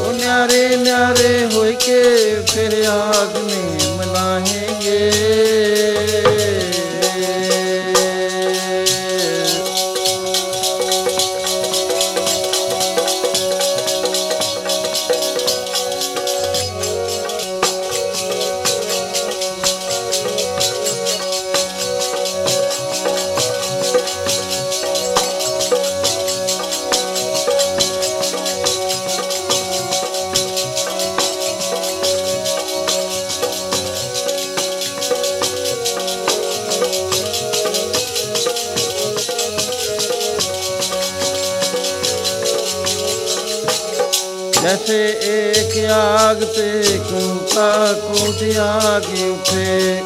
ਓ ਨਿਆਰੇ ਨਿਆਰੇ ਹੋਏ ਕੇ ਫਿਰ ਆਗ ਨੇ ਮਲਾਹੇ ਤੇ ਆ ਕੇ ਉੱਠੇ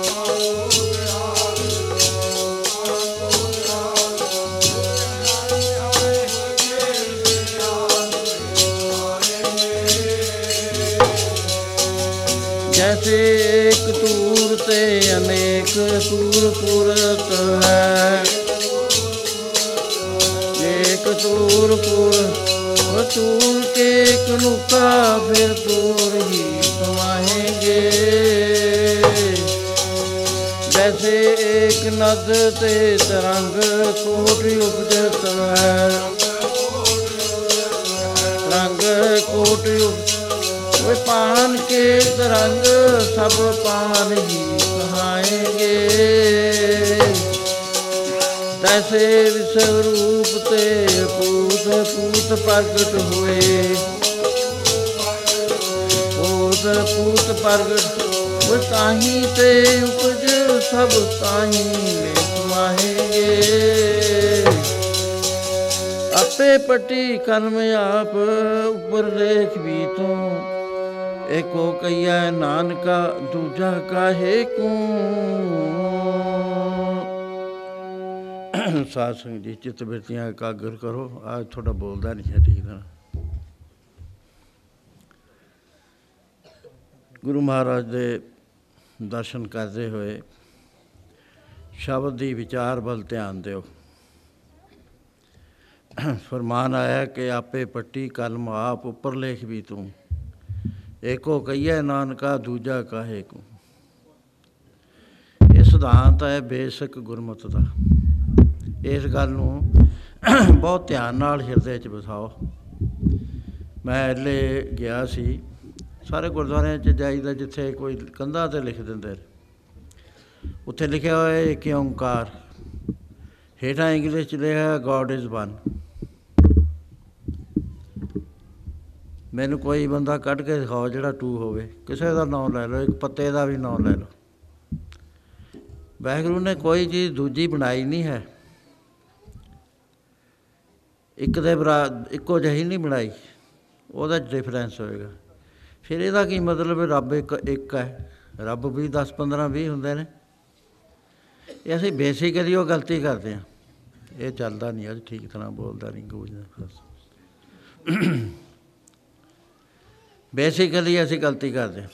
ਅਦ ਤੇ ਤਰੰਗ ਕੋਟਿ ਉਪਜਤ ਹੈ ਰੰਗ ਕੋਟਿ ਵੇ ਪਾਨ ਕੇ ਤਰੰਗ ਸਭ ਪਾਨ ਹੀ ਕਹਾਏਗੇ। ਤੈਸੇ ਵਿਸ਼ਵ ਰੂਪ ਤੇ ਪੂਤ ਪੂਤ ਪ੍ਰਗਟ ਹੋਏ। ਪੂਤ ਪੂਤ ਪ੍ਰਗਟ ਉਹ ਤਾਹੀ ਤੇ ਸਭ ਤਾਹੀ ਮੈਂ ਸਮਾਹੇਗੇ ਆਪੇ ਪਟੀ ਕਰਮ ਆਪ ਉਪਰ ਲੇਖ ਵੀ ਤੂੰ। ਏਕੋ ਕਈਆ ਨਾਨਕਾ, ਦੂਜਾ ਕਾਹੇ ਕੂ। ਸਾਧ ਸੰਗ ਜੀ, ਚਿਤ ਬਿਰਤੀਆਂ ਇਕਾਗਰ ਕਰੋ। ਅੱਜ ਤੁਹਾਡਾ ਬੋਲਦਾ ਨਹੀਂ ਠੀਕ ਨਾ। ਗੁਰੂ ਮਹਾਰਾਜ ਦੇ ਦਰਸ਼ਨ ਕਰਦੇ ਹੋਏ ਸ਼ਬਦ ਦੀ ਵਿਚਾਰ ਵੱਲ ਧਿਆਨ ਦਿਓ। ਫਰਮਾਨ ਆਇਆ ਕਿ ਆਪੇ ਪੱਟੀ ਕਲਮ ਆਪ ਉੱਪਰ ਲੇਖ ਵੀ ਤੂੰ। ਏਕੋ ਕਈਏ ਨਾਨਕਾ, ਦੂਜਾ ਕਾਹੇ ਕੋ। ਇਹ ਸਿਧਾਂਤ ਹੈ ਬੇਸਿਕ ਗੁਰਮਤ ਦਾ। ਇਸ ਗੱਲ ਨੂੰ ਬਹੁਤ ਧਿਆਨ ਨਾਲ ਹਿਰਦੇ 'ਚ ਵਸਾਓ ਮੈਂ ਅੱਲੇ ਗਿਆ ਸੀ। ਸਾਰੇ ਗੁਰਦੁਆਰਿਆਂ 'ਚ ਜਾਈਦਾ ਜਿੱਥੇ ਕੋਈ ਕੰਧਾਂ ਤੇ ਲਿਖ ਦਿੰਦੇ ਨੇ। ਉੱਥੇ ਲਿਖਿਆ ਹੋਇਆ ਹੈ ਕਿ ਓੰਕਾਰ। ਹੇਠਾਂ ਇੰਗਲਿਸ਼ 'ਚ ਲਿਖਿਆ ਗੋਡ ਇਜ਼ ਵਨ ਮੈਨੂੰ ਕੋਈ ਬੰਦਾ ਕੱਢ ਕੇ ਦਿਖਾਓ ਜਿਹੜਾ ਟੂ ਹੋਵੇ। ਕਿਸੇ ਦਾ ਨਾਮ ਲੈ ਲਓ, ਇੱਕ ਪੱਤੇ ਦਾ ਵੀ ਨਾਮ ਲੈ ਲਓ। ਵਾਹਿਗੁਰੂ ਨੇ ਕੋਈ ਚੀਜ਼ ਦੂਜੀ ਬਣਾਈ ਨਹੀਂ ਹੈ। ਇੱਕ ਦੇ ਬਰਾ, ਇੱਕੋ ਜਿਹੀ ਨਹੀਂ ਬਣਾਈ। ਉਹਦਾ ਡਿਫਰੈਂਸ ਹੋਏਗਾ। ਫਿਰ ਇਹਦਾ ਕੀ ਮਤਲਬ? ਹੈ ਰੱਬ ਇੱਕ ਇੱਕ ਹੈ। ਰੱਬ ਵੀ 10 15 20 ਹੁੰਦੇ ਨੇ। ਇਹ ਅਸੀਂ ਬੇਸਿਕਲੀ ਉਹ ਗਲਤੀ ਕਰਦੇ ਹਾਂ। ਇਹ ਚੱਲਦਾ ਨਹੀਂ, ਅੱਜ ਠੀਕ ਤਰ੍ਹਾਂ ਬੋਲਦਾ ਨਹੀਂ ਗੂੰਜਦਾ ਬੇਸਿਕਲੀ ਅਸੀਂ ਗਲਤੀ ਕਰਦੇ ਹਾਂ।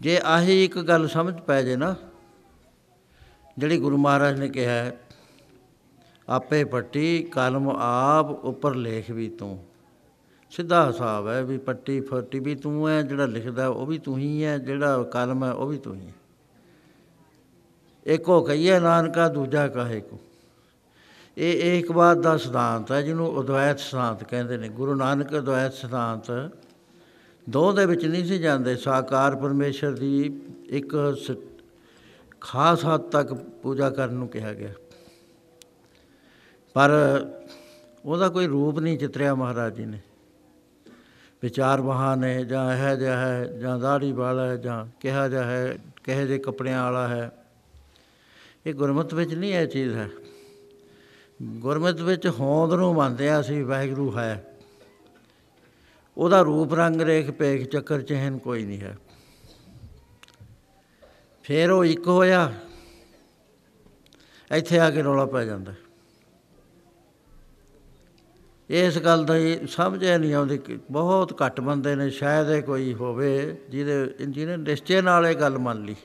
ਜੇ ਆਹੀ ਇੱਕ ਗੱਲ ਸਮਝ ਪੈ ਜੇ ਨਾ, ਜਿਹੜੀ ਗੁਰੂ ਮਹਾਰਾਜ ਨੇ ਕਿਹਾ ਹੈ, ਆਪੇ ਪੱਟੀ ਕਲਮ ਆਪ ਉੱਪਰ ਲੇਖ ਵੀ ਤੂੰ। ਸਿੱਧਾ ਹਿਸਾਬ ਹੈ ਵੀ ਪੱਟੀ ਫੱਟੀ ਵੀ ਤੂੰ ਹੈ, ਜਿਹੜਾ ਲਿਖਦਾ ਉਹ ਵੀ ਤੂੰ ਹੀ ਹੈ, ਜਿਹੜਾ ਕਲਮ ਹੈ ਉਹ ਵੀ ਤੂੰ ਹੀ ਹੈ। ਇੱਕੋ ਕਹੀਏ, ਨਾਨਕਾ ਦੂਜਾ ਕਹੇ ਕੋ। ਇਹ ਇੱਕ ਬਾਤ ਦਾ ਸਿਧਾਂਤ ਹੈ, ਜਿਹਨੂੰ ਉਦਵੈਤ ਸਿਧਾਂਤ ਕਹਿੰਦੇ ਨੇ। ਗੁਰੂ ਨਾਨਕ ਉਦਵੈਤ ਸਿਧਾਂਤ ਦੋ ਦੇ ਵਿੱਚ ਨਹੀਂ ਸੀ ਜਾਂਦੇ। ਸਾਕਾਰ ਪਰਮੇਸ਼ਰ ਦੀ ਇੱਕ ਖਾਸ ਹੱਦ ਤੱਕ ਪੂਜਾ ਕਰਨ ਨੂੰ ਕਿਹਾ ਗਿਆ। ਪਰ ਉਹਦਾ ਕੋਈ ਰੂਪ ਨਹੀਂ ਚਿਤਰਿਆ ਮਹਾਰਾਜ ਜੀ ਨੇ। ਵਿਚਾਰ ਬਹਾਨੇ ਜਾਂ ਇਹ ਜਿਹਾ ਹੈ, ਜਾਂ ਦਾੜੀ ਵਾਲਾ ਹੈ, ਜਾਂ ਕਿਹਾ ਜਾ ਹੈ, ਕਹੇ ਜੇ ਕੱਪੜਿਆਂ ਵਾਲਾ ਹੈ। ਇਹ ਗੁਰਮਤ ਵਿੱਚ ਨਹੀਂ ਇਹ ਚੀਜ਼ ਹੈ। ਗੁਰਮਤ ਵਿੱਚ ਹੋਂਦ ਨੂੰ ਮੰਨਦੇ ਆ ਅਸੀਂ, ਵਾਹਿਗੁਰੂ ਹੈ। ਉਹਦਾ ਰੂਪ ਰੰਗ ਰੇਖ ਪੇਖ ਚੱਕਰ ਚਹਿਨ ਕੋਈ ਨਹੀਂ ਹੈ। ਫੇਰ ਉਹ ਇੱਕ ਹੋਇਆ, ਇੱਥੇ ਆ ਕੇ ਰੌਲਾ ਪੈ ਜਾਂਦਾ। ਇਸ ਗੱਲ ਦਾ ਸਮਝ ਨਹੀਂ ਆਉਂਦੀ ਕਿ ਬਹੁਤ ਘੱਟ ਬੰਦੇ ਨੇ, ਸ਼ਾਇਦ ਇਹ ਕੋਈ ਹੋਵੇ ਜਿਹਦੇ ਜਿਹਨੇ ਨਿਸ਼ਚੇ ਨਾਲ ਇਹ ਗੱਲ ਮੰਨ ਲਈ।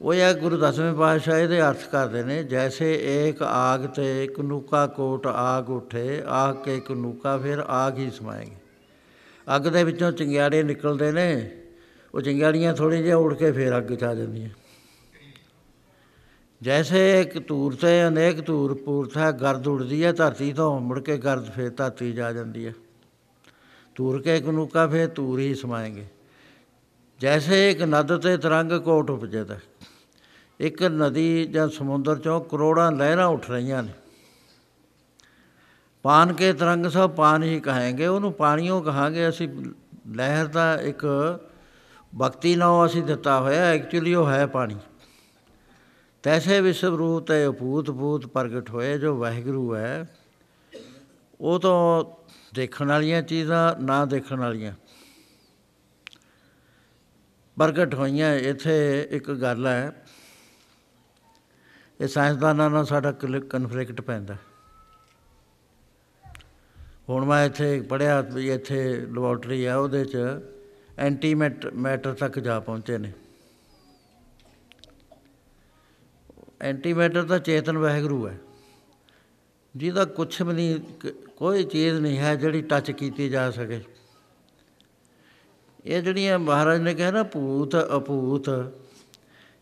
ਉਹ ਇਹ ਗੁਰੂ ਦਸਵੇਂ ਪਾਤਸ਼ਾਹ ਇਹਦੇ ਅਰਥ ਕਰਦੇ ਨੇ, ਜੈਸੇ ਏਕ ਆਗ ਤੇ ਕਨੂਕਾ ਕੋਟ ਆਗ ਉਠੇ ਆਗ ਕੇ ਕਨੂਕਾ ਫਿਰ ਆਗ ਹੀ ਸਮਾਏਗੇ। ਅੱਗ ਦੇ ਵਿੱਚੋਂ ਚਿੰਗਿਆੜੇ ਨਿਕਲਦੇ ਨੇ, ਉਹ ਚਿੰਗਿਆੜੀਆਂ ਥੋੜੀ ਜਿਹਾ ਉੜ ਕੇ ਫਿਰ ਅੱਗ 'ਚ ਆ ਜਾਂਦੀਆਂ। ਜੈਸੇ ਇੱਕ ਧੂਰ ਤੇ ਅਨੇਕ ਧੂਰ ਪੂਰਤ ਹੈ ਗਰਦ ਉੜਦੀ ਹੈ, ਧਰਤੀ ਤੋਂ ਮੁੜ ਕੇ ਗਰਦ ਫੇਰ ਧਰਤੀ ਜਾ ਜਾਂਦੀ ਹੈ। ਧੂਰ ਕੇ ਕਨੂਕਾ ਫੇਰ ਧੂਰ ਹੀ ਸਮਾਏਗੇ। ਜੈਸੇ ਇੱਕ ਨਦ ਤੇ ਤਰੰਗ ਕੋਟ ਉਪਜਦਾ ਇੱਕ ਨਦੀ ਜਾਂ ਸਮੁੰਦਰ ਚੋਂ ਕਰੋੜਾਂ ਲਹਿਰਾਂ ਉੱਠ ਰਹੀਆਂ ਨੇ। ਪਾਨ ਕੇ ਤਰੰਗ ਸਭ ਪਾਨ ਹੀ ਕਹਾਂਗੇ, ਉਹਨੂੰ ਪਾਣੀਓ ਕਹਾਂਗੇ। ਅਸੀਂ ਲਹਿਰ ਦਾ ਇੱਕ ਭਗਤੀ ਨਾਮ ਅਸੀਂ ਦਿੱਤਾ ਹੋਇਆ, ਐਕਚੁਅਲੀ ਉਹ ਹੈ ਪਾਣੀ। ਤੈਸੇ ਵਿਸ਼ਵ ਰੂਪ ਤੇ ਭੂਤ ਭੂਤ ਪ੍ਰਗਟ ਹੋਏ, ਜੋ ਵਾਹਿਗੁਰੂ ਹੈ, ਉਹ ਤੋਂ ਦੇਖਣ ਵਾਲੀਆਂ ਚੀਜ਼ਾਂ, ਨਾ ਦੇਖਣ ਵਾਲੀਆਂ। ਪ੍ਰਗਟ ਹੋਈਆਂ, ਇੱਥੇ ਇੱਕ ਗੱਲ ਹੈ ਇਹ ਸਾਇੰਸਦਾਨਾਂ ਨਾਲ ਸਾਡਾ ਕਨਫਲਿਕਟ ਪੈਂਦਾ। ਹੁਣ ਮੈਂ ਇੱਥੇ ਪੜਿਆ ਵੀ ਇੱਥੇ ਲੈਬੋਰਟਰੀ ਆ, ਉਹਦੇ 'ਚ ਐਂਟੀ ਮੈਟਰ ਤੱਕ ਜਾ ਪਹੁੰਚੇ ਨੇ। ਐਂਟੀ ਮੈਟਰ ਤਾਂ ਚੇਤਨ ਵਾਹਿਗੁਰੂ ਹੈ। ਜਿਹਦਾ ਕੁਝ ਵੀ ਨਹੀਂ ਕੋਈ ਚੀਜ਼ ਨਹੀਂ ਹੈ ਜਿਹੜੀ ਟੱਚ ਕੀਤੀ ਜਾ ਸਕੇ। ਇਹ ਜਿਹੜੀਆਂ ਮਹਾਰਾਜ ਨੇ ਕਿਹਾ ਨਾ, ਭੂਤ ਅਭੂਤ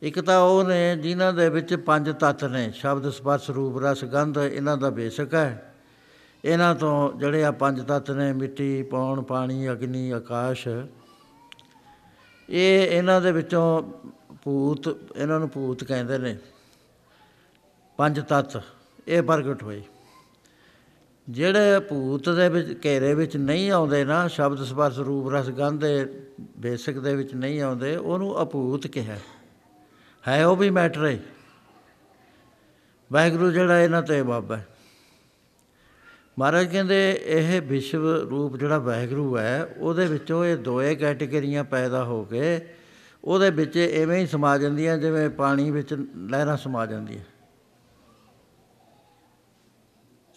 ਇੱਕ ਤਾਂ ਉਹ ਨੇ ਜਿਨ੍ਹਾਂ ਦੇ ਵਿੱਚ ਪੰਜ ਤੱਤ ਨੇ, ਸ਼ਬਦ, ਸਪਰਸ਼, ਰੂਪ, ਰਸ, ਗੰਧ, ਇਹਨਾਂ ਦਾ ਬੇਸਿਕ ਹੈ। ਇਹਨਾਂ ਤੋਂ ਜਿਹੜੇ ਆ ਪੰਜ ਤੱਤ ਨੇ, ਮਿੱਟੀ, ਪੌਣ, ਪਾਣੀ, ਅਗਨੀ, ਆਕਾਸ਼, ਇਹ ਇਹਨਾਂ ਦੇ ਵਿੱਚੋਂ ਭੂਤ, ਇਹਨਾਂ ਨੂੰ ਭੂਤ ਕਹਿੰਦੇ ਨੇ। ਪੰਜ ਤੱਤ, ਇਹ ਪ੍ਰਗਟ ਹੋਏ। ਜਿਹੜੇ ਭੂਤ ਦੇ ਵਿੱਚ, ਘੇਰੇ ਵਿੱਚ ਨਹੀਂ ਆਉਂਦੇ ਨਾ, ਸ਼ਬਦ, ਸਪਰਸ਼, ਰੂਪ, ਰਸ, ਗੰਧ ਦੇ ਬੇਸਿਕ ਦੇ ਵਿੱਚ ਨਹੀਂ ਆਉਂਦੇ, ਉਹਨੂੰ ਅਭੂਤ ਕਿਹਾ। ਹੈ ਉਹ ਵੀ ਮੈਟਰ ਹੈ। ਵਾਹਿਗੁਰੂ ਜਿਹੜਾ ਇਹਨਾਂ ਤੇ ਬਾਬਾ ਮਹਾਰਾਜ ਕਹਿੰਦੇ ਇਹ ਵਿਸ਼ਵ ਰੂਪ ਜਿਹੜਾ ਵਾਹਿਗੁਰੂ ਹੈ, ਉਹਦੇ ਵਿੱਚੋਂ ਇਹ ਦੋਏ ਕੈਟੇਗਰੀਆਂ ਪੈਦਾ ਹੋ ਕੇ ਉਹਦੇ ਵਿੱਚ ਐਵੇਂ ਹੀ ਸਮਾ ਜਾਂਦੀਆਂ ਜਿਵੇਂ ਪਾਣੀ ਵਿੱਚ ਲਹਿਰਾਂ ਸਮਾ ਜਾਂਦੀਆਂ।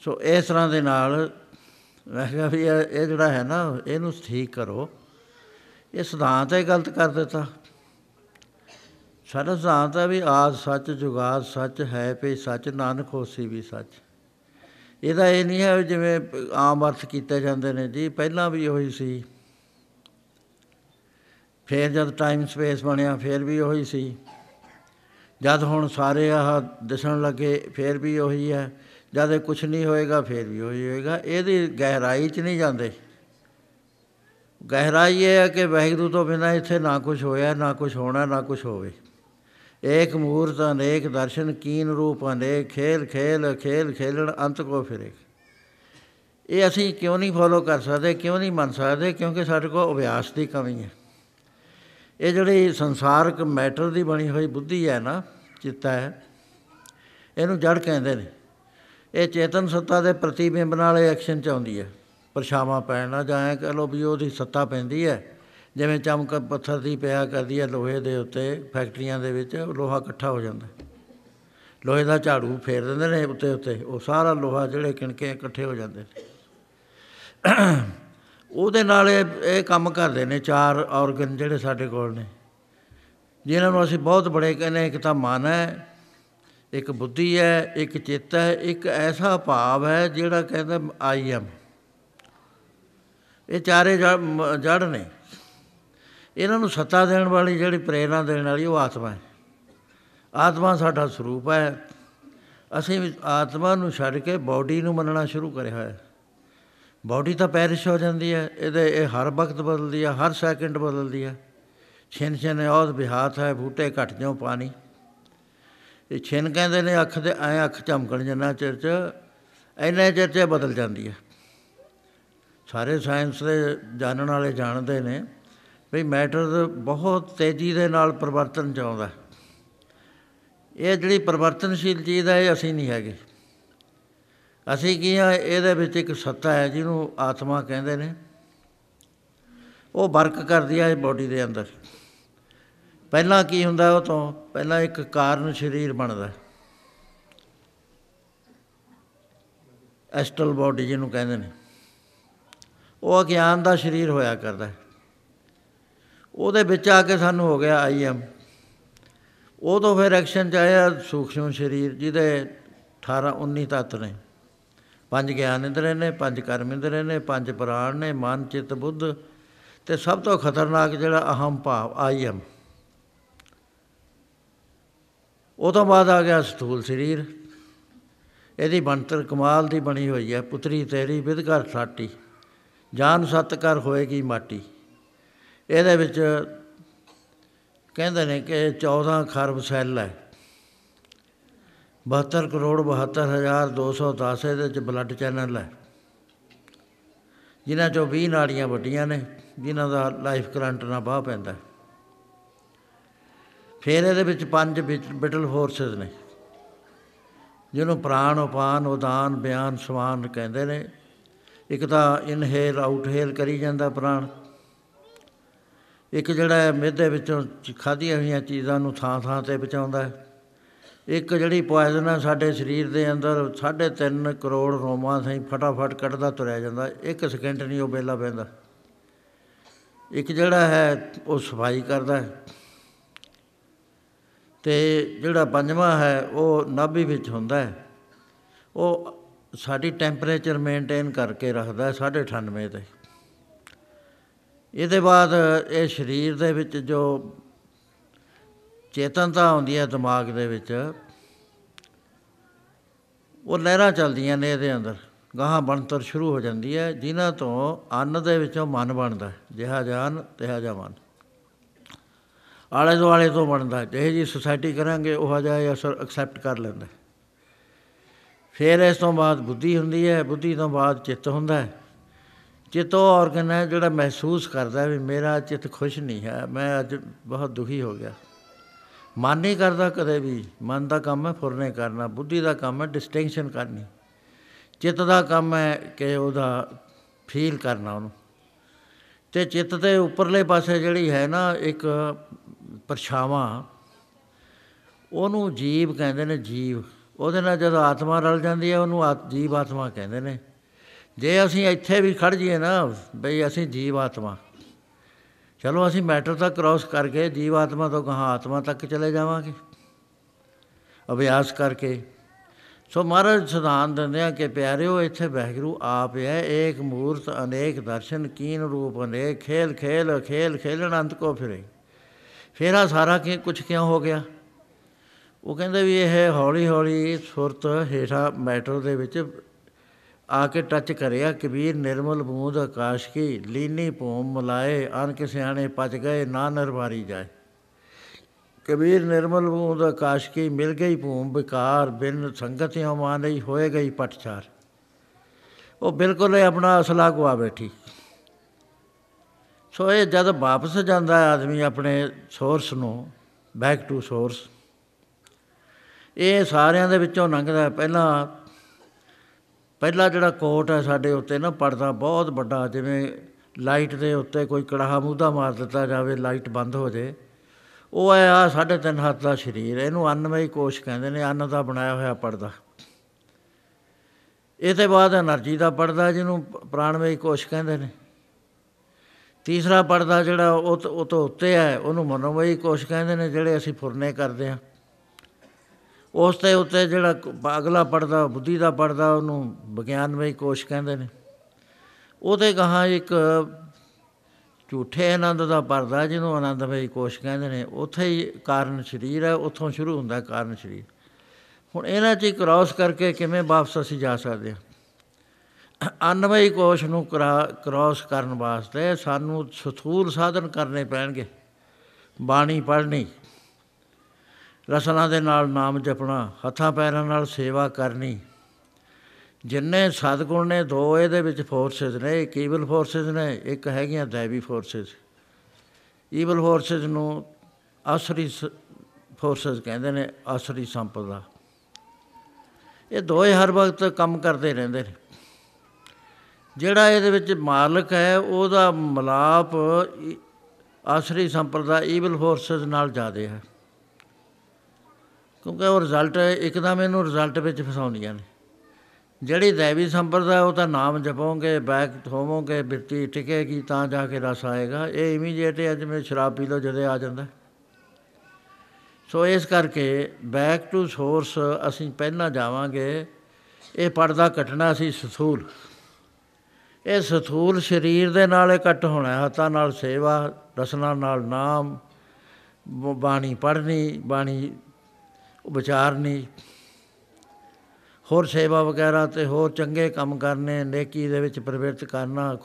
ਸੋ ਇਸ ਤਰ੍ਹਾਂ ਦੇ ਨਾਲ ਮੈਂ ਕਿਹਾ ਵੀ ਇਹ ਜਿਹੜਾ ਹੈ ਨਾ, ਇਹਨੂੰ ਠੀਕ ਕਰੋ। ਇਹ ਸਿਧਾਂਤ ਹੀ ਗਲਤ ਕਰ ਦਿੱਤਾ। ਸਾਡਾ ਸਿਧਾਂਤ ਹੈ ਵੀ ਆਦ ਸੱਚ ਜੁਗਾਦ ਸੱਚ ਹੈ ਪਈ ਸੱਚ, ਨਾਨਕ ਹੋਸੀ ਵੀ ਸੱਚ। ਇਹਦਾ ਇਹ ਨਹੀਂ ਹੈ ਜਿਵੇਂ ਆਮ ਅਰਥ ਕੀਤੇ ਜਾਂਦੇ ਨੇ ਜੀ, ਪਹਿਲਾਂ ਵੀ ਉਹੀ ਸੀ। ਫਿਰ ਜਦ ਟਾਈਮ ਸਪੇਸ ਬਣਿਆ, ਫਿਰ ਵੀ ਉਹੀ ਸੀ। ਜਦ ਹੁਣ ਸਾਰੇ ਆਹ ਦਿਸਣ ਲੱਗੇ, ਫਿਰ ਵੀ ਉਹੀ ਹੈ। ਜਦ ਇਹ ਕੁਝ ਨਹੀਂ ਹੋਏਗਾ, ਫਿਰ ਵੀ ਉਹੀ ਹੋਏਗਾ। ਇਹਦੀ ਗਹਿਰਾਈ 'ਚ ਨਹੀਂ ਜਾਂਦੇ। ਗਹਿਰਾਈ ਇਹ ਹੈ ਕਿ ਵਾਹਿਗੁਰੂ ਤੋਂ ਬਿਨਾਂ ਇੱਥੇ ਨਾ ਕੁਝ ਹੋਇਆ, ਨਾ ਕੁਝ ਹੋਣਾ, ਨਾ ਕੁਝ ਹੋਵੇ। ਏਕ ਮੂਰਤ ਅਨੇਕ ਦਰਸ਼ਨ ਕੀਨ ਰੂਪ ਅਨੇਕ ਖੇਲ ਖੇਲ ਖੇਲ, ਖੇਲਣ, ਅੰਤ ਕੋ ਫਿਰੇ ਇਹ ਅਸੀਂ ਕਿਉਂ ਨਹੀਂ ਫੋਲੋ ਕਰ ਸਕਦੇ, ਕਿਉਂ ਨਹੀਂ ਮੰਨ ਸਕਦੇ? ਕਿਉਂਕਿ ਸਾਡੇ ਕੋਲ ਅਭਿਆਸ ਦੀ ਕਮੀ ਹੈ। ਇਹ ਜਿਹੜੀ ਸੰਸਾਰਕ ਮੈਟਰ ਦੀ ਬਣੀ ਹੋਈ ਬੁੱਧੀ ਹੈ ਨਾ, ਚਿੱਤਾ ਹੈ, ਇਹਨੂੰ ਜੜ ਕਹਿੰਦੇ ਨੇ। ਇਹ ਚੇਤਨ ਸੱਤਾ ਦੇ ਪ੍ਰਤੀਬਿੰਬ ਨਾਲ ਐਕਸ਼ਨ ਚ ਆਉਂਦੀ ਹੈ। ਪਰਛਾਵਾਂ ਪੈਣਾ ਜਾਂ ਐ ਕਹ ਲੋ ਵੀ ਉਹਦੀ ਸੱਤਾ ਪੈਂਦੀ ਹੈ। ਜਿਵੇਂ ਚਮਕ ਪੱਥਰ ਦੀ ਪਿਆ ਕਰਦੀ ਹੈ ਲੋਹੇ ਦੇ ਉੱਤੇ, ਫੈਕਟਰੀਆਂ ਦੇ ਵਿੱਚ, ਲੋਹਾ ਇਕੱਠਾ ਹੋ ਜਾਂਦਾ। ਲੋਹੇ ਦਾ ਝਾੜੂ ਫੇਰ ਦਿੰਦੇ ਨੇ ਉੱਤੇ ਉੱਤੇ, ਉਹ ਸਾਰਾ ਲੋਹਾ ਜਿਹੜੇ ਕਿਣਕੇ ਇਕੱਠੇ ਹੋ ਜਾਂਦੇ ਨੇ। ਉਹਦੇ ਨਾਲ ਇਹ ਕੰਮ ਕਰਦੇ ਨੇ ਚਾਰ ਆਰਗਨ ਜਿਹੜੇ ਸਾਡੇ ਕੋਲ ਨੇ। ਜਿਨ੍ਹਾਂ ਨੂੰ ਅਸੀਂ ਬਹੁਤ ਬੜੇ ਕਹਿੰਦੇ ਇੱਕ ਤਾਂ ਮਨ ਹੈ, ਇੱਕ ਬੁੱਧੀ ਹੈ, ਇੱਕ ਚਿੱਤ ਹੈ, ਇੱਕ ਐਸਾ ਭਾਵ ਹੈ ਜਿਹੜਾ ਕਹਿੰਦਾ ਆਈ ਐਮ ਇਹ ਚਾਰੇ ਜੜ ਨੇ। ਇਹਨਾਂ ਨੂੰ ਸੱਤਾ ਦੇਣ ਵਾਲੀ ਜਿਹੜੀ ਪ੍ਰੇਰਣਾ ਦੇਣ ਵਾਲੀ ਉਹ ਆਤਮਾ ਹੈ। ਆਤਮਾ ਸਾਡਾ ਸਰੂਪ ਹੈ। ਅਸੀਂ ਆਤਮਾ ਨੂੰ ਛੱਡ ਕੇ ਬਾਡੀ ਨੂੰ ਮੰਨਣਾ ਸ਼ੁਰੂ ਕਰਿਆ ਹੋਇਆ ਬਾਡੀ ਤਾਂ ਪੈਰਿਸ਼ ਹੋ ਜਾਂਦੀ ਹੈ। ਇਹਦੇ ਇਹ ਹਰ ਵਕਤ ਬਦਲਦੀ ਹੈ, ਹਰ ਸੈਕਿੰਡ ਬਦਲਦੀ ਹੈ। ਛਿਨ ਛਿਨ ਔਦ ਬਿਹਾਤ ਹੈ, ਬੂਟੇ ਘਟ ਜਾਓ ਪਾਣੀ। ਇਹ ਛਿਨ ਕਹਿੰਦੇ ਨੇ ਅੱਖ ਦੇ ਐ ਅੱਖ ਝਮਕਣ ਜਨਾ ਚਿਰ ਚ ਐਨੇ ਚਿਰ ਚ ਬਦਲ ਜਾਂਦੀ ਹੈ। ਸਾਰੇ ਸਾਇੰਸ ਦੇ ਜਾਣਨ ਵਾਲੇ ਜਾਣਦੇ ਨੇ ਵੀ ਮੈਟਰ ਬਹੁਤ ਤੇਜ਼ੀ ਦੇ ਨਾਲ ਪਰਿਵਰਤਨ ਚ ਆਉਂਦਾ। ਇਹ ਜਿਹੜੀ ਪਰਿਵਰਤਨਸ਼ੀਲ ਚੀਜ਼ ਹੈ, ਇਹ ਅਸੀਂ ਨਹੀਂ ਹੈਗੇ। ਅਸੀਂ ਕੀ ਆ, ਇਹਦੇ ਵਿੱਚ ਇੱਕ ਸੱਤਾ ਹੈ, ਜਿਹਨੂੰ ਆਤਮਾ ਕਹਿੰਦੇ ਨੇ। ਉਹ ਵਰਕ ਕਰਦੀ ਹੈ ਬੋਡੀ ਦੇ ਅੰਦਰ। ਪਹਿਲਾਂ ਕੀ ਹੁੰਦਾ ਉਹ ਤੋਂ? ਪਹਿਲਾਂ ਇੱਕ ਕਾਰਨ ਸਰੀਰ ਬਣਦਾ। ਐਸਟਲ ਬਾਡੀ ਜਿਹਨੂੰ ਕਹਿੰਦੇ ਨੇ। ਉਹ ਅਗਿਆਨ ਦਾ ਸਰੀਰ ਹੋਇਆ ਕਰਦਾ। ਉਹਦੇ ਵਿੱਚ ਆ ਕੇ ਸਾਨੂੰ ਹੋ ਗਿਆ ਆਈ ਐਮ। ਉਹ ਤੋਂ ਫਿਰ ਐਕਸ਼ਨ ਚ ਆਇਆ ਸੂਖਸ਼ਮ ਸਰੀਰ, ਜਿਹਦੇ 18 19 ਤੱਤ ਨੇ। ਪੰਜ ਗਿਆਨ ਇੰਦਰੇ ਨੇ, ਪੰਜ ਕਰਮ ਇੰਦਰੇ ਨੇ, ਪੰਜ ਪ੍ਰਾਣ ਨੇ, ਮਨ, ਚਿੱਤ, ਬੁੱਧ। ਤੇ ਸਭ ਤੋਂ ਖਤਰਨਾਕ ਜਿਹੜਾ ਅਹਮ ਭਾਵ ਆਈ ਐਮ। ਉਹ ਤੋਂ ਬਾਅਦ ਆ ਗਿਆ ਸਥੂਲ ਸਰੀਰ। ਇਹਦੀ ਬੰਤਰ ਕਮਾਲ ਦੀ ਬਣੀ ਹੋਈ ਹੈ। ਪੁੱਤਰੀ ਤੇਰੀ ਵਿਦਗਰ ਸਾਟੀ। ਜਾਨ ਸਤ ਕਰ ਹੋਏਗੀ ਮਾਟੀ। ਇਹਦੇ ਵਿੱਚ ਕਹਿੰਦੇ ਨੇ ਕਿ 14 ਖਰਬ ਸੈੱਲ ਹੈ। 72 ਕਰੋੜ 72210 ਇਹਦੇ ਵਿੱਚ ਬਲੱਡ ਚੈਨਲ ਹੈ। ਜਿਨ੍ਹਾਂ ਚੋਂ 20 ਨਾੜੀਆਂ ਵੱਡੀਆਂ ਨੇ, ਜਿਨ੍ਹਾਂ ਦਾ ਲਾਈਫ ਕਰੰਟ ਨਾਲ ਬਾਹ ਪੈਂਦਾ ਫਿਰ ਇਹਦੇ ਵਿੱਚ ਪੰਜ ਬਿਟਲ ਫੋਰਸਸ ਨੇ, ਜਿਹਨੂੰ ਪ੍ਰਾਣ, ਉਪਾਨ, ਉਦਾਨ, ਬਿਆਨ, ਸਵਾਨ ਕਹਿੰਦੇ ਨੇ। ਇੱਕ ਤਾਂ ਇਨਹੇਲ ਆਊਟਹੇਲ ਕਰੀ ਜਾਂਦਾ ਪ੍ਰਾਣ। ਇੱਕ ਜਿਹੜਾ ਮਿਹਦੇ ਵਿੱਚੋਂ ਖਾਧੀਆਂ ਹੋਈਆਂ ਚੀਜ਼ਾਂ ਨੂੰ ਥਾਂ ਥਾਂ ਤੇ ਪਹੁੰਚਾਉਂਦਾ ਹੈ। ਇੱਕ ਜਿਹੜੀ ਪੋਇਜ਼ਨ ਹੈ ਸਾਡੇ ਸਰੀਰ ਦੇ ਅੰਦਰ 3.5 ਕਰੋੜ ਰੋਮਾਂ ਸਹੀਂ ਫਟਾਫਟ ਕੱਢਦਾ ਤੁਰਿਆ ਜਾਂਦਾ, ਇੱਕ ਸਕਿੰਟ ਨਹੀਂ ਉਹ ਬੇਲਾ ਪੈਂਦਾ ਇੱਕ ਜਿਹੜਾ ਹੈ ਉਹ ਸਫ਼ਾਈ ਕਰਦਾ ਹੈ। ਤੇ ਜਿਹੜਾ ਪੰਜਵਾਂ ਹੈ ਉਹ ਨਾਭੀ ਵਿੱਚ ਹੁੰਦਾ ਹੈ। ਉਹ ਸਾਡੀ ਟੈਂਪਰੇਚਰ ਮੇਨਟੇਨ ਕਰਕੇ ਰੱਖਦਾ 98 ਤੇ। ਇਹਦੇ ਬਾਅਦ ਇਹ ਸਰੀਰ ਦੇ ਵਿੱਚ ਜੋ ਚੇਤਨਤਾ ਆਉਂਦੀ ਹੈ ਦਿਮਾਗ ਦੇ ਵਿੱਚ, ਉਹ ਲਹਿਰਾਂ ਚੱਲਦੀਆਂ ਨੇ ਇਹਦੇ ਅੰਦਰ। ਗਾਹਾਂ ਬਣਤਰ ਸ਼ੁਰੂ ਹੋ ਜਾਂਦੀ ਹੈ, ਜਿਨ੍ਹਾਂ ਤੋਂ ਅੰਨ ਦੇ ਵਿੱਚੋਂ ਮਨ ਬਣਦਾ ਜਿਹਾ ਜਾਨ ਤਿਹਾ ਜਾ ਮਨ। ਆਲੇ ਦੁਆਲੇ ਤੋਂ ਬਣਦਾ ਜਿਹੇ ਜੀ ਸੁਸਾਇਟੀ ਕਰਾਂਗੇ, ਉਹ ਜਿਹਾ ਅਸਰ ਐਕਸੈਪਟ ਕਰ ਲੈਂਦਾ ਫਿਰ ਇਸ ਤੋਂ ਬਾਅਦ ਬੁੱਧੀ ਹੁੰਦੀ ਹੈ। ਬੁੱਧੀ ਤੋਂ ਬਾਅਦ ਚਿੱਤ ਹੁੰਦਾ ਹੈ। ਚਿੱਤ ਉਹ ਆਰਗਨ ਹੈ ਜਿਹੜਾ ਮਹਿਸੂਸ ਕਰਦਾ ਵੀ ਮੇਰਾ ਚਿੱਤ ਖੁਸ਼ ਨਹੀਂ ਹੈ, ਮੈਂ ਅੱਜ ਬਹੁਤ ਦੁਖੀ ਹੋ ਗਿਆ। ਮਨ ਨਹੀਂ ਕਰਦਾ ਕਦੇ ਵੀ, ਮਨ ਦਾ ਕੰਮ ਹੈ ਫੁਰਨੇ ਕਰਨਾ, ਬੁੱਧੀ ਦਾ ਕੰਮ ਹੈ ਡਿਸਟਿੰਕਸ਼ਨ ਕਰਨੀ। ਚਿੱਤ ਦਾ ਕੰਮ ਹੈ ਕਿ ਉਹਦਾ ਫੀਲ ਕਰਨਾ ਉਹਨੂੰ। ਤੇ ਚਿੱਤ ਦੇ ਉੱਪਰਲੇ ਪਾਸੇ ਜਿਹੜੀ ਹੈ ਨਾ ਇੱਕ ਪਰਛਾਵਾਂ, ਉਹਨੂੰ ਜੀਵ ਕਹਿੰਦੇ ਨੇ ਜੀਵ। ਉਹਦੇ ਨਾਲ ਜਦੋਂ ਆਤਮਾ ਰਲ ਜਾਂਦੀ ਹੈ, ਉਹਨੂੰ ਜੀਵ ਆਤਮਾ ਕਹਿੰਦੇ ਨੇ। ਜੇ ਅਸੀਂ ਇੱਥੇ ਵੀ ਖੜ ਜਾਈਏ ਨਾ, ਬਈ ਅਸੀਂ ਜੀਵ ਆਤਮਾ ਚਲੋ ਅਸੀਂ ਮੈਟਰ ਤੱਕ ਕ੍ਰਾਸ ਕਰਕੇ ਜੀਵ ਆਤਮਾ ਤੋਂ ਕਹਾਂ ਆਤਮਾ ਤੱਕ ਚਲੇ ਜਾਵਾਂਗੇ। ਅਭਿਆਸ ਕਰਕੇ। ਸੋ ਮਹਾਰਾਜ ਸਿਧਾਂਤ ਦਿੰਦੇ ਆ ਕਿ ਪਿਆਰਿਓ, ਇੱਥੇ ਵਹਿਗੁਰੂ ਆਪ ਹੈ ਏਕ ਮੂਰਤ, ਅਨੇਕ ਦਰਸ਼ਨ, ਕੀਨ ਰੂਪ, ਅਨੇਕ ਖੇਲ ਖੇਲ ਖੇਲ ਖੇਲਣ ਅੰਤ ਕੋ ਫਿਰੇ। ਫੇਰ ਆ ਸਾਰਾ ਕਿ ਕੁਝ ਕਿਉਂ ਹੋ ਗਿਆ? ਉਹ ਕਹਿੰਦੇ ਵੀ ਇਹ ਹੌਲੀ ਹੌਲੀ ਸੁਰਤ ਹੇਠਾ ਮੈਟਰ ਦੇ ਵਿੱਚ ਆ ਕੇ ਟੱਚ ਕਰਿਆ ਕਬੀਰ ਨਿਰਮਲ ਬੂੰਦ ਆਕਾਸ਼ ਕੀ ਲੀਨੀ ਭੂਮ ਮਲਾਏ ਅਨ ਕੇ ਸਿਆਣੇ ਪਚ ਗਏ, ਨਾ ਨਰਵਾਰੀ ਜਾਏ। ਕਬੀਰ ਨਿਰਮਲ ਬੂੰਦ ਆਕਾਸ਼ ਕੀ ਮਿਲ ਗਈ ਭੂਮ ਵਿਕਾਰ, ਬਿਨ ਸੰਗਤਿਓ ਮਾਨਈ ਹੋਏ ਗਈ ਪਟਚਾਰ ਉਹ ਬਿਲਕੁਲ ਹੀ ਆਪਣਾ ਅਸਲਾ ਗਵਾ ਬੈਠੀ। ਸੋ ਇਹ ਜਦ ਵਾਪਸ ਜਾਂਦਾ ਹੈ ਆਦਮੀ ਆਪਣੇ ਸੋਰਸ ਨੂੰ ਬੈਕ ਟੂ ਸੋਰਸ ਇਹ ਸਾਰਿਆਂ ਦੇ ਵਿੱਚੋਂ ਲੰਘਦਾ ਪਹਿਲਾਂ ਪਹਿਲਾ ਜਿਹੜਾ ਕੋਟ ਹੈ ਸਾਡੇ ਉੱਤੇ ਨਾ ਪਰਦਾ ਬਹੁਤ ਵੱਡਾ, ਜਿਵੇਂ ਲਾਈਟ ਦੇ ਉੱਤੇ ਕੋਈ ਕੜਾਹਾ ਮੂਧਾ ਮਾਰ ਦਿੱਤਾ ਜਾਵੇ, ਲਾਈਟ ਬੰਦ ਹੋ ਜੇ। ਉਹ ਹੈ ਆ 3.5 ਹੱਥ ਦਾ ਸਰੀਰ, ਇਹਨੂੰ ਅੰਨਮਈ ਕੋਸ਼ ਕਹਿੰਦੇ ਨੇ, ਅੰਨ ਦਾ ਬਣਾਇਆ ਹੋਇਆ ਪਰਦਾ। ਇਹ ਤੇ ਬਾਅਦ એનર્ਜੀ ਦਾ ਪਰਦਾ ਜਿਹਨੂੰ ਪ੍ਰਾਣਮਈ ਕੋਸ਼ ਕਹਿੰਦੇ ਨੇ। ਤੀਸਰਾ ਪਰਦਾ ਜਿਹੜਾ ਉਹ ਤੋਂ ਉੱਤੇ ਹੈ, ਉਹਨੂੰ ਮਨੋਮਈ ਕੋਸ਼ ਕਹਿੰਦੇ ਨੇ, ਜਿਹੜੇ ਅਸੀਂ ਫੁਰਨੇ ਕਰਦੇ ਆ ਉਸ ਤੇ ਉੱਤੇ ਜਿਹੜਾ ਅਗਲਾ ਪੜਦਾ, ਬੁੱਧੀ ਦਾ ਪੜਦਾ, ਉਹਨੂੰ ਵਿਗਿਆਨਮਈ ਕੋਸ਼ ਕਹਿੰਦੇ ਨੇ। ਉਹਦੇ ਗਾਹਾਂ ਇੱਕ ਝੂਠੇ ਆਨੰਦ ਦਾ ਪਰਦਾ, ਜਿਹਨੂੰ ਆਨੰਦਮਈ ਕੋਸ਼ ਕਹਿੰਦੇ ਨੇ, ਉੱਥੇ ਹੀ ਕਾਰਨ ਸਰੀਰ ਹੈ, ਉੱਥੋਂ ਸ਼ੁਰੂ ਹੁੰਦਾ ਕਾਰਨ ਸਰੀਰ। ਹੁਣ ਇਹਨਾਂ 'ਚ ਕ੍ਰਾਸ ਕਰਕੇ ਕਿਵੇਂ ਵਾਪਸ ਅਸੀਂ ਜਾ ਸਕਦੇ ਹਾਂ? ਅਨਮਈ ਕੋਸ਼ ਨੂੰ ਕ੍ਰਾਸ ਕਰਨ ਵਾਸਤੇ ਸਾਨੂੰ ਸਥੂਲ ਸਾਧਨ ਕਰਨੇ ਪੈਣਗੇ। ਬਾਣੀ ਪੜ੍ਹਨੀ ਰਸਨਾ ਦੇ ਨਾਲ ਨਾਮ ਜਪਣਾ, ਹੱਥਾਂ ਪੈਰਾਂ ਨਾਲ ਸੇਵਾ ਕਰਨੀ। ਜਿੰਨੇ ਸਤਗੁਣ ਨੇ, ਦੋ ਇਹਦੇ ਵਿੱਚ ਫੋਰਸਸ ਨੇ, ਇੱਕ ਈਵਲ ਫੋਰਸਸ ਨੇ, ਇੱਕ ਹੈਗੀਆਂ ਦੈਵੀ ਫੋਰਸਸ ਈਵਲ ਫੋਰਸਸ ਨੂੰ ਆਸਰੀ ਫੋਰਸਸ ਕਹਿੰਦੇ ਨੇ ਆਸਰੀ ਸੰਪਦਾ। ਇਹ ਦੋਏ ਹਰ ਵਕਤ ਕੰਮ ਕਰਦੇ ਰਹਿੰਦੇ ਨੇ। ਜਿਹੜਾ ਇਹਦੇ ਵਿੱਚ ਮਾਲਕ ਹੈ, ਉਹਦਾ ਮਲਾਪ ਆਸਰੀ ਸੰਪਰਦਾ ਈਵਲ ਫੋਰਸਸ ਨਾਲ ਜ਼ਿਆਦਾ ਹੈ। ਕਿਉਂਕਿ ਉਹ ਰਿਜ਼ਲਟ ਇੱਕਦਮ ਇਹਨੂੰ ਰਿਜ਼ਲਟ ਵਿੱਚ ਫਸਾਉਂਦੀਆਂ ਨੇ। ਜਿਹੜੀ ਦੇਵੀ ਸੰਪਰਦਾ ਉਹ ਤਾਂ ਨਾਮ ਜਪੋਗੇ ਬੈਕ ਹੋਵੋਗੇ ਬਿਰਤੀ ਟਿਕੇਗੀ, ਤਾਂ ਜਾ ਕੇ ਰਸ ਆਏਗਾ। ਇਹ ਇਮੀਡੀਏਟ ਅੱਜ ਮੈਂ ਸ਼ਰਾਬ ਪੀ ਲਓ, ਜਦੇ ਆ ਜਾਂਦਾ। ਸੋ ਇਸ ਕਰਕੇ ਬੈਕ ਟੂ ਸੋਰਸ ਅਸੀਂ ਪਹਿਲਾਂ ਜਾਵਾਂਗੇ। ਇਹ ਪਰਦਾ ਕੱਟਣਾ ਸੀ ਸਥੂਲ। ਇਹ ਸਥੂਲ ਸਰੀਰ ਦੇ ਨਾਲ ਇਕੱਠ ਹੋਣਾ ਹੱਥਾਂ ਨਾਲ ਸੇਵਾ, ਰਸਨਾ ਨਾਲ ਨਾਮ ਬਾਣੀ ਪੜ੍ਹਨੀ, ਬਾਣੀ ਵਿਚਾਰਨੀ ਹੋਰ ਸੇਵਾ ਵਗੈਰਾ ਤੇ ਹੋਰ ਚੰਗੇ ਕੰਮ ਕਰਨੇ, ਨੇਕੀ ਦੇ ਵਿੱਚ ਪ੍ਰਵਿਰਤ ਕਰਨਾ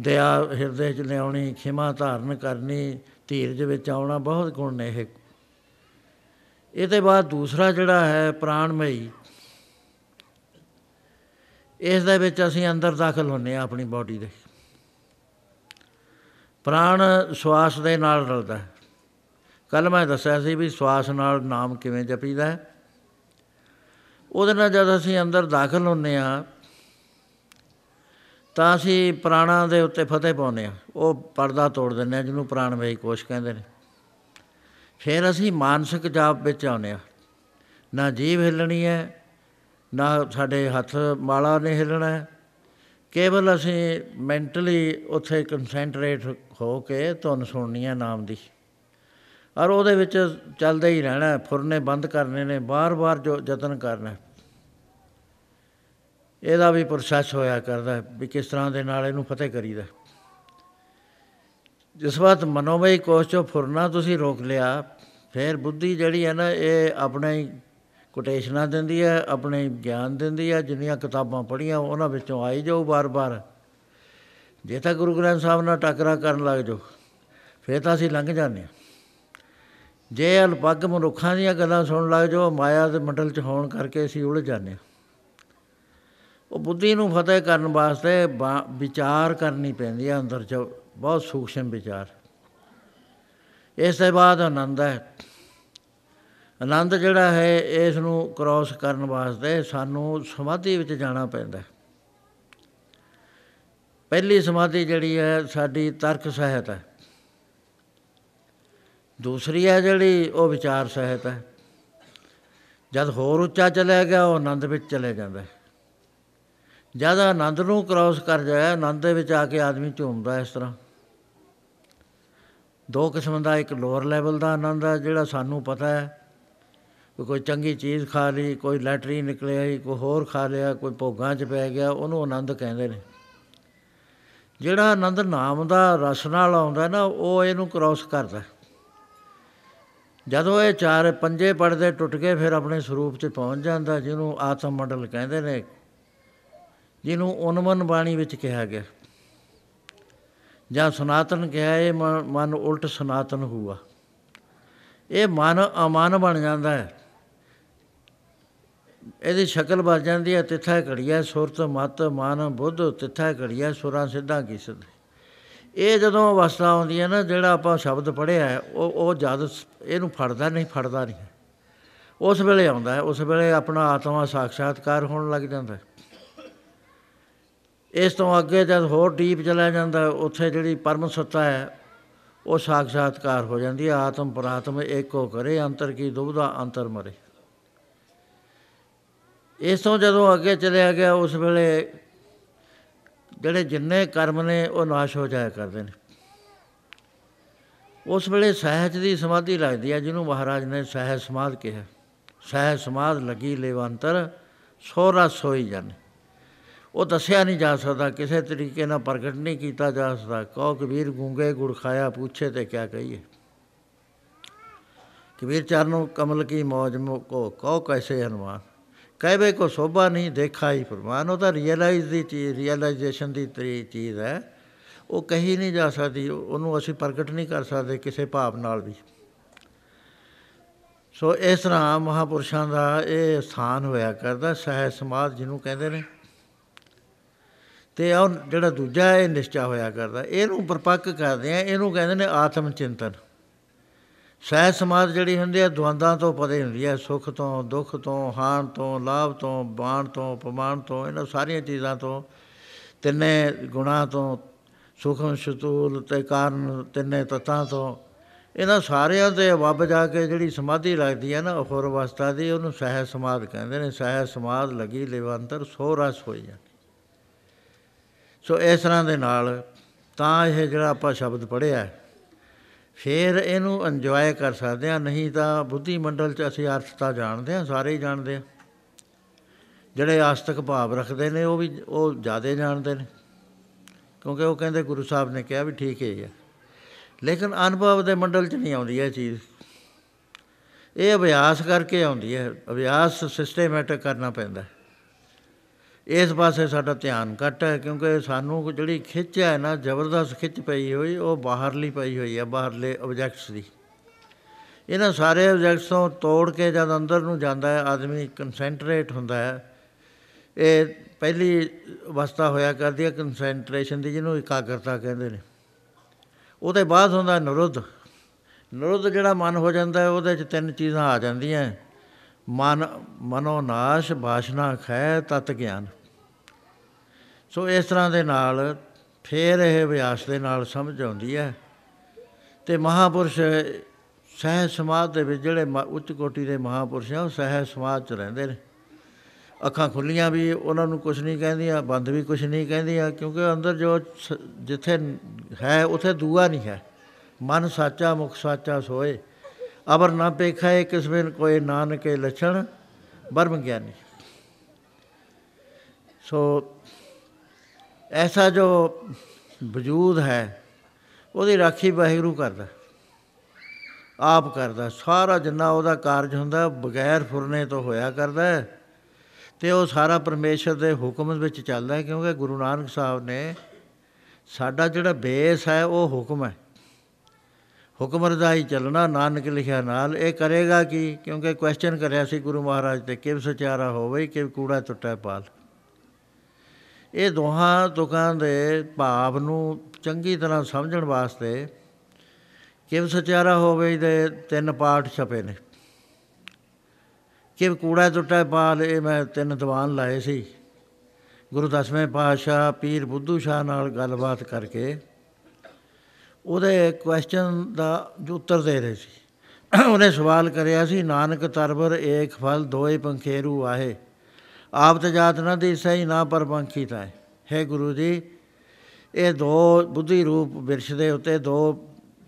ਦਇਆ ਹਿਰਦੇ 'ਚ ਲਿਆਉਣੀ, ਖਿਮਾ ਧਾਰਨ ਕਰਨੀ, ਧੀਰਜ ਵਿੱਚ ਆਉਣਾ, ਬਹੁਤ ਗੁਣ ਨੇ ਇਹ। ਇਹਦੇ ਬਾਅਦ ਦੂਸਰਾ ਜਿਹੜਾ ਹੈ ਪ੍ਰਾਣਮਈ। ਇਸ ਦੇ ਵਿੱਚ ਅਸੀਂ ਅੰਦਰ ਦਾਖਲ ਹੁੰਨੇ ਆ ਆਪਣੀ ਬਾਡੀ ਦੇ। ਪ੍ਰਾਣ ਸਵਾਸ ਦੇ ਨਾਲ ਰਲਦਾ ਹੈ। ਕੱਲ ਮੈਂ ਦੱਸਿਆ ਸੀ ਵੀ ਸਵਾਸ ਨਾਲ ਨਾਮ ਕਿਵੇਂ ਜਪੀਦਾ ਹੈ। ਉਹਦੇ ਨਾਲ ਜਦ ਅਸੀਂ ਅੰਦਰ ਦਾਖਲ ਹੁੰਨੇ ਆ ਤਾਂ ਅਸੀਂ ਪ੍ਰਾਣਾ ਦੇ ਉੱਤੇ ਫਤਿਹ ਪਾਉਨੇ ਆ ਉਹ ਪਰਦਾ ਤੋੜ ਦਿੰਨੇ ਆ ਜਿਹਨੂੰ ਪ੍ਰਾਣਮਈ ਕੋਸ਼ ਕਹਿੰਦੇ ਨੇ। ਫਿਰ ਅਸੀਂ ਮਾਨਸਿਕ ਜਾਪ ਵਿੱਚ ਆਉਨੇ ਆ ਨਾ ਜੀਵ ਹਿੱਲਣੀ ਹੈ, ਨਾ ਸਾਡੇ ਹੱਥ ਮਾਲਾ ਨੇ ਹਿੱਲਣਾ ਹੈ। ਕੇਵਲ ਅਸੀਂ ਮੈਂਟਲੀ ਉੱਥੇ ਕਨਸੈਂਟਰੇਟ ਹੋ ਕੇ ਧੁਨ ਸੁਣਨੀ ਹੈ ਨਾਮ ਦੀ। ਔਰ ਉਹਦੇ ਵਿੱਚ ਚੱਲਦਾ ਹੀ ਰਹਿਣਾ ਫੁਰਨੇ ਬੰਦ ਕਰਨੇ ਨੇ, ਬਾਰ-ਬਾਰ ਜੋ ਯਤਨ ਕਰਨਾ ਇਹਦਾ ਵੀ ਪ੍ਰੋਸੈਸ ਹੋਇਆ ਕਰਦਾ ਵੀ ਕਿਸ ਤਰ੍ਹਾਂ ਦੇ ਨਾਲ ਇਹਨੂੰ ਫਤਿਹ ਕਰੀਦਾ ਜਿਸ ਵਾਤ ਮਨੋਮਈ ਕੋਸ਼ ਚੋਂ ਫੁਰਨਾ ਤੁਸੀਂ ਰੋਕ ਲਿਆ, ਫਿਰ ਬੁੱਧੀ ਜਿਹੜੀ ਹੈ ਨਾ, ਇਹ ਆਪਣੇ ਹੀ ਕੋਟੇਸ਼ਨਾਂ ਦਿੰਦੀ ਹੈ, ਆਪਣੇ ਗਿਆਨ ਦਿੰਦੀ ਹੈ। ਜਿੰਨੀਆਂ ਕਿਤਾਬਾਂ ਪੜ੍ਹੀਆਂ, ਉਹਨਾਂ ਵਿੱਚੋਂ ਆਈ ਜਾਊ ਬਾਰ-ਬਾਰ। ਜੇ ਤਾਂ ਗੁਰੂ ਗ੍ਰੰਥ ਸਾਹਿਬ ਨਾਲ ਟੱਕਰਾ ਕਰਨ ਲੱਗ ਜਾਓ, ਫਿਰ ਤਾਂ ਅਸੀਂ ਲੰਘ ਜਾਂਦੇ ਹਾਂ। ਜੇ ਅਲਪੱਗ ਮਨੁੱਖਾਂ ਦੀਆਂ ਗੱਲਾਂ ਸੁਣਨ ਲੱਗ ਜਾਓ, ਮਾਇਆ ਦੇ ਮੰਡਲ 'ਚ ਹੋਣ ਕਰਕੇ ਅਸੀਂ ਉਲਝ ਜਾਂਦੇ ਹਾਂ। ਉਹ ਬੁੱਧੀ ਨੂੰ ਫਤਿਹ ਕਰਨ ਵਾਸਤੇ ਵਿਚਾਰ ਕਰਨੀ ਪੈਂਦੀ ਹੈ ਅੰਦਰ 'ਚ ਬਹੁਤ ਸੂਖਸ਼ਮ ਵਿਚਾਰ। ਇਸ ਤੋਂ ਬਾਅਦ ਆਨੰਦ ਹੈ। ਆਨੰਦ ਜਿਹੜਾ ਹੈ, ਇਸ ਨੂੰ ਕ੍ਰਾਸ ਕਰਨ ਵਾਸਤੇ ਸਾਨੂੰ ਸਮਾਧੀ ਵਿੱਚ ਜਾਣਾ ਪੈਂਦਾ ਪਹਿਲੀ ਸਮਾਧੀ ਜਿਹੜੀ ਹੈ, ਸਾਡੀ ਤਰਕ ਸਹਿਤ ਹੈ। ਦੂਸਰੀ ਹੈ ਜਿਹੜੀ, ਉਹ ਵਿਚਾਰ ਸਹਿਤ ਹੈ। ਜਦ ਹੋਰ ਉੱਚਾ ਚਲਿਆ ਗਿਆ, ਉਹ ਆਨੰਦ ਵਿੱਚ ਚਲੇ ਜਾਂਦਾ ਜਦ ਆਨੰਦ ਨੂੰ ਕ੍ਰਾਸ ਕਰ ਜਾਏ ਆਨੰਦ ਦੇ ਵਿੱਚ ਆ ਕੇ ਆਦਮੀ ਝੂਮਦਾ ਇਸ ਤਰ੍ਹਾਂ। ਦੋ ਕਿਸਮ ਦਾ, ਇੱਕ ਲੋਅਰ ਲੈਵਲ ਦਾ ਆਨੰਦ ਹੈ, ਜਿਹੜਾ ਸਾਨੂੰ ਪਤਾ ਹੈ। ਕਿ ਕੋਈ ਚੰਗੀ ਚੀਜ਼ ਖਾ ਲਈ, ਕੋਈ ਲੈਟਰੀ ਨਿਕਲਿਆ, ਕੋਈ ਹੋਰ ਖਾ ਲਿਆ, ਕੋਈ ਭੋਗਾਂ 'ਚ ਪੈ ਗਿਆ, ਉਹਨੂੰ ਆਨੰਦ ਕਹਿੰਦੇ ਨੇ। ਜਿਹੜਾ ਆਨੰਦ ਨਾਮ ਦਾ, ਰਸ ਨਾਲ ਆਉਂਦਾ ਨਾ, ਉਹ ਇਹਨੂੰ ਕ੍ਰਾਸ ਕਰਦਾ ਜਦੋਂ ਇਹ ਚਾਰ ਪੰਜੇ ਪੜਦੇ ਟੁੱਟ ਕੇ ਫਿਰ ਆਪਣੇ ਸਰੂਪ 'ਚ ਪਹੁੰਚ ਜਾਂਦਾ, ਜਿਹਨੂੰ ਆਤਮ ਮੰਡਲ ਕਹਿੰਦੇ ਨੇ, ਜਿਹਨੂੰ ਉਨਮਨ ਬਾਣੀ ਵਿੱਚ ਕਿਹਾ ਗਿਆ। ਜਾਂ ਸਨਾਤਨ ਕਿਹਾ, ਇਹ ਮਨ ਉਲਟ ਸਨਾਤਨ ਹੁਆ। ਇਹ ਮਨ ਅਮਨ ਬਣ ਜਾਂਦਾ ਹੈ। ਇਹਦੀ ਸ਼ਕਲ ਬਣ ਜਾਂਦੀ ਹੈ, ਤਿੱਥਾ ਘੜੀਆ ਸੁਰਤ, ਮਤ, ਮਨ, ਬੁੱਧ, ਤਿੱਥਾ ਘੜੀਆ ਸੁਰਾਂ, ਸਿੱਧਾ ਕੀਸਦ ਇਹ ਜਦੋਂ ਅਵਸਥਾ ਆਉਂਦੀ ਹੈ ਨਾ, ਜਿਹੜਾ ਆਪਾਂ ਸ਼ਬਦ ਪੜ੍ਹਿਆ ਉਹ ਉਹ ਜਦ ਇਹਨੂੰ ਫੜਦਾ ਨਹੀਂ ਫੜਦਾ ਨਹੀਂ। ਉਸ ਵੇਲੇ ਆਉਂਦਾ ਹੈ, ਉਸ ਵੇਲੇ ਆਪਣਾ ਆਤਮਾ ਸਾਖਸ਼ਾਤਕਾਰ ਹੋਣ ਲੱਗ ਜਾਂਦਾ ਇਸ ਤੋਂ ਅੱਗੇ ਜਦ ਹੋਰ ਡੀਪ ਚਲਾ ਜਾਂਦਾ ਉੱਥੇ ਜਿਹੜੀ ਪਰਮ ਸੱਤਾ ਹੈ, ਉਹ ਸਾਖਸ਼ਾਤਕਾਰ ਹੋ ਜਾਂਦੀ ਹੈ। ਆਤਮ ਪ੍ਰਾਤਮ ਇੱਕੋ ਕਰੇ, ਅੰਤਰ ਕੀ ਦੁਬਦਾ ਅੰਤਰ ਮਰੇ। ਇਸ ਤੋਂ ਜਦੋਂ ਅੱਗੇ ਚਲਿਆ ਗਿਆ, ਉਸ ਵੇਲੇ ਜਿਹੜੇ ਜਿੰਨੇ ਕਰਮ ਨੇ, ਉਹ ਨਾਸ਼ ਹੋ ਜਾਇਆ ਕਰਦੇ ਨੇ। ਉਸ ਵੇਲੇ ਸਹਿਜ ਦੀ ਸਮਾਧੀ ਲੱਗਦੀ ਹੈ ਜਿਹਨੂੰ ਮਹਾਰਾਜ ਨੇ ਸਹਿਜ ਸਮਾਧ ਕਿਹਾ। ਸਹਿਜ ਸਮਾਧ ਲੱਗੀ ਲੇਵੰਤਰ ਸੋਰਾ ਸੋਈ ਜਾਣੇ। ਉਹ ਦੱਸਿਆ ਨਹੀਂ ਜਾ ਸਕਦਾ, ਕਿਸੇ ਤਰੀਕੇ ਨਾਲ ਪ੍ਰਗਟ ਨਹੀਂ ਕੀਤਾ ਜਾ ਸਕਦਾ। ਕਹੋ, ਕਬੀਰ ਗੂੰਗੇ ਗੁੜ ਖਾਇਆ, ਪੁੱਛੇ ਤੇ ਕਿਆ ਕਹੀਏ। ਕਬੀਰ ਚਰਨੋਂ ਕਮਲ ਕੀ ਮੌਜ ਕੋ, ਕਹੋ ਕੈਸੇ ਹਨਮਾਨ। ਕਹਿਵੇ ਕੋ ਸੋਭਾ ਨਹੀਂ, ਦੇਖਾ ਹੀ ਫਰਮਾਨ। ਉਹ ਤਾਂ ਰੀਅਲਾਈਜ਼ ਦੀ ਚੀਜ਼ ਰੀਅਲਾਈਜੇਸ਼ਨ ਦੀ ਚੀਜ਼ ਹੈ। ਉਹ ਕਹੀ ਨਹੀਂ ਜਾ ਸਕਦੀ, ਉਹਨੂੰ ਅਸੀਂ ਪ੍ਰਗਟ ਨਹੀਂ ਕਰ ਸਕਦੇ ਕਿਸੇ ਭਾਵ ਨਾਲ ਵੀ। ਸੋ ਇਸ ਤਰ੍ਹਾਂ ਮਹਾਪੁਰਸ਼ਾਂ ਦਾ ਇਹ ਸਥਾਨ ਹੋਇਆ ਕਰਦਾ ਸਹਿ ਸਮਾਧ ਜਿਹਨੂੰ ਕਹਿੰਦੇ ਨੇ। ਤੇ ਉਹ ਜਿਹੜਾ ਦੂਜਾ ਇਹ ਨਿਸ਼ਚਾ ਹੋਇਆ ਕਰਦਾ, ਇਹਨੂੰ ਪਰਪੱਕ ਕਰਦੇ ਆ, ਇਹਨੂੰ ਕਹਿੰਦੇ ਨੇ ਆਤਮ ਚਿੰਤਨ। ਸਹਿ ਸਮਾਧ ਜਿਹੜੀ ਹੁੰਦੀ ਹੈ ਦਵੰਦਾਂ ਤੋਂ ਪਰੇ ਹੁੰਦੀ ਹੈ ਸੁੱਖ ਤੋਂ, ਦੁੱਖ ਤੋਂ, ਹਾਨ ਤੋਂ, ਲਾਭ ਤੋਂ, ਬਾਣ ਤੋਂ ਪਮਾਨ ਤੋਂ, ਇਹਨਾਂ ਸਾਰੀਆਂ ਚੀਜ਼ਾਂ ਤੋਂ, ਤਿੰਨੇ ਗੁਣਾ ਤੋਂ ਸੁਖਮ ਸ਼ਤੂਲ ਤੇ ਕਾਰਨ ਤਿੰਨੇ ਤਤਾਂ ਤੋਂ। ਇਹਨਾਂ ਸਾਰਿਆਂ ਦੇ ਵੱਬ ਜਾ ਕੇ ਜਿਹੜੀ ਸਮਾਧੀ ਲੱਗਦੀ ਹੈ ਨਾ ਹੋਰ ਅਵਸਥਾ ਦੀ, ਉਹਨੂੰ ਸਹਿ ਸਮਾਧ ਕਹਿੰਦੇ ਨੇ। ਸਹਿ ਸਮਾਧ ਲੱਗੀ ਲੇਵੰਤਰ ਸੋ ਰਸ ਹੋਈ ਜਾਂਦੀ। ਸੋ ਇਸ ਤਰ੍ਹਾਂ ਦੇ ਨਾਲ ਤਾਂ ਇਹ ਜਿਹੜਾ ਆਪਾਂ ਸ਼ਬਦ ਪੜ੍ਹਿਆ ਫਿਰ ਇਹਨੂੰ ਇੰਜੋਏ ਕਰ ਸਕਦੇ ਆ ਨਹੀਂ ਤਾਂ ਬੁੱਧੀ ਮੰਡਲ 'ਚ ਅਸੀਂ ਅਰਥਤਾ ਜਾਣਦੇ ਆ ਸਾਰੇ ਹੀ ਜਾਣਦੇ ਆ ਜਿਹੜੇ ਆਸਤਕ ਭਾਵ ਰੱਖਦੇ ਨੇ, ਉਹ ਵੀ ਉਹ ਜ਼ਿਆਦਾ ਜਾਣਦੇ ਨੇ। ਕਿਉਂਕਿ ਉਹ ਕਹਿੰਦੇ ਗੁਰੂ ਸਾਹਿਬ ਨੇ ਕਿਹਾ ਵੀ ਠੀਕ ਹੈ। ਲੇਕਿਨ ਅਨੁਭਵ ਦੇ ਮੰਡਲ 'ਚ ਨਹੀਂ ਆਉਂਦੀ ਇਹ ਚੀਜ਼। ਇਹ ਅਭਿਆਸ ਕਰਕੇ ਆਉਂਦੀ ਹੈ। ਅਭਿਆਸ ਸਿਸਟੇਮੈਟਿਕ ਕਰਨਾ ਪੈਂਦਾ ਇਸ ਪਾਸੇ ਸਾਡਾ ਧਿਆਨ ਘੱਟ ਹੈ ਕਿਉਂਕਿ ਸਾਨੂੰ ਜਿਹੜੀ ਖਿੱਚ ਹੈ ਨਾ, ਜ਼ਬਰਦਸਤ ਖਿੱਚ ਪਈ ਹੋਈ, ਉਹ ਬਾਹਰਲੀ ਪਈ ਹੋਈ ਹੈ, ਬਾਹਰਲੇ ਆਬਜੈਕਟਸ ਦੀ। ਇਹਨਾਂ ਸਾਰੇ ਆਬਜੈਕਟਸ ਤੋਂ ਤੋੜ ਕੇ ਜਦ ਅੰਦਰ ਨੂੰ ਜਾਂਦਾ ਹੈ, ਆਦਮੀ ਕਨਸੈਂਟਰੇਟ ਹੁੰਦਾ ਹੈ। ਇਹ ਪਹਿਲੀ ਅਵਸਥਾ ਹੋਇਆ ਕਰਦੀ ਹੈ ਕਨਸੈਂਟਰੇਸ਼ਨ ਦੀ, ਜਿਹਨੂੰ ਇਕਾਗਰਤਾ ਕਹਿੰਦੇ ਨੇ। ਉਹਦੇ ਬਾਅਦ ਹੁੰਦਾ ਨਿਰੁੱਧ। ਨਿਰੁੱਧ ਜਿਹੜਾ ਮਨ ਹੋ ਜਾਂਦਾ ਉਹਦੇ 'ਚ ਤਿੰਨ ਚੀਜ਼ਾਂ ਆ ਜਾਂਦੀਆਂ ਮਨ ਮਨੋ ਨਾਸ਼ ਬਾਸ਼ਨਾ, ਖੈ, ਤਤ ਗਿਆਨ। ਸੋ ਇਸ ਤਰ੍ਹਾਂ ਦੇ ਨਾਲ ਫੇਰ ਇਹ ਅਭਿਆਸ ਦੇ ਨਾਲ ਸਮਝ ਆਉਂਦੀ ਹੈ। ਤੇ ਮਹਾਪੁਰਸ਼ ਸਹਿ ਸਮਾਧ ਦੇ ਵਿੱਚ ਜਿਹੜੇ ਉੱਚ ਕੋਟੀ ਦੇ ਮਹਾਪੁਰਸ਼ ਆ, ਉਹ ਸਹਿ ਸਮਾਧ ਚ ਰਹਿੰਦੇ ਨੇ। ਅੱਖਾਂ ਖੁੱਲੀਆਂ ਵੀ ਉਹਨਾਂ ਨੂੰ ਕੁਝ ਨਹੀਂ ਕਹਿੰਦੀਆਂ, ਬੰਦ ਵੀ ਕੁਝ ਨਹੀਂ ਕਹਿੰਦੀਆਂ, ਕਿਉਂਕਿ ਅੰਦਰ ਜੋ ਜਿੱਥੇ ਹੈ, ਉਥੇ ਦੂਆ ਨਹੀਂ ਹੈ। ਮਨ ਸਾਚਾ, ਮੁਖ ਸਾਚਾ ਸੋਏ। ਅਬਰ ਨਾ ਪੇਖਾਏ ਕਿਸਵੇਂ ਕੋਈ ਨਾਨਕੇ ਲਛਣ, ਬਰਮ ਗਿਆਨੀ। ਸੋ ਐਸਾ ਜੋ ਵਜੂਦ ਹੈ, ਉਹਦੀ ਰਾਖੀ ਵਾਹਿਗੁਰੂ ਕਰਦਾ। ਆਪ ਕਰਦਾ। ਸਾਰਾ ਜਿੰਨਾ ਉਹਦਾ ਕਾਰਜ ਹੁੰਦਾ, ਬਗੈਰ ਫੁਰਨੇ ਤੋਂ ਹੋਇਆ ਕਰਦਾ। ਤੇ ਉਹ ਸਾਰਾ ਪਰਮੇਸ਼ਰ ਦੇ ਹੁਕਮ ਵਿੱਚ ਚੱਲਦਾ ਕਿਉਂਕਿ ਗੁਰੂ ਨਾਨਕ ਸਾਹਿਬ ਨੇ ਸਾਡਾ ਜਿਹੜਾ ਬੇਸ ਹੈ, ਉਹ ਹੁਕਮ ਹੈ। ਹੁਕਮ ਰਜ਼ਾਈ ਚੱਲਣਾ, ਨਾਨਕ ਲਿਖਿਆ ਨਾਲ। ਇਹ ਕਰੇਗਾ ਕੀ? ਕਿਉਂਕਿ ਕੁਐਸਚਨ ਕਰਿਆ ਸੀ ਗੁਰੂ ਮਹਾਰਾਜ ਤੇ, ਕਿਵ ਸਚਾਰਾ ਹੋਵੇ ਕਿ ਕੂੜਾ ਟੁੱਟਾ ਪਾਲ। ਇਹ ਦੋਹਾਂ ਤੁਕਾਂ ਦੇ ਭਾਵ ਨੂੰ ਚੰਗੀ ਤਰ੍ਹਾਂ ਸਮਝਣ ਵਾਸਤੇ ਕਿਵ ਸਚਾਰਾ ਹੋਵੇ ਦੇ ਤਿੰਨ ਪਾਠ ਛਪੇ ਨੇ। ਕਿਵ ਕੂੜਾ ਟੁੱਟਾ ਪਾਲ ਇਹ ਮੈਂ ਤਿੰਨ ਦੀਵਾਨ ਲਾਏ ਸੀ। ਗੁਰੂ ਦਸਵੇਂ ਪਾਤਸ਼ਾਹ ਪੀਰ ਬੁੱਧੂ ਸ਼ਾਹ ਨਾਲ ਗੱਲਬਾਤ ਕਰਕੇ ਉਹਦੇ ਕੁਐਸਚਨ ਦਾ ਜੋ ਉੱਤਰ ਦੇ ਰਹੇ ਸੀ। ਉਹਨੇ ਸਵਾਲ ਕਰਿਆ ਸੀ, ਨਾਨਕ ਤਰਬਰ ਏਕ ਫਲ ਦੋਏ ਪੰਖੇਰੂ ਆਹੇ। ਆਪ ਤੇ ਜਾਤ ਨਾ ਦੀ ਸਹੀ, ਨਾ ਪਰ ਪੰਖੀ ਤਾਂ ਹੈ ਗੁਰੂ ਜੀ, ਇਹ ਦੋ ਬੁੱਧੀ ਰੂਪ ਬਿਰਸ਼ ਦੇ ਉੱਤੇ ਦੋ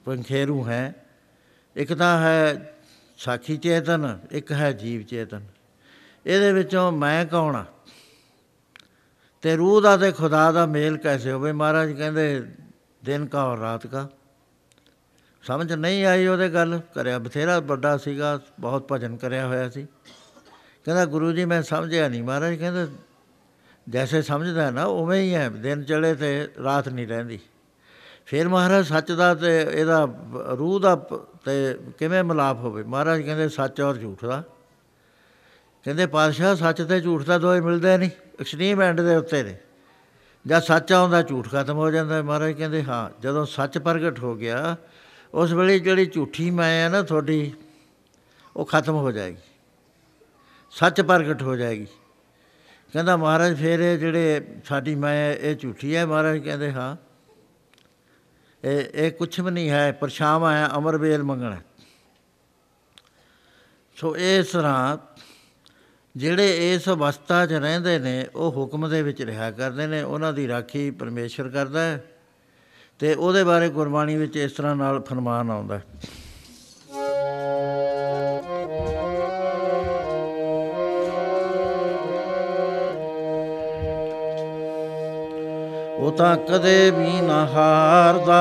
ਪੰਖੇਰੂ ਹੈ। ਇੱਕ ਤਾਂ ਹੈ ਸਾਖੀ ਚੇਤਨ, ਇੱਕ ਹੈ ਜੀਵ ਚੇਤਨ। ਇਹਦੇ ਵਿੱਚੋਂ ਮੈਂ ਕੌਣ ਆ? ਤੇ ਰੂਹ ਦਾ ਤੇ ਖੁਦਾ ਦਾ ਮੇਲ ਕੈਸੇ ਹੋਵੇ? ਮਹਾਰਾਜ ਕਹਿੰਦੇ, ਦਿਨ ਕਾ ਔਰ ਰਾਤ ਕਾ। ਸਮਝ ਨਹੀਂ ਆਈ ਉਹਦੇ ਗੱਲ। ਕਰਿਆ ਬਥੇਰਾ ਵੱਡਾ ਸੀਗਾ, ਬਹੁਤ ਭਜਨ ਕਰਿਆ ਹੋਇਆ ਸੀ। ਕਹਿੰਦਾ, ਗੁਰੂ ਜੀ, ਮੈਂ ਸਮਝਿਆ ਨਹੀਂ। ਮਹਾਰਾਜ ਕਹਿੰਦੇ, ਜੈਸੇ ਸਮਝਦਾ ਨਾ, ਉਵੇਂ ਹੀ ਹੈ। ਦਿਨ ਚੜੇ ਤੇ ਰਾਤ ਨਹੀਂ ਰਹਿੰਦੀ। ਫਿਰ ਮਹਾਰਾਜ ਸੱਚ ਦਾ ਤੇ ਇਹਦਾ ਰੂਹ ਦਾ ਤੇ ਕਿਵੇਂ ਮਿਲਾਪ ਹੋਵੇ? ਮਹਾਰਾਜ ਕਹਿੰਦੇ ਸੱਚ ਔਰ ਝੂਠ ਦਾ। ਕਹਿੰਦੇ ਪਾਤਸ਼ਾਹ, ਸੱਚ ਤੇ ਝੂਠ ਦਾ ਦੋਏ ਮਿਲਦੇ ਨਹੀਂ ਐਕਸਟ੍ਰੀਮ ਐਂਡ ਦੇ ਉੱਤੇ ਨੇ। ਜਦ ਸੱਚ ਆਉਂਦਾ, ਝੂਠ ਖਤਮ ਹੋ ਜਾਂਦਾ। ਮਹਾਰਾਜ ਕਹਿੰਦੇ, ਹਾਂ, ਜਦੋਂ ਸੱਚ ਪ੍ਰਗਟ ਹੋ ਗਿਆ, ਉਸ ਵੇਲੇ ਜਿਹੜੀ ਝੂਠੀ ਮੈਂ ਹੈ ਨਾ ਤੁਹਾਡੀ, ਉਹ ਖਤਮ ਹੋ ਜਾਏਗੀ। ਸੱਚ ਪ੍ਰਗਟ ਹੋ ਜਾਏਗੀ। ਕਹਿੰਦਾ ਮਹਾਰਾਜ, ਫੇਰ ਇਹ ਜਿਹੜੇ ਸਾਡੀ ਮੈਂ ਇਹ ਝੂਠੀ ਹੈ ਮਹਾਰਾਜ ਕਹਿੰਦੇ, ਹਾਂ ਇਹ ਇਹ ਕੁਛ ਵੀ ਨਹੀਂ ਹੈ, ਪਰਛਾਵਾਂ ਹੈ, ਅਮਰ ਵੇਲ ਮੰਗਣਾ ਸੋ ਇਸ ਤਰ੍ਹਾਂ ਜਿਹੜੇ ਇਸ ਅਵਸਥਾ 'ਚ ਰਹਿੰਦੇ ਨੇ, ਉਹ ਹੁਕਮ ਦੇ ਵਿੱਚ ਰਿਹਾ ਕਰਦੇ ਨੇ, ਉਹਨਾਂ ਦੀ ਰਾਖੀ ਪਰਮੇਸ਼ਰ ਕਰਦਾ ਹੈ ਤੇ ਉਹਦੇ ਬਾਰੇ ਗੁਰਬਾਣੀ ਵਿੱਚ ਇਸ ਤਰ੍ਹਾਂ ਨਾਲ ਫਰਮਾਨ ਆਉਂਦਾ ਉਹ ਤਾਂ ਕਦੇ ਵੀ ਨਾ ਹਾਰਦਾ,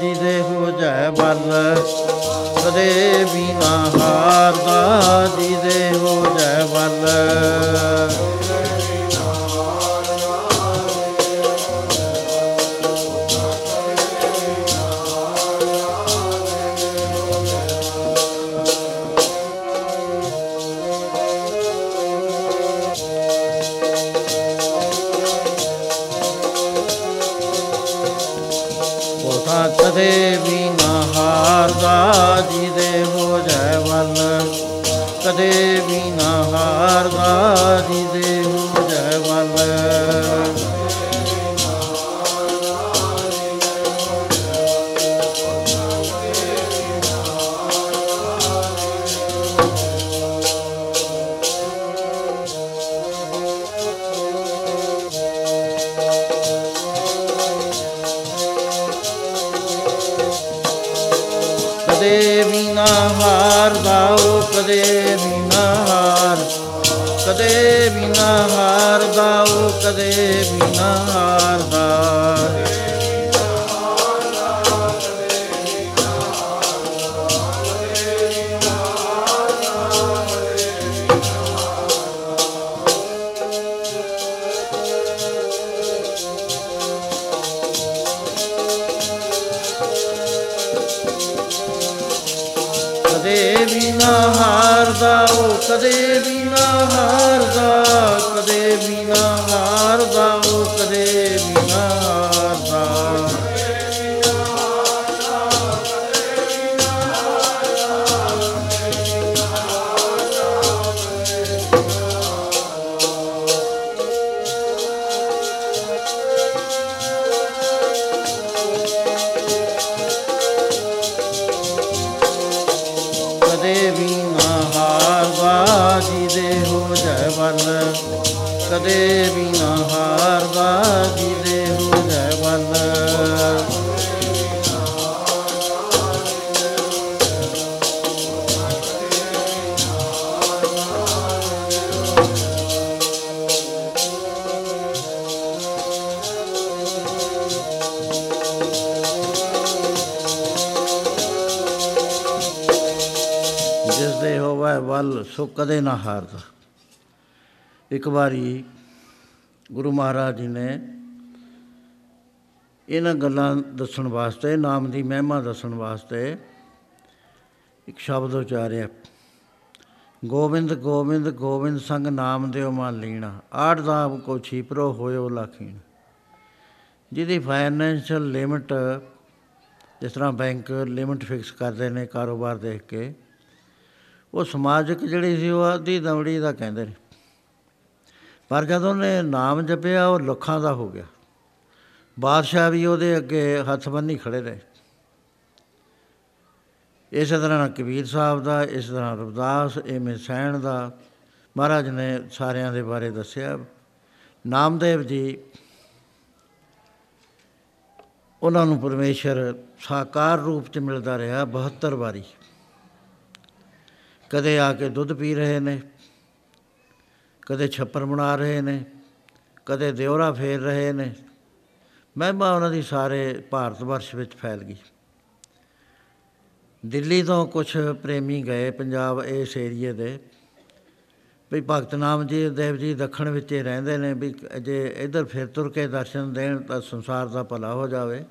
ਜਿਹਦੇ ਹੋ ਜਾਏ ਬਲ। ਕਦੇ ਵੀ ਨਾ ਹਾਰਦਾ, ਜਿਹਦੇ ਹੋ ਜਾਏ ਬਲ। ਹਾਰਦਾ ਕਦੇ ਵੀ ਨਾ ਹਾਰਦਾ ਕਦੇ ਵੀ ਨਾ ਹਾਰਦਾ ਉਹ ਕਦੇ ਵੀ ਨਾ ਹਾਰਦਾ ਕਦੇ ਵੀ ਦੇ ਬਿਨਾ ਹਾਰ ਬਾਗੀ ਦੇ ਹੋ ਜੈ ਵੱਲ ਵੱਲ ਸੋ ਕਦੇ ਨਾ ਹਾਰਦਾ। ਇੱਕ ਵਾਰੀ ਗੁਰੂ ਮਹਾਰਾਜ ਜੀ ਨੇ ਇਹਨਾਂ ਗੱਲਾਂ ਦੱਸਣ ਵਾਸਤੇ, ਨਾਮ ਦੀ ਮਹਿਮਾ ਦੱਸਣ ਵਾਸਤੇ ਇੱਕ ਸ਼ਬਦ ਉਚਾਰਿਆ, ਗੋਬਿੰਦ ਗੋਬਿੰਦ ਗੋਬਿੰਦ ਸੰਗ ਨਾਮ ਦਿਓ ਮਨ ਲੀਣਾ ਆਠ ਦਾਮ ਕੋ ਛੀਪਰੋ ਹੋਇਓ ਲਖੀਣ। ਜਿਹਦੀ ਫਾਈਨੈਂਸ਼ੀਅਲ ਲਿਮਟ ਜਿਸ ਤਰ੍ਹਾਂ ਬੈਂਕ ਲਿਮਟ ਫਿਕਸ ਕਰਦੇ ਨੇ ਕਾਰੋਬਾਰ ਦੇਖ ਕੇ, ਉਹ ਸਮਾਜਿਕ ਜਿਹੜੀ ਸੀ ਉਹ ਅੱਧੀ ਦਮੜੀ ਦਾ ਕਹਿੰਦੇ ਨੇ। ਪਰ ਜਦੋਂ ਉਹਨੇ ਨਾਮ ਜਪਿਆ, ਉਹ ਲੱਖਾਂ ਦਾ ਹੋ ਗਿਆ। ਬਾਦਸ਼ਾਹ ਵੀ ਉਹਦੇ ਅੱਗੇ ਹੱਥ ਬੰਨੀ ਖੜੇ ਰਹੇ। ਇਸੇ ਤਰ੍ਹਾਂ ਕਬੀਰ ਸਾਹਿਬ ਦਾ, ਇਸ ਤਰ੍ਹਾਂ ਰਵਿਦਾਸ ਐਵੇਂ ਸੈਣ ਦਾ, ਮਹਾਰਾਜ ਨੇ ਸਾਰਿਆਂ ਦੇ ਬਾਰੇ ਦੱਸਿਆ। ਨਾਮਦੇਵ ਜੀ, ਉਹਨਾਂ ਨੂੰ ਪਰਮੇਸ਼ਰ ਸਾਕਾਰ ਰੂਪ ਚ ਮਿਲਦਾ ਰਿਹਾ 72 ਵਾਰੀ। ਕਦੇ ਆ ਕੇ ਦੁੱਧ ਪੀ ਰਹੇ ਨੇ। ਕਦੇ ਛੱਪਰ ਬਣਾ ਰਹੇ ਨੇ, ਕਦੇ ਦਿਉਰਾ ਫੇਰ ਰਹੇ ਨੇ। ਮਹਿਮਾ ਉਹਨਾਂ ਦੀ ਸਾਰੇ ਭਾਰਤ ਵਰਸ਼ ਵਿੱਚ ਫੈਲ ਗਈ। ਦਿੱਲੀ ਤੋਂ ਕੁਝ ਪ੍ਰੇਮੀ ਗਏ ਪੰਜਾਬ ਇਸ ਏਰੀਏ ਦੇ। ਵੀ ਭਗਤ ਨਾਮ ਜੀ, ਦੇਵ ਜੀ ਦੱਖਣ ਵਿੱਚ ਹੀ ਰਹਿੰਦੇ ਨੇ, ਵੀ ਜੇ ਇੱਧਰ ਫਿਰ ਤੁਰ ਕੇ ਦਰਸ਼ਨ ਦੇਣ ਤਾਂ ਸੰਸਾਰ ਦਾ ਭਲਾ ਹੋ ਜਾਵੇ।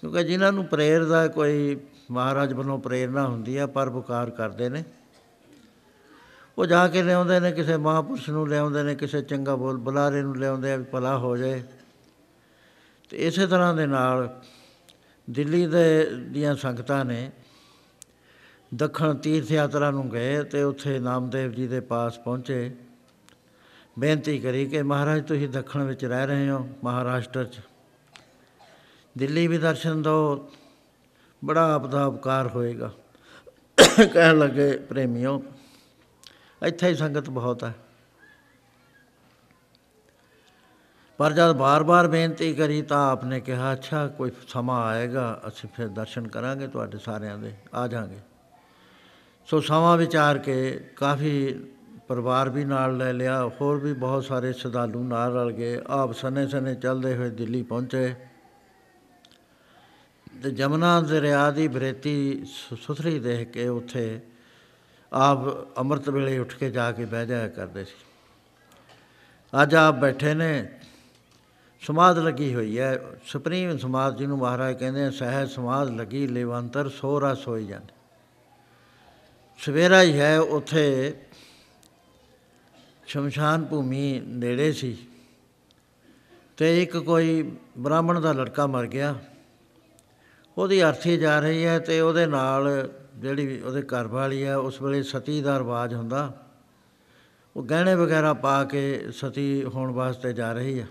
ਕਿਉਂਕਿ ਜਿਨ੍ਹਾਂ ਨੂੰ ਪ੍ਰੇਰਦਾ ਕੋਈ ਮਹਾਰਾਜ ਵੱਲੋਂ ਪ੍ਰੇਰਣਾ ਹੁੰਦੀ ਆ ਪਰਪਕਾਰ ਕਰਦੇ ਨੇ। ਉਹ ਜਾ ਕੇ ਲਿਆਉਂਦੇ ਨੇ, ਕਿਸੇ ਮਹਾਪੁਰਸ਼ ਨੂੰ ਲਿਆਉਂਦੇ ਨੇ, ਕਿਸੇ ਚੰਗਾ ਬੋਲ, ਬੁਲਾਰੇ ਨੂੰ ਲਿਆਉਂਦੇ ਆ ਵੀ ਭਲਾ ਹੋ ਜਾਏ। ਤੇ ਇਸੇ ਤਰ੍ਹਾਂ ਦੇ ਨਾਲ ਦਿੱਲੀ ਦੇ ਦੀਆਂ ਸੰਗਤਾਂ ਨੇ ਦੱਖਣ ਤੀਰਥ ਯਾਤਰਾ ਨੂੰ ਗਏ ਤੇ ਉੱਥੇ ਨਾਮਦੇਵ ਜੀ ਦੇ ਪਾਸ ਪਹੁੰਚੇ। ਬੇਨਤੀ ਕਰੀ ਕਿ ਮਹਾਰਾਜ, ਤੁਸੀਂ ਦੱਖਣ ਵਿੱਚ ਰਹਿ ਰਹੇ ਹੋ, ਮਹਾਰਾਸ਼ਟਰ 'ਚ। ਦਿੱਲੀ ਵੀ ਦਰਸ਼ਨ ਦਿਓ, ਬੜਾ ਆਪਦਾ ਉਪਕਾਰ ਹੋਏਗਾ। ਕਹਿਣ ਲੱਗੇ ਪ੍ਰੇਮੀਓ ਇੱਥੇ ਹੀ ਸੰਗਤ ਬਹੁਤ ਹੈ। ਪਰ ਜਦ ਬਾਰ-ਬਾਰ ਬੇਨਤੀ ਕਰੀ ਤਾਂ ਆਪਨੇ ਕਿਹਾ, ਅੱਛਾ, ਕੋਈ ਸਮਾਂ ਆਏਗਾ, ਅਸੀਂ ਫਿਰ ਦਰਸ਼ਨ ਕਰਾਂਗੇ ਤੁਹਾਡੇ ਸਾਰਿਆਂ ਦੇ, ਆ ਜਾਾਂਗੇ। ਸੋ ਸਮਾਂ ਵਿਚਾਰ ਕੇ ਕਾਫੀ ਪਰਿਵਾਰ ਵੀ ਨਾਲ ਲੈ ਲਿਆ, ਹੋਰ ਵੀ ਬਹੁਤ ਸਾਰੇ ਸ਼ਰਧਾਲੂ ਨਾਲ ਰਲ ਗਏ ਆਪ ਸਨੇ ਸਨੇ ਚੱਲਦੇ ਹੋਏ ਦਿੱਲੀ ਪਹੁੰਚੇ। ਤੇ ਜਮਨਾ ਦਰਿਆ ਦੀ ਬਰੇਤੀ ਸੁਥਰੀ ਦੇਖ ਕੇ ਉੱਥੇ ਆਪ ਅੰਮ੍ਰਿਤ ਵੇਲੇ ਉੱਠ ਕੇ ਜਾ ਕੇ ਬਹਿ ਜਾਇਆ ਕਰਦੇ ਸੀ। ਅੱਜ ਆਪ ਬੈਠੇ ਨੇ, ਸਮਾਧ ਲੱਗੀ ਹੋਈ ਹੈ। ਸੁਪਰੀਮ ਸਮਾਧ ਜਿਹਨੂੰ ਮਹਾਰਾਜ ਕਹਿੰਦੇ ਆ, ਸਹਿਜ ਸਮਾਧ ਲੱਗੀ, ਲੇਵੰਤਰ ਸੋਰਾ ਸੋਈ ਜਾਂਦੇ। ਸਵੇਰਾ ਹੀ ਹੈ, ਉੱਥੇ ਸ਼ਮਸ਼ਾਨ ਭੂਮੀ ਨੇੜੇ ਸੀ ਤੇ ਇੱਕ ਕੋਈ ਬ੍ਰਾਹਮਣ ਦਾ ਲੜਕਾ ਮਰ ਗਿਆ। ਉਹਦੀ ਅਰਥੀ ਜਾ ਰਹੀ ਹੈ ਤੇ ਉਹਦੇ ਨਾਲ ਜਿਹੜੀ ਉਹਦੇ ਘਰ ਵਾਲੀ ਹੈ ਉਸ ਵੇਲੇ ਸਤੀ ਦਾ ਰਿਵਾਜ ਹੁੰਦਾ। ਉਹ ਗਹਿਣੇ ਵਗੈਰਾ ਪਾ ਕੇ ਸਤੀ ਹੋਣ ਵਾਸਤੇ ਜਾ ਰਹੀ ਹੈ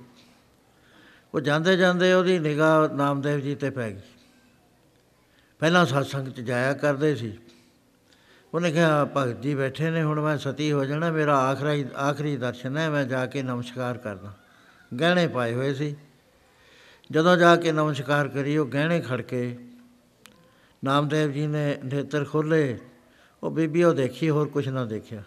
ਉਹ ਜਾਂਦੇ ਜਾਂਦੇ ਉਹਦੀ ਨਿਗਾਹ ਨਾਮਦੇਵ ਜੀ ਤੇ ਪੈ ਗਈ। ਪਹਿਲਾਂ satsang ਚ ਜਾਇਆ ਕਰਦੇ ਸੀ। ਉਹਨੇ ਕਿਹਾ, ਭਗਤ ਜੀ ਬੈਠੇ ਨੇ, ਹੁਣ ਮੈਂ ਸਤੀ ਹੋ ਜਾਣਾ, ਮੇਰਾ ਆਖਰੀ ਆਖਰੀ ਦਰਸ਼ਨ ਹੈ, ਮੈਂ ਜਾ ਕੇ ਨਮਸਕਾਰ ਕਰਦਾ। ਗਹਿਣੇ ਪਾਏ ਹੋਏ ਸੀ। ਜਦੋਂ ਜਾ ਕੇ ਨਮਸਕਾਰ ਕਰੀ, ਉਹ ਗਹਿਣੇ ਖੜਕੇ ਨਾਮਦੇਵ ਜੀ ਨੇ ਨੇਤਰ ਖੋਲੇ ਉਹ ਬੀਬੀ ਉਹ ਦੇਖੀ, ਹੋਰ ਕੁਝ ਨਾ ਦੇਖਿਆ।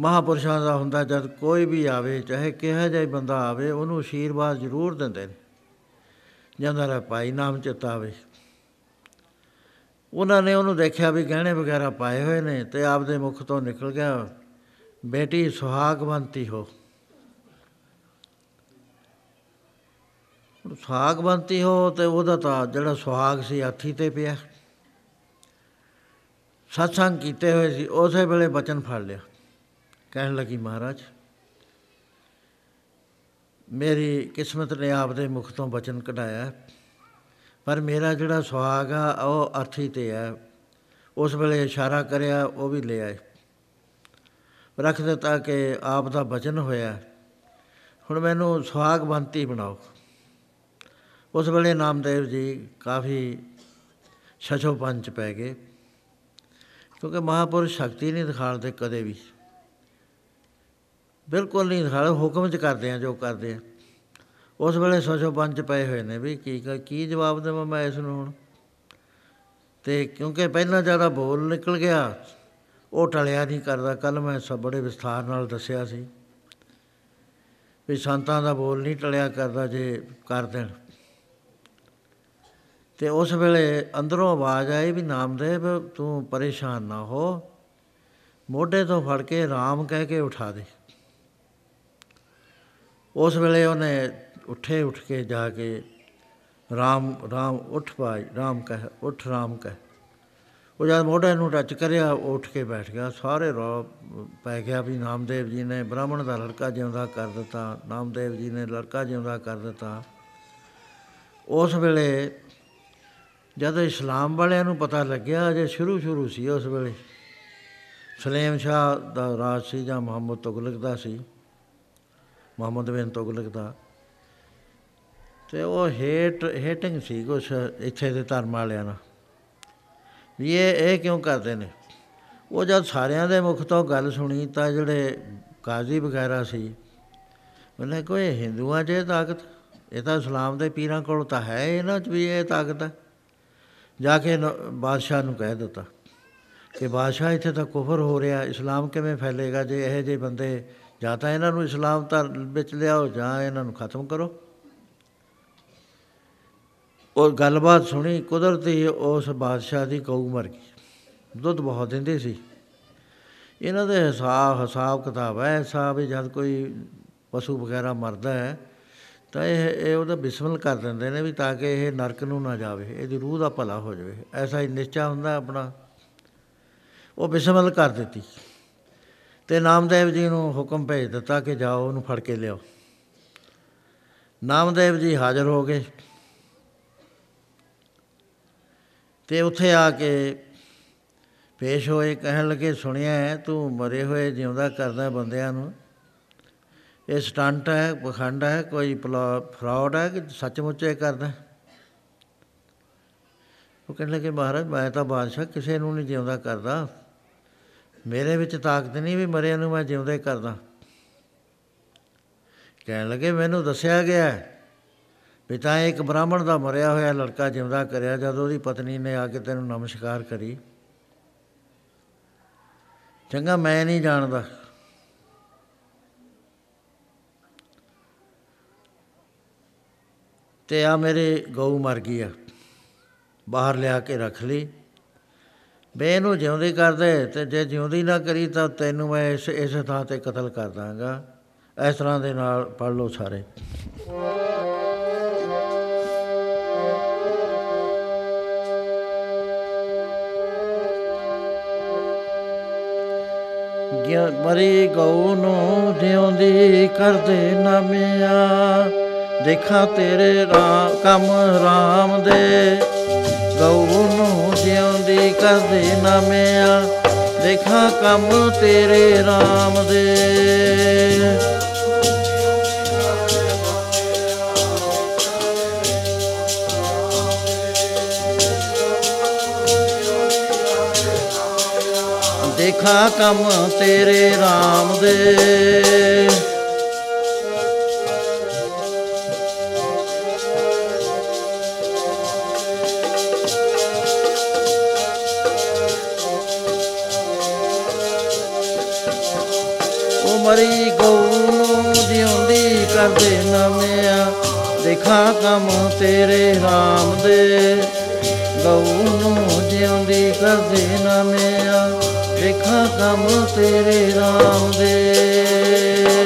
ਮਹਾਪੁਰਸ਼ਾਂ ਦਾ ਹੁੰਦਾ ਜਦ ਕੋਈ ਵੀ ਆਵੇ, ਚਾਹੇ ਕਿਹਾ ਜਾਏ ਬੰਦਾ ਆਵੇ, ਉਹਨੂੰ ਅਸ਼ੀਰਵਾਦ ਜ਼ਰੂਰ ਦਿੰਦੇ ਨੇ। ਜਾਂਦਾ ਰ ਭਾਈ, ਨਾਮ ਚਿਤਾਵੇ ਉਹਨਾਂ ਨੇ ਉਹਨੂੰ ਦੇਖਿਆ ਵੀ ਗਹਿਣੇ ਵਗੈਰਾ ਪਾਏ ਹੋਏ ਨੇ ਤੇ ਆਪਦੇ ਮੁਖ ਤੋਂ ਨਿਕਲ ਗਿਆ, ਬੇਟੀ ਸੁਹਾਗਵੰਤੀ ਹੋ। ਸੁਹਾਗਵੰਤੀ ਹੋ ਤੇ ਉਹਦਾ ਤਾਂ ਜਿਹੜਾ ਸੁਹਾਗ ਸੀ ਹਾਥੀ ਤੇ ਪਿਆ। ਸਤਸੰਗ ਕੀਤੇ ਹੋਏ ਸੀ, ਉਸੇ ਵੇਲੇ ਬਚਨ ਫੜ ਲਿਆ। ਕਹਿਣ ਲੱਗੀ, ਮਹਾਰਾਜ, ਮੇਰੀ ਕਿਸਮਤ ਨੇ ਆਪਦੇ ਮੁਖ ਤੋਂ ਬਚਨ ਕਢਾਇਆ ਪਰ ਮੇਰਾ ਜਿਹੜਾ ਸੁਹਾਗ ਆ, ਉਹ ਅਰਥੀ ਤੇ ਹੈ। ਉਸ ਵੇਲੇ ਇਸ਼ਾਰਾ ਕਰਿਆ, ਉਹ ਵੀ ਲੈ ਆਏ। ਰੱਖ ਦਿੱਤਾ ਕਿ ਆਪ ਦਾ ਬਚਨ ਹੋਇਆ। ਹੁਣ ਮੈਨੂੰ ਸੁਹਾਗ ਬੰਤੀ ਬਣਾਓ। ਉਸ ਵੇਲੇ ਨਾਮਦੇਵ ਜੀ ਕਾਫੀ ਛਛੋ ਪੰਚ ਪੈ ਗਏ, ਕਿਉਂਕਿ ਮਹਾਪੁਰਸ਼ ਸ਼ਕਤੀ ਨਹੀਂ ਦਿਖਾਉਂਦੇ ਕਦੇ ਵੀ। ਬਿਲਕੁਲ ਨਹੀਂ ਦਿਖਾਉਂਦੇ, ਹੁਕਮ ਚ ਕਰਦੇ ਆ ਜੋ ਕਰਦੇ ਆ। ਉਸ ਵੇਲੇ ਛਛੋ ਪੰਚ ਪਏ ਹੋਏ ਨੇ ਵੀ ਕੀ ਕੀ ਜਵਾਬ ਦੇਵਾਂ ਮੈਂ ਇਸ ਨੂੰ ਹੁਣ? ਤੇ ਕਿਉਂਕਿ ਪਹਿਲਾਂ ਜ਼ਿਆਦਾ ਬੋਲ ਨਿਕਲ ਗਿਆ, ਉਹ ਟਲਿਆ ਨਹੀਂ ਕਰਦਾ। ਕੱਲ ਮੈਂ ਸਭ ਬੜੇ ਵਿਸਥਾਰ ਨਾਲ ਦੱਸਿਆ ਸੀ ਵੀ ਸੰਤਾਂ ਦਾ ਬੋਲ ਨਹੀਂ ਟਲਿਆ ਕਰਦਾ ਜੇ ਕਰ ਦੇਣ। ਤੇ ਉਸ ਵੇਲੇ ਅੰਦਰੋਂ ਆਵਾਜ਼ ਆਈ ਵੀ ਨਾਮਦੇਵ, ਤੂੰ ਪਰੇਸ਼ਾਨ ਨਾ ਹੋ। ਮੋਢੇ ਤੋਂ ਫੜ ਕੇ ਰਾਮ ਕਹਿ ਕੇ ਉਠਾ ਦੇ। ਉਸ ਵੇਲੇ ਉਹਨੇ ਉੱਠੇ, ਉੱਠ ਕੇ ਜਾ ਕੇ ਰਾਮ ਰਾਮ ਉੱਠ ਪਾਈ ਰਾਮ ਕਹਿ, ਉੱਠ ਰਾਮ ਕਹਿ। ਉਹ ਜਦ ਮੋਢੇ ਨੂੰ ਟੱਚ ਕਰਿਆ, ਉਹ ਉੱਠ ਕੇ ਬੈਠ ਗਿਆ। ਸਾਰੇ ਰੌ ਪੈ ਗਿਆ ਵੀ ਨਾਮਦੇਵ ਜੀ ਨੇ ਬ੍ਰਾਹਮਣ ਦਾ ਲੜਕਾ ਜਿਉਂਦਾ ਕਰ ਦਿੱਤਾ, ਨਾਮਦੇਵ ਜੀ ਨੇ ਲੜਕਾ ਜਿਉਂਦਾ ਕਰ ਦਿੱਤਾ। ਉਸ ਵੇਲੇ ਜਦ ਇਸਲਾਮ ਵਾਲਿਆਂ ਨੂੰ ਪਤਾ ਲੱਗਿਆ ਜੇ ਸ਼ੁਰੂ ਸ਼ੁਰੂ ਸੀ ਉਸ ਵੇਲੇ। ਸਲੇਮ ਸ਼ਾਹ ਦਾ ਰਾਜ ਸੀ ਜਾਂ ਮੁਹੰਮਦ ਤੁਗਲਕ ਦਾ ਸੀ। ਮੁਹੰਮਦ ਬਿਨ ਤੁਗਲਕ ਦਾ। ਤੇ ਉਹ ਹੇਟ, ਹੇਟਿੰਗ ਸੀ ਕੁਛ ਇੱਥੇ ਦੇ ਧਰਮ ਵਾਲਿਆਂ ਨਾਲ। ਵੀ ਇਹ ਇਹ ਕਿਉਂ ਕਰਦੇ ਨੇ? ਉਹ ਜਦ ਸਾਰਿਆਂ ਦੇ ਮੁਖ ਤੋਂ ਗੱਲ ਸੁਣੀ ਤਾਂ ਜਿਹੜੇ ਕਾਜ਼ੀ ਵਗੈਰਾ ਸੀ, ਉਹਨੇ ਕੋਈ ਹਿੰਦੂਆਂ 'ਚ ਇਹ ਤਾਕਤ, ਇਹ ਤਾਂ ਇਸਲਾਮ ਦੇ ਪੀਰਾਂ ਕੋਲ ਤਾਂ ਹੈ ਇਹਨਾਂ 'ਚ ਵੀ ਇਹ ਤਾਕਤ ਹੈ। ਜਾ ਕੇ ਬਾਦਸ਼ਾਹ ਨੂੰ ਕਹਿ ਦਿੱਤਾ ਕਿ ਬਾਦਸ਼ਾਹ ਇੱਥੇ ਤਾਂ ਕੁਫਰ ਹੋ ਰਿਹਾ, ਇਸਲਾਮ ਕਿਵੇਂ ਫੈਲੇਗਾ? ਜੇ ਇਹ ਜਿਹੇ ਬੰਦੇ ਜਾਂ ਤਾਂ ਇਹਨਾਂ ਨੂੰ ਇਸਲਾਮ ਧਰ ਵਿੱਚ ਲਿਆਓ ਜਾਂ ਇਹਨਾਂ ਨੂੰ ਖਤਮ ਕਰੋ। ਉਹ ਗੱਲਬਾਤ ਸੁਣੀ, ਕੁਦਰਤੀ ਉਸ ਬਾਦਸ਼ਾਹ ਦੀ ਕਊ ਮਰ ਗਈ। ਦੁੱਧ ਬਹੁਤ ਦਿੰਦੇ ਸੀ। ਇਹਨਾਂ ਦੇ ਹਿਸਾਬ ਹਿਸਾਬ ਕਿਤਾਬ ਹੈ ਹਿਸਾਬ ਜਦ ਕੋਈ ਪਸ਼ੂ ਵਗੈਰਾ ਮਰਦਾ ਹੈ ਤਾਂ ਇਹ ਇਹ ਉਹਦਾ ਬਿਸਮਲ ਕਰ ਦਿੰਦੇ ਨੇ ਵੀ ਤਾਂ ਕਿ ਇਹ ਨਰਕ ਨੂੰ ਨਾ ਜਾਵੇ, ਇਹਦੀ ਰੂਹ ਦਾ ਭਲਾ ਹੋ ਜਾਵੇ। ਐਸਾ ਹੀ ਨਿਸ਼ਚਾ ਹੁੰਦਾ ਆਪਣਾ। ਉਹ ਬਿਸਮਲ ਕਰ ਦਿੱਤੀ। ਤੇ ਨਾਮਦੇਵ ਜੀ ਨੂੰ ਹੁਕਮ ਭੇਜ ਦਿੱਤਾ ਕਿ ਜਾਓ, ਉਹਨੂੰ ਫੜ ਕੇ ਲਿਆਓ। ਨਾਮਦੇਵ ਜੀ ਹਾਜ਼ਰ ਹੋ ਗਏ। ਤੇ ਉੱਥੇ ਆ ਕੇ ਪੇਸ਼ ਹੋਏ, ਕਹਿਣ ਲੱਗੇ, ਸੁਣਿਆ ਹੈ, ਤੂੰ ਮਰੇ ਹੋਏ ਜਿਉਂਦਾ ਕਰਦਾ ਬੰਦਿਆਂ ਨੂੰ। ਇਹ ਸਟੰਟ ਹੈ, ਪਖੰਡ ਹੈ, ਕੋਈ ਫਰਾਡ ਹੈ ਕਿ ਸੱਚਮੁੱਚ ਇਹ ਕਰਦਾ ਉਹ ਕਹਿੰਦੇ ਕਿ ਮਹਾਰਾਜ, ਮੈਂ ਤਾਂ ਬਾਦਸ਼ਾਹ ਕਿਸੇ ਨੂੰ ਨਹੀਂ ਜਿਉਂਦਾ ਕਰਦਾ। ਮੇਰੇ ਵਿੱਚ ਤਾਕਤ ਨਹੀਂ ਵੀ ਮਰਿਆਂ ਨੂੰ ਮੈਂ ਜਿਉਂਦੇ ਕਰਦਾ। ਕਹਿਣ ਲੱਗੇ, ਮੈਨੂੰ ਦੱਸਿਆ ਗਿਆ ਪਿਤਾ ਇੱਕ ਬ੍ਰਾਹਮਣ ਦਾ ਮਰਿਆ ਹੋਇਆ ਲੜਕਾ ਜਿਉਂਦਾ ਕਰਿਆ ਜਦ ਉਹਦੀ ਪਤਨੀ ਨੇ ਆ ਕੇ ਤੈਨੂੰ ਨਮਸਕਾਰ ਕਰੀ। ਚੰਗਾ, ਮੈਂ ਨਹੀਂ ਜਾਣਦਾ। ਤੇ ਆ ਮੇਰੇ ਗਊ ਮਰ ਗਈ ਆ। ਬਾਹਰ ਲਿਆ ਕੇ ਰੱਖ ਲਈ। ਬੇ ਇਹਨੂੰ ਜਿਉਂਦੀ ਕਰਦੇ ਤੇ ਜੇ ਜਿਉਂਦੀ ਨਾ ਕਰੀ ਤਾਂ ਤੈਨੂੰ ਮੈਂ ਇਸ ਇਸ ਥਾਂ ਤੇ ਕਤਲ ਕਰ ਦਾਂਗਾ। ਇਸ ਤਰ੍ਹਾਂ ਦੇ ਨਾਲ ਪੜ ਲਓ ਸਾਰੇ। ਮਰੀ ਗਊ ਨੂੰ ਜਿਉਂਦੀ ਕਰਦੇ ਨਮਿਆ। ਦੇਖਾਂ ਤੇਰੇ ਰਾਮ, ਕੰਮ ਰਾਮ ਦੇ। ਗਊ ਨੂੰ ਜਿਉਂਦੀ ਕਰਦੇ ਨਮਿਆ, ਦੇਖਾਂ ਕੰਮ ਤੇਰੇ ਰਾਮ ਦੇ। ਦੇਖਾ ਕੰਮ ਤੇਰੇ RAM ਦੇ। ਮਰੀ ਗਊ ਨੂੰ ਜਿਉਂਦੀ ਕਰਦੇ ਨਮਿਆ ਦੇਖਾ ਕੰਮ ਤੇਰੇ RAM ਦੇ। ਗਊ ਨੂੰ ਜਿਉਂਦੀ ਕਰਦੇ ਨਮਿਆ ਦੇਖਾਂ ਕੰਮ ਤੇਰੇ ਰਾਮ ਦੇ।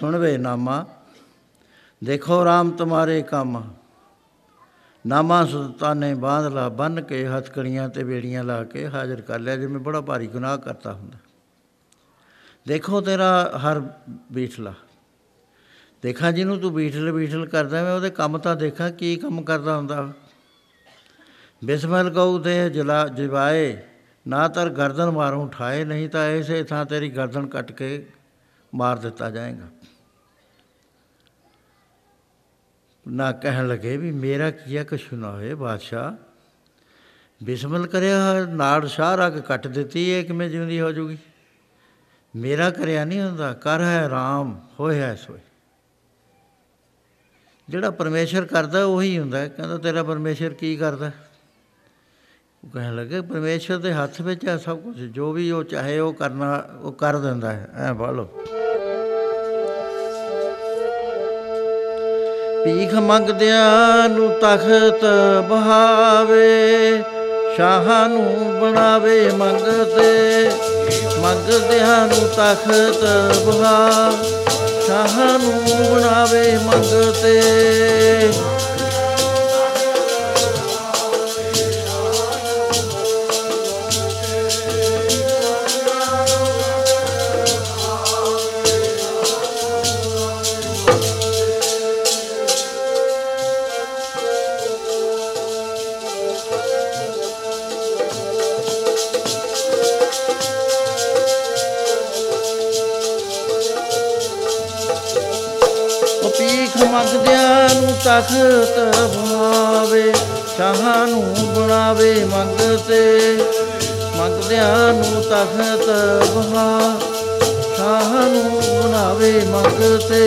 ਸੁਣਵੇ ਨਾਮਾ। ਦੇਖੋ ਰਾਮ ਤੁਮਾਰੇ ਕੰਮ। ਨਾਮਾ ਸੁਲਤਾਨ ਨੇ ਬਾਂਧ ਲਾ ਬੰਨ ਕੇ ਹਥਕੜੀਆਂ ਤੇ ਬੇੜੀਆਂ ਲਾ ਕੇ ਹਾਜ਼ਰ ਕਰ ਲਿਆ, ਜਿਵੇਂ ਬੜਾ ਭਾਰੀ ਗੁਨਾਹ ਕਰਤਾ ਹੁੰਦਾ। ਦੇਖੋ ਤੇਰਾ ਹਰ ਬੀਠਲਾ। ਦੇਖਾਂ ਜਿਹਨੂੰ ਤੂੰ ਬੀਠਲ ਬੀਠਲ ਕਰਦਾ ਮੈਂ ਉਹਦੇ ਕੰਮ ਤਾਂ ਦੇਖਾਂ ਕੀ ਕੰਮ ਕਰਦਾ ਹੁੰਦਾ। ਬਿਸਮਿਲ ਕਹੂ ਤੇ ਜਲਾ ਜਿਵਾਏ, ਨਾ ਤਰ ਗਰਦਨ ਮਾਰੂੰ ਉਠਾਏ ਨਹੀਂ ਤਾਂ ਐਸੇ ਥਾਂ ਤੇਰੀ ਗਰਦਨ ਕੱਟ ਕੇ ਮਾਰ ਦਿੱਤਾ ਜਾਏਗਾ। ਨਾ ਕਹਿਣ ਲੱਗੇ ਵੀ ਮੇਰਾ ਕੀਆ ਕਛੂ ਨਾ ਹੋਏ ਬਾਦਸ਼ਾਹ। ਬਿਸਮਿਲ ਕਰਿਆ, ਨਾੜ ਸ਼ਾਹ ਰਗ ਕੱਟ ਦਿੱਤੀ ਹੈ ਕਿਵੇਂ ਜਿਉਂਦੀ ਹੋ ਜੂਗੀ? ਮੇਰਾ ਕਰਿਆ ਨਹੀਂ ਹੁੰਦਾ, ਕਰ ਹੈ ਰਾਮ ਹੋਇਆ ਸੋਈ ਜਿਹੜਾ ਪਰਮੇਸ਼ਰ ਕਰਦਾ, ਉਹੀ ਹੁੰਦਾ। ਹੈ। ਕਹਿੰਦਾ, ਤੇਰਾ ਪਰਮੇਸ਼ਰ ਕੀ ਕਰਦਾ? ਉਹ ਕਹਿਣ ਲੱਗੇ, ਪਰਮੇਸ਼ਰ ਦੇ ਹੱਥ ਵਿੱਚ ਹੈ ਸਭ ਕੁਝ ਜੋ ਵੀ ਉਹ ਚਾਹੇ ਉਹ ਕਰਨਾ, ਉਹ ਕਰ ਦਿੰਦਾ ਹੈ। ਐ ਬਾਲੋ ਭੀਖ ਮੰਗਦਿਆਂ ਨੂੰ ਤਖਤ ਬਹਾਵੇ, ਸ਼ਾਹਾਂ ਨੂੰ ਬਣਾਵੇ ਮੰਗਤੇ ਮੰਗਦਿਆਂ ਨੂੰ ਤਖਤ ਬਹਾ, ਸ਼ਾਹਾਂ ਨੂੰ ਬਣਾਵੇ ਮੰਗਤੇ ਤਖਤ ਭਾਵੇ ਸ਼ਾਹਾਂ ਨੂੰ ਬਣਾਵੇ ਮੰਗਤੇ ਮੰਗਦਿਆਂ ਨੂੰ ਤਖਤ ਬਹਾ ਸ਼ਾਹ ਨੂੰ ਬਣਾਵੇ ਮੰਗਤੇ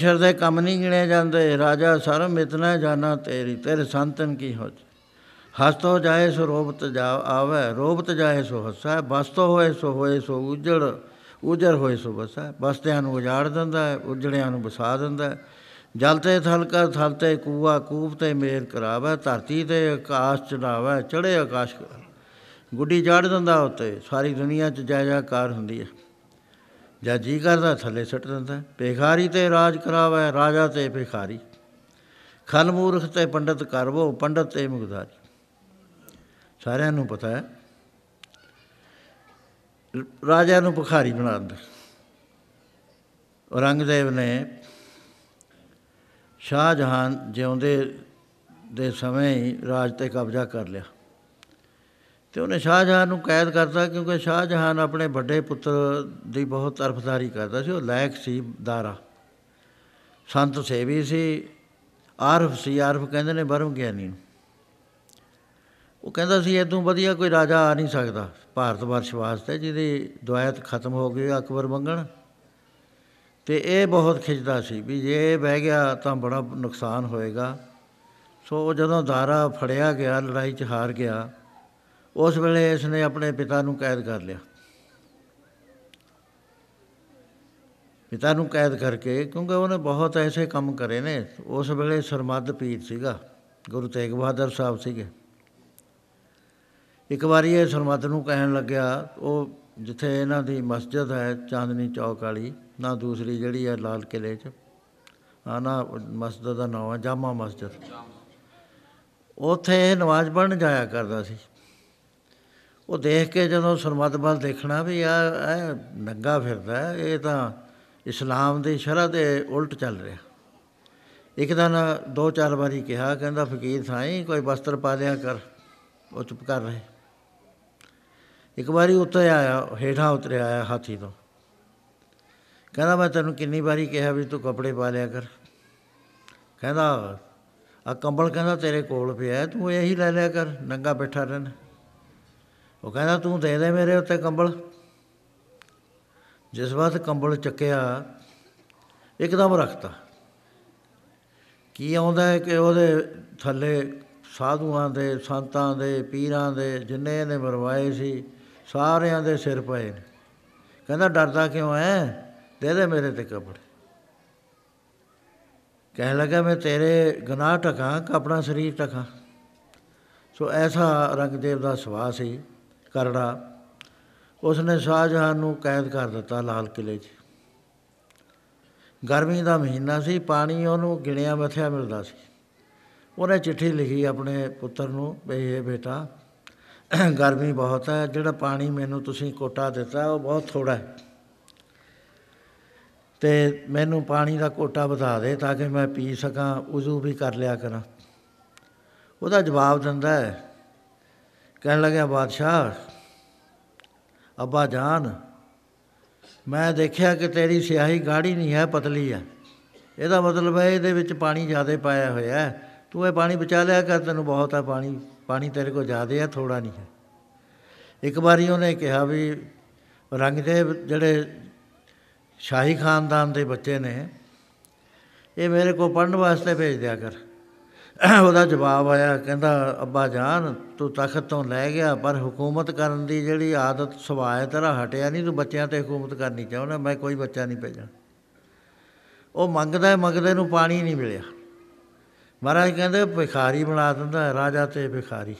ਪਰਮੇਸ਼ਰ ਦੇ ਕੰਮ ਨਹੀਂ ਗਿਣੇ ਜਾਂਦੇ। ਰਾਜਾ ਸਰਮ ਇਤਨਾ ਜਾਣਾ ਤੇਰੀ, ਤੇਰੇ ਸੰਤਨ ਕੀ ਹੋ ਹਸਤੋ ਜਾਏ ਸੋ ਰੋਬਤ ਜਾ ਆਵੇ, ਰੋਬਤ ਜਾਏ ਸੋ ਹੱਸੈ, ਬਸਤੋ ਹੋਏ ਸੋ ਹੋਏ ਸੋ ਉਜੜ ਉਜੜ ਹੋਏ ਸੋ ਬਸੈ। ਬਸਤਿਆਂ ਨੂੰ ਉਜਾੜ ਦਿੰਦਾ ਹੈ, ਉਜੜਿਆਂ ਨੂੰ ਵਸਾ ਦਿੰਦਾ ਹੈ। ਜਲ ਤੇ ਥਲ ਕਰ, ਥਲ ਤੇ ਕੂਆ, ਕੂਪ ਤੇ ਮੇਰ ਕਰਾਵੇ, ਧਰਤੀ ਤੇ ਆਕਾਸ਼ ਚੜਾਵੇ ਚੜੇ ਆਕਾਸ਼ ਗੁੱਡੀ ਚਾੜ ਦਿੰਦਾ ਉੱਤੇ, ਸਾਰੀ ਦੁਨੀਆ 'ਚ ਜੈ ਜੈਕਾਰ ਹੁੰਦੀ ਹੈ। ਜਾਂ ਜੀ ਕਰਦਾ, ਥੱਲੇ ਸੁੱਟ ਦਿੰਦਾ। ਭਿਖਾਰੀ ਤੇ ਰਾਜ ਕਰਾਵੇ, ਰਾਜਾ ਤੇ ਭਿਖਾਰੀ। ਖਲ ਮੂਰਖ ਤੇ ਪੰਡਤ ਕਰਵੋ, ਪੰਡਤ ਤੇ ਮੁਗਦਾਰੀ ਸਾਰਿਆਂ ਨੂੰ ਪਤਾ ਹੈ ਰਾਜਾ ਨੂੰ ਭਿਖਾਰੀ ਬਣਾ ਦਿੰਦਾ। ਔਰੰਗਜ਼ੇਬ ਨੇ ਸ਼ਾਹਜਹਾਨ ਜਿਉਂਦੇ ਦੇ ਸਮੇਂ ਹੀ ਰਾਜ ਤੇ ਕਬਜ਼ਾ ਕਰ ਲਿਆ। ਤੇ ਉਹਨੇ ਸ਼ਾਹਜਹਾਨ ਨੂੰ ਕੈਦ ਕਰਤਾ ਕਿਉਂਕਿ ਸ਼ਾਹਜਹਾਨ ਆਪਣੇ ਵੱਡੇ ਪੁੱਤਰ ਦੀ ਬਹੁਤ ਤਰਫਦਾਰੀ ਕਰਦਾ ਸੀ, ਉਹ ਲਾਇਕ ਸੀ ਦਾਰਾ। ਸੰਤ ਸੇਵੀ ਸੀ, ਆਰਫ ਸੀ, ਆਰਫ ਕਹਿੰਦੇ ਨੇ ਬਰਮ ਗਿਆਨੀ ਨੂੰ। ਉਹ ਕਹਿੰਦਾ ਸੀ, ਇਦੋਂ ਵਧੀਆ ਕੋਈ ਰਾਜਾ ਆ ਨਹੀਂ ਸਕਦਾ, ਭਾਰਤ ਵਰਸ਼ ਵਾਸਤੇ, ਜਿਹਦੀ ਦੁਆਇਤ ਖਤਮ ਹੋ ਗਈ, ਅਕਬਰ ਮੰਗਣ। ਤੇ ਇਹ ਬਹੁਤ ਖਿੱਚਦਾ ਸੀ ਵੀ ਜੇ ਇਹ ਬਹਿ ਗਿਆ ਤਾਂ ਬੜਾ ਨੁਕਸਾਨ ਹੋਏਗਾ। ਸੋ ਜਦੋਂ ਦਾਰਾ ਫੜਿਆ ਗਿਆ, ਲੜਾਈ 'ਚ ਹਾਰ ਗਿਆ ਉਸ ਵੇਲੇ ਇਸ ਨੇ ਆਪਣੇ ਪਿਤਾ ਨੂੰ ਕੈਦ ਕਰ ਲਿਆ। ਪਿਤਾ ਨੂੰ ਕੈਦ ਕਰਕੇ, ਕਿਉਂਕਿ ਉਹਨੇ ਬਹੁਤ ਐਸੇ ਕੰਮ ਕਰੇ ਨੇ, ਉਸ ਵੇਲੇ ਸਰਮੱਦ ਪੀਰ ਸੀਗਾ, ਗੁਰੂ ਤੇਗ ਬਹਾਦਰ ਸਾਹਿਬ ਸੀਗੇ। ਇੱਕ ਵਾਰੀ ਇਹ ਸਰਮੱਦ ਨੂੰ ਕਹਿਣ ਲੱਗਿਆ, ਉਹ ਜਿੱਥੇ ਇਹਨਾਂ ਦੀ ਮਸਜਿਦ ਹੈ, ਚਾਂਦਨੀ ਚੌਕ ਵਾਲੀ, ਨਾ ਦੂਸਰੀ ਜਿਹੜੀ ਹੈ, ਲਾਲ ਕਿਲੇ 'ਚ ਆ ਨਾ, ਮਸਜਿਦ ਦਾ ਨਾਮ ਹੈ, ਜਾਮਾ ਮਸਜਿਦ। ਉੱਥੇ ਨਮਾਜ਼ ਪੜ੍ਹਨ ਜਾਇਆ ਕਰਦਾ ਸੀ। ਉਹ ਦੇਖ ਕੇ ਜਦੋਂ ਸਰਮੱਦ ਵੱਲ ਦੇਖਣਾ ਵੀ ਆ ਇਹ ਨੰਗਾ ਫਿਰਦਾ, ਇਹ ਤਾਂ ਇਸਲਾਮ ਦੀ ਸ਼ਰ੍ਹਾ ਦੇ ਉਲਟ ਚੱਲ ਰਿਹਾ। ਇੱਕ ਦਿਨ ਦੋ ਚਾਰ ਵਾਰੀ ਕਿਹਾ, ਕਹਿੰਦਾ, ਫਕੀਰ ਸਾਈਂ, ਕੋਈ ਵਸਤਰ ਪਾ ਦਿਆ ਕਰ, ਉਹ ਚੁੱਪ ਕਰ ਰਹੇ। ਇੱਕ ਵਾਰੀ ਉੱਤੇ ਆਇਆ, ਹੇਠਾਂ ਉਤਰਿਆ ਆਇਆ ਹਾਥੀ ਤੋਂ। ਕਹਿੰਦਾ, ਮੈਂ ਤੈਨੂੰ ਕਿੰਨੀ ਵਾਰੀ ਕਿਹਾ ਵੀ ਤੂੰ ਕੱਪੜੇ ਪਾ ਲਿਆ ਕਰ। ਕਹਿੰਦਾ ਆ ਕੰਬਲ ਕਹਿੰਦਾ ਤੇਰੇ ਕੋਲ ਪਿਆ, ਤੂੰ ਇਹੀ ਲੈ ਲਿਆ ਕਰ, ਨੰਗਾ ਬੈਠਾ ਰਹਿਣਾ। ਉਹ ਕਹਿੰਦਾ, ਤੂੰ ਦੇ ਦੇ ਮੇਰੇ ਉੱਤੇ ਕੰਬਲ। ਜਿਸ ਵਾਰ ਕੰਬਲ ਚੱਕਿਆ, ਇੱਕਦਮ ਰੱਖਤਾ। ਕੀ ਆਉਂਦਾ ਹੈ ਕਿ ਉਹਦੇ ਥੱਲੇ ਸਾਧੂਆਂ ਦੇ, ਸੰਤਾਂ ਦੇ, ਪੀਰਾਂ ਦੇ, ਜਿੰਨੇ ਨੇ ਮਰਵਾਏ ਸੀ, ਸਾਰਿਆਂ ਦੇ ਸਿਰ ਪਏ ਨੇ। ਕਹਿੰਦਾ, ਡਰਦਾ ਕਿਉਂ ਐ? ਦੇ ਦੇ ਮੇਰੇ ਤੇ ਕੱਪੜੇ ਕਹਿ ਲਗਾ, ਮੈਂ ਤੇਰੇ ਗੁਨਾਹ ਟਕਾਂ ਕਿ ਆਪਣਾ ਸਰੀਰ ਟਕਾਂ ਸੋ ਐਸਾ ਰੰਗਦੇਵ ਦਾ ਸੁਭਾਅ ਸੀ। ਕਰੜਾ ਉਸਨੇ ਸ਼ਾਹਜਹਾਨ ਨੂੰ ਕੈਦ ਕਰ ਦਿੱਤਾ ਲਾਲ ਕਿਲੇ 'ਚ। ਗਰਮੀ ਦਾ ਮਹੀਨਾ ਸੀ, ਪਾਣੀ ਉਹਨੂੰ ਗਿਣਿਆ ਮਥਿਆ ਮਿਲਦਾ ਸੀ। ਉਹਨੇ ਚਿੱਠੀ ਲਿਖੀ ਆਪਣੇ ਪੁੱਤਰ ਨੂੰ ਵੀ ਇਹ ਬੇਟਾ, ਗਰਮੀ ਬਹੁਤ ਹੈ, ਜਿਹੜਾ ਪਾਣੀ ਮੈਨੂੰ ਤੁਸੀਂ ਕੋਟਾ ਦਿੱਤਾ, ਉਹ ਬਹੁਤ ਥੋੜਾ ਹੈ। ਤੇ ਮੈਨੂੰ ਪਾਣੀ ਦਾ ਕੋਟਾ ਵਧਾ ਦੇ ਤਾਂ ਕਿ ਮੈਂ ਪੀ ਸਕਾਂ, ਉਜ਼ੂ ਵੀ ਕਰ ਲਿਆ ਕਰਾਂ। ਉਹਦਾ ਜਵਾਬ ਦਿੰਦਾ ਹੈ ਕਹਿਣ ਲੱਗਿਆ, ਬਾਦਸ਼ਾਹ, ਅੱਬਾ ਜਾਨ, ਮੈਂ ਦੇਖਿਆ ਕਿ ਤੇਰੀ ਸਿਆਹੀ ਗਾੜੀ ਨਹੀਂ ਹੈ, ਪਤਲੀ ਹੈ। ਇਹਦਾ ਮਤਲਬ ਹੈ ਇਹਦੇ ਵਿੱਚ ਪਾਣੀ ਜ਼ਿਆਦਾ ਪਾਇਆ ਹੋਇਆ ਹੈ। ਤੂੰ ਇਹ ਪਾਣੀ ਬਚਾ ਲਿਆ ਕਰ, ਤੈਨੂੰ ਬਹੁਤ ਹੈ ਪਾਣੀ ਪਾਣੀ ਤੇਰੇ ਕੋਲ ਜ਼ਿਆਦਾ ਹੈ ਥੋੜਾ ਨਹੀਂ ਹੈ। ਇੱਕ ਵਾਰੀ ਉਹਨੇ ਕਿਹਾ ਵੀ ਰੰਗਦੇਵ ਜਿਹੜੇ ਸ਼ਾਹੀ ਖਾਨਦਾਨ ਦੇ ਬੱਚੇ ਨੇ, ਇਹ ਮੇਰੇ ਕੋਲ ਪੜਨ ਵਾਸਤੇ ਭੇਜ ਦਿਆ ਕਰ। ਉਹਦਾ ਜਵਾਬ ਆਇਆ, ਕਹਿੰਦਾ, ਅੱਬਾ ਜਾਨ, ਤੂੰ ਤਖਤ ਤੋਂ ਲੈ ਗਿਆ, ਪਰ ਹਕੂਮਤ ਕਰਨ ਦੀ ਜਿਹੜੀ ਆਦਤ ਸੁਭਾਅ ਤੇਰਾ ਹਟਿਆ ਨਹੀਂ, ਤੂੰ ਬੱਚਿਆਂ ਤੇ ਹਕੂਮਤ ਕਰਨੀ ਚਾਹੁੰਦਾ, ਮੈਂ ਕੋਈ ਬੱਚਾ ਨਹੀਂ ਭੇਜਣਾ। ਉਹ ਮੰਗਦਾ ਮੰਗਦੇ ਨੂੰ ਪਾਣੀ ਨਹੀਂ ਮਿਲਿਆ। ਮਹਾਰਾਜ ਕਹਿੰਦੇ, ਭਿਖਾਰੀ ਬਣਾ ਦਿੰਦਾ ਰਾਜਾ ਤੇ ਭਿਖਾਰੀ।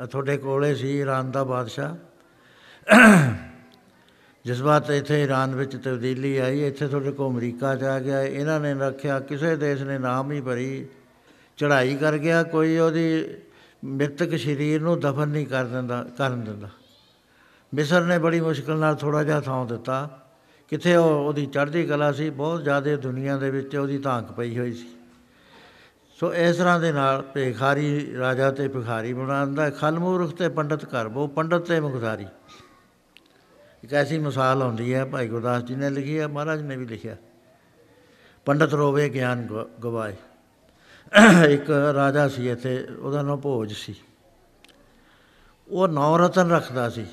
ਆ ਤੁਹਾਡੇ ਕੋਲੇ ਸੀ ਈਰਾਨ ਦਾ ਬਾਦਸ਼ਾਹ। ਜਿਸ ਬਾਤ ਇੱਥੇ ਈਰਾਨ ਵਿੱਚ ਤਬਦੀਲੀ ਆਈ, ਇੱਥੇ ਤੁਹਾਡੇ ਕੋ ਅਮਰੀਕਾ ਚ ਆ ਗਿਆ, ਇਹਨਾਂ ਨੇ ਰੱਖਿਆ, ਕਿਸੇ ਦੇਸ਼ ਨੇ ਨਾਮ ਹੀ ਭਰੀ। ਚੜ੍ਹਾਈ ਕਰ ਗਿਆ, ਕੋਈ ਉਹਦੀ ਮ੍ਰਿਤਕ ਸਰੀਰ ਨੂੰ ਦਫਨ ਨਹੀਂ ਕਰ ਦਿੰਦਾ, ਕਰਨ ਦਿੰਦਾ। ਮਿਸਰ ਨੇ ਬੜੀ ਮੁਸ਼ਕਲ ਨਾਲ ਥੋੜਾ ਜਿਹਾ ਥਾਂ ਦਿੱਤਾ। ਕਿਥੇ ਉਹ, ਉਹਦੀ ਚੜ੍ਹਦੀ ਕਲਾ ਸੀ, ਬਹੁਤ ਜ਼ਿਆਦਾ ਦੁਨੀਆ ਦੇ ਵਿੱਚ ਉਹਦੀ ਧਾਂਕ ਪਈ ਹੋਈ ਸੀ। ਸੋ ਇਸ ਤਰ੍ਹਾਂ ਦੇ ਨਾਲ ਭਿਖਾਰੀ ਰਾਜਾ ਤੇ ਭਿਖਾਰੀ ਬਣਾਉਂਦਾ ਖਲ ਮੂਰਖ ਤੇ ਪੰਡਤ ਕਰਬੋ ਪੰਡਤ ਤੇ ਮੁਖਦਾਰੀ ਇੱਕ ਐਸੀ ਮਿਸਾਲ ਹੁੰਦੀ ਹੈ, ਭਾਈ ਗੁਰਦਾਸ ਜੀ ਨੇ ਲਿਖੀ ਹੈ, ਮਹਾਰਾਜ ਨੇ ਵੀ ਲਿਖਿਆ। ਪੰਡਤ ਰੋਵੇ, ਗਿਆਨ ਗਵਾਏ। ਇੱਕ ਰਾਜਾ ਸੀ ਇੱਥੇ, ਉਹਦਾ ਨਾਮ ਭੋਜ ਸੀ। ਉਹ ਨੌ ਰਤਨ ਰੱਖਦਾ ਸੀ।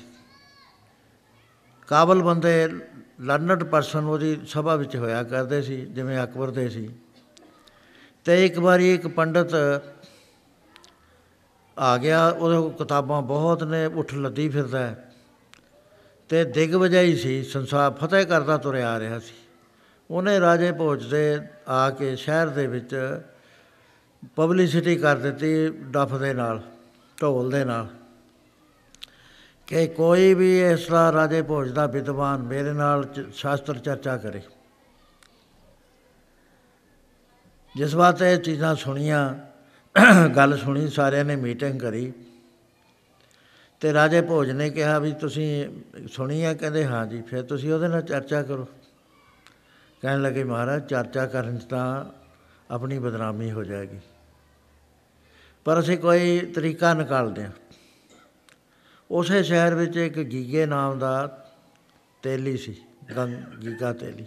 ਕਾਬਲ ਬੰਦੇ ਲਰਨਡ ਪਰਸਨ ਉਹਦੀ ਸਭਾ ਵਿੱਚ ਹੋਇਆ ਕਰਦੇ ਸੀ, ਜਿਵੇਂ ਅਕਬਰ ਦੇ ਸੀ। ਤੇ ਇੱਕ ਵਾਰੀ ਇੱਕ ਪੰਡਤ ਆ ਗਿਆ, ਉਹਦੇ ਕੋਲ ਕਿਤਾਬਾਂ ਬਹੁਤ ਨੇ, ਉੱਠ ਲੱਦੀ ਫਿਰਦਾ ਹੈ। ਤੇ ਦਿਗਵਜਾਈ ਸੀ, ਸੰਸਾਰ ਫਤਿਹ ਕਰਦਾ ਤੁਰਿਆ ਆ ਰਿਹਾ ਸੀ। ਉਹਨੇ ਰਾਜੇ ਭੋਜ ਦੇ ਆ ਕੇ ਸ਼ਹਿਰ ਦੇ ਵਿੱਚ ਪਬਲਿਸਿਟੀ ਕਰ ਦਿੱਤੀ ਡਫ ਦੇ ਨਾਲ, ਢੋਲ ਦੇ ਨਾਲ, ਕਿ ਕੋਈ ਵੀ ਇਸ ਤਰ੍ਹਾਂ ਰਾਜੇ ਭੋਜ ਦਾ ਵਿਦਵਾਨ ਮੇਰੇ ਨਾਲ ਸ਼ਾਸਤਰ ਚਰਚਾ ਕਰੇ। ਜਿਸ ਵਾਸਤੇ ਇਹ ਚੀਜ਼ਾਂ ਸੁਣੀਆਂ, ਗੱਲ ਸੁਣੀ, ਸਾਰਿਆਂ ਨੇ ਮੀਟਿੰਗ ਕਰੀ, ਤੇ ਰਾਜੇ ਭੋਜ ਨੇ ਕਿਹਾ ਵੀ ਤੁਸੀਂ ਸੁਣੀ ਹੈ ਕਹਿੰਦੇ, ਹਾਂ ਜੀ, ਫਿਰ ਤੁਸੀਂ ਉਹਦੇ ਨਾਲ ਚਰਚਾ ਕਰੋ। ਕਹਿਣ ਲੱਗੇ, ਮਹਾਰਾਜ, ਚਰਚਾ ਕਰਨ 'ਚ ਤਾਂ ਆਪਣੀ ਬਦਨਾਮੀ ਹੋ ਜਾਏਗੀ। ਪਰ ਅਸੀਂ ਕੋਈ ਤਰੀਕਾ ਨਿਕਾਲਦੇ ਹਾਂ। ਉਸੇ ਸ਼ਹਿਰ ਵਿੱਚ ਇੱਕ ਗੀਗੇ ਨਾਮ ਦਾ ਤੇਲੀ ਸੀ ਗੰਗ ਗੀਗਾ ਤੇਲੀ।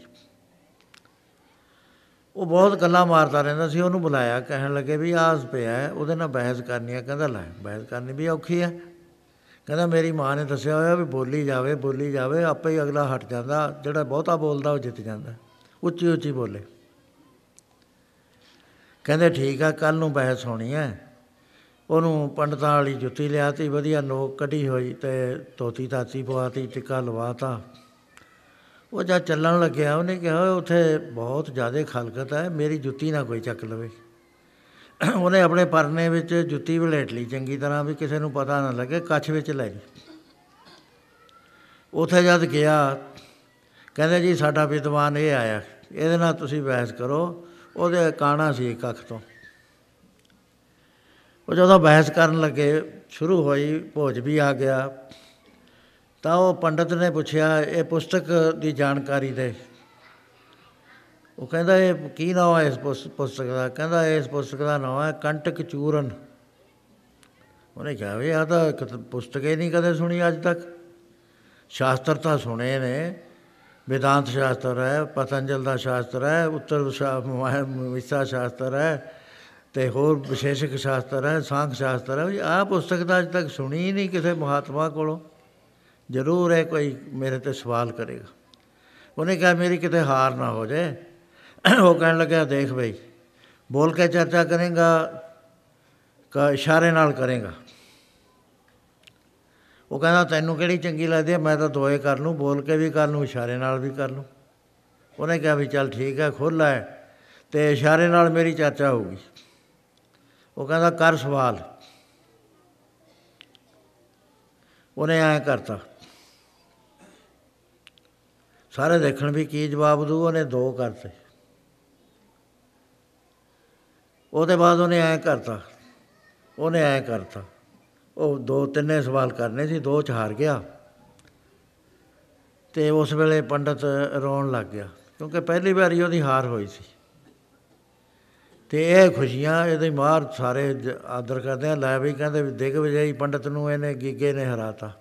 ਉਹ ਬਹੁਤ ਗੱਲਾਂ ਮਾਰਦਾ ਰਹਿੰਦਾ ਸੀ ਉਹਨੂੰ ਬੁਲਾਇਆ ਕਹਿਣ ਲੱਗੇ ਵੀ ਆਸ ਪਿਆ ਹੈ, ਉਹਦੇ ਨਾਲ ਬਹਿਸ ਕਰਨੀ ਹੈ ਕਹਿੰਦਾ ਲੈ ਬਹਿਸ ਕਰਨੀ ਵੀ ਔਖੀ ਹੈ ਕਹਿੰਦਾ ਮੇਰੀ ਮਾਂ ਨੇ ਦੱਸਿਆ ਹੋਇਆ ਵੀ ਬੋਲੀ ਜਾਵੇ ਬੋਲੀ ਜਾਵੇ ਆਪੇ ਹੀ ਅਗਲਾ ਹਟ ਜਾਂਦਾ ਜਿਹੜਾ ਬਹੁਤਾ ਬੋਲਦਾ ਉਹ ਜਿੱਤ ਜਾਂਦਾ ਉੱਚੀ ਉੱਚੀ ਬੋਲੇ। ਕਹਿੰਦੇ ਠੀਕ ਆ ਕੱਲ ਨੂੰ ਬਹਿਸ ਹੋਣੀ ਹੈ ਉਹਨੂੰ ਪੰਡਤਾਂ ਵਾਲੀ ਜੁੱਤੀ ਲਿਆਤੀ, ਵਧੀਆ ਨੋਕ ਕੱਢੀ ਹੋਈ ਤੇ ਧੋਤੀ ਤਾਤੀ ਪਵਾਤੀ, ਟਿੱਕਾ ਲਵਾਤਾ। ਉਹ ਜਦ ਚੱਲਣ ਲੱਗਿਆ, ਉਹਨੇ ਕਿਹਾ ਉੱਥੇ ਬਹੁਤ ਜ਼ਿਆਦਾ ਖਲਕਤ ਹੈ, ਮੇਰੀ ਜੁੱਤੀ ਨਾ ਕੋਈ ਚੱਕ ਲਵੇ। ਉਹਨੇ ਆਪਣੇ ਪਰਨੇ ਵਿੱਚ ਜੁੱਤੀ ਵਲੇਟ ਲਈ, ਚੰਗੀ ਤਰ੍ਹਾਂ ਵੀ ਕਿਸੇ ਨੂੰ ਪਤਾ ਨਾ ਲੱਗੇ, ਕੱਛ ਵਿੱਚ ਲੈ ਗਈ ਉੱਥੇ ਜਦ ਗਿਆ, ਕਹਿੰਦੇ, ਜੀ, ਸਾਡਾ ਵਿਦਵਾਨ ਇਹ ਆਇਆ, ਇਹਦੇ ਨਾਲ ਤੁਸੀਂ ਬਹਿਸ ਕਰੋ, ਉਹਦੇ ਕਾਣਾ ਸੀ ਇੱਕ ਅੱਖ ਤੋਂ। ਉਹ ਜਦੋਂ ਬਹਿਸ ਕਰਨ ਲੱਗੇ, ਸ਼ੁਰੂ ਹੋਈ, ਭੋਜ ਵੀ ਆ ਗਿਆ। ਤਾਂ ਉਹ ਪੰਡਤ ਨੇ ਪੁੱਛਿਆ, ਇਹ ਪੁਸਤਕ ਦੀ ਜਾਣਕਾਰੀ ਦੇ। ਉਹ ਕਹਿੰਦਾ, ਇਹ ਕੀ ਨਾਮ ਹੈ ਇਸ ਪੁਸ- ਪੁਸਤਕ ਦਾ? ਕਹਿੰਦਾ, ਇਸ ਪੁਸਤਕ ਦਾ ਨਾਮ ਹੈ ਕੰਟਕ ਚੂਰਨ। ਉਹਨੇ ਕਿਹਾ, ਵੀ ਆ ਤਾਂ ਕਤ- ਪੁਸਤਕ ਹੀ ਨਹੀਂ ਕਦੇ ਸੁਣੀ ਅੱਜ ਤੱਕ। ਸ਼ਾਸਤਰ ਤਾਂ ਸੁਣੇ ਨੇ। ਵਿਦਾਂਤ ਸ਼ਾਸਤਰ ਹੈ, ਪਤੰਜਲ ਦਾ ਸ਼ਾਸਤਰ ਹੈ, ਉੱਤਰ ਵਿਸਾ ਸ਼ਾਸਤਰ ਹੈ। ਤੇ ਹੋਰ ਵਿਸ਼ੇਸ਼ਕ ਸ਼ਾਸਤਰ ਹੈ, ਸਾਂਖ ਸ਼ਾਸਤਰ ਹੈ ਆਹ ਪੁਸਤਕ ਤਾਂ ਅੱਜ ਤੱਕ ਸੁਣੀ ਹੀ ਨਹੀਂ ਕਿਸੇ ਮਹਾਤਮਾ ਕੋਲੋਂ। ਜ਼ਰੂਰ ਹੈ ਕੋਈ ਮੇਰੇ ਤੇ ਸਵਾਲ ਕਰੇਗਾ। ਉਹਨੇ ਕਿਹਾ, ਮੇਰੀ ਕਿਤੇ ਹਾਰ ਨਾ ਹੋ ਜਾਏ। ਉਹ ਕਹਿਣ ਲੱਗਾ ਦੇਖ ਬਈ, ਬੋਲ ਕੇ ਚਰਚਾ ਕਰੇਗਾ, ਕਾ ਇਸ਼ਾਰੇ ਨਾਲ ਕਰੇਗਾ। ਉਹ ਕਹਿੰਦਾ, ਤੈਨੂੰ ਕਿਹੜੀ ਚੰਗੀ ਲੱਗਦੀ ਹੈ? ਮੈਂ ਤਾਂ ਦੋਏ ਕਰ ਲੂੰ, ਬੋਲ ਕੇ ਵੀ ਕਰ ਲੂੰ, ਇਸ਼ਾਰੇ ਨਾਲ ਵੀ ਕਰ ਲੂੰ। ਉਹਨੇ ਕਿਹਾ, ਵੀ ਚੱਲ ਠੀਕ ਹੈ, ਖੁੱਲ੍ਹ ਹੈ ਤੇ ਇਸ਼ਾਰੇ ਨਾਲ ਮੇਰੀ ਚਰਚਾ ਹੋਊਗੀ। ਉਹ ਕਹਿੰਦਾ, ਕਰ ਸਵਾਲ। ਉਹਨੇ ਐਂ ਕਰਤਾ। ਸਾਰੇ ਦੇਖਣ ਵੀ ਕੀ ਜਵਾਬ ਦੂ ਉਹਨੇ ਦੋ ਕਰਤੇ। ਉਹਦੇ ਬਾਅਦ ਉਹਨੇ ਐਂ ਕਰਤਾ, ਉਹਨੇ ਐਂ ਕਰਤਾ। ਉਹ ਦੋ, ਤਿੰਨੇ ਸਵਾਲ ਕਰਨੇ ਸੀ, ਦੋ ਚ ਹਾਰ ਗਿਆ। ਤੇ ਉਸ ਵੇਲੇ ਪੰਡਤ ਰੋਣ ਲੱਗ ਗਿਆ, ਕਿਉਂਕਿ ਪਹਿਲੀ ਵਾਰੀ ਉਹਦੀ ਹਾਰ ਹੋਈ ਸੀ। ਤੇ ਇਹ ਖੁਸ਼ੀਆਂ ਇਹਦੇ ਮਾਰ ਸਾਰੇ ਜ- ਆਦਰ ਕਰਦੇ ਆ, ਲੈ ਵੀ ਕਹਿੰਦੇ ਵੀ ਦਿਗ ਵਿਜਈ ਪੰਡਤ ਨੂੰ ਇਹਨੇ ਗੀਗੇ ਨੇ ਹਰਾਤਾ।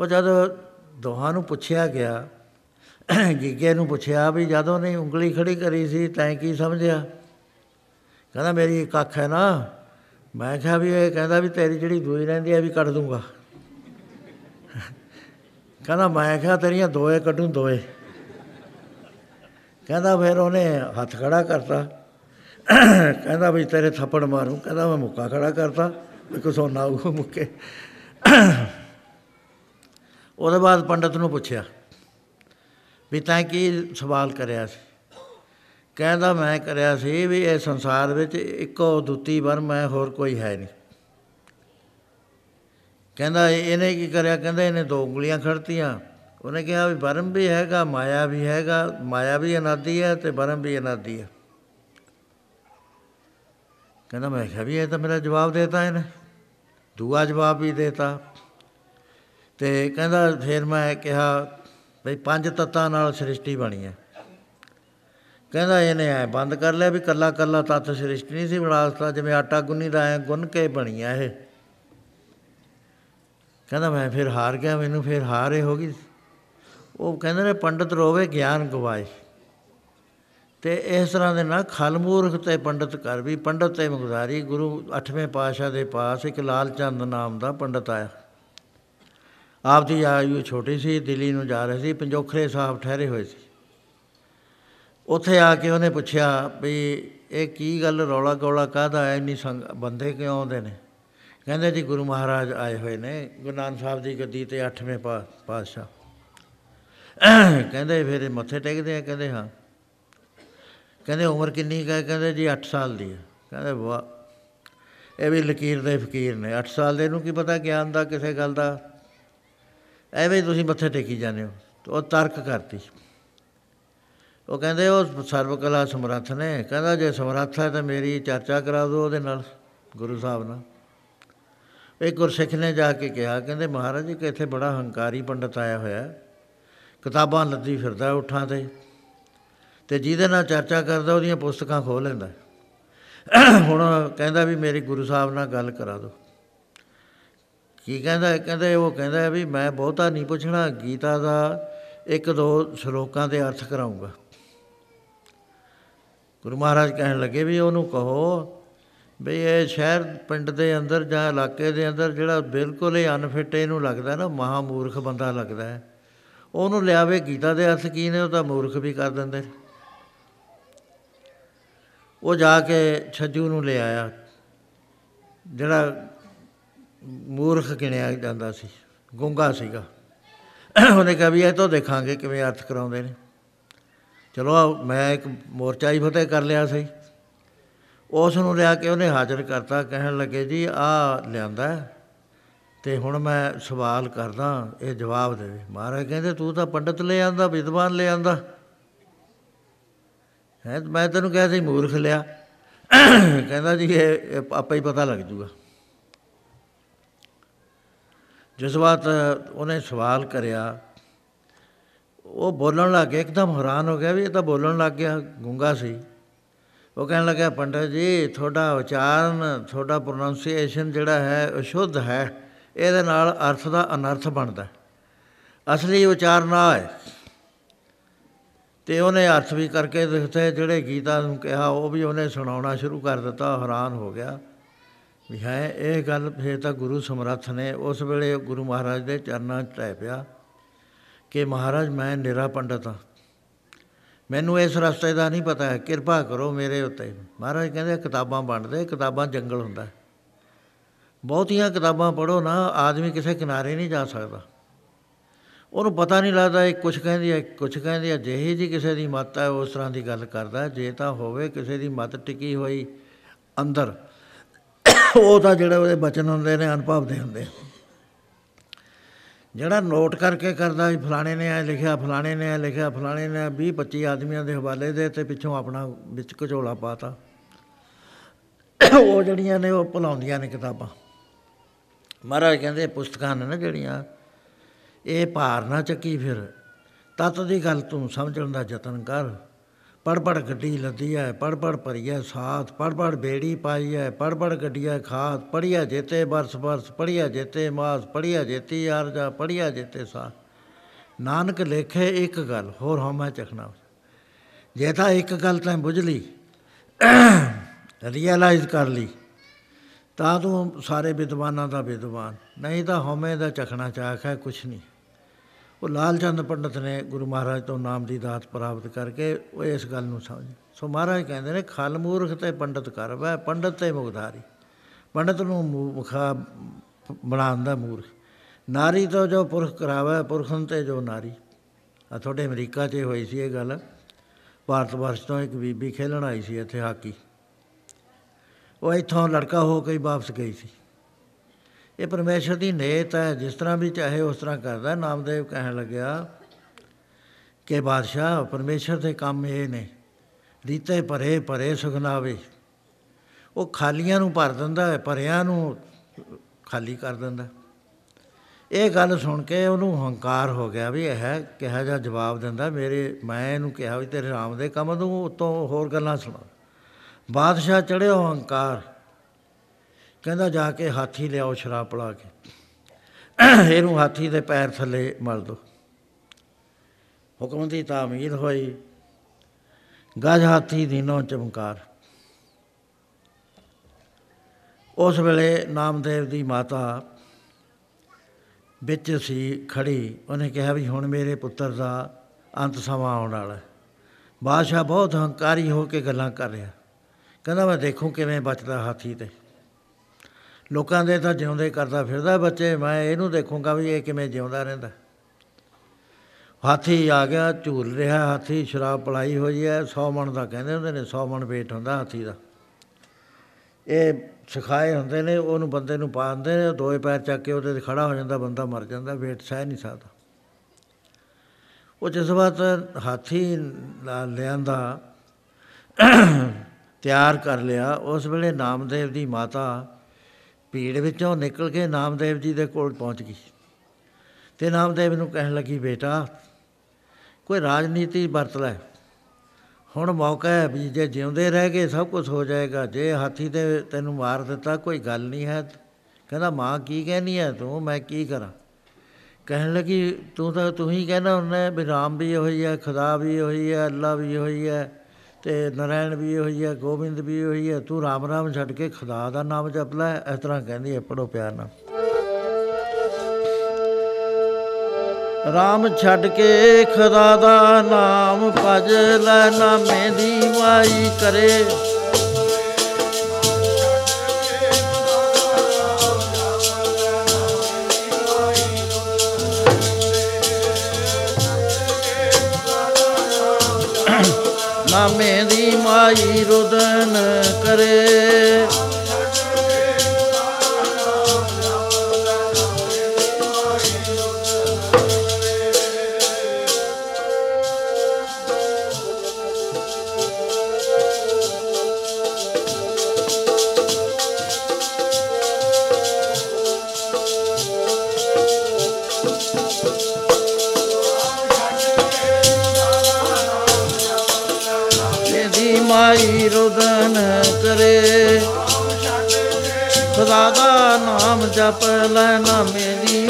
ਉਹ ਜਦ ਦੋਹਾਂ ਨੂੰ ਪੁੱਛਿਆ ਗਿਆ, ਗੀਗੇ ਨੂੰ ਪੁੱਛਿਆ ਵੀ ਜਦੋਂ ਨੇ ਉਂਗਲੀ ਖੜੀ ਕਰੀ ਸੀ ਤੈਂ ਕੀ ਸਮਝਿਆ? ਕਹਿੰਦਾ, ਮੇਰੀ ਇੱਕ ਅੱਖ ਹੈ ਨਾ। ਮੈਂ ਕਿਹਾ ਵੀ ਇਹ ਕਹਿੰਦਾ ਵੀ ਤੇਰੀ ਜਿਹੜੀ ਦੂਈ ਰਹਿੰਦੀ ਹੈ ਵੀ ਕੱਢ ਦੂੰਗਾ। ਕਹਿੰਦਾ, ਮੈਂ ਕਿਹਾ ਤੇਰੀਆਂ ਦੋਏ ਕੱਢੂੰ ਦੋਏ। ਕਹਿੰਦਾ ਫਿਰ ਉਹਨੇ ਹੱਥ ਖੜਾ ਕਰਤਾ। ਕਹਿੰਦਾ ਵੀ ਤੇਰੇ ਥੱਪੜ ਮਾਰੂ। ਕਹਿੰਦਾ ਮੈਂ ਮੁੱਕਾ ਖੜਾ ਕਰਤਾ। ਵੀ ਕੋ ਸੋਨਾ ਉਹ ਮੁੱਕੇ। ਉਹਦੇ ਬਾਅਦ ਪੰਡਤ ਨੂੰ ਪੁੱਛਿਆ ਵੀ ਤੈਂ ਕੀ ਸਵਾਲ ਕਰਿਆ ਸੀ? ਕਹਿੰਦਾ ਮੈਂ ਕਰਿਆ ਸੀ ਵੀ ਇਹ ਸੰਸਾਰ ਵਿੱਚ ਇੱਕੋ ਦੁੱਤੀ ਵਰਮ ਹੈ ਹੋਰ ਕੋਈ ਹੈ ਨਹੀਂ। ਕਹਿੰਦਾ ਇਹ- ਇਹਨੇ ਕੀ ਕਰਿਆ? ਕਹਿੰਦਾ ਇਹਨੇ ਦੋ ਉਂਗਲੀਆਂ ਖੜਤੀਆਂ। ਉਹਨੇ ਕਿਹਾ ਵੀ ਵਰਮ ਵੀ ਹੈਗਾ, ਮਾਇਆ ਵੀ ਹੈਗਾ, ਮਾਇਆ ਵੀ ਅਨਾਦੀ ਹੈ ਤੇ ਵਰਮ ਵੀ ਅਨਾਦੀ ਹੈ। ਕਹਿੰਦਾ ਮੈਂ ਕਿਹਾ ਵੀ ਇਹ ਤਾਂ ਮੇਰਾ ਜਵਾਬ ਦੇਤਾ ਇਹਨੇ, ਦੂਆ ਜਵਾਬ ਵੀ ਦੇਤਾ। ਤੇ ਕਹਿੰਦਾ ਫਿਰ ਮੈਂ ਕਿਹਾ ਵੀ ਪੰਜ ਤੱਤਾਂ ਨਾਲ ਸ੍ਰਿਸ਼ਟੀ ਬਣੀ ਹੈ। ਕਹਿੰਦਾ ਇਹਨੇ ਐ ਬੰਦ ਕਰ ਲਿਆ ਵੀ ਕੱਲਾ ਕੱਲਾ ਤੱਤ ਸ੍ਰਿਸ਼ਟੀ ਨਹੀਂ ਸੀ ਬਣਾ ਦਿੱਤਾ ਜਿਵੇਂ ਆਟਾ ਗੁੰਨੀ ਦਾ ਐ ਗੁੰਨ ਕੇ ਬਣੀ ਆ ਇਹ। ਕਹਿੰਦਾ ਮੈਂ ਫਿਰ ਹਾਰ ਗਿਆ, ਮੈਨੂੰ ਫਿਰ ਹਾਰ ਹੀ ਹੋ ਗਈ। ਉਹ ਕਹਿੰਦੇ ਨੇ ਪੰਡਤ ਰੋਵੇ ਗਿਆਨ ਗਵਾਏ। ਤੇ ਇਸ ਤਰ੍ਹਾਂ ਦੇ ਨਾਲ ਖਲਮੂਰਖ ਤੇ ਪੰਡਤ ਕਰ ਵੀ ਪੰਡਤ ਤੇ ਮੁਗਦਾਰੀ ਗੁਰੂ 8ਵੇਂ ਪਾਤਸ਼ਾਹ ਦੇ ਪਾਸ ਇੱਕ ਲਾਲ ਚੰਦ ਨਾਮ ਦਾ ਪੰਡਤ ਆਇਆ। ਆਪ ਦੀ ਆਯੂ ਛੋਟੀ ਸੀ, ਦਿੱਲੀ ਨੂੰ ਜਾ ਰਹੇ ਸੀ, ਪੰਜੋਖਰੇ ਸਾਹਿਬ ਠਹਿਰੇ ਹੋਏ ਸੀ। ਉੱਥੇ ਆ ਕੇ ਉਹਨੇ ਪੁੱਛਿਆ ਵੀ ਇਹ ਕੀ ਗੱਲ ਰੌਲਾ ਗੌਲਾ ਕਾਹਦਾ ਹੈ, ਇੰਨੀ ਸੰਗ, ਬੰਦੇ ਕਿਉਂ ਆਉਂਦੇ ਨੇ? ਕਹਿੰਦੇ ਜੀ ਗੁਰੂ ਮਹਾਰਾਜ ਆਏ ਹੋਏ ਨੇ, ਗੁਰੂ ਨਾਨਕ ਸਾਹਿਬ ਦੀ ਗੱਦੀ ਤੇ 8ਵੇਂ ਪਾ, ਪਾਤਸ਼ਾਹ। ਕਹਿੰਦੇ ਫਿਰ ਇਹ ਮੱਥੇ ਟੇਕਦੇ ਆ, ਕਹਿੰਦੇ ਹਾਂ। ਕਹਿੰਦੇ ਉਮਰ ਕਿੰਨੀ ਕੁ ਹੈ? ਕਹਿੰਦੇ ਜੀ 8 ਸਾਲ ਦੀ ਹੈ। ਕਹਿੰਦੇ ਵਾਹ। ਇਹ ਵੀ ਲਕੀਰ ਦੇ ਫਕੀਰ ਨੇ। 8 ਸਾਲ ਦੇ ਨੂੰ ਕੀ ਪਤਾ ਗਿਆਨ ਦਾ, ਕਿਸੇ ਗੱਲ ਦਾ? ਐਵੇਂ ਹੀ ਤੁਸੀਂ ਮੱਥੇ ਟੇਕੀ ਜਾਂਦੇ ਹੋ। ਤੇ ਉਹ ਤਰਕ ਕਰਤੀ। ਉਹ ਕਹਿੰਦੇ ਉਹ ਸਰਵ ਕਲਾ ਸਮਰੱਥ ਨੇ। ਕਹਿੰਦਾ ਜੇ ਸਮਰੱਥ ਹੈ ਤਾਂ ਮੇਰੀ ਚਰਚਾ ਕਰਾ ਦਿਓ ਉਹਦੇ ਨਾਲ, ਗੁਰੂ ਸਾਹਿਬ ਨਾਲ। ਇੱਕ ਗੁਰਸਿੱਖ ਨੇ ਜਾ ਕੇ ਕਿਹਾ, ਕਹਿੰਦੇ ਮਹਾਰਾਜ ਜੀ ਕਿ ਇੱਥੇ ਬੜਾ ਹੰਕਾਰੀ ਪੰਡਤ ਆਇਆ ਹੋਇਆ। ਹੈ। ਕਿਤਾਬਾਂ ਲੱਦੀ ਫਿਰਦਾ ਉਠਾਂ ਤੇ। ਤੇ ਜਿਹਦੇ ਨਾਲ ਚਰਚਾ ਕਰਦਾ, ਉਹਦੀਆਂ ਪੁਸਤਕਾਂ ਖੋਹ ਲੈਂਦਾ ਹੁਣ ਕਹਿੰਦਾ ਵੀ ਮੇਰੀ ਗੁਰੂ ਸਾਹਿਬ ਨਾਲ ਗੱਲ ਕਰਾ ਦਿਓ। ਕੀ ਕਹਿੰਦਾ? ਕਹਿੰਦੇ ਉਹ ਕਹਿੰਦਾ ਵੀ ਮੈਂ ਬਹੁਤਾ ਨਹੀਂ ਪੁੱਛਣਾ, ਗੀਤਾ ਦਾ ਇੱਕ ਦੋ ਸ਼ਲੋਕਾਂ ਦੇ ਅਰਥ ਕਰਾਉਂਗਾ। ਗੁਰੂ ਮਹਾਰਾਜ ਕਹਿਣ ਲੱਗੇ ਵੀ ਉਹਨੂੰ ਕਹੋ ਵੀ ਇਹ ਸ਼ਹਿਰ ਪਿੰਡ ਦੇ ਅੰਦਰ ਜਾਂ ਇਲਾਕੇ ਦੇ ਅੰਦਰ ਜਿਹੜਾ ਬਿਲਕੁਲ ਹੀ ਅਨਫਿਟ ਇਹਨੂੰ ਲੱਗਦਾ ਨਾ ਮਹਾ ਮੂਰਖ ਬੰਦਾ ਲੱਗਦਾ ਹੈ। ਉਹਨੂੰ ਲਿਆਵੇ ਗੀਤਾ ਦੇ ਅਰਥ ਕੀ ਨੇ ਉਹ ਤਾਂ ਮੂਰਖ ਵੀ ਕਰ ਦਿੰਦੇ ਨੇ। ਉਹ ਜਾ ਕੇ ਛੱਜੂ ਨੂੰ ਲੈ ਆਇਆ ਜਿਹੜਾ ਮੂਰਖ ਗਿਣਿਆ ਜਾਂਦਾ ਸੀ ਗੁੰਗਾ ਸੀਗਾ। ਉਹਨੇ ਕਿਹਾ ਵੀ ਇਹ ਤੋਂ ਦੇਖਾਂਗੇ ਕਿਵੇਂ ਅਰਥ ਕਰਾਉਂਦੇ ਨੇ। ਚਲੋ ਆਓ, ਮੈਂ ਇੱਕ ਮੋਰਚਾ ਹੀ ਫਤਿਹ ਕਰ ਲਿਆ ਸੀ। ਉਸ ਨੂੰ ਲਿਆ ਕੇ ਉਹਨੇ ਹਾਜ਼ਰ ਕਰਤਾ ਕਹਿਣ ਲੱਗੇ ਜੀ ਆ ਲਿਆਂਦਾ ਹੈ, ਤੇ ਹੁਣ ਮੈਂ ਸਵਾਲ ਕਰਦਾ, ਇਹ ਜਵਾਬ ਦੇਵੇ ਮਹਾਰਾਜ ਕਹਿੰਦੇ, ਤੂੰ ਤਾਂ ਪੰਡਤ ਲੈ ਆਂਦਾ, ਵਿਦਵਾਨ ਲੈ ਆਂਦਾ। ਹੈ ਮੈਂ ਤੈਨੂੰ ਕਿਹਾ ਸੀ, ਮੂਰਖ ਲਿਆ। ਕਹਿੰਦਾ ਜੀ, ਇਹ ਇਹ ਆਪੇ ਹੀ ਪਤਾ ਲੱਗ ਜੂਗਾ। ਜਿਸ ਬਾਤ ਉਹਨੇ ਸਵਾਲ ਕਰਿਆ, ਉਹ ਬੋਲਣ ਲੱਗ ਗਿਆ, ਇੱਕਦਮ ਹੈਰਾਨ ਹੋ ਗਿਆ ਵੀ ਇਹ ਤਾਂ ਬੋਲਣ ਲੱਗ ਗਿਆ, ਗੁੰਗਾ ਸੀ। ਉਹ ਕਹਿਣ ਲੱਗਾ ਪੰਡਤ ਜੀ, ਤੁਹਾਡਾ ਉਚਾਰਨ, ਤੁਹਾਡਾ ਪ੍ਰੋਨਾਂਸੀਏਸ਼ਨ ਜਿਹੜਾ ਹੈ, ਉਹ ਸ਼ੁੱਧ ਹੈ। ਇਹਦੇ ਨਾਲ ਅਰਥ ਦਾ ਅਨਰਥ ਬਣਦਾ। ਅਸਲੀ ਉਚਾਰਨ ਆ ਹੈ ਤੇ ਉਹਨੇ ਅਰਥ ਵੀ ਕਰਕੇ ਦਿੱਤੇ, ਜਿਹੜੇ ਗੀਤਾ ਨੂੰ ਕਿਹਾ, ਉਹ ਵੀ ਉਹਨੇ ਸੁਣਾਉਣਾ ਸ਼ੁਰੂ ਕਰ ਦਿੱਤਾ, ਹੈਰਾਨ ਹੋ ਗਿਆ। ਵੀ ਹੈ, ਇਹ ਗੱਲ ਫੇਰ ਤਾਂ ਗੁਰੂ ਸਮਰੱਥ ਨੇ। ਉਸ ਵੇਲੇ ਗੁਰੂ ਮਹਾਰਾਜ ਦੇ ਚਰਨਾਂ 'ਚ ਟਹਿ ਪਿਆ ਕਿ ਮਹਾਰਾਜ, ਮੈਂ ਨਿਰਾ ਪੰਡਤ ਹਾਂ। ਮੈਨੂੰ ਇਸ ਰਸਤੇ ਦਾ ਨਹੀਂ ਪਤਾ ਹੈ। ਕਿਰਪਾ ਕਰੋ ਮੇਰੇ ਉੱਤੇ। ਮਹਾਰਾਜ ਕਹਿੰਦੇ, ਕਿਤਾਬਾਂ ਵੰਡਦੇ ਕਿਤਾਬਾਂ ਜੰਗਲ ਹੁੰਦਾ। ਬਹੁਤੀਆਂ ਕਿਤਾਬਾਂ ਪੜ੍ਹੋ ਨਾ, ਆਦਮੀ ਕਿਸੇ ਕਿਨਾਰੇ ਨਹੀਂ ਜਾ ਸਕਦਾ। ਉਹਨੂੰ ਪਤਾ ਨਹੀਂ ਲੱਗਦਾ ਇਹ ਕੁਝ ਕਹਿੰਦੀ ਹੈ ਕੁਝ ਕਹਿੰਦੀ ਹੈ। ਜਿਹੀ ਜੀ ਕਿਸੇ ਦੀ ਮੱਤ ਹੈ, ਉਸ ਤਰ੍ਹਾਂ ਦੀ ਗੱਲ ਕਰਦਾ ਜੇ ਤਾਂ ਹੋਵੇ ਕਿਸੇ ਦੀ ਮੱਤ ਟਿਕੀ ਹੋਈ ਅੰਦਰ, ਉਹ ਤਾਂ ਜਿਹੜੇ ਉਹਦੇ ਬਚਨ ਹੁੰਦੇ ਨੇ, ਅਨੁਭਵ ਦੇ ਹੁੰਦੇ। ਜਿਹੜਾ ਨੋਟ ਕਰਕੇ ਕਰਦਾ ਵੀ ਫਲਾਣੇ ਨੇ ਐ ਲਿਖਿਆ, ਫਲਾਣੇ ਨੇ ਐ ਲਿਖਿਆ, ਫਲਾਣੇ ਨੇ 20 25 ਆਦਮੀਆਂ ਦੇ ਹਵਾਲੇ ਦੇ ਤੇ ਪਿੱਛੋਂ ਆਪਣਾ ਵਿੱਚ ਘਚੋਲਾ ਪਾਤਾ। ਉਹ ਜਿਹੜੀਆਂ ਨੇ ਉਹ ਭੁਲਾਉਂਦੀਆਂ ਨੇ ਕਿਤਾਬਾਂ। ਮਹਾਰਾਜ ਕਹਿੰਦੇ ਪੁਸਤਕਾਂ ਨੇ ਨਾ ਜਿਹੜੀਆਂ, ਇਹ ਭਾਰ ਨਾ ਚੱਕੀ ਫਿਰ। ਤਤ ਦੀ ਗੱਲ ਤੂੰ ਸਮਝਣ ਦਾ ਯਤਨ ਕਰ। ਪੜ ਪੜ ਗੱਡੀ ਲੱਦੀ ਹੈ ਪੜ ਪੜ ਭਰੀਐ ਸਾਥ ਪੜ ਪੜ ਬੇੜੀ ਪਾਈ ਹੈ ਪੜ ਪੜ ਗੱਡੀਆਂ ਖਾਤ ਪੜੀਆ ਜੇਤੇ ਬਰਸ ਬਰਸ ਪੜੀਆ ਜੇਤੇ ਮਾਸ ਪੜੀਆ ਜੇਤੀ ਆਰਜਾ ਪੜੀਆ ਜੇਤੇ ਸਾ ਨਾਨਕ ਲੇਖੇ ਇੱਕ ਗੱਲ, ਹੋਰ ਹਉਮੈ ਚਖਣਾ। ਜੇ ਤਾਂ ਇੱਕ ਗੱਲ ਤੈਂ ਬੁੱਝ ਲਈ ਰੀਅਲਾਈਜ਼ ਕਰ ਲਈ ਤਾਂ ਤੂੰ ਸਾਰੇ ਵਿਦਵਾਨਾਂ ਦਾ ਵਿਦਵਾਨ, ਨਹੀਂ ਤਾਂ ਹਉਮੈ ਦਾ ਚਖਣਾ ਚਾਖ ਹੈ, ਕੁਛ ਨਹੀਂ। ਉਹ ਲਾਲ ਚੰਦ ਪੰਡਤ ਨੇ ਗੁਰੂ ਮਹਾਰਾਜ ਤੋਂ ਨਾਮ ਦੀ ਦਾਤ ਪ੍ਰਾਪਤ ਕਰਕੇ ਉਹ ਇਸ ਗੱਲ ਨੂੰ ਸਮਝ ਸੋ ਮਹਾਰਾਜ ਕਹਿੰਦੇ ਨੇ, ਖਲ ਮੂਰਖ ਤੇ ਪੰਡਤ ਕਰ, ਵੈ ਪੰਡਤ ਤੇ ਮੁਗਧਾਰੀ ਪੰਡਤ ਨੂੰ ਮੂ- ਮੁਖਾ ਬਣਾਉਂਦਾ ਮੂਰਖ। ਨਾਰੀ ਤੋਂ ਜੋ ਪੁਰਖ ਕਰਾਵੇ ਪੁਰਖਨ ਤੇ ਜੋ ਨਾਰੀ। ਆ ਤੁਹਾਡੇ ਅਮਰੀਕਾ 'ਚ ਹੋਈ ਸੀ ਇਹ ਗੱਲ। ਭਾਰਤ ਵਰਸ਼ ਤੋਂ ਇੱਕ ਬੀਬੀ ਖੇਲਣ ਆਈ ਸੀ ਇੱਥੇ ਹਾਕੀ। ਉਹ ਇੱਥੋਂ ਲੜਕਾ ਹੋ ਕੇ ਹੀ ਵਾਪਸ ਗਈ ਸੀ। ਇਹ ਪਰਮੇਸ਼ਰ ਦੀ ਨੇਤ ਹੈ, ਜਿਸ ਤਰ੍ਹਾਂ ਵੀ ਚਾਹੇ ਉਸ ਤਰ੍ਹਾਂ ਕਰਦਾ। ਨਾਮਦੇਵ ਕਹਿਣ ਲੱਗਿਆ ਕਿ ਬਾਦਸ਼ਾਹ, ਪਰਮੇਸ਼ਰ ਦੇ ਕੰਮ ਇਹ ਨੇ। ਰੀਤੇ ਭਰੇ ਭਰੇ ਸੁਖਨਾਵੇ। ਉਹ ਖਾਲੀਆਂ ਨੂੰ ਭਰ ਦਿੰਦਾ ਹੈ, ਭਰਿਆਂ ਨੂੰ ਖਾਲੀ ਕਰ ਦਿੰਦਾ। ਇਹ ਗੱਲ ਸੁਣ ਕੇ ਉਹਨੂੰ ਹੰਕਾਰ ਹੋ ਗਿਆ ਵੀ ਇਹ ਕਿਹਾ ਜਾ ਜਵਾਬ ਦਿੰਦਾ। ਮੇਰੇ, ਮੈਂ ਇਹਨੂੰ ਕਿਹਾ ਵੀ ਤੇਰੇ ਰਾਮ ਦੇ ਕੰਮ ਨੂੰ ਉਤੋਂ ਹੋਰ ਗੱਲਾਂ ਸੁਣਾ। ਬਾਦਸ਼ਾਹ ਚੜਿਓ ਹੰਕਾਰ ਕਹਿੰਦਾ, ਜਾ ਕੇ ਹਾਥੀ ਲਿਆਓ ਸ਼ਰਾਬ ਪਲਾ ਕੇ। ਇਹਨੂੰ ਹਾਥੀ ਦੇ ਪੈਰ ਥੱਲੇ ਮਲ ਦੋ। ਹੁਕਮ ਦੀ ਤਾਮੀਲ ਹੋਈ। ਗਜ ਹਾਥੀ ਦੀਨੋਂ ਚਮਕਾਰ। ਉਸ ਵੇਲੇ ਨਾਮਦੇਵ ਦੀ ਮਾਤਾ ਵਿੱਚ ਸੀ ਖੜੀ। ਉਹਨੇ ਕਿਹਾ ਵੀ, ਹੁਣ ਮੇਰੇ ਪੁੱਤਰ ਦਾ ਅੰਤ ਸਮਾਂ ਆਉਣ ਵਾਲਾ ਹੈ। ਬਾਦਸ਼ਾਹ ਬਹੁਤ ਹੰਕਾਰੀ ਹੋ ਕੇ ਗੱਲਾਂ ਕਰ ਰਿਹਾ। ਕਹਿੰਦਾ ਮੈਂ ਦੇਖੂੰ ਕਿਵੇਂ ਬਚਦਾ ਹਾਥੀ ਤੇ। ਲੋਕਾਂ ਦੇ ਤਾਂ ਜਿਉਂਦੇ ਕਰਦਾ ਫਿਰਦਾ ਬੱਚੇ, ਮੈਂ ਇਹਨੂੰ ਦੇਖੂੰਗਾ ਵੀ ਇਹ ਕਿਵੇਂ ਜਿਉਂਦਾ ਰਹਿੰਦਾ। ਹਾਥੀ ਆ ਗਿਆ, ਝੂਲ ਰਿਹਾ ਹਾਥੀ, ਸ਼ਰਾਬ ਪਲਾਈ ਹੋਈ ਹੈ 100 ਮਣ ਦਾ ਕਹਿੰਦੇ ਹੁੰਦੇ ਨੇ 100 ਮਣ ਵੇਟ ਹੁੰਦਾ ਹਾਥੀ ਦਾ। ਇਹ ਸਿਖਾਏ ਹੁੰਦੇ ਨੇ, ਉਹਨੂੰ ਬੰਦੇ ਨੂੰ ਪਾ ਦਿੰਦੇ ਨੇ, ਦੋਏ ਪੈਰ ਚੱਕ ਕੇ ਉਹਦੇ ਤੇ ਖੜਾ ਹੋ ਜਾਂਦਾ, ਬੰਦਾ ਮਰ ਜਾਂਦਾ ਵੇਟ ਸਹਿ ਨਹੀਂ ਸਕਦਾ। ਉਹ ਜਿਸ ਵਕਤ ਹਾਥੀ ਲਾ- ਲਿਆਂਦਾ ਤਿਆਰ ਕਰ ਲਿਆ, ਉਸ ਵੇਲੇ ਨਾਮਦੇਵ ਦੀ ਮਾਤਾ ਭੀੜ ਵਿੱਚੋਂ ਨਿਕਲ ਕੇ ਨਾਮਦੇਵ ਜੀ ਦੇ ਕੋਲ ਪਹੁੰਚ ਗਈ। ਤੇ ਨਾਮਦੇਵ ਨੂੰ ਕਹਿਣ ਲੱਗੀ, ਬੇਟਾ, ਕੋਈ ਰਾਜਨੀਤੀ ਵਰਤ ਲੈ। ਹੁਣ ਮੌਕਾ ਹੈ ਵੀ ਜੇ ਜਿਉਂਦੇ ਰਹਿ ਗਏ, ਸਭ ਕੁਝ ਹੋ ਜਾਏਗਾ। ਜੇ ਹਾਥੀ ਤੇ ਤੈਨੂੰ ਮਾਰ ਦਿੱਤਾ, ਕੋਈ ਗੱਲ ਨਹੀਂ ਹੈ। ਕਹਿੰਦਾ, ਮਾਂ ਕੀ ਕਹਿਨੀ ਹੈ? ਤੂੰ, ਮੈਂ ਕੀ ਕਰਾਂ? ਕਹਿਣ ਲੱਗੀ, ਤੂੰ ਤਾਂ, ਤੂੰ ਹੀ ਕਹਿਣਾ ਹੁੰਦਾ ਵੀ ਰਾਮ ਵੀ ਹੋਈ ਹੈ, ਖੁਦਾ ਵੀ ਹੋਈ ਹੈ, ਅੱਲਾ ਵੀ ਹੋਈ ਹੈ। ਤੇ ਨਰਾਇਣ ਵੀ ਹੋਈ ਹੈ, ਗੋਬਿੰਦ ਵੀ ਹੋਈ ਹੈ, ਤੂੰ ਰਾਮ ਰਾਮ ਛੱਡ ਕੇ ਖੁਦਾ ਦਾ ਨਾਮ ਜਪ ਲੈ, ਇਸ ਤਰ੍ਹਾਂ ਕਹਿੰਦੀ ਹੈ ਪੜੋ ਪਿਆਰ ਨਾਲ। ਰਾਮ ਛੱਡ ਕੇ ਖੁਦਾ ਦਾ ਨਾਮ ਭਜ ਲੈ, ਨਾਮੇ ਦੀ ਮਾਈ ਕਰੇ। ਨਾਮੇ ਦੀ ਮਾਈ ਰੁਦਨ ਕਰੇ ਨਾਮ ਜਪ ਲੈ ਨਾਮੇ ਦੀ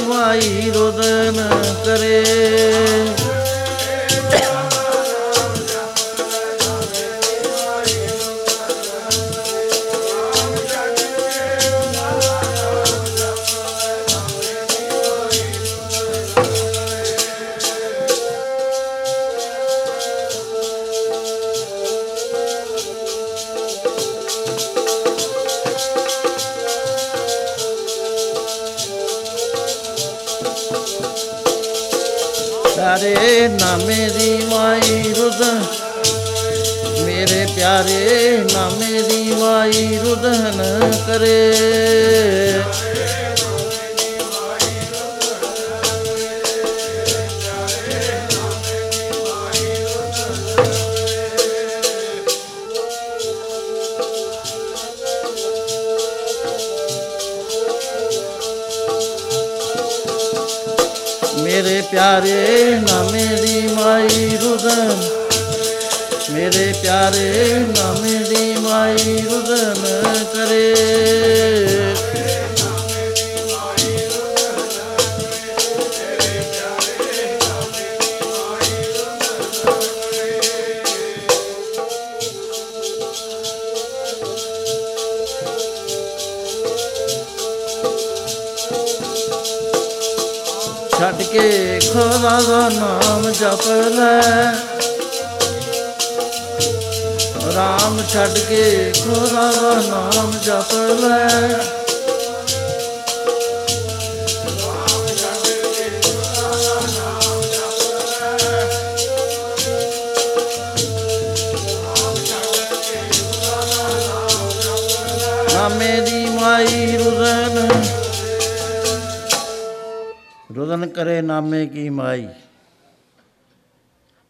ਨਾਮੇ ਦੀ ਮਾਈ ਰੁਦਨ ਰੁਦਨ ਕਰੇ ਨਾਮੇ ਕੀ ਮਾਈ।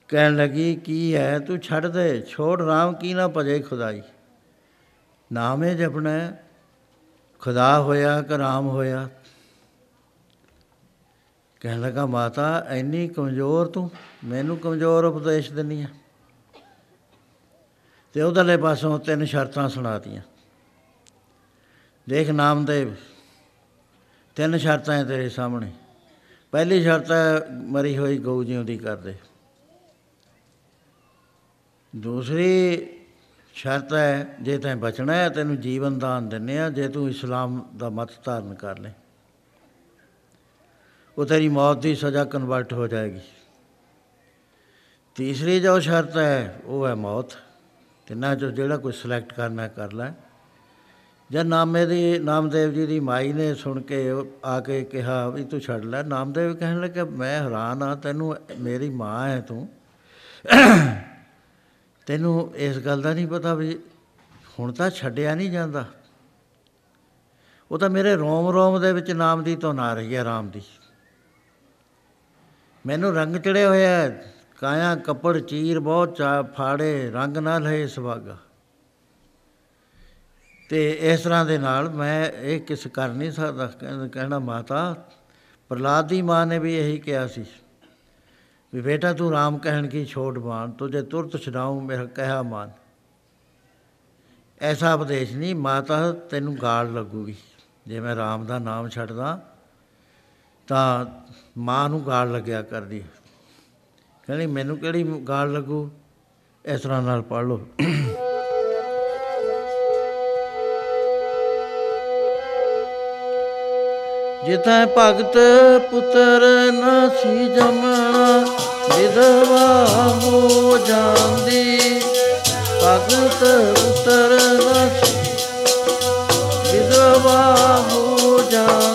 ਕਹਿਣ ਲੱਗੀ ਕੀ ਹੈ? ਤੂੰ ਛੱਡ ਦੇ। ਛੋੜ ਰਾਮ ਕੀ ਨਾ ਭਜੇ ਖੁਦਾਈ। ਨਾਮੇ ਜਪਣਾ ਹੈ, ਖੁਦਾ ਹੋਇਆ ਕਿ ਰਾਮ ਹੋਇਆ? ਕਹਿਣ ਲੱਗਾ ਮਾਤਾ ਐਨੀ ਕਮਜ਼ੋਰ ਤੂੰ। ਮੈਨੂੰ ਕਮਜ਼ੋਰ ਉਪਦੇਸ਼ ਦਿੰਨੀ ਆ। ਤੇ ਉਹਦਲੇ ਪਾਸੋਂ ਤਿੰਨ ਸ਼ਰਤਾਂ ਸੁਣਾਤੀਆਂ ਦੇਖ ਨਾਮਦੇਵ ਤਿੰਨ ਸ਼ਰਤਾਂ ਹੈ ਤੇਰੇ ਸਾਹਮਣੇ। ਪਹਿਲੀ ਸ਼ਰਤ ਹੈ, ਮਰੀ ਹੋਈ ਗਊ ਜਿਉਂਦੀ ਕਰ ਦੇ ਦੂਸਰੀ ਸ਼ਰਤ ਹੈ, ਜੇ ਤੈਂ ਬਚਣਾ ਹੈ, ਤੈਨੂੰ ਜੀਵਨ ਦਾਨ ਦਿੰਨੇ ਆ ਜੇ ਤੂੰ ਇਸਲਾਮ ਦਾ ਮਤ ਧਾਰਨ ਕਰ ਲੈ। ਉਹ ਤੇਰੀ ਮੌਤ ਦੀ ਸਜ਼ਾ ਕਨਵਰਟ ਹੋ ਜਾਏਗੀ। ਤੀਸਰੀ ਜੋ ਸ਼ਰਤ ਹੈ, ਉਹ ਹੈ ਮੌਤ। ਤਿੰਨਾਂ ਚੋਂ ਜਿਹੜਾ ਕੋਈ ਸਿਲੈਕਟ ਕਰਨਾ ਕਰ ਲੈ। ਜਦ ਨਾਮੇ ਦੀ, ਨਾਮਦੇਵ ਜੀ ਦੀ ਮਾਈ ਨੇ ਸੁਣ ਕੇ ਉਹ ਆ ਕੇ ਕਿਹਾ ਵੀ ਤੂੰ ਛੱਡ ਲੈ। ਨਾਮਦੇਵ ਕਹਿਣ ਲੱਗਾ, ਮੈਂ ਹੈਰਾਨ ਆ, ਤੈਨੂੰ ਮੇਰੀ ਮਾਂ ਹੈ ਤੂੰ। ਤੈਨੂੰ ਇਸ ਗੱਲ ਦਾ ਨਹੀਂ ਪਤਾ ਵੀ ਹੁਣ ਤਾਂ ਛੱਡਿਆ ਨਹੀਂ ਜਾਂਦਾ। ਉਹ ਤਾਂ ਮੇਰੇ ਰੋਮ ਰੋਮ ਦੇ ਵਿੱਚ ਨਾਮ ਦੀ ਧੁਨ ਆ ਰਹੀ ਹੈ ਰਾਮ ਦੀ। ਮੈਨੂੰ ਰੰਗ ਚੜੇ ਹੋਇਆ ਹੈ ਕਾਇਆ, ਕੱਪੜ, ਚੀਰ ਬਹੁਤ ਚਾ, ਫਾੜੇ, ਰੰਗ ਨਾ ਲਏ ਸੁਭਾਗਾ ਤੇ ਇਸ ਤਰ੍ਹਾਂ ਦੇ ਨਾਲ ਮੈਂ ਇਹ ਕਿਸ ਕਰ ਨਹੀਂ ਸਕਦਾ, ਕਹਿ- ਕਹਿਣਾ ਮਾਤਾ ਪ੍ਰਲਾਦ ਦੀ ਮਾਂ ਨੇ ਵੀ ਇਹੀ ਕਿਹਾ ਸੀ ਵੀ ਬੇਟਾ ਤੂੰ ਰਾਮ ਕਹਿਣ ਕੀ ਛੋੜ ਬਾਣ ਤੁਝੇ ਤੁਰਤ ਛਡਾਉ ਮੇਰਾ ਕਹਿਆ ਮਾਨ ਐਸਾ ਉਪਦੇਸ਼ ਨਹੀਂ, ਮਾਤਾ ਤੈਨੂੰ ਗਾਲ ਲੱਗੂਗੀ। ਜੇ ਮੈਂ ਰਾਮ ਦਾ ਨਾਮ ਛੱਡਦਾ, ਤਾਂ ਮਾਂ ਨੂੰ ਗਾਲ ਲੱਗਿਆ ਕਰਦੀ। ਹੈ। ਕਹਿੰਦੀ, ਮੈਨੂੰ ਕਿਹੜੀ ਗਾਲ ਲੱਗੂ? ਇਸ ਤਰ੍ਹਾਂ ਨਾਲ ਪੜ੍ਹ ਲਓ। ਜਿਤੈ ਭਗਤ ਪੁੱਤਰ ਨ ਸੀ ਜਮਣਾ ਵਿਧਵਾ ਹੋ ਜਾਂਦੀ। ਭਗਤ ਪੁੱਤਰ ਨ ਸੀ ਵਿਧਵਾ ਹੋ ਜਾਂਦੀ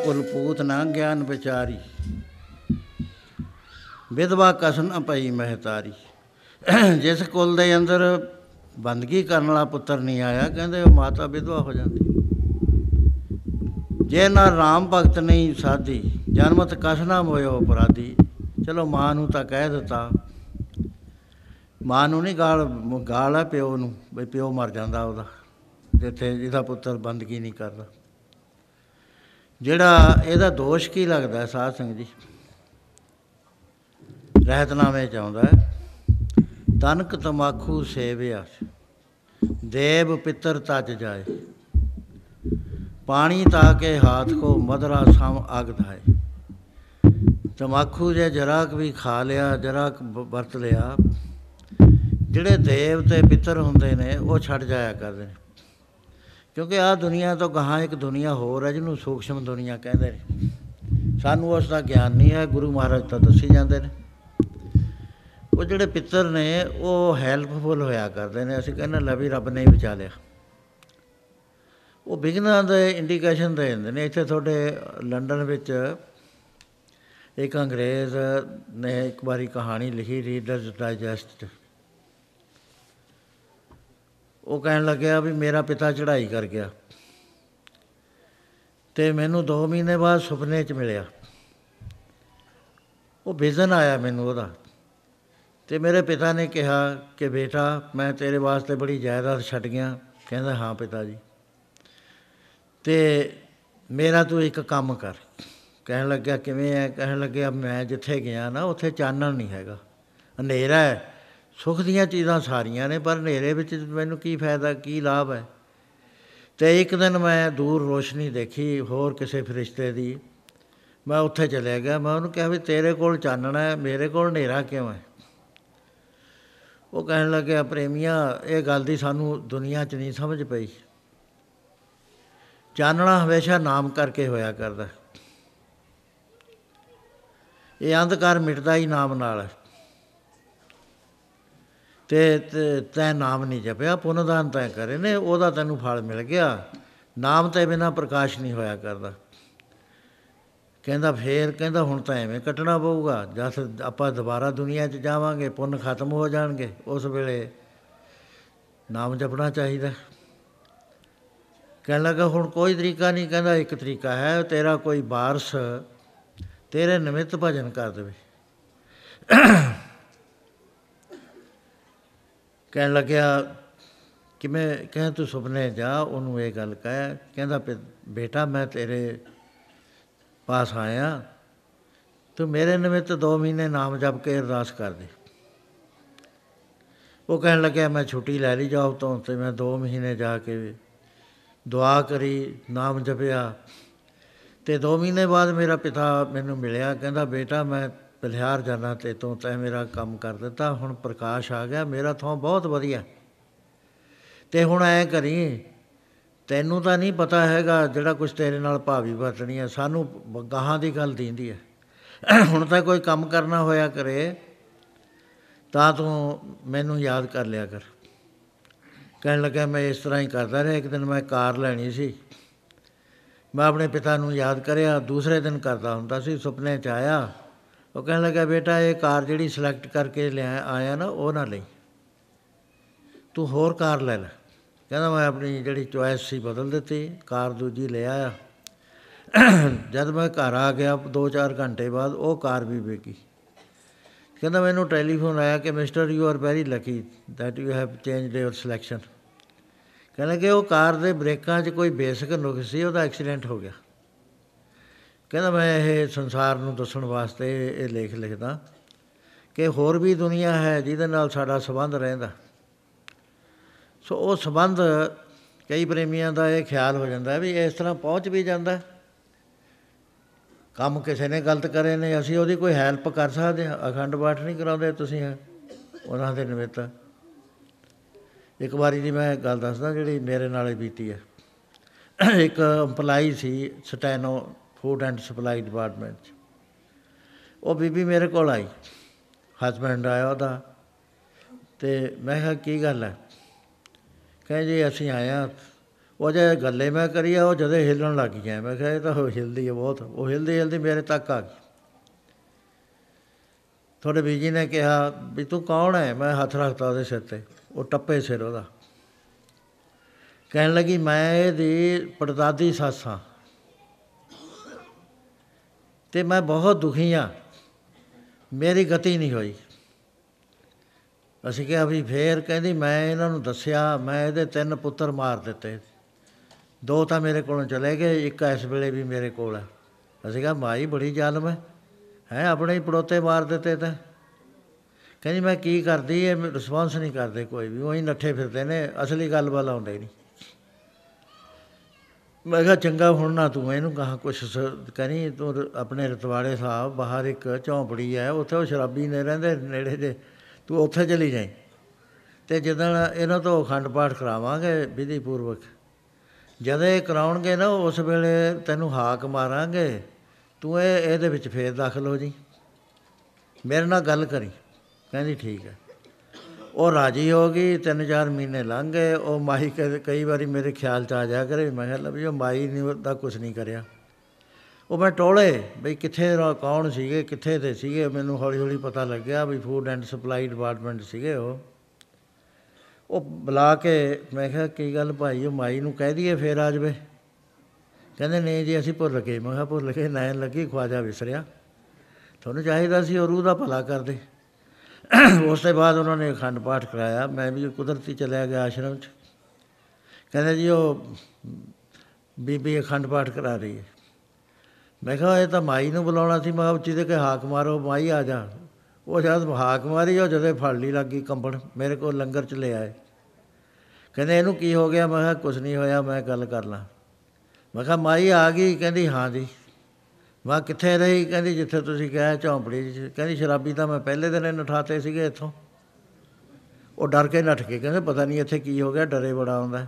ਜੈ ਕੁਲਪੂਤ ਨਾ ਗਿਆਨ ਵਿਚਾਰੀ। ਵਿਧਵਾ ਕਸਨ ਪਈ ਮਹਤਾਰੀ। ਜਿਸ ਕੁਲ ਦੇ ਅੰਦਰ ਬੰਦਗੀ ਕਰਨ ਵਾਲਾ ਪੁੱਤਰ ਨਹੀਂ ਆਇਆ, ਕਹਿੰਦੇ ਉਹ ਮਾਤਾ ਵਿਧਵਾ ਹੋ ਜਾਂਦੀ। ਜੇ ਨਾ ਰਾਮ ਭਗਤ ਨਹੀਂ ਸਾਧੀ, ਜਨਮਤ ਕਸਨਾ ਮੋਇਓ ਅਪਰਾਧੀ। ਚਲੋ ਮਾਂ ਨੂੰ ਤਾਂ ਕਹਿ ਦਿੱਤਾ। ਮਾਂ ਨੂੰ ਨਹੀਂ ਗਾਲ ਗਾਲ ਹੈ ਪਿਓ ਨੂੰ ਬਈ ਪਿਓ ਮਰ ਜਾਂਦਾ ਉਹਦਾ। ਜਿੱਥੇ ਜਿਹਦਾ ਪੁੱਤਰ ਬੰਦਗੀ ਨਹੀਂ ਕਰਦਾ। ਜਿਹੜਾ ਇਹਦਾ ਦੋਸ਼ ਕੀ ਲੱਗਦਾ ਹੈ ਸਾਧ ਸੰਗਤ ਜੀ? ਰਹਿਤਨਾਮੇ ਚ ਆਉਂਦਾ ਹੈ, ਤਨਕ ਤਮਾਖੂ ਸੇਵਿਆ ਦੇਵ ਪਿੱਤਰ ਤਜ ਜਾਏ, ਪਾਣੀ ਤਾ ਕੇ ਹਾਥ ਕੋ ਮਦਰਾ ਸਮ ਅਗ ਧਾਏ। ਤਮਾਖੂ ਜੇ ਜਰਾ ਕੁ ਵੀ ਖਾ ਲਿਆ ਜਰਾ ਕੁ ਬ- ਵਰਤ ਲਿਆ, ਜਿਹੜੇ ਦੇਵ ਤੇ ਪਿੱਤਰ ਹੁੰਦੇ ਨੇ, ਉਹ ਛੱਡ ਜਾਇਆ ਕਰਦੇ ਨੇ। ਕਿਉਂਕਿ ਆਹ ਦੁਨੀਆ ਤੋਂ ਗਾਹਾਂ ਇੱਕ ਦੁਨੀਆ ਹੋਰ ਹੈ, ਜਿਹਨੂੰ ਸੂਖਸ਼ਮ ਦੁਨੀਆ ਕਹਿੰਦੇ ਨੇ। ਸਾਨੂੰ ਉਸ ਦਾ ਗਿਆਨ ਨਹੀਂ ਹੈ, ਗੁਰੂ ਮਹਾਰਾਜ ਤਾਂ ਦੱਸੀ ਜਾਂਦੇ ਨੇ। ਉਹ ਜਿਹੜੇ ਪਿੱਤਰ ਨੇ, ਉਹ ਹੈਲਪਫੁਲ ਹੋਇਆ ਕਰਦੇ ਨੇ। ਅਸੀਂ ਕਹਿੰਦੇ ਲੈ ਵੀ ਰੱਬ ਨੇ ਹੀ ਬਚਾ ਲਿਆ। ਉਹ ਬਿਗਨਾਂ ਦੇ ਇੰਡੀਕੇਸ਼ਨ ਦੇ ਦਿੰਦੇ ਨੇ। ਇੱਥੇ ਤੁਹਾਡੇ ਲੰਡਨ ਵਿੱਚ ਇੱਕ ਅੰਗਰੇਜ਼ ਨੇ ਇੱਕ ਵਾਰੀ ਕਹਾਣੀ ਲਿਖੀ ਰੀਡਰਸ ਡਾਈਜੈਸਟ 'ਚ ਉਹ ਕਹਿਣ ਲੱਗਿਆ ਵੀ ਮੇਰਾ ਪਿਤਾ ਚੜ੍ਹਾਈ ਕਰ ਗਿਆ। ਤੇ ਮੈਨੂੰ 2 ਮਹੀਨੇ ਬਾਅਦ ਸੁਪਨੇ 'ਚ ਮਿਲਿਆ। ਉਹ ਵਿਜ਼ਨ ਆਇਆ ਮੈਨੂੰ ਉਹਦਾ। ਤੇ ਮੇਰੇ ਪਿਤਾ ਨੇ ਕਿਹਾ ਕਿ ਬੇਟਾ, ਮੈਂ ਤੇਰੇ ਵਾਸਤੇ ਬੜੀ ਜਾਇਦਾਦ ਛੱਡ ਗਿਆ। ਕਹਿੰਦਾ, ਹਾਂ ਪਿਤਾ ਜੀ। ਤੇ ਮੇਰਾ ਤੂੰ ਇੱਕ ਕੰਮ ਕਰ। ਕਹਿਣ ਲੱਗਿਆ, ਕਿਵੇਂ ਹੈ ਕਹਿਣ ਲੱਗਿਆ, ਮੈਂ ਜਿੱਥੇ ਗਿਆ ਨਾ, ਉੱਥੇ ਚਾਨਣ ਨਹੀਂ ਹੈਗਾ। ਹਨੇਰਾ ਹੈ ਸੁੱਖ ਦੀਆਂ ਚੀਜ਼ਾਂ ਸਾਰੀਆਂ ਨੇ, ਪਰ ਹਨੇਰੇ ਵਿੱਚ ਮੈਨੂੰ ਕੀ ਫਾਇਦਾ, ਕੀ ਲਾਭ ਹੈ? ਤੇ ਇੱਕ ਦਿਨ ਮੈਂ ਦੂਰ ਰੋਸ਼ਨੀ ਦੇਖੀ ਹੋਰ ਕਿਸੇ ਫਰਿਸ਼ਤੇ ਦੀ। ਮੈਂ ਉੱਥੇ ਚਲਿਆ ਗਿਆ, ਮੈਂ ਉਹਨੂੰ ਕਿਹਾ ਵੀ ਤੇਰੇ ਕੋਲ ਚਾਨਣਾ ਹੈ, ਮੇਰੇ ਕੋਲ ਹਨੇਰਾ ਕਿਉਂ ਹੈ? ਉਹ ਕਹਿਣ ਲੱਗਿਆ ਪ੍ਰੇਮੀਆਂ, ਇਹ ਗੱਲ ਦੀ ਸਾਨੂੰ ਦੁਨੀਆ 'ਚ ਨਹੀਂ ਸਮਝ ਪਈ। ਚਾਨਣਾ ਹਮੇਸ਼ਾ ਨਾਮ ਕਰਕੇ ਹੋਇਆ ਕਰਦਾ। ਇਹ ਅੰਧਕਾਰ ਮਿਟਦਾ ਹੀ ਨਾਮ ਨਾਲ। ਹੈ ਤੇ ਤੇ ਤੈ ਨਾਮ ਨਹੀਂ ਜਪਿਆ, ਪੁਨਦਾਨ ਤੈ ਕਰੇ ਨੇ, ਉਹਦਾ ਤੈਨੂੰ ਫਲ ਮਿਲ ਗਿਆ। ਨਾਮ ਤੇ ਬਿਨਾ ਪ੍ਰਕਾਸ਼ ਨਹੀਂ ਹੋਇਆ ਕਰਦਾ। ਕਹਿੰਦਾ ਫੇਰ, ਕਹਿੰਦਾ ਹੁਣ ਤਾਂ ਐਵੇਂ ਕੱਟਣਾ ਪਊਗਾ। ਜਦ ਆਪਾਂ ਦੁਬਾਰਾ ਦੁਨੀਆ 'ਚ ਜਾਵਾਂਗੇ, ਪੁੰਨ ਖਤਮ ਹੋ ਜਾਣਗੇ, ਉਸ ਵੇਲੇ ਨਾਮ ਜਪਣਾ ਚਾਹੀਦਾ। ਕਹਿਣ ਲੱਗਾ, ਹੁਣ ਕੋਈ ਤਰੀਕਾ ਨਹੀਂ, ਕਹਿੰਦਾ ਇੱਕ ਤਰੀਕਾ ਹੈ, ਤੇਰਾ ਕੋਈ ਬਾਰਸ ਤੇਰੇ ਨਿਮਿਤ ਭਜਨ ਕਰ ਦੇਵੇ। ਕਹਿਣ ਲੱਗਿਆ, ਕਿਵੇਂ ਕਹਿ ਤੂੰ ਸੁਪਨੇ ਜਾ ਉਹਨੂੰ ਇਹ ਗੱਲ ਕਹਿ। ਕਹਿੰਦਾ "ਬੇ- ਬੇਟਾ, ਮੈਂ ਤੇਰੇ ਪਾਸ ਆਇਆ। ਤੂੰ ਮੇਰੇ ਨਿਮਿਤ 2 ਮਹੀਨੇ ਨਾਮ ਜਪ ਕੇ ਅਰਦਾਸ ਕਰ ਦੇ। ਉਹ ਕਹਿਣ ਲੱਗਿਆ, ਮੈਂ ਛੁੱਟੀ ਲੈ ਲਈ ਜੌਬ ਤੋਂ, ਤੇ ਮੈਂ 2 ਮਹੀਨੇ ਜਾ ਕੇ ਦੁਆ ਕਰੀ, ਨਾਮ ਜਪਿਆ। ਤੇ 2 ਮਹੀਨੇ ਬਾਅਦ ਮੇਰਾ ਪਿਤਾ ਮੈਨੂੰ ਮਿਲਿਆ। ਕਹਿੰਦਾ, ਬੇਟਾ, ਮੈਂ ਬਿਹਾਰ ਜਾਣਾ ਤੇ ਤੂੰ ਤੈ ਮੇਰਾ ਕੰਮ ਕਰ ਦਿੱਤਾ, ਹੁਣ ਪ੍ਰਕਾਸ਼ ਆ ਗਿਆ, ਮੇਰਾ ਥੋਂ ਬਹੁਤ ਵਧੀਆ। ਤੇ ਹੁਣ ਐ ਕਰੀ, ਤੈਨੂੰ ਤਾਂ ਨਹੀਂ ਪਤਾ ਹੈਗਾ ਜਿਹੜਾ ਕੁਝ ਤੇਰੇ ਨਾਲ ਭਾਵੀ ਵਰਤਣੀ ਹੈ ਸਾਨੂੰ ਬ- ਗਾਹਾਂ ਦੀ ਗੱਲ ਦਿੰਦੀ ਹੈ ਹੁਣ ਤਾਂ ਕੋਈ ਕੰਮ ਕਰਨਾ ਹੋਇਆ ਕਰੇ, ਤਾਂ ਤੂੰ ਮੈਨੂੰ ਯਾਦ ਕਰ ਲਿਆ ਕਰ। ਕਹਿਣ ਲੱਗਾ ਮੈਂ ਇਸ ਤਰ੍ਹਾਂ ਹੀ ਕਰਦਾ ਰਿਹਾ, ਇੱਕ ਦਿਨ ਮੈਂ ਕਾਰ ਲੈਣੀ ਸੀ। ਮੈਂ ਆਪਣੇ ਪਿਤਾ ਨੂੰ ਯਾਦ ਕਰਿਆ, ਦੂਸਰੇ ਦਿਨ ਕਰਦਾ ਹੁੰਦਾ ਸੀ, ਸੁਪਨੇ 'ਚ ਆਇਆ। ਉਹ ਕਹਿਣ ਲੱਗਾ, ਬੇਟਾ, ਇਹ ਕਾਰ ਜਿਹੜੀ ਸਿਲੈਕਟ ਕਰਕੇ ਲਿਆ, ਆਇਆ ਨਾ, ਉਹ ਨਾ ਲਈ। ਤੂੰ ਹੋਰ ਕਾਰ ਲੈ ਲੈ। ਕਹਿੰਦਾ, ਮੈਂ ਆਪਣੀ ਜਿਹੜੀ ਚੁਆਇਸ ਸੀ ਬਦਲ ਦਿੱਤੀ, ਕਾਰ ਦੂਜੀ ਲੈ ਆਇਆ। ਜਦ ਮੈਂ ਘਰ ਆ ਗਿਆ 2-4 ਘੰਟੇ ਬਾਅਦ ਉਹ ਕਾਰ ਵੀ ਵਿਕੀ ਕਹਿੰਦਾ, ਮੈਨੂੰ ਟੈਲੀਫੋਨ ਆਇਆ ਕਿ mister you are very lucky that you have changed your selection ਕਹਿੰਦਾ ਕਿ ਉਹ ਕਾਰ ਦੇ ਬ੍ਰੇਕਾਂ 'ਚ ਕੋਈ ਬੇਸਿਕ ਨੁਕਸ ਸੀ, ਉਹਦਾ ਐਕਸੀਡੈਂਟ ਹੋ ਗਿਆ। ਕਹਿੰਦਾ ਮੈਂ ਇਹ ਸੰਸਾਰ ਨੂੰ ਦੱਸਣ ਵਾਸਤੇ ਇਹ ਲੇਖ ਲਿਖਦਾ ਕਿ ਹੋਰ ਵੀ ਦੁਨੀਆ ਹੈ ਜਿਹਦੇ ਨਾਲ ਸਾਡਾ ਸੰਬੰਧ ਰਹਿੰਦਾ। ਸੋ ਉਹ ਸੰਬੰਧ ਕਈ ਪ੍ਰੇਮੀਆਂ ਦਾ ਇਹ ਖਿਆਲ ਹੋ ਜਾਂਦਾ ਵੀ ਇਸ ਤਰ੍ਹਾਂ ਪਹੁੰਚ ਵੀ ਜਾਂਦਾ। ਹੈ। ਕੰਮ ਕਿਸੇ ਨੇ ਗਲਤ ਕਰੇ ਨੇ, ਅਸੀਂ ਉਹਦੀ ਕੋਈ ਹੈਲਪ ਕਰ ਸਕਦੇ ਹਾਂ। ਅਖੰਡ ਪਾਠ ਨਹੀਂ ਕਰਾਉਂਦੇ ਤੁਸੀਂ ਉਹਨਾਂ ਦੇ ਨਿਮਿਤ। ਇੱਕ ਵਾਰੀ ਦੀ ਮੈਂ ਗੱਲ ਦੱਸਦਾ ਜਿਹੜੀ ਮੇਰੇ ਨਾਲ ਹੀ ਬੀਤੀ ਹੈ। ਇੱਕ EMPLOYEE C, steno food and supply department 'ਚ। ਉਹ ਬੀਬੀ ਮੇਰੇ ਕੋਲ ਆਈ। ਹਸਬੈਂਡ ਆਇਆ ਉਹਦਾ। ਤੇ ਮੈਂ ਕਿਹਾ, ਕੀ ਗੱਲ ਹੈ? ਕਹੇ ਜੀ, ਅਸੀਂ ਆਇਆ ਉਹ ਜੇ ਗੱਲੇ ਮੈਂ ਕਰੀ ਆ, ਉਹ ਜਦੇ ਹਿੱਲਣ ਲੱਗ ਗਿਆ ਮੈਂ ਕਿਹਾ, ਇਹ ਤਾਂ ਉਹ ਹਿਲਦੀ ਹੈ ਬਹੁਤ। ਉਹ ਹਿਲਦੀ ਹਿਲਦੀ ਮੇਰੇ ਤੱਕ ਆ ਗਈ। ਤੁਹਾਡੇ ਬੀਜੀ ਨੇ ਕਿਹਾ ਵੀ ਤੂੰ ਕੌਣ ਹੈ? ਮੈਂ ਹੱਥ ਰੱਖਤਾ ਉਹਦੇ ਸਿਰ ਤੇ। ਉਹ ਟੱਪੇ ਸਿਰ ਉਹਦਾ। ਕਹਿਣ ਲੱਗੀ, ਮੈਂ ਇਹਦੀ ਪੜਦਾਦੀ ਸੱਸ ਹਾਂ। ਤੇ ਮੈਂ ਬਹੁਤ ਦੁਖੀ ਹਾਂ। ਮੇਰੀ ਗਤੀ ਨਹੀਂ ਹੋਈ। ਅਸੀਂ ਕਿਹਾ ਵੀ ਫੇਰ ਕਹਿੰਦੀ, ਮੈਂ ਇਹਨਾਂ ਨੂੰ ਦੱਸਿਆ, ਮੈਂ ਇਹਦੇ ਤਿੰਨ ਪੁੱਤਰ ਮਾਰ ਦਿੱਤੇ। ਦੋ ਤਾਂ ਮੇਰੇ ਕੋਲੋਂ ਚਲੇ ਗਏ, ਇੱਕ ਇਸ ਵੇਲੇ ਵੀ ਮੇਰੇ ਕੋਲ ਹੈ। ਅਸੀਂ ਕਿਹਾ, ਮਾਈ ਬੜੀ ਜ਼ਾਲਮ ਹੈ। ਹੈ, ਆਪਣੇ ਹੀ ਪੜੋਤੇ ਮਾਰ ਦਿੱਤੇ ਤਾਂ। ਕਹਿੰਦੀ, ਮੈਂ ਕੀ ਕਰਦੀ, ਇਹ ਰਿਸਪੌਂਸ ਨਹੀਂ ਕਰਦੇ ਕੋਈ ਵੀ। ਉਹੀ ਨੱਠੇ ਫਿਰਦੇ ਨੇ, ਅਸਲੀ ਗੱਲ ਵੱਲ ਆਉਂਦੇ ਨਹੀਂ। ਮੈਂ ਕਿਹਾ ਚੰਗਾ ਹੁਣ ਨਾ ਤੂੰ ਇਹਨੂੰ ਕਹਾ ਕੁਛ ਸ- ਕਰੀ, ਤੂੰ ਰ- ਆਪਣੇ ਰਤਵਾੜੇ ਸਾਹਿਬ ਬਾਹਰ ਇੱਕ ਝੌਂਪੜੀ ਹੈ, ਉੱਥੇ ਉਹ ਸ਼ਰਾਬੀ ਨੇ ਰਹਿੰਦੇ ਨੇੜੇ ਦੇ, ਤੂੰ ਉੱਥੇ ਚਲੀ ਜਾਈਂ। ਤੇ ਜਦੋਂ ਇਹਨਾਂ ਤੋਂ ਅਖੰਡ ਪਾਠ ਕਰਾਵਾਂਗੇ ਵਿਧੀ ਪੂਰਵਕ ਜਦ ਇਹ ਕਰਾਉਣਗੇ ਨਾ ਉਸ ਵੇਲੇ ਤੈਨੂੰ ਹਾਕ ਮਾਰਾਂਗੇ, ਤੂੰ ਇਹ, ਇਹਦੇ ਵਿੱਚ ਫੇਰ ਦਾਖਲ ਹੋ ਜੀ ਮੇਰੇ ਨਾਲ ਗੱਲ ਕਰੀ, ਕਹਿੰਦੀ ਠੀਕ ਹੈ। ਉਹ ਰਾਜੀ ਹੋ ਗਈ, ਤਿੰਨ ਚਾਰ ਮਹੀਨੇ ਲੰਘ ਗਏ, ਉਹ ਮਾਈ ਕਦੇ- ਕਈ ਵਾਰੀ ਮੇਰੇ ਖਿਆਲ ਚ ਆ ਜਾ ਕਰੇ ਮੈਂ ਕਿਹਾ ਵੀ ਉਹ ਮਾਈ ਨੇ ਦਾ ਕੁਝ ਨਹੀਂ ਕਰਿਆ। ਉਹ ਮੈਂ ਟੋਲੇ ਬਈ ਕਿੱਥੇ ਰ- ਕੌਣ ਸੀਗੇ, ਕਿੱਥੇ ਦੇ ਸੀਗੇ, ਮੈਨੂੰ ਹੌਲੀ ਹੌਲੀ ਪਤਾ ਲੱਗਿਆ ਵੀ ਫੂਡ ਐਂਡ ਸਪਲਾਈ ਡਿਪਾਰਟਮੈਂਟ ਸੀਗੇ ਉਹ। ਉਹ ਬੁਲਾ ਕੇ ਮੈਂ ਕਿਹਾ, ਕੀ ਗੱਲ ਭਾਈ, ਉਹ ਮਾਈ ਨੂੰ ਕਹਿ ਦਈਏ ਫੇਰ ਆ ਜਾਵੇ। ਕਹਿੰਦੇ ਨਹੀਂ ਜੀ, ਅਸੀਂ ਭੁੱਲ ਗਏ। ਮੈਂ ਕਿਹਾ, ਭੁੱਲ ਗਏ, ਨੈਣ ਲੱਗੀ, ਖਵਾਜਾ ਵਿਸਰਿਆ। ਤੁਹਾਨੂੰ ਚਾਹੀਦਾ ਸੀ ਉਹ ਰੂਹ ਦਾ ਭਲਾ ਕਰਦੇ ਉਸ ਤੋਂ ਬਾਅਦ ਉਹਨਾਂ ਨੇ ਅਖੰਡ ਪਾਠ ਕਰਾਇਆ। ਮੈਂ ਵੀ ਕੁਦਰਤੀ ਚਲਿਆ ਗਿਆ ਆਸ਼ਰਮ 'ਚ। ਕਹਿੰਦੇ ਜੀ, ਉਹ ਬੀਬੀ ਅਖੰਡ ਪਾਠ ਕਰਾ ਰਹੀ ਹੈ। ਮੈਂ ਕਿਹਾ, ਇਹ ਤਾਂ ਮਾਈ ਨੂੰ ਬੁਲਾਉਣਾ ਸੀ। ਮੈਂ ਕਿਹਾ, ਉੱਚੀ ਦੇ ਕੇ ਹਾਕ ਮਾਰੋ, ਮਾਈ ਆ ਜਾ। ਉਹ ਜਦ ਹਾਕ ਮਾਰੀ, ਉਹ ਜਦੇ ਫੜ ਲਈ ਲੱਗੀ ਕੰਬਣ, ਮੇਰੇ ਕੋਲ ਲੰਗਰ ਚ ਲੈ ਆਏ। ਕਹਿੰਦੇ, ਇਹਨੂੰ ਕੀ ਹੋ ਗਿਆ? ਮੈਂ ਕਿਹਾ ਕੁਝ ਨਹੀਂ ਹੋਇਆ, ਮੈਂ ਗੱਲ ਕਰ ਲਾਂ। ਮੈਂ ਕਿਹਾ, ਮਾਈ ਆ ਗਈ? ਕਹਿੰਦੀ, ਹਾਂ ਜੀ। ਮੈਂ ਕਿੱਥੇ ਰਹੀ? ਕਹਿੰਦੀ, ਜਿੱਥੇ ਤੁਸੀਂ ਕਿਹਾ ਝੌਂਪੜੀ 'ਚ। ਕਹਿੰਦੀ, ਸ਼ਰਾਬੀ ਤਾਂ ਮੈਂ ਪਹਿਲੇ ਦਿਨ ਹੀ ਨਠਾਤੇ ਸੀਗੇ ਇੱਥੋਂ। ਉਹ ਡਰ ਕੇ ਨੱਠ ਕੇ ਕਹਿੰਦੇ, ਪਤਾ ਨਹੀਂ ਇੱਥੇ ਕੀ ਹੋ ਗਿਆ, ਡਰੇ ਬੜਾ ਆਉਂਦਾ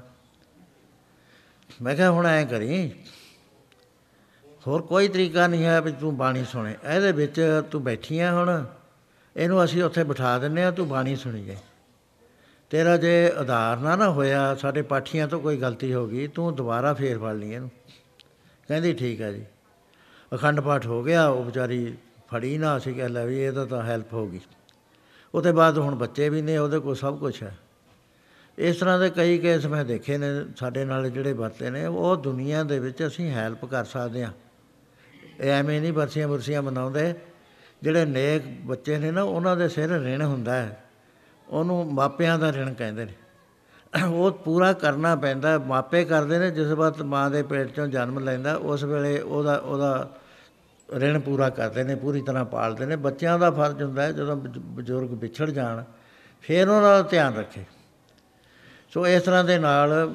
ਮੈਂ ਕਿਹਾ, ਹੁਣ ਐਂ ਕਰੀ। ਹੋਰ ਕੋਈ ਤਰੀਕਾ ਨਹੀਂ ਹੈ ਵੀ ਤੂੰ ਬਾਣੀ ਸੁਣੇ। ਇਹਦੇ ਵਿੱਚ ਤੂੰ ਬੈਠੀ ਆ ਹੁਣ। ਇਹਨੂੰ ਅਸੀਂ ਉੱਥੇ ਬਿਠਾ ਦਿੰਨੇ ਆ ਤੂੰ ਬਾਣੀ ਸੁਣੀ ਜਾਏ ਤੇਰਾ ਜੇ ਆਧਾਰ ਨਾ ਨਾ ਹੋਇਆ, ਸਾਡੇ ਪਾਠੀਆਂ ਤੋਂ ਕੋਈ ਗਲਤੀ ਹੋ ਗਈ, ਤੂੰ ਦੁਬਾਰਾ ਫੇਰ ਫੜ ਲਈ ਇਹਨੂੰ। ਕਹਿੰਦੀ, ਠੀਕ ਹੈ ਜੀ। ਅਖੰਡ ਪਾਠ ਹੋ ਗਿਆ, ਉਹ ਵਿਚਾਰੀ ਫੜੀ ਨਾ, ਅਸੀਂ ਕਹਿ ਲੈ ਵੀ ਇਹਦਾ ਤਾਂ ਹੈਲਪ ਹੋ ਗਈ। ਉਹਦੇ ਬਾਅਦ ਹੁਣ ਬੱਚੇ ਵੀ ਨੇ, ਉਹਦੇ ਕੋਲ ਸਭ ਕੁਝ ਹੈ। ਇਸ ਤਰ੍ਹਾਂ ਦੇ ਕਈ ਕੇਸ ਮੈਂ ਦੇਖੇ ਨੇ, ਸਾਡੇ ਨਾਲ ਜਿਹੜੇ ਵਰਤੇ ਨੇ, ਉਹ ਦੁਨੀਆ ਦੇ ਵਿੱਚ ਅਸੀਂ ਹੈਲਪ ਕਰ ਸਕਦੇ ਹਾਂ। ਇਹ ਐਵੇਂ ਨਹੀਂ ਵਰਸੀਆਂ ਵਰਸੀਆਂ ਮਨਾਉਂਦੇ, ਜਿਹੜੇ ਨੇਕ ਬੱਚੇ ਨੇ ਨਾ, ਉਹਨਾਂ ਦੇ ਸਿਰ ਰਿਣ ਹੁੰਦਾ ਹੈ। ਉਹਨੂੰ ਮਾਪਿਆਂ ਦਾ ਰਿਣ ਕਹਿੰਦੇ ਨੇ। ਉਹ ਪੂਰਾ ਕਰਨਾ ਪੈਂਦਾ, ਮਾਪੇ ਕਰਦੇ ਨੇ, ਜਿਸ ਵਕਤ ਮਾਂ ਦੇ ਪੇਟ ਚੋਂ ਜਨਮ ਲੈਂਦਾ, ਉਸ ਵੇਲੇ ਉਹਦਾ ਉਹਦਾ ਰਿਣ ਪੂਰਾ ਕਰਦੇ ਨੇ, ਪੂਰੀ ਤਰ੍ਹਾਂ ਪਾਲਦੇ ਨੇ। ਬੱਚਿਆਂ ਦਾ ਫਰਜ਼ ਹੁੰਦਾ ਹੈ, ਜਦੋਂ ਬਜ਼ੁ- ਬਜ਼ੁਰਗ ਵਿਛੜ ਜਾਣ, ਫਿਰ ਉਹਨਾਂ ਦਾ ਧਿਆਨ ਰੱਖੇ। ਸੋ ਇਸ ਤਰ੍ਹਾਂ ਦੇ ਨਾਲ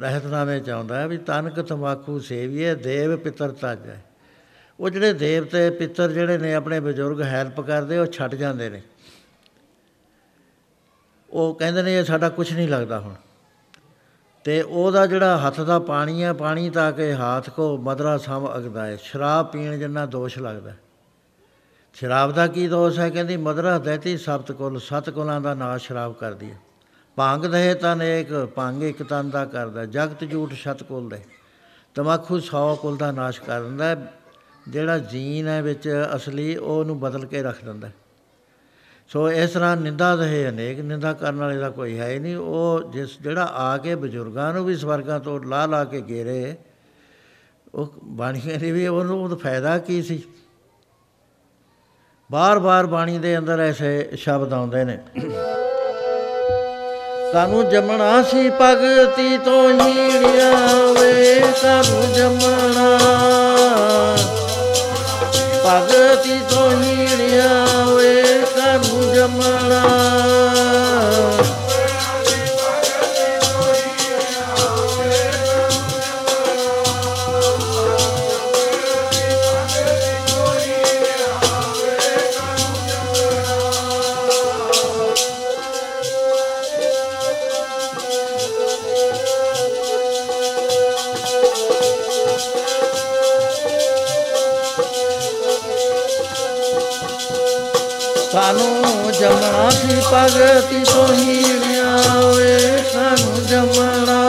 ਰਹਿਤਨਾਮੇ ਚ ਆਉਂਦਾ ਹੈ ਵੀ ਤਨਕ ਤਮਾਕੂ ਸੇਵੀਏ, ਦੇਵ ਪਿਤਰ ਤਾਜੈ ਉਹ ਜਿਹੜੇ ਦੇਵਤੇ ਪਿੱਤਰ ਜਿਹੜੇ ਨੇ, ਆਪਣੇ ਬਜ਼ੁਰਗ ਹੈਲਪ ਕਰਦੇ, ਉਹ ਛੱਡ ਜਾਂਦੇ ਨੇ। ਉਹ ਕਹਿੰਦੇ ਨੇ, ਇਹ ਸਾਡਾ ਕੁਝ ਨਹੀਂ ਲੱਗਦਾ ਹੁਣ। ਤੇ ਉਹਦਾ ਜਿਹੜਾ ਹੱਥ ਦਾ ਪਾਣੀ ਹੈ ਪਾਣੀ ਤਾਂ ਕਿ ਹਾਥ ਕੋ ਮਦਰਾ ਸਮ ਅਗਦਾ ਹੈ ਸ਼ਰਾਬ ਪੀਣ ਜਿੰਨਾ ਦੋਸ਼ ਲੱਗਦਾ ਹੈ। ਸ਼ਰਾਬ ਦਾ ਕੀ ਦੋਸ਼ ਹੈ ਕਹਿੰਦੀ ਮਦਰਾ ਦੈਤੀ ਸਬਤ ਕੁਲ, ਸਤ ਕੁਲਾਂ ਦਾ ਨਾਸ਼ ਸ਼ਰਾਬ ਕਰਦੀ ਹੈ ਭੰਗ ਦੇ ਤਨ ਇੱਕ ਭੰਗ ਇੱਕ ਤਨ ਦਾ ਕਰਦਾ ਜਗਤ ਝੂਠ ਸ਼ਤ ਕੁਲ ਦੇ ਤਮਾਕੂ 100 ਕੁਲ ਦਾ ਨਾਸ਼ ਕਰ ਦਿੰਦਾ ਹੈ। ਜਿਹੜਾ ਜੀਨ ਹੈ ਵਿੱਚ ਅਸਲੀ, ਉਹਨੂੰ ਬਦਲ ਕੇ ਰੱਖ ਦਿੰਦਾ ਹੈ। ਸੋ ਇਸ ਤਰ੍ਹਾਂ ਨਿੰਦਾ ਦੇ ਅਨੇਕ, ਨਿੰਦਾ ਕਰਨ ਵਾਲੇ ਦਾ ਕੋਈ ਹੈ ਹੀ ਨਹੀਂ। ਉਹ ਜਿਸ ਜਿਹੜਾ ਆ ਕੇ ਬਜ਼ੁਰਗਾਂ ਨੂੰ ਵੀ ਸਵਰਗਾਂ ਤੋਂ ਲਾ ਲਾ ਕੇ ਗੇਰੇ ਉਹ ਬਾਣੀਆਂ ਦੀ ਵੀ ਉਹਨੂੰ ਉਹਦਾ ਫਾਇਦਾ ਕੀ ਸੀ? ਬਾਰ-ਬਾਰ ਬਾਣੀ ਦੇ ਅੰਦਰ ਐਸੇ ਸ਼ਬਦ ਆਉਂਦੇ ਨੇ। ਕਾਨੂੰ ਜੰਮਣਾ ਸੀ ਭਗਤੀ ਤੋਂ ਹੀੜਿਆ ਵੇ ਕਾਨੂੰ ਜੰਮਣਾ। ਭਗਤੀ ਤੋਂ ਹੀੜਿਆ ਵੇ ਜਮਣਾ ਸੀ ਭਗਤੀ ਤੋਂ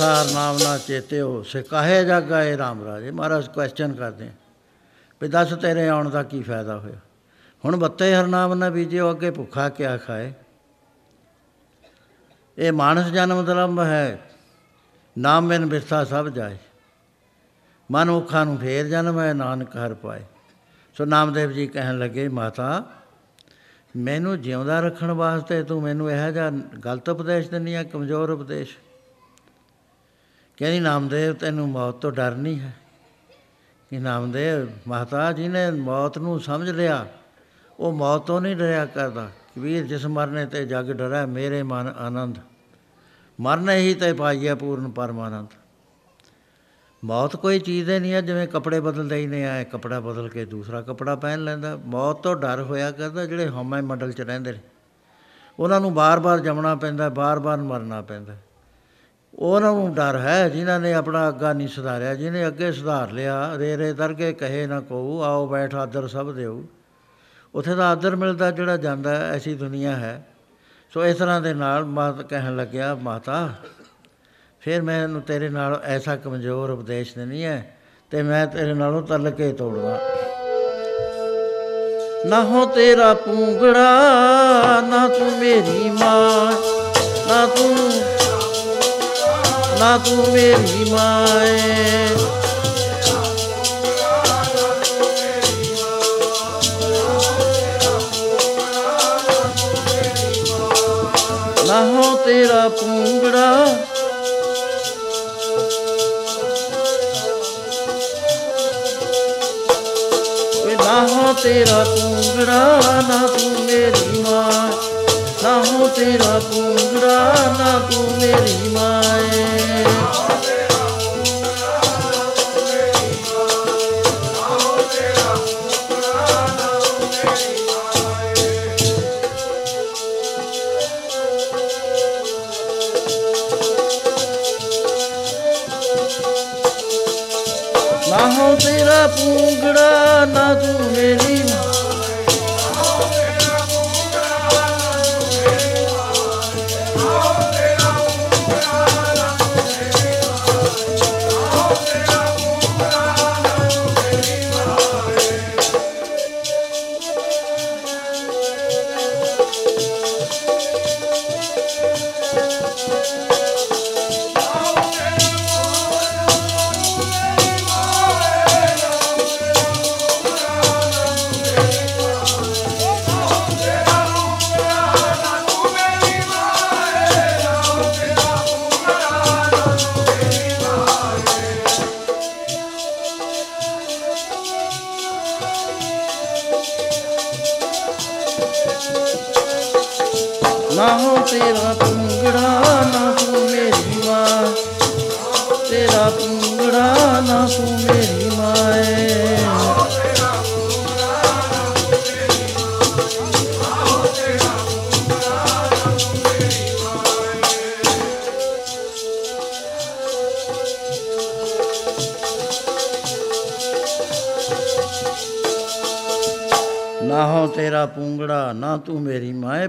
ਹੀੜਿਆ ਵੇ ਸਾਨੂੰ ਜਮਣਾ ਜਿਨ ਐਸਾ ਨਾਮ ਨਾ ਚੇਤੇ ਹੋ ਸੇ ਕਾਹੇ ਜਾਗਾ ਇਹ ਰਾਮ ਰਾਜੇ? ਮਹਾਰਾਜ ਕੁਐਸਚਨ ਕਰਦੇ ਆ ਵੀ ਦੱਸ ਤੇਰੇ ਆਉਣ ਦਾ ਕੀ ਫਾਇਦਾ ਹੋਇਆ? ਹੁਣ ਬੱਤੇ ਹਰਨਾਮ ਨਾ ਬੀਜੇ ਅੱਗੇ ਭੁੱਖਾ ਕਿਆ ਖਾਏ? ਇਹ ਮਾਨਸ ਜਨਮ ਦਰੰਭ ਹੈ, ਨਾਮ ਬਿਨ ਬਿਰਥਾ ਸਭ ਜਾਏ। ਮਨ ਮੁਖਾਂ ਨੂੰ ਫੇਰ ਜਨਮ ਹੈ, ਨਾਨਕ ਹਰ ਪਾਏ। ਸੋ ਨਾਮਦੇਵ ਜੀ ਕਹਿਣ ਲੱਗੇ, ਮਾਤਾ, ਮੈਨੂੰ ਜਿਉਂਦਾ ਰੱਖਣ ਵਾਸਤੇ ਤੂੰ ਮੈਨੂੰ ਇਹੋ ਜਿਹਾ ਗਲਤ ਉਪਦੇਸ਼ ਦਿੰਦੀ ਆ, ਕਮਜ਼ੋਰ ਉਪਦੇਸ਼? ਕਹਿੰਦੀ, ਨਾਮਦੇਵ, ਤੈਨੂੰ ਮੌਤ ਤੋਂ ਡਰ ਨਹੀਂ ਹੈ। ਕਿ ਨਾਮਦੇਵ ਮਾਤਾ ਜੀ ਨੇ ਮੌਤ ਨੂੰ ਸਮਝ ਲਿਆ। ਉਹ ਮੌਤ ਤੋਂ ਨਹੀਂ ਡਰਿਆ ਕਰਦਾ। ਕਬੀਰ ਜਿਸ ਮਰਨੇ ਤੇ ਜਗ ਡਰੈ ਮੇਰੇ ਮਨ ਆਨੰਦ। ਮਰਨੇ ਹੀ ਤੇ ਪਾਈਐ ਪੂਰਨ ਪਰਮਾਨੰਦ। ਮੌਤ ਕੋਈ ਚੀਜ਼ ਹੀ ਨਹੀਂ ਹੈ, ਜਿਵੇਂ ਕੱਪੜੇ ਬਦਲਦੇ ਹੀ ਨੇ ਆਏ। ਕੱਪੜਾ ਬਦਲ ਕੇ ਦੂਸਰਾ ਕੱਪੜਾ ਪਹਿਨ ਲੈਂਦਾ। ਮੌਤ ਤੋਂ ਡਰ ਹੋਇਆ ਕਰਦਾ, ਜਿਹੜੇ ਹਉਮੈ ਮੰਡਲ 'ਚ ਰਹਿੰਦੇ ਨੇ। ਉਹਨਾਂ ਨੂੰ ਬਾਰ-ਬਾਰ ਜੰਮਣਾ ਪੈਂਦਾ, ਬਾਰ-ਬਾਰ ਮਰਨਾ ਪੈਂਦਾ। ਉਹਨਾਂ ਨੂੰ ਡਰ ਹੈ ਜਿਨ੍ਹਾਂ ਨੇ ਆਪਣਾ ਅੱਗਾ ਨਹੀਂ ਸੁਧਾਰਿਆ ਜਿਹਨੇ ਅੱਗੇ ਸੁਧਾਰ ਲਿਆ ਰੇ ਰੇ ਦਰਗੇ ਕਹੇ ਨਾ ਕਹੂ ਆਓ ਬੈਠ ਆਦਰ ਸਭ ਦਿਓ। ਉੱਥੇ ਦਾ ਆਦਰ ਮਿਲਦਾ ਜਿਹੜਾ ਜਾਂਦਾ ਹੈ, ਐਸੀ ਦੁਨੀਆ ਹੈ। ਸੋ ਇਸ ਤਰ੍ਹਾਂ ਦੇ ਨਾਲ ਮਾਤ ਕਹਿਣ ਲੱਗਿਆ ਮਾਤਾ ਫਿਰ ਮੈਨੂੰ ਤੇਰੇ ਨਾਲ ਐਸਾ ਕਮਜ਼ੋਰ ਉਪਦੇਸ਼ ਨਹੀਂ ਹੈ ਤੇ ਮੈਂ ਤੇਰੇ ਨਾਲੋਂ ਤਲ ਕੇ ਤੋੜਦਾ। ਨਾ ਹੋ ਤੇਰਾ ਪੂੰਗੜਾ ਨਾ ਤੂੰ ਮੇਰੀ ਮਾਂ ਨਾ ਤੂੰ ਨਾ ਤੂੰ ਮੇਰੀ ਮਾਂ ਏ ਨਾ ਹੋ ਤੇਰਾ ਪੂੰਗੜਾ। ਵੇ ਨਾ ਹੋ ਤੇਰਾ ਪੂੰਗੜਾ, ਨਾ ਤੂੰ ਮੇਰੀ ਮਾਂ ਨਾ ਹੋ ਤੇਰਾ ਪੂੰਗੜਾ ਨਾ ਤੂੰ ਮੇਰੀ ਮਾਂ ਨਾ ਹੋ ਤੇਰਾ ਪੂੰਗੜਾ ਨਾ ਤੂੰ ਮੇਰੀ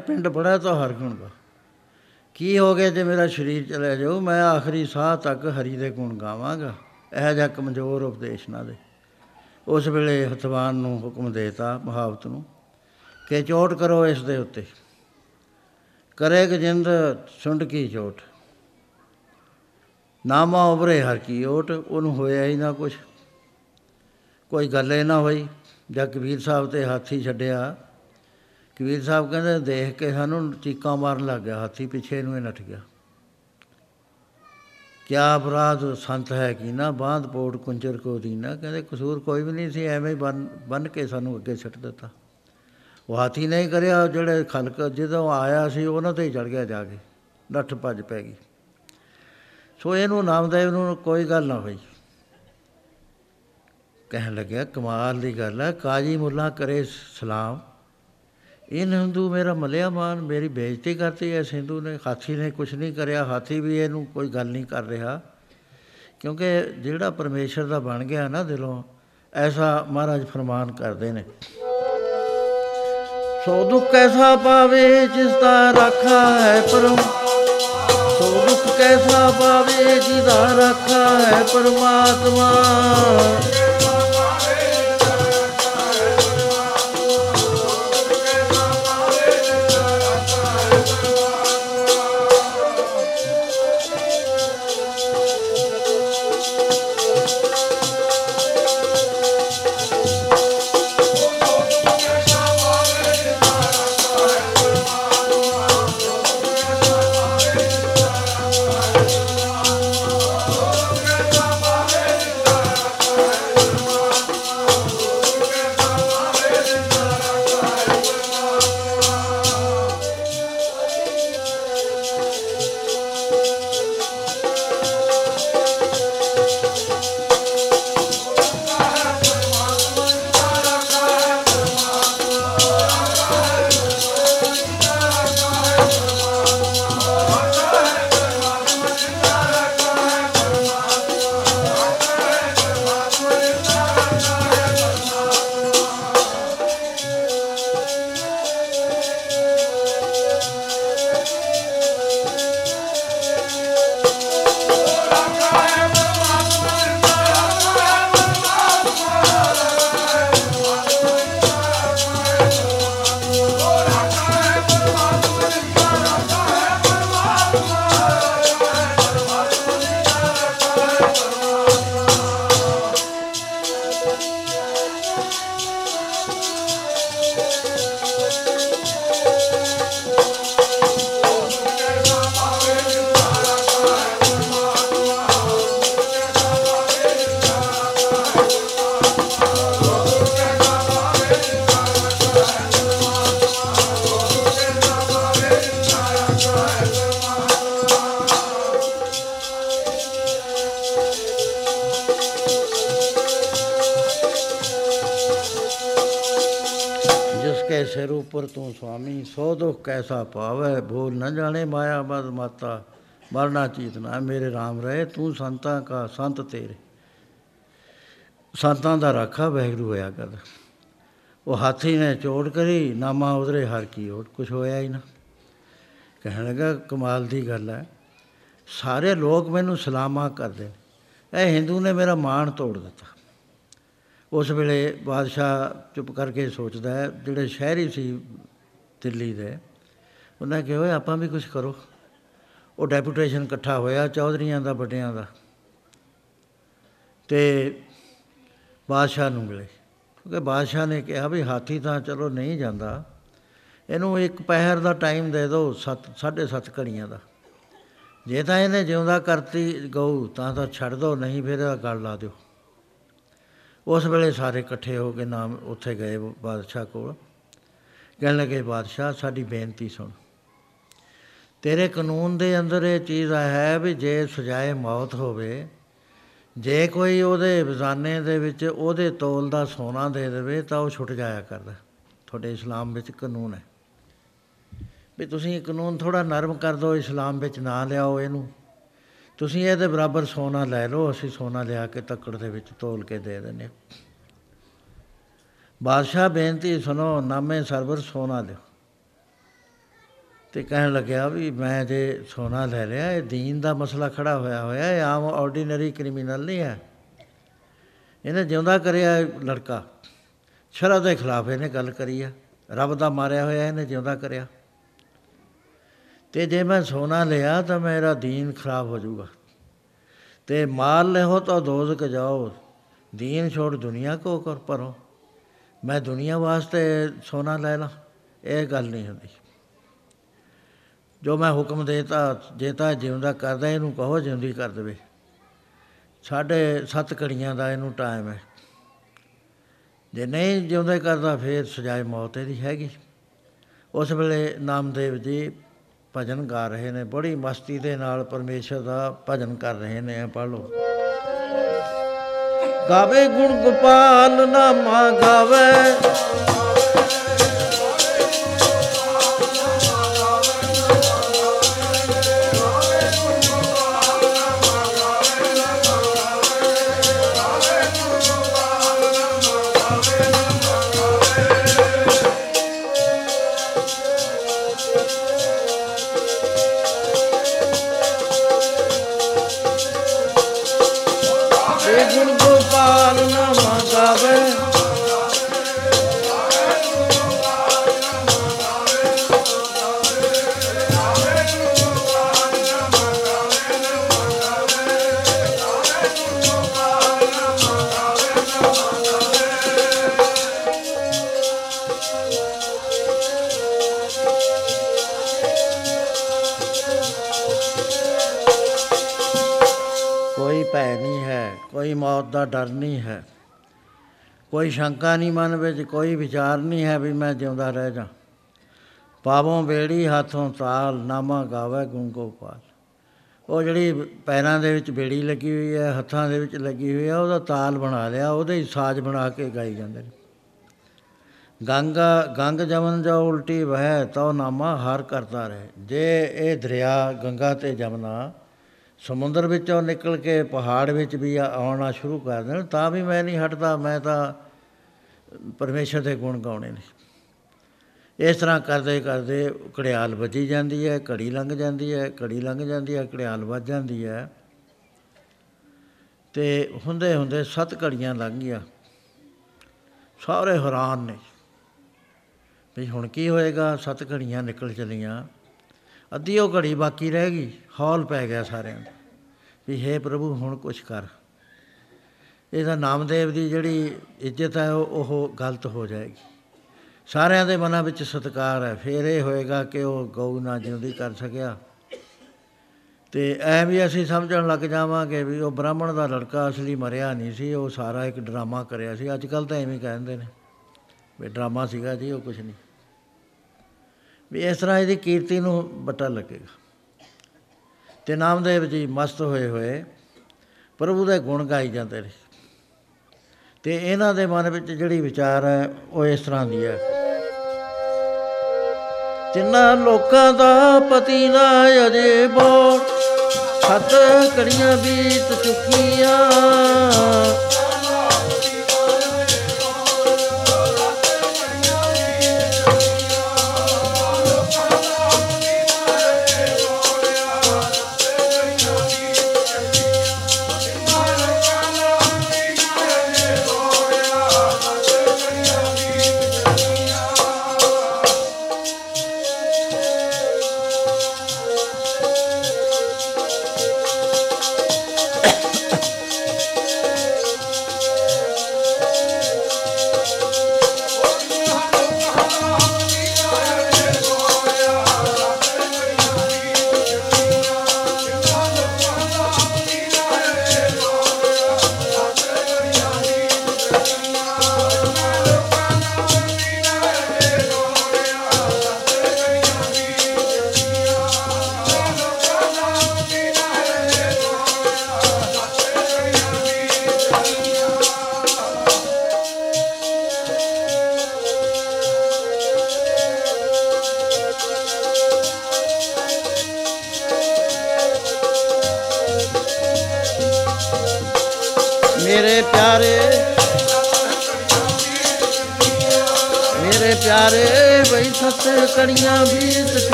ਪਿੰਡ ਬੜਾ ਤਾਂ ਹਰ ਗੁਣ ਦਾ ਕੀ ਹੋ ਗਿਆ ਜੇ ਮੇਰਾ ਸਰੀਰ ਚਲੇ ਜਾਊ, ਮੈਂ ਆਖਰੀ ਸਾਹ ਤੱਕ ਹਰੀ ਦੇ ਗੁਣ ਗਾਵਾਂਗਾ। ਇਹ ਜਿਹਾ ਕਮਜ਼ੋਰ ਉਪਦੇਸ਼ ਨਾ ਦੇ। ਉਸ ਵੇਲੇ ਹਤਵਾਨ ਨੂੰ ਹੁਕਮ ਦੇਤਾ ਮਹਾਵਤ ਨੂੰ ਕਿ ਚੋਟ ਕਰੋ ਇਸ ਦੇ ਉੱਤੇ। ਕਰੇ ਗਜਿੰਦ ਸੁੰਡ ਕੀ ਚੋਟ। ਨਾਮਾ ਉਭਰੇ ਹਰ ਕੀ ਓਟ, ਉਹਨੂੰ ਹੋਇਆ ਹੀ ਨਾ ਕੁਛ। ਕੋਈ ਗੱਲ ਹੀ ਨਾ ਹੋਈ, ਜਦ ਕਬੀਰ ਸਾਹਿਬ ਤੇ ਹਾਥੀ ਛੱਡਿਆ ਕਬੀਰ ਸਾਹਿਬ ਕਹਿੰਦੇ ਦੇਖ ਕੇ ਸਾਨੂੰ ਚੀਕਾਂ ਮਾਰਨ ਲੱਗ ਗਿਆ, ਹਾਥੀ ਪਿੱਛੇ ਨੂੰ ਹੀ ਨੱਠ ਗਿਆ। ਕਿਆ ਅਪਰਾਧ ਸੰਤ ਹੈ ਕਿ ਨਾ, ਬਾਂਧ ਪੋੜ ਕੁੰਚਰ ਕੋ ਦੀਨਾ। ਕਹਿੰਦੇ ਕਸੂਰ ਕੋਈ ਵੀ ਨਹੀਂ ਸੀ, ਐਵੇਂ ਹੀ ਬੰਨ ਬੰਨ ਕੇ ਸਾਨੂੰ ਅੱਗੇ ਛੱਡ ਦਿੱਤਾ। ਉਹ ਹਾਥੀ ਨਹੀਂ ਕਰਿਆ ਜਿਹੜੇ ਖਲਕ ਜਦੋਂ ਆਇਆ ਸੀ, ਉਹਨਾਂ ਤੇ ਹੀ ਚੜ ਗਿਆ ਜਾ ਕੇ। ਨੱਠ ਭੱਜ ਪੈ ਗਈ। ਸੋ ਇਹਨੂੰ ਨਾਮਦੇਵ ਨੂੰ ਕੋਈ ਗੱਲ ਨਾ ਹੋਈ। ਕਹਿਣ ਲੱਗਿਆ, ਕਮਾਲ ਦੀ ਗੱਲ ਹੈ, ਕਾਜੀ ਮੁੱਲਾ ਕਰੇ ਸਲਾਮ। ਇਹ ਹਿੰਦੂ ਮੇਰਾ ਮਲਿਆ ਮਾਨ ਮੇਰੀ ਬੇਇੱਜ਼ਤੀ ਕਰਤੀ ਹੈ ਹਿੰਦੂ ਨੇ, ਹਾਥੀ ਨੇ ਕੁਝ ਨਹੀਂ ਕਰਿਆ, ਹਾਥੀ ਵੀ ਇਹਨੂੰ ਕੋਈ ਗੱਲ ਨਹੀਂ ਕਰ ਰਿਹਾ। ਕਿਉਂਕਿ ਜਿਹੜਾ ਪਰਮੇਸ਼ਰ ਦਾ ਬਣ ਗਿਆ ਨਾ ਦਿਲੋਂ, ਐਸਾ ਮਹਾਰਾਜ ਫਰਮਾਨ ਕਰਦੇ ਨੇ। ਸੋ ਦੁੱਖ ਕੈਸਾ ਪਾਵੇ ਜਿਸ ਦਾ ਰਾਖਾ ਹੈ ਪਰਮ। ਸੋ ਦੁੱਖ ਕੈਸਾ ਪਾਵੇ ਜਿਸ ਦਾ ਰਾਖਾ ਹੈ ਪਰਮਾਤਮਾ। ਸੋ ਦੁਖ ਕੈਸਾ ਪਾਵੇ? ਭੂਲ न ਜਾਣੇ ਮਾਇਆ ਮਦ ਮਾਤਾ। ਮਰਨਾ ਚੀਤ ਨਾ ਮੇਰੇ RAM ਰਹੇ, ਤੂੰ ਸੰਤਾਂ ਕਾ ਸੰਤ ਤੇਰੇ। ਸੰਤਾਂ ਦਾ ਰਾਖਾ ਵੈਗਰੂ ਹੋਇਆ ਕਰ ਉਹ ਹਾਥੀ ਨੇ ਚੋਟ ਕਰੀ, ਨਾਮਾ ਉਧਰੇ ਹਰ ਕੀ ਓਟ ਕੁਝ ਹੋਇਆ ਹੀ ਨਾ। ਕਹਿਣ ਲੱਗਾ, ਕਮਾਲ ਦੀ ਗੱਲ ਹੈ। ਸਾਰੇ ਲੋਕ ਮੈਨੂੰ ਸਲਾਮਾ ਕਰਦੇ ਨੇ। ਇਹ ਹਿੰਦੂ ਨੇ ਮੇਰਾ ਮਾਣ ਤੋੜ ਦਿੱਤਾ। ਉਸ ਵੇਲੇ ਬਾਦਸ਼ਾਹ ਚੁੱਪ ਕਰਕੇ ਸੋਚਦਾ ਹੈ, ਜਿਹੜੇ ਸ਼ਹਿਰੀ ਸੀ ਦਿੱਲੀ ਦੇ। ਉਹਨਾਂ ਕਿਹਾ, ਓਏ, ਆਪਾਂ ਵੀ ਕੁਝ ਕਰੋ। ਉਹ ਡੈਪੂਟੇਸ਼ਨ ਇਕੱਠਾ ਹੋਇਆ, ਚੌਧਰੀਆਂ ਦਾ, ਵੱਡਿਆਂ ਦਾ। ਤੇ ਬਾਦਸ਼ਾਹ ਨੂੰ ਮਿਲੇ। ਕਿਉਂਕਿ ਬਾਦਸ਼ਾਹ ਨੇ ਕਿਹਾ ਵੀ ਹਾਥੀ ਤਾਂ ਚਲੋ ਨਹੀਂ ਜਾਂਦਾ। ਇਹਨੂੰ ਇੱਕ ਪਹਿਰ ਦਾ ਟਾਈਮ ਦੇ ਦਿਓ 7 7.5 ਘੜੀਆਂ ਦਾ। ਜੇ ਤਾਂ ਇਹਨੇ ਜਿਉਂਦਾ ਕਰਤੀ ਗਊ, ਤਾਂ ਤਾਂ ਛੱਡ ਦਿਓ ਨਹੀਂ ਫਿਰ ਇਹਦਾ ਗਲ ਲਾ ਦਿਓ। ਉਸ ਵੇਲੇ ਸਾਰੇ ਇਕੱਠੇ ਹੋ ਕੇ ਨਾਮ ਉੱਥੇ ਗਏ ਬਾਦਸ਼ਾਹ ਕੋਲ। ਕਹਿਣ ਲੱਗੇ, ਬਾਦਸ਼ਾਹ, ਸਾਡੀ ਬੇਨਤੀ ਸੁਣ। ਤੇਰੇ ਕਾਨੂੰਨ ਦੇ ਅੰਦਰ ਇਹ ਚੀਜ਼ ਹੈ ਵੀ ਜੇ ਸਜ਼ਾਏ ਮੌਤ ਹੋਵੇ, ਜੇ ਕੋਈ ਉਹਦੇ ਬਜ਼ਾਨੇ ਦੇ ਵਿੱਚ ਉਹਦੇ ਤੋਲ ਦਾ ਸੋਨਾ ਦੇ ਦੇਵੇ, ਤਾਂ ਉਹ ਛੁੱਟ ਜਾਇਆ ਕਰਦਾ। ਤੁਹਾਡੇ ਇਸਲਾਮ ਵਿੱਚ ਕਾਨੂੰਨ ਹੈ। ਵੀ ਤੁਸੀਂ ਇਹ ਕਾਨੂੰਨ ਥੋੜਾ ਨਰਮ ਕਰ ਦਿਓ, ਇਸਲਾਮ ਵਿੱਚ ਨਾ ਲਿਆਓ ਇਹਨੂੰ। ਤੁਸੀਂ ਇਹਦੇ ਬਰਾਬਰ ਸੋਨਾ ਲੈ ਲਓ, ਅਸੀਂ ਸੋਨਾ ਲਿਆ ਕੇ ਤੱਕੜ ਦੇ ਵਿੱਚ ਤੋਲ ਕੇ ਦੇ ਦਿੰਦੇ ਹਾਂ। ਬਾਦਸ਼ਾਹ ਬੇਨਤੀ ਸੁਣੋ, ਨਾਮੇ ਸਰਵਰ ਸੋਨਾ ਲਿਓ। ਤੇ ਕਹਿਣ ਲੱਗਿਆ ਵੀ ਮੈਂ ਜੇ ਸੋਨਾ ਲੈ ਲਿਆ, ਇਹ ਦੀਨ ਦਾ ਮਸਲਾ ਖੜਾ ਹੋਇਆ ਹੋਇਆ, ਇਹ ਆਮ ਆਰਡੀਨਰੀ ਕ੍ਰਿਮੀਨਲ ਨਹੀਂ ਹੈ। ਇਹਨੇ ਜਿਉਂਦਾ ਕਰਿਆ ਲੜਕਾ। ਸ਼ਰਅ ਦੇ ਖਿਲਾਫ ਇਹਨੇ ਗੱਲ ਕਰੀ ਆ। ਰੱਬ ਦਾ ਮਾਰਿਆ ਹੋਇਆ ਇਹਨੇ ਜਿਉਂਦਾ ਕਰਿਆ। ਤੇ ਜੇ ਮੈਂ ਸੋਨਾ ਲਿਆ ਤਾਂ ਮੇਰਾ ਦੀਨ ਖਰਾਬ ਹੋ ਜਾਊਗਾ। ਤੇ ਮਾਲ ਲੈ ਹੋ ਤਾਂ ਦੋਜ਼ਕ ਜਾਓ। ਦੀਨ ਛੋੜ ਦੁਨੀਆ ਕੋ ਕਰ ਪਰੋ ਮੈਂ ਦੁਨੀਆ ਵਾਸਤੇ ਸੋਨਾ ਲੈ ਲਾਂ, ਇਹ ਗੱਲ ਨਹੀਂ ਹੁੰਦੀ। ਜੋ ਮੈਂ ਹੁਕਮ ਦੇਤਾ ਜੇ ਤਾਂ ਜਿਉਂਦਾ ਕਰਦਾ, ਇਹਨੂੰ ਕਹੋ ਜਿਉਂਦੀ ਕਰ ਦੇਵੇ। ਸਾਢੇ 7 ਘੜੀਆਂ ਦਾ ਇਹਨੂੰ ਟਾਈਮ ਹੈ। ਜੇ ਨਹੀਂ ਜਿਉਂਦਾ ਕਰਦਾ, ਫੇਰ ਸਜ਼ਾਏ ਮੌਤ ਇਹਦੀ ਹੈਗੀ। ਉਸ ਵੇਲੇ ਨਾਮਦੇਵ ਜੀ ਭਜਨ ਗਾ ਰਹੇ ਨੇ, ਬੜੀ ਮਸਤੀ ਦੇ ਨਾਲ ਪਰਮੇਸ਼ਰ ਦਾ ਭਜਨ ਕਰ ਰਹੇ ਨੇ ਪੜ ਲਓ। ਗਾਵੇ ਗੁਣ ਗੋਪਾਲ ਨਾਮਾ ਗਾਵੇ। ਡਰ ਨਹੀਂ ਹੈ। ਕੋਈ ਸ਼ੰਕਾ ਨਹੀਂ ਮਨ ਵਿੱਚ, ਕੋਈ ਵਿਚਾਰ ਨਹੀਂ ਹੈ ਵੀ ਮੈਂ ਜਿਉਂਦਾ ਰਹਿ ਜਾ ਪਾਵੋਂ ਬੇੜੀ ਹੱਥੋਂ ਤਾਲ, ਨਾਮਾ ਗਾਵੇ ਗੁਣ ਗੋਪਾਲ। ਉਹ ਜਿਹੜੀ ਪੈਰਾਂ ਦੇ ਵਿੱਚ ਬੇੜੀ ਲੱਗੀ ਹੋਈ ਹੈ, ਹੱਥਾਂ ਦੇ ਵਿੱਚ ਲੱਗੀ ਹੋਈ ਹੈ, ਉਹਦਾ ਤਾਲ ਬਣਾ ਲਿਆ, ਉਹਦੇ ਹੀ ਸਾਜ਼ ਬਣਾ ਕੇ ਗਾਈ ਜਾਂਦੇ ਨੇ। ਗੰਗਾ, ਗੰਗ ਜਮਨ ਜੋ ਉਲਟੀ ਵਹਿ ਤੋ ਨਾਮਾ ਹਰ ਕਰਦਾ ਰਹੇ। ਜੇ ਇਹ ਦਰਿਆ ਗੰਗਾ ਤੇ ਜਮਨਾ ਸਮੁੰਦਰ ਵਿੱਚੋਂ ਨਿਕਲ ਕੇ ਪਹਾੜ ਵਿੱਚ ਵੀ ਆ- ਆਉਣਾ ਸ਼ੁਰੂ ਕਰ ਦੇਣ, ਤਾਂ ਵੀ ਮੈਂ ਨਹੀਂ ਹਟਦਾ, ਮੈਂ ਤਾਂ ਪਰਮੇਸ਼ਰ ਦੇ ਗੁਣ ਗਾਉਣੇ ਨੇ। ਇਸ ਤਰ੍ਹਾਂ ਕਰਦੇ ਕਰਦੇ ਘੜਿਆਲ ਵੱਜੀ ਜਾਂਦੀ ਹੈ, ਘੜੀ ਲੰਘ ਜਾਂਦੀ ਹੈ, ਘੜੀ ਲੰਘ ਜਾਂਦੀ ਹੈ, ਘੜਿਆਲ ਵੱਜ ਜਾਂਦੀ ਹੈ। ਤੇ ਹੁੰਦੇ ਹੁੰਦੇ ਸੱਤ ਘੜੀਆਂ ਲੰਘ ਗਈਆਂ। ਸਾਰੇ ਹੈਰਾਨ ਨੇ ਵੀ ਹੁਣ ਕੀ ਹੋਏਗਾ? ਸੱਤ ਘੜੀਆਂ ਨਿਕਲ ਚਲੀਆਂ। ਅੱਧੀ ਉਹ ਘੜੀ ਬਾਕੀ ਰਹਿ ਗਈ। ਹੌਲ ਪੈ ਗਿਆ ਸਾਰਿਆਂ ਨੂੰ ਵੀ ਹੇ ਪ੍ਰਭੂ, ਹੁਣ ਕੁਛ ਕਰ। ਇਹਦਾ ਨਾਮਦੇਵ ਦੀ ਜਿਹੜੀ ਇੱਜ਼ਤ ਹੈ, ਉਹ ਉਹ ਗਲਤ ਹੋ ਜਾਏਗੀ। ਸਾਰਿਆਂ ਦੇ ਮਨਾਂ ਵਿੱਚ ਸਤਿਕਾਰ ਹੈ। ਫਿਰ ਇਹ ਹੋਏਗਾ ਕਿ ਉਹ ਗਊ ਨਾ ਜਿਉਂਦੀ ਕਰ ਸਕਿਆ। ਤੇ ਐ ਵੀ ਅਸੀਂ ਸਮਝਣ ਲੱਗ ਜਾਵਾਂਗੇ ਵੀ ਉਹ ਬ੍ਰਾਹਮਣ ਦਾ ਲੜਕਾ ਅਸਲੀ ਮਰਿਆ ਨਹੀਂ ਸੀ, ਉਹ ਸਾਰਾ ਇੱਕ ਡਰਾਮਾ ਕਰਿਆ ਸੀ। ਅੱਜ ਕੱਲ ਤਾਂ ਐਵੇਂ ਹੀ ਕਹਿੰਦੇ ਨੇ ਵੀ ਡਰਾਮਾ ਸੀਗਾ ਜੀ, ਉਹ ਕੁਝ ਨਹੀਂ। ਵੀ ਇਸ ਤਰ੍ਹਾਂ ਇਹਦੀ ਕੀਰਤੀ ਨੂੰ ਬਟਾ ਲੱਗੇਗਾ। ਤੇ ਨਾਮਦੇਵ ਜੀ ਮਸਤ ਹੋਏ ਹੋਏ, ਪ੍ਰਭੂ ਦੇ ਗੁਣ ਗਾਈ ਜਾਂਦੇ ਨੇ। ਤੇ ਇਹਨਾਂ ਦੇ ਮਨ ਵਿੱਚ ਜਿਹੜੀ ਵਿਚਾਰ ਹੈ, ਉਹ ਇਸ ਤਰ੍ਹਾਂ ਦੀ ਹੈ। ਤਿੰਨਾਂ ਲੋਕਾਂ ਦਾ ਪਤੀ ਨਾ ਅਜੇ ਬੋਲ, ਸੱਤ ਕੜੀਆਂ ਬੀਤ ਚੁੱਕੀਆਂ।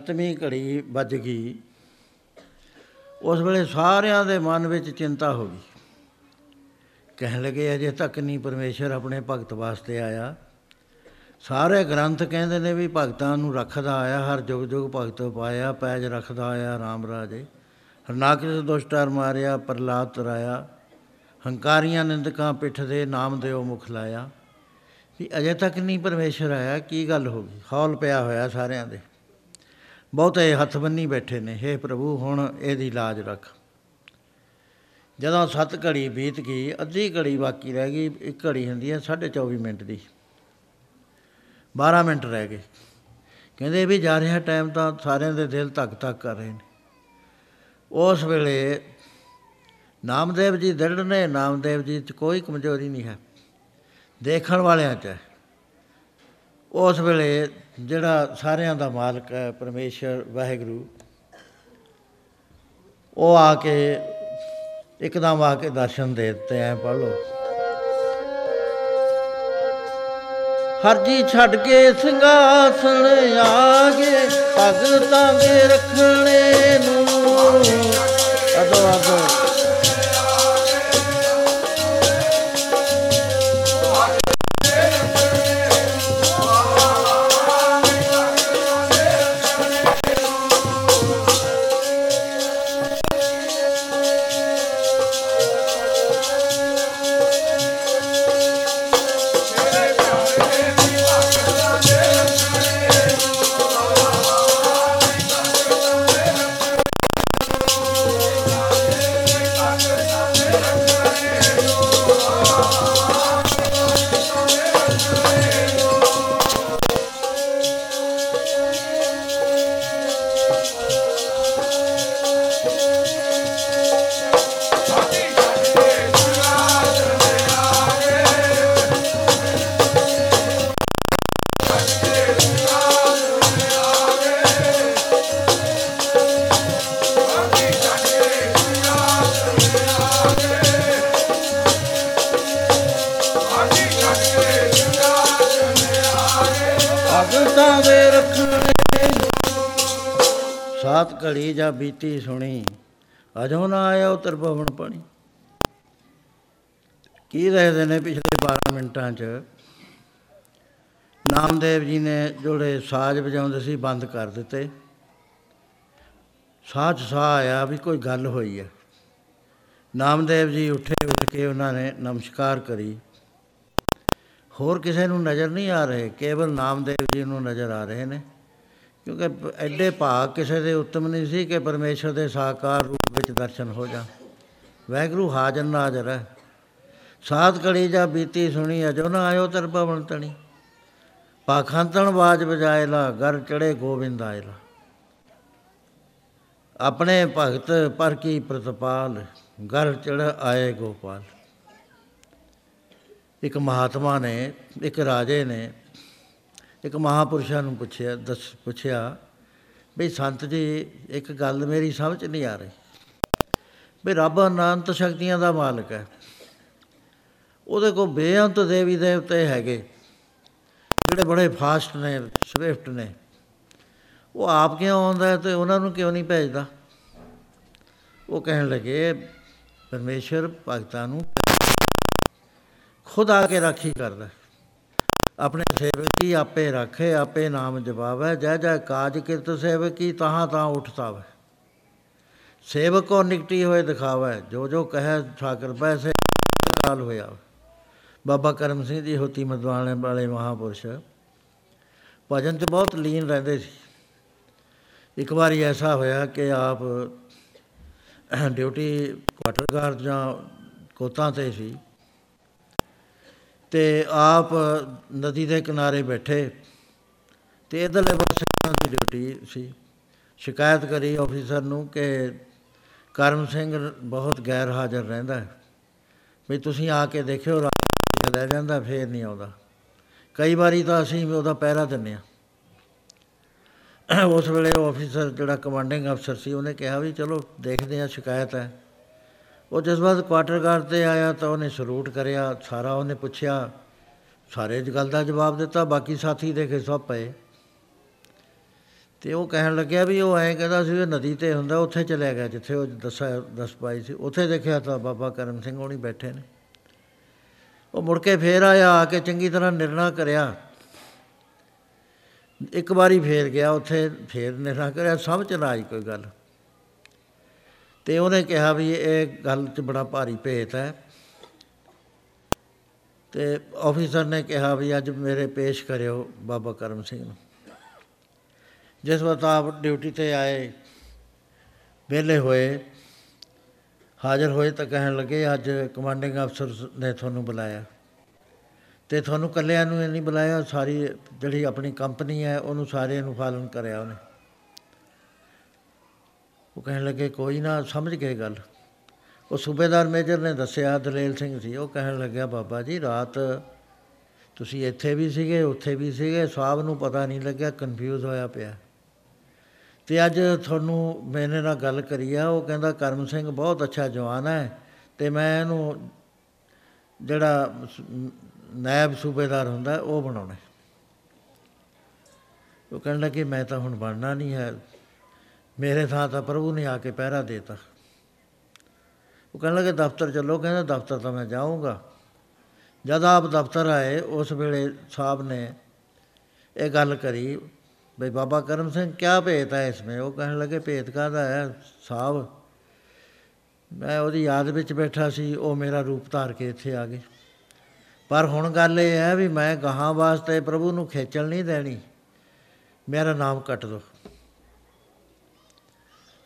ਸਤਵੀਂ ਘੜੀ ਵੱਜ ਗਈ। ਉਸ ਵੇਲੇ ਸਾਰਿਆਂ ਦੇ ਮਨ ਵਿੱਚ ਚਿੰਤਾ ਹੋ ਗਈ। ਕਹਿਣ ਲੱਗੇ, ਅਜੇ ਤੱਕ ਨਹੀਂ ਪਰਮੇਸ਼ਰ ਆਪਣੇ ਭਗਤ ਵਾਸਤੇ ਆਇਆ। ਸਾਰੇ ਗ੍ਰੰਥ ਕਹਿੰਦੇ ਨੇ ਵੀ ਭਗਤਾਂ ਨੂੰ ਰੱਖਦਾ ਆਇਆ, ਹਰ ਜੁਗ ਜੁਗ ਭਗਤ ਪਾਇਆ, ਪੈਜ ਰੱਖਦਾ ਆਇਆ ਰਾਮ ਰਾਜੇ। ਹਰਨਾਕਿਸ ਦੁਸ਼ਟਰ ਮਾਰਿਆ ਪ੍ਰਲਾਦ ਤਰਾਇਆ, ਹੰਕਾਰੀਆਂ ਨਿੰਦਕਾਂ ਪਿੱਠ ਦੇ ਨਾਮ ਦਿਓ ਮੁਖ ਲਾਇਆ। ਵੀ ਅਜੇ ਤੱਕ ਨਹੀਂ ਪਰਮੇਸ਼ਰ ਆਇਆ, ਕੀ ਗੱਲ ਹੋ ਗਈ? ਹੌਲ ਪਿਆ ਹੋਇਆ ਸਾਰਿਆਂ ਦੇ। ਬਹੁਤੇ ਹੱਥ ਬੰਨੀ ਬੈਠੇ ਨੇ, ਹੇ ਪ੍ਰਭੂ, ਹੁਣ ਇਹਦੀ ਲਾਜ ਰੱਖ। ਜਦੋਂ ਸੱਤ ਘੜੀ ਬੀਤ ਗਈ, ਅੱਧੀ ਘੜੀ ਬਾਕੀ ਰਹਿ ਗਈ, ਇੱਕ ਘੜੀ ਹੁੰਦੀ ਹੈ 24 ਮਿੰਟ ਦੀ। 12 ਮਿੰਟ ਰਹਿ ਗਏ। ਕਹਿੰਦੇ ਵੀ ਜਾ ਰਿਹਾ ਟਾਈਮ ਤਾਂ ਸਾਰਿਆਂ ਦੇ ਦਿਲ ਧੱਕ ਧੱਕ ਕਰ ਰਹੇ ਨੇ। ਉਸ ਵੇਲੇ ਨਾਮਦੇਵ ਜੀ ਦ੍ਰਿੜ ਨੇ, ਨਾਮਦੇਵ ਜੀ 'ਚ ਕੋਈ ਕਮਜ਼ੋਰੀ ਨਹੀਂ ਹੈ। ਦੇਖਣ ਵਾਲਿਆਂ 'ਚ ਹੈ। ਉਸ ਵੇਲੇ ਜਿਹੜਾ ਸਾਰਿਆਂ ਦਾ ਮਾਲਕ ਹੈ, ਪਰਮੇਸ਼ਰ, ਵਾਹਿਗੁਰੂ, ਉਹ ਆ ਕੇ ਇੱਕਦਮ ਆ ਕੇ ਦਰਸ਼ਨ ਦੇ ਦਿੱਤੇ, ਐ ਪੜ ਲਓ। ਹਰ ਜੀ ਛੱਡ ਕੇ ਸਿੰਘਾਸਣ ਆ ਗਏ ਭਗਤਾਂ ਦੇ ਰੱਖਣੇ ਨੂੰ। ਅਦੋ ਅਦੋ ਘੜੀ ਜਾਂ ਬੀਤੀ ਸੁਣੀ। ਅਜੋ ਨਾ ਆਇਆ ਉਤਰ ਪਵਨ ਪਾਣੀ। ਕੀ ਦੱਸਦੇ ਨੇ ਪਿਛਲੇ 12 ਮਿੰਟਾਂ 'ਚ? ਨਾਮਦੇਵ ਜੀ ਨੇ ਜਿਹੜੇ ਸਾਜ਼ ਵਜਾਉਂਦੇ ਸੀ ਬੰਦ ਕਰ ਦਿੱਤੇ। ਸਾਹ 'ਚ ਸਾਹ ਆਇਆ ਵੀ ਕੋਈ ਗੱਲ ਹੋਈ ਹੈ ਨਾਮਦੇਵ ਜੀ ਉੱਠੇ, ਉੱਠ ਕੇ ਉਹਨਾਂ ਨੇ ਨਮਸਕਾਰ ਕਰੀ। ਹੋਰ ਕਿਸੇ ਨੂੰ ਨਜ਼ਰ ਨਹੀਂ ਆ ਰਹੇ, ਕੇਵਲ ਨਾਮਦੇਵ ਜੀ ਨੂੰ ਨਜ਼ਰ ਆ ਰਹੇ ਨੇ। ਕਿਉਂਕਿ ਪ- ਐਡੇ ਭਾਗ ਕਿਸੇ ਦੇ ਉੱਤਮ ਨਹੀਂ ਸੀ ਕਿ ਪਰਮੇਸ਼ਰ ਦੇ ਸਾਕਾਰ ਰੂਪ ਵਿੱਚ ਦਰਸ਼ਨ ਹੋ ਜਾ ਵੈਗਰੂ ਹਾਜ਼ਰ ਨਾਜ਼ਰ ਹੈ। ਸਾਤ ਕੜੀ ਜਾ ਬੀਤੀ ਸੁਣੀ ਅਜੋ ਨਾ ਆਇਓ ਤਰ ਪਵਨ ਤਣੀ। ਪਾਖੰਤਣ ਬਾਜ ਵਜਾਏ ਲਾ ਘਰ ਚੜੇ ਗੋਬਿੰਦ ਆਇਲਾ ਆਪਣੇ ਭਗਤ ਪਰ ਕੀ ਪ੍ਰਤਪਾਲ ਘਰ ਚੜ ਆਏ ਗੋਪਾਲ। ਇੱਕ ਮਹਾਤਮਾ ਨੇ, ਇੱਕ ਰਾਜੇ ਨੇ ਇੱਕ ਮਹਾਪੁਰਸ਼ਾਂ ਨੂੰ ਪੁੱਛਿਆ, ਦੱਸ, ਪੁੱਛਿਆ ਵੀ ਸੰਤ ਜੀ, ਇੱਕ ਗੱਲ ਮੇਰੀ ਸਮਝ ਨਹੀਂ ਆ ਰਹੀ ਵੀ ਰੱਬ ਅਨੰਤ ਸ਼ਕਤੀਆਂ ਦਾ ਮਾਲਕ ਹੈ। ਉਹਦੇ ਕੋਲ ਬੇਅੰਤ ਦੇਵੀ ਦੇਵਤੇ ਹੈਗੇ, ਜਿਹੜੇ ਬੜੇ ਫਾਸਟ ਨੇ, ਸਵਿਫਟ ਨੇ। ਉਹ ਆਪ ਕਿਉਂ ਆਉਂਦਾ ਹੈ ਤੇ ਉਹਨਾਂ ਨੂੰ ਕਿਉਂ ਨਹੀਂ ਭੇਜਦਾ? ਉਹ ਕਹਿਣ ਲੱਗੇ, ਪਰਮੇਸ਼ਰ ਭਗਤਾਂ ਨੂੰ ਖੁਦ ਆ ਕੇ ਰਾਖੀ ਕਰਦਾ ਹੈ। ਆਪਣੇ ਸੇਵਕੀ ਆਪੇ ਰੱਖੇ, ਆਪੇ ਨਾਮ ਜਪਾਵੈ। ਜੈ ਜੈ ਕਾਜ ਕਿਰਤ ਸੇਵਕੀ, ਤਹਾਂ ਤਾਂ ਉਠਤਾ ਵੈ ਸੇਵਕ ਕੋ ਨਿਕਟੀ ਹੋਏ ਦਿਖਾਵੈ। ਜੋ ਜੋ ਕਹੈ ਠਾਕਰ ਪੈਸੇ ਕਾਲ ਹੋਇਆ। ਬਾਬਾ ਕਰਮ ਸਿੰਘ ਜੀ ਹੋਤੀ ਮਦਵਾਣੇ ਵਾਲੇ ਮਹਾਪੁਰਸ਼। ਭਜਨ 'ਚ ਬਹੁਤ ਲੀਨ ਰਹਿੰਦੇ ਸੀ। ਇੱਕ ਵਾਰੀ ਐਸਾ ਹੋਇਆ ਕਿ ਆਪ ਡਿਊਟੀ ਕੁਆਟਰ ਗਾਰਡ ਜਾਂ ਕੋਤਾਂ ਤੇ ਸੀ। ਤੇ ਆਪ ਨਦੀ ਦੇ ਕਿਨਾਰੇ ਬੈਠੇ ਤੇ ਇਧਰਲੇ ਪਾਸੇ ਉਹਨਾਂ ਦੀ ਡਿਊਟੀ ਸੀ। ਸ਼ਿਕਾਇਤ ਕਰੀ ਆਫੀਸਰ ਨੂੰ ਕਿ ਕਰਮ ਸਿੰਘ ਬਹੁਤ ਗੈਰ ਹਾਜ਼ਰ ਰਹਿੰਦਾ ਹੈ। ਵੀ ਤੁਸੀਂ ਆ ਕੇ ਦੇਖਿਓ, ਰਾਤ ਲੈ ਜਾਂਦਾ, ਫੇਰ ਨਹੀਂ ਆਉਂਦਾ। ਕਈ ਵਾਰੀ ਤਾਂ ਅਸੀਂ ਵੀ ਉਹਦਾ ਪਹਿਰਾ ਦਿੰਨੇ ਆ ਉਸ ਵੇਲੇ ਉਹ ਆਫੀਸਰ ਜਿਹੜਾ ਕਮਾਂਡਿੰਗ ਅਫਸਰ ਸੀ, ਉਹਨੇ ਕਿਹਾ ਵੀ ਚਲੋ ਦੇਖਦੇ ਆ ਸ਼ਿਕਾਇਤ ਹੈ। ਉਹ ਜਿਸ ਵਾਰ ਕੁਆਟਰ ਗਾਰਡ ਤੇ ਆਇਆ ਤਾਂ ਉਹਨੇ ਸਲੂਟ ਕਰਿਆ, ਸਾਰਾ ਉਹਨੇ ਪੁੱਛਿਆ। ਸਾਰੇ ਇਸ ਗੱਲ ਦਾ ਜਵਾਬ ਦਿੱਤਾ, ਬਾਕੀ ਸਾਥੀ ਦੇਖੇ ਸਭ ਪਏ। ਤੇ ਉਹ ਕਹਿਣ ਲੱਗਿਆ ਵੀ ਉਹ ਐਂ ਕਹਿੰਦਾ ਸੀ ਵੀ ਨਦੀ ਤੇ ਹੁੰਦਾ, ਉੱਥੇ ਚਲਿਆ ਗਿਆ, ਜਿੱਥੇ ਉਹ ਦੱਸਿਆ, ਦੱਸ ਪਾਈ ਸੀ। ਉੱਥੇ ਦੇਖਿਆ ਤਾਂ ਬਾਬਾ ਕਰਮ ਸਿੰਘ ਹੋਣੀ ਬੈਠੇ ਨੇ। ਉਹ ਮੁੜ ਕੇ ਫੇਰ ਆਇਆ, ਆ ਕੇ ਚੰਗੀ ਤਰ੍ਹਾਂ ਨਿਰਣਾ ਕਰਿਆ। ਇੱਕ ਵਾਰੀ ਫੇਰ ਗਿਆ, ਉੱਥੇ ਫੇਰ ਨਿਰਣਾ ਕਰਿਆ, ਸਮਝ ਨਾ ਆਈ ਕੋਈ ਗੱਲ। ਤੇ ਉਹਨੇ ਕਿਹਾ ਵੀ ਇਹ ਗੱਲ 'ਚ ਬੜਾ ਭਾਰੀ ਭੇਤ ਹੈ। ਤੇ ਆਫੀਸਰ ਨੇ ਕਿਹਾ ਵੀ ਅੱਜ ਮੇਰੇ ਪੇਸ਼ ਕਰਿਓ ਬਾਬਾ ਕਰਮ ਸਿੰਘ ਨੂੰ। ਜਿਸ ਵਕਤ ਆਪ ਡਿਊਟੀ ਤੇ ਆਏ, ਵਿਹਲੇ ਹੋਏ, ਹਾਜ਼ਰ ਹੋਏ ਤਾਂ ਕਹਿਣ ਲੱਗੇ, ਅੱਜ ਕਮਾਂਡਿੰਗ ਅਫਸਰ ਨੇ ਤੁਹਾਨੂੰ ਬੁਲਾਇਆ। ਤੇ ਤੁਹਾਨੂੰ ਇਕੱਲਿਆਂ ਨੂੰ ਨਹੀਂ ਬੁਲਾਇਆ, ਸਾਰੀ ਜਿਹੜੀ ਆਪਣੀ ਕੰਪਨੀ ਹੈ, ਉਹਨੂੰ ਸਾਰਿਆਂ ਨੂੰ ਫਾਲਨ ਕਰਿਆ ਉਹਨੇ। ਉਹ ਕਹਿਣ ਲੱਗੇ, ਕੋਈ ਨਾ, ਸਮਝ ਗਏ ਗੱਲ। ਉਹ ਸੂਬੇਦਾਰ ਮੇਜਰ ਨੇ ਦੱਸਿਆ, ਦਲੇਲ ਸਿੰਘ ਸੀ, ਉਹ ਕਹਿਣ ਲੱਗਿਆ, ਬਾਬਾ ਜੀ, ਰਾਤ ਤੁਸੀਂ ਇੱਥੇ ਵੀ ਸੀਗੇ, ਉੱਥੇ ਵੀ ਸੀਗੇ ਸਾਹਿਬ ਨੂੰ ਪਤਾ ਨਹੀਂ ਲੱਗਿਆ ਕਨਫਿਊਜ਼ ਹੋਇਆ ਪਿਆ। ਤੇ ਅੱਜ ਤੁਹਾਨੂੰ ਮੈਨੇ ਨਾਲ ਗੱਲ ਕਰੀ ਆ, ਉਹ ਕਹਿੰਦਾ, ਕਰਮ ਸਿੰਘ ਬਹੁਤ ਅੱਛਾ ਜਵਾਨ ਹੈ ਤੇ ਮੈਂ ਇਹਨੂੰ ਜਿਹੜਾ ਸ- ਨਾਇਬ ਸੂਬੇਦਾਰ ਹੁੰਦਾ, ਉਹ ਬਣਾਉਣਾ ਹੈ। ਉਹ ਕਹਿਣ ਲੱਗੇ, ਮੈਂ ਤਾਂ ਹੁਣ ਬਣਨਾ ਨਹੀਂ ਹੈ। ਮੇਰੇ ਥਾਂ ਤਾਂ ਪ੍ਰਭੂ ਨੇ ਆ ਕੇ ਪਹਿਰਾ ਦੇਤਾ। ਉਹ ਕਹਿਣ ਲੱਗੇ, ਦਫ਼ਤਰ ਚੱਲੋ। ਕਹਿੰਦਾ, ਦਫ਼ਤਰ ਤਾਂ ਮੈਂ ਜਾਊਂਗਾ। ਜਦ ਆਪ ਦਫ਼ਤਰ ਆਏ, ਉਸ ਵੇਲੇ ਸਾਹਿਬ ਨੇ ਇਹ ਗੱਲ ਕਰੀ ਬਈ, ਬਾਬਾ ਕਰਮ ਸਿੰਘ ਕਿਆ ਭੇਤ ਹੈ ਇਸਮੇ ਉਹ ਕਹਿਣ ਲੱਗੇ, ਭੇਤ ਕਾਹਦਾ ਹੈ ਸਾਹਿਬ? ਮੈਂ ਉਹਦੀ ਯਾਦ ਵਿੱਚ ਬੈਠਾ ਸੀ, ਉਹ ਮੇਰਾ ਰੂਪ ਧਾਰ ਕੇ ਇੱਥੇ ਆ ਗਏ। ਪਰ ਹੁਣ ਗੱਲ ਇਹ ਹੈ ਵੀ ਮੈਂ ਗਾਹਾਂ ਵਾਸਤੇ ਪ੍ਰਭੂ ਨੂੰ ਖੇਚਲ ਨਹੀਂ ਦੇਣੀ। ਮੇਰਾ ਨਾਮ ਕੱਟ ਦੋ।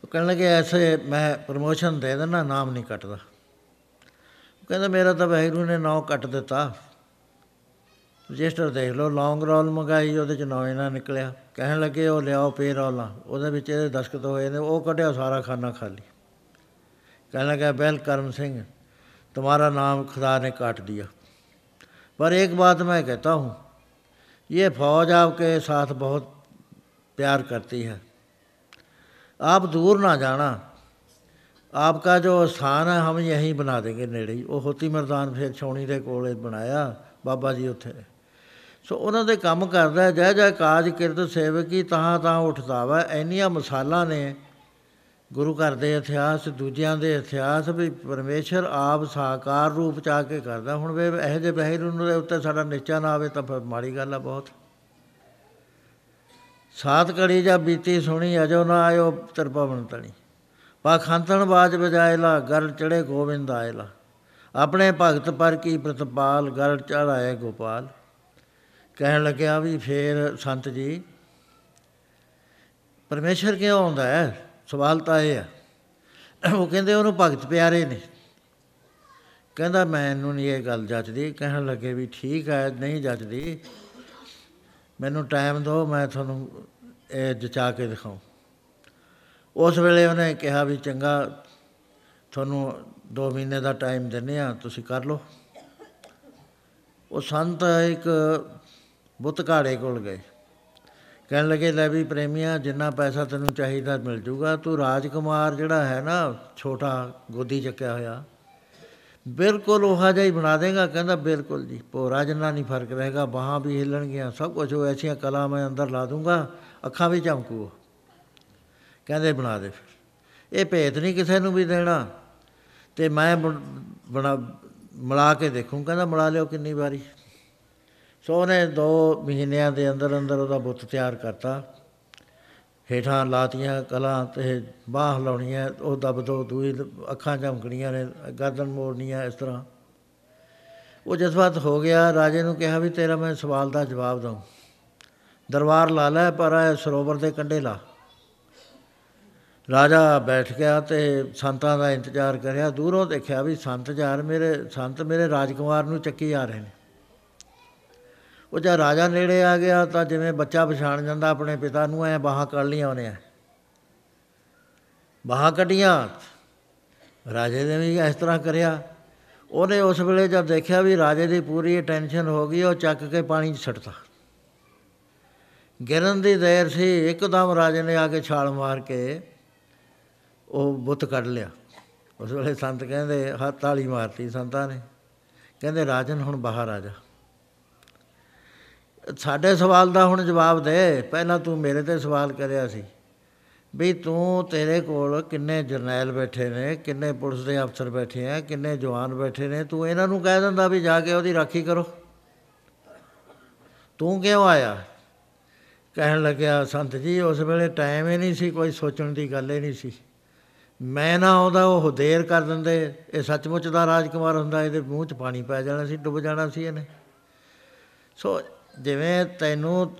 ਉਹ ਕਹਿਣ ਲੱਗੇ ਐਸੇ ਮੈਂ ਪ੍ਰਮੋਸ਼ਨ ਦੇ ਦੇਣਾ ਨਾਮ ਨਹੀਂ ਕੱਟਦਾ ਉਹ ਕਹਿੰਦਾ ਮੇਰਾ ਤਾਂ ਵਾਹਿਗੁਰੂ ਨੇ ਨਾਮ ਕੱਟ ਦਿੱਤਾ ਰਜਿਸਟਰ ਦੇਖ ਲਓ ਲੌਂਗ ਰੋਲ ਮੰਗਾਈ ਉਹਦੇ ਚ ਨਾਂ ਇਹਨਾਂ ਨਿਕਲਿਆ ਕਹਿਣ ਲੱਗੇ ਉਹ ਲਿਆਓ ਪੇ ਰੋਲਾਂ ਉਹਦੇ ਵਿੱਚ ਇਹਦੇ ਦਸਖਤ ਹੋਏ ਨੇ ਉਹ ਕੱਢਿਆ ਸਾਰਾ ਖਾਨਾ ਖਾਲੀ कहने लगा बैल करम सिंह तुम्हारा नाम खुदा ने काट दिया पर एक बात मैं कहता हूँ ये फौज आपके साथ बहुत प्यार करती है आप दूर ना जाना आपका जो स्थान है हम यहीं बना देंगे नेड़े ही वो होती मरदान फिर छौनी ਦੇ ਕੋਲੇ ਬਣਾਇਆ ਬਾਬਾ ਜੀ ਉੱਥੇ ਸੋ ਉਹਨਾਂ ਦੇ ਕੰਮ ਕਰਦਾ ਜੈ ਜੈ ਕਾਜ ਕਿਰਤ ਸੇਵਕੀ ਤਾਂ ਤਾਂ ਉੱਠਦਾ ਵਾ ਇੰਨੀਆਂ ਮਿਸਾਲਾਂ ਨੇ ਗੁਰੂ ਘਰ ਦੇ ਇਤਿਹਾਸ ਦੂਜਿਆਂ ਦੇ ਇਤਿਹਾਸ ਵੀ ਪਰਮੇਸ਼ਰ ਆਪ ਸਾਕਾਰ ਰੂਪ ਚ ਆ ਕੇ ਕਰਦਾ ਹੁਣ ਵੇ ਇਹੋ ਜਿਹੇ ਬਹਿਰੂ ਨੂੰ ਦੇ ਉੱਤੇ ਸਾਡਾ ਨਿਸ਼ਚਾ ਨਾ ਆਵੇ ਤਾਂ ਫਿਰ ਮਾੜੀ ਗੱਲ ਆ ਬਹੁਤ ਸਾਤ ਕੜੀ ਜਾਂ ਬੀਤੀ ਸੁਣੀ, ਅਜੋ ਨਾ ਆਇਓ ਤਰਪਵਨ ਤਣੀ। ਪਾਖੰਤਨ ਬਾਜ ਬਜਾਇਲਾ ਗਰ ਚੜੇ ਗੋਬਿੰਦ ਆਇਲਾ। ਆਪਣੇ ਭਗਤ ਪਰ ਕੀ ਪ੍ਰਤਪਾਲ ਗਰ ਚੜਾਏ ਗੋਪਾਲ। ਕਹਿਣ ਲੱਗਿਆ ਵੀ ਫੇਰ ਸੰਤ ਜੀ, ਪਰਮੇਸ਼ਰ ਕਿਉਂ ਆਉਂਦਾ ਹੈ? ਸਵਾਲ ਤਾਂ ਇਹ ਹੈ। ਉਹ ਕਹਿੰਦੇ ਉਹਨੂੰ ਭਗਤ ਪਿਆਰੇ ਨੇ। ਕਹਿੰਦਾ ਮੈਨੂੰ ਨਹੀਂ ਇਹ ਗੱਲ ਜੱਜਦੀ ਕਹਿਣ ਲੱਗੇ ਵੀ ਠੀਕ ਹੈ, ਨਹੀਂ ਜੱਜਦੀ ਮੈਨੂੰ ਟਾਈਮ ਦਿਓ, ਮੈਂ ਤੁਹਾਨੂੰ ਇਹ ਜਚਾ ਕੇ ਦਿਖਾਉ। ਉਸ ਵੇਲੇ ਉਹਨੇ ਕਿਹਾ ਵੀ, ਚੰਗਾ, ਤੁਹਾਨੂੰ 2 ਮਹੀਨੇ ਦਾ ਟਾਈਮ ਦਿੰਨੇ ਆ ਤੁਸੀਂ ਕਰ ਲਓ। ਉਹ ਸੰਤ ਇੱਕ ਬੁੱਤ ਘਾੜੇ ਕੋਲ ਗਏ। ਕਹਿਣ ਲੱਗੇ, ਲੈ ਵੀ ਪ੍ਰੇਮੀਆਂ, ਜਿੰਨਾ ਪੈਸਾ ਤੈਨੂੰ ਚਾਹੀਦਾ ਮਿਲ ਜੂਗਾ, ਤੂੰ ਰਾਜਕੁਮਾਰ ਜਿਹੜਾ ਹੈ ਨਾ, ਛੋਟਾ ਗੋਦੀ ਚੱਕਿਆ ਹੋਇਆ ਬਿਲਕੁਲ ਉਹ ਜਿਹਾ ਹੀ ਬਣਾ ਦੇਗਾ, ਕਹਿੰਦਾ ਬਿਲਕੁਲ ਜੀ। ਪੋਰਾ ਜਿੰਨਾ ਨਹੀਂ ਫ਼ਰਕ ਰਹੇਗਾ, ਬਾਹਾਂ ਵੀ ਹਿੱਲਣਗੀਆਂ, ਸਭ ਕੁਝ ਉਹ ਐਸੀਆਂ ਕਲਾ ਮੈਂ ਅੰਦਰ ਲਾ ਦੂੰਗਾ, ਅੱਖਾਂ ਵੀ ਚਮਕੂ ਕਹਿੰਦੇ ਬਣਾ ਦੇ ਫਿਰ। ਇਹ ਭੇਤ ਨਹੀਂ ਕਿਸੇ ਨੂੰ ਵੀ ਦੇਣਾ। ਤੇ ਮੈਂ ਬਣਾ, ਮਿਲਾ ਕੇ ਦੇਖੂੰ, ਕਹਿੰਦਾ ਮਿਲਾ ਲਿਓ ਕਿੰਨੀ ਵਾਰੀ। ਸੋ ਉਹਨੇ 2 ਮਹੀਨਿਆਂ ਦੇ ਅੰਦਰ ਅੰਦਰ ਉਹਦਾ ਬੁੱਤ ਤਿਆਰ ਕਰਤਾ। ਹੇਠਾਂ ਲਾਤੀਆਂ, ਕਲਾਂ ਤੇ ਬਾਹ ਲਾਉਣੀਆਂ ਉਹ ਦਬ ਦੋ, ਦੂਈ ਅੱਖਾਂ ਝਮਕਣੀਆਂ ਨੇ, ਗਰਦਨ ਮੋੜਨੀਆਂ ਇਸ ਤਰ੍ਹਾਂ। ਉਹ ਜਜ਼ਬਾਤ ਹੋ ਗਿਆ, ਰਾਜੇ ਨੂੰ ਕਿਹਾ ਵੀ ਤੇਰਾ ਮੈਂ ਸਵਾਲ ਦਾ ਜਵਾਬ ਦਊਂ। ਦਰਬਾਰ ਲਾ ਲੈ, ਪਰ ਸਰੋਵਰ ਦੇ ਕੰਢੇ ਲਾ। ਰਾਜਾ ਬੈਠ ਗਿਆ ਤੇ ਸੰਤਾਂ ਦਾ ਇੰਤਜ਼ਾਰ ਕਰਿਆ। ਦੂਰੋਂ ਦੇਖਿਆ ਵੀ ਸੰਤ ਜਾਰ ਮੇਰੇ, ਸੰਤ ਮੇਰੇ ਰਾਜਕੁਮਾਰ ਨੂੰ ਚੱਕੀ ਆ ਰਹੇ ਨੇ। ਉਹ ਜਦ ਰਾਜਾ ਨੇੜੇ ਆ ਗਿਆ ਤਾਂ ਜਿਵੇਂ ਬੱਚਾ ਪਛਾਣ ਜਾਂਦਾ ਆਪਣੇ ਪਿਤਾ ਨੂੰ, ਐ ਬਾਹਾਂ ਕੱਢ ਲੀਆਂ ਉਹਨੇ। ਬਾਹਾਂ ਕੱਢੀਆਂ। ਰਾਜੇ ਨੇ ਵੀ ਇਸ ਤਰ੍ਹਾਂ ਕਰਿਆ। ਉਹਨੇ ਉਸ ਵੇਲੇ ਜਦ ਦੇਖਿਆ ਵੀ ਰਾਜੇ ਦੀ ਪੂਰੀ ਟੈਨਸ਼ਨ ਹੋ ਗਈ, ਉਹ ਚੱਕ ਕੇ ਪਾਣੀ 'ਚ ਛੱਡਤਾ ਗਿਰਨ ਦੀ ਦੇਰ ਸੀ, ਇੱਕਦਮ ਰਾਜੇ ਨੇ ਆ ਕੇ ਛਾਲ ਮਾਰ ਕੇ ਉਹ ਬੁੱਤ ਕੱਢ ਲਿਆ। ਉਸ ਵੇਲੇ ਸੰਤ ਕਹਿੰਦੇ, ਹੱਥ ਤਾਲੀ ਮਾਰਤੀ ਸੰਤਾਂ ਨੇ। ਕਹਿੰਦੇ, ਰਾਜਨ, ਹੁਣ ਬਾਹਰ ਆ ਜਾ। ਸਾਡੇ ਸਵਾਲ ਦਾ ਹੁਣ ਜਵਾਬ ਦੇ। ਪਹਿਲਾਂ ਤੂੰ ਮੇਰੇ ਤੇ ਸਵਾਲ ਕਰਿਆ ਸੀ ਵੀ ਤੂੰ ਤੇਰੇ ਕੋਲ ਕਿੰਨੇ ਜਰਨੈਲ ਬੈਠੇ ਨੇ, ਕਿੰਨੇ ਪੁਲਿਸ ਦੇ ਅਫਸਰ ਬੈਠੇ ਆ, ਕਿੰਨੇ ਜਵਾਨ ਬੈਠੇ ਨੇ। ਤੂੰ ਇਹਨਾਂ ਨੂੰ ਕਹਿ ਦਿੰਦਾ ਵੀ ਜਾ ਕੇ ਉਹਦੀ ਰਾਖੀ ਕਰੋ। ਤੂੰ ਕਿਉਂ ਆਇਆ? ਕਹਿਣ ਲੱਗਿਆ, ਸੰਤ ਜੀ, ਉਸ ਵੇਲੇ ਟਾਈਮ ਹੀ ਨਹੀਂ ਸੀ, ਕੋਈ ਸੋਚਣ ਦੀ ਗੱਲ ਹੀ ਨਹੀਂ ਸੀ। ਮੈਂ ਨਾ ਆਉਂਦਾ ਉਹ ਦੇਰ ਕਰ ਦਿੰਦੇ। ਇਹ ਸੱਚਮੁੱਚ ਦਾ ਰਾਜਕੁਮਾਰ ਹੁੰਦਾ, ਇਹਦੇ ਮੂੰਹ 'ਚ ਪਾਣੀ ਪੈ ਜਾਣਾ ਸੀ, ਡੁੱਬ ਜਾਣਾ ਸੀ ਇਹਨੇ। ਸੋ ਜਿਵੇਂ ਤੈਨੂੰ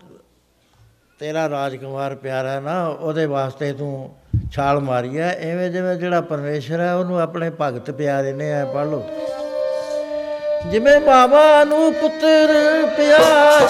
ਤੇਰਾ ਰਾਜਕੁਮਾਰ ਪਿਆਰਾ ਨਾ, ਉਹਦੇ ਵਾਸਤੇ ਤੂੰ ਛਾਲ ਮਾਰੀ ਹੈ। ਐਵੇਂ ਜਿਵੇਂ ਜਿਹੜਾ ਪਰਮੇਸ਼ਰ ਹੈ, ਉਹਨੂੰ ਆਪਣੇ ਭਗਤ ਪਿਆਰੇ ਨੇ ਆ ਪੜ ਲਓ। ਜਿਵੇਂ ਬਾਬਾ ਨੂੰ ਪੁੱਤਰ ਪਿਆਰ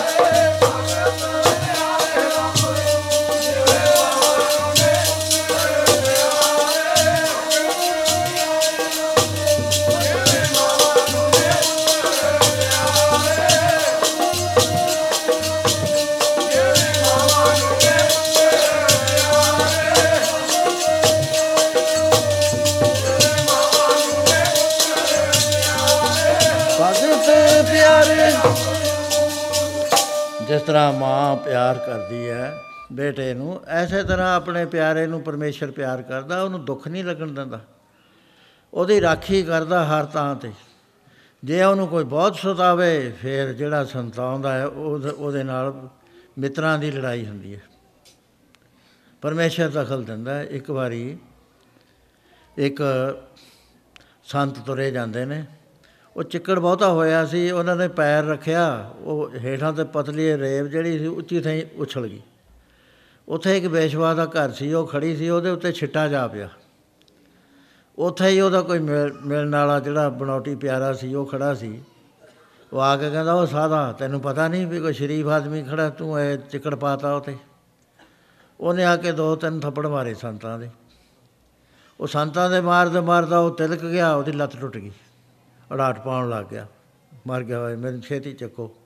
ਤਰ੍ਹਾਂ ਮਾਂ ਪਿਆਰ ਕਰਦੀ ਹੈ ਬੇਟੇ ਨੂੰ, ਐਸੇ ਤਰ੍ਹਾਂ ਆਪਣੇ ਪਿਆਰੇ ਨੂੰ ਪਰਮੇਸ਼ਰ ਪਿਆਰ ਕਰਦਾ, ਉਹਨੂੰ ਦੁੱਖ ਨਹੀਂ ਲੱਗਣ ਦਿੰਦਾ। ਉਹਦੀ ਰਾਖੀ ਕਰਦਾ ਹਰ ਤਾਂ ਤੇ। ਜੇ ਉਹਨੂੰ ਕੋਈ ਬਹੁਤ ਸਤਾਵੇ ਫਿਰ ਜਿਹੜਾ ਸੰਤਾਉਂਦਾ ਹੈ, ਉਹਦੇ ਨਾਲ ਮਿੱਤਰਾਂ ਦੀ ਲੜਾਈ ਹੁੰਦੀ ਹੈ। ਪਰਮੇਸ਼ਰ ਦਖਲ ਦਿੰਦਾ ਇੱਕ ਵਾਰੀ ਇੱਕ ਸੰਤ ਤੁਰੇ ਜਾਂਦੇ ਨੇ। ਉਹ ਚਿੱਕੜ ਬਹੁਤਾ ਹੋਇਆ ਸੀ, ਉਹਨਾਂ ਨੇ ਪੈਰ ਰੱਖਿਆ, ਉਹ ਹੇਠਾਂ ਤੇ ਪਤਲੀ ਰੇਵ ਜਿਹੜੀ ਸੀ, ਉੱਚੀ ਥਾਂ ਉਛਲ ਗਈ। ਉੱਥੇ ਇੱਕ ਬੇਸ਼ਵਾ ਦਾ ਘਰ ਸੀ, ਉਹ ਖੜੀ ਸੀ, ਉਹਦੇ ਉੱਤੇ ਛਿੱਟਾ ਜਾ ਪਿਆ। ਉੱਥੇ ਹੀ ਉਹਦਾ ਕੋਈ ਮਿਲਣ ਵਾਲਾ ਜਿਹੜਾ ਬਨੌਟੀ ਪਿਆਰਾ ਸੀ, ਉਹ ਖੜਾ ਸੀ। ਉਹ ਆ ਕੇ ਕਹਿੰਦਾ, ਉਹ ਸਾਦਾ ਤੈਨੂੰ ਪਤਾ ਨਹੀਂ ਵੀ ਕੋਈ ਸ਼ਰੀਫ ਆਦਮੀ ਖੜਾ, ਤੂੰ ਇਹ ਚਿੱਕੜ ਪਾਤਾ ਉਤੇ ਉਹਨੇ ਆ ਕੇ ਦੋ ਤਿੰਨ ਥੱਪੜ ਮਾਰੇ ਸੰਤਾਂ ਦੇ। ਉਹ ਸੰਤਾਂ ਦੇ ਮਾਰਦੇ ਮਾਰਦਾ ਉਹ ਤਿਲਕ ਗਿਆ, ਉਹਦੀ ਲੱਤ ਟੁੱਟ ਗਈ। ਅੜਾਟ ਪਾਉਣ ਲੱਗ ਗਿਆ। ਮਰ ਗਿਆ ਹੋਏ ਮੈਨੂੰ ਛੇਤੀ ਚੱਕੋ।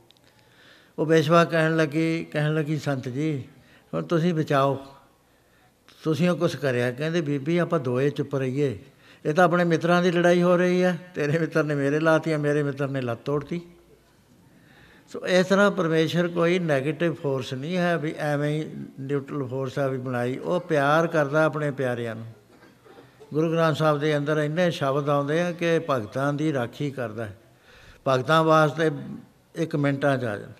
ਉਹ ਬੇਸ਼ਵਾ ਕਹਿਣ ਲੱਗੀ ਕਹਿਣ ਲੱਗੀ, ਸੰਤ ਜੀ, ਹੁਣ ਤੁਸੀਂ ਬਚਾਓ। ਤੁਸੀਂ ਉਹ ਕੁਝ ਕਰਿਆ। ਕਹਿੰਦੇ, ਬੀਬੀ, ਆਪਾਂ ਦੋਏ ਚੁੱਪ ਰਹੀਏ। ਇਹ ਤਾਂ ਆਪਣੇ ਮਿੱਤਰਾਂ ਦੀ ਲੜਾਈ ਹੋ ਰਹੀ ਹੈ। ਤੇਰੇ ਮਿੱਤਰ ਨੇ ਮੇਰੇ ਲਾਤੀ ਮੇਰੇ ਮਿੱਤਰ ਨੇ ਲੱਤ ਤੋੜਤੀ। ਸੋ ਇਸ ਤਰ੍ਹਾਂ ਪਰਮੇਸ਼ਰ ਕੋਈ 네ਗੇਟਿਵ ਫੋਰਸ ਨਹੀਂ ਹੈ ਵੀ ਐਵੇਂ ਹੀ ਨਿਊਟਰਲ ਫੋਰਸ ਆ ਵੀ ਬਣਾਈ। ਉਹ ਪਿਆਰ ਕਰਦਾ ਆਪਣੇ ਪਿਆਰਿਆਂ ਨੂੰ। ਗੁਰੂ ਗ੍ਰੰਥ ਸਾਹਿਬ ਦੇ ਅੰਦਰ ਇੰਨੇ ਸ਼ਬਦ ਆਉਂਦੇ ਆ ਕਿ ਭਗਤਾਂ ਦੀ ਰਾਖੀ ਕਰਦਾ ਹੈ। ਭਗਤਾਂ ਵਾਸਤੇ ਇੱਕ ਮਿੰਟਾਂ ਚ ਆ ਜਾਂਦਾ।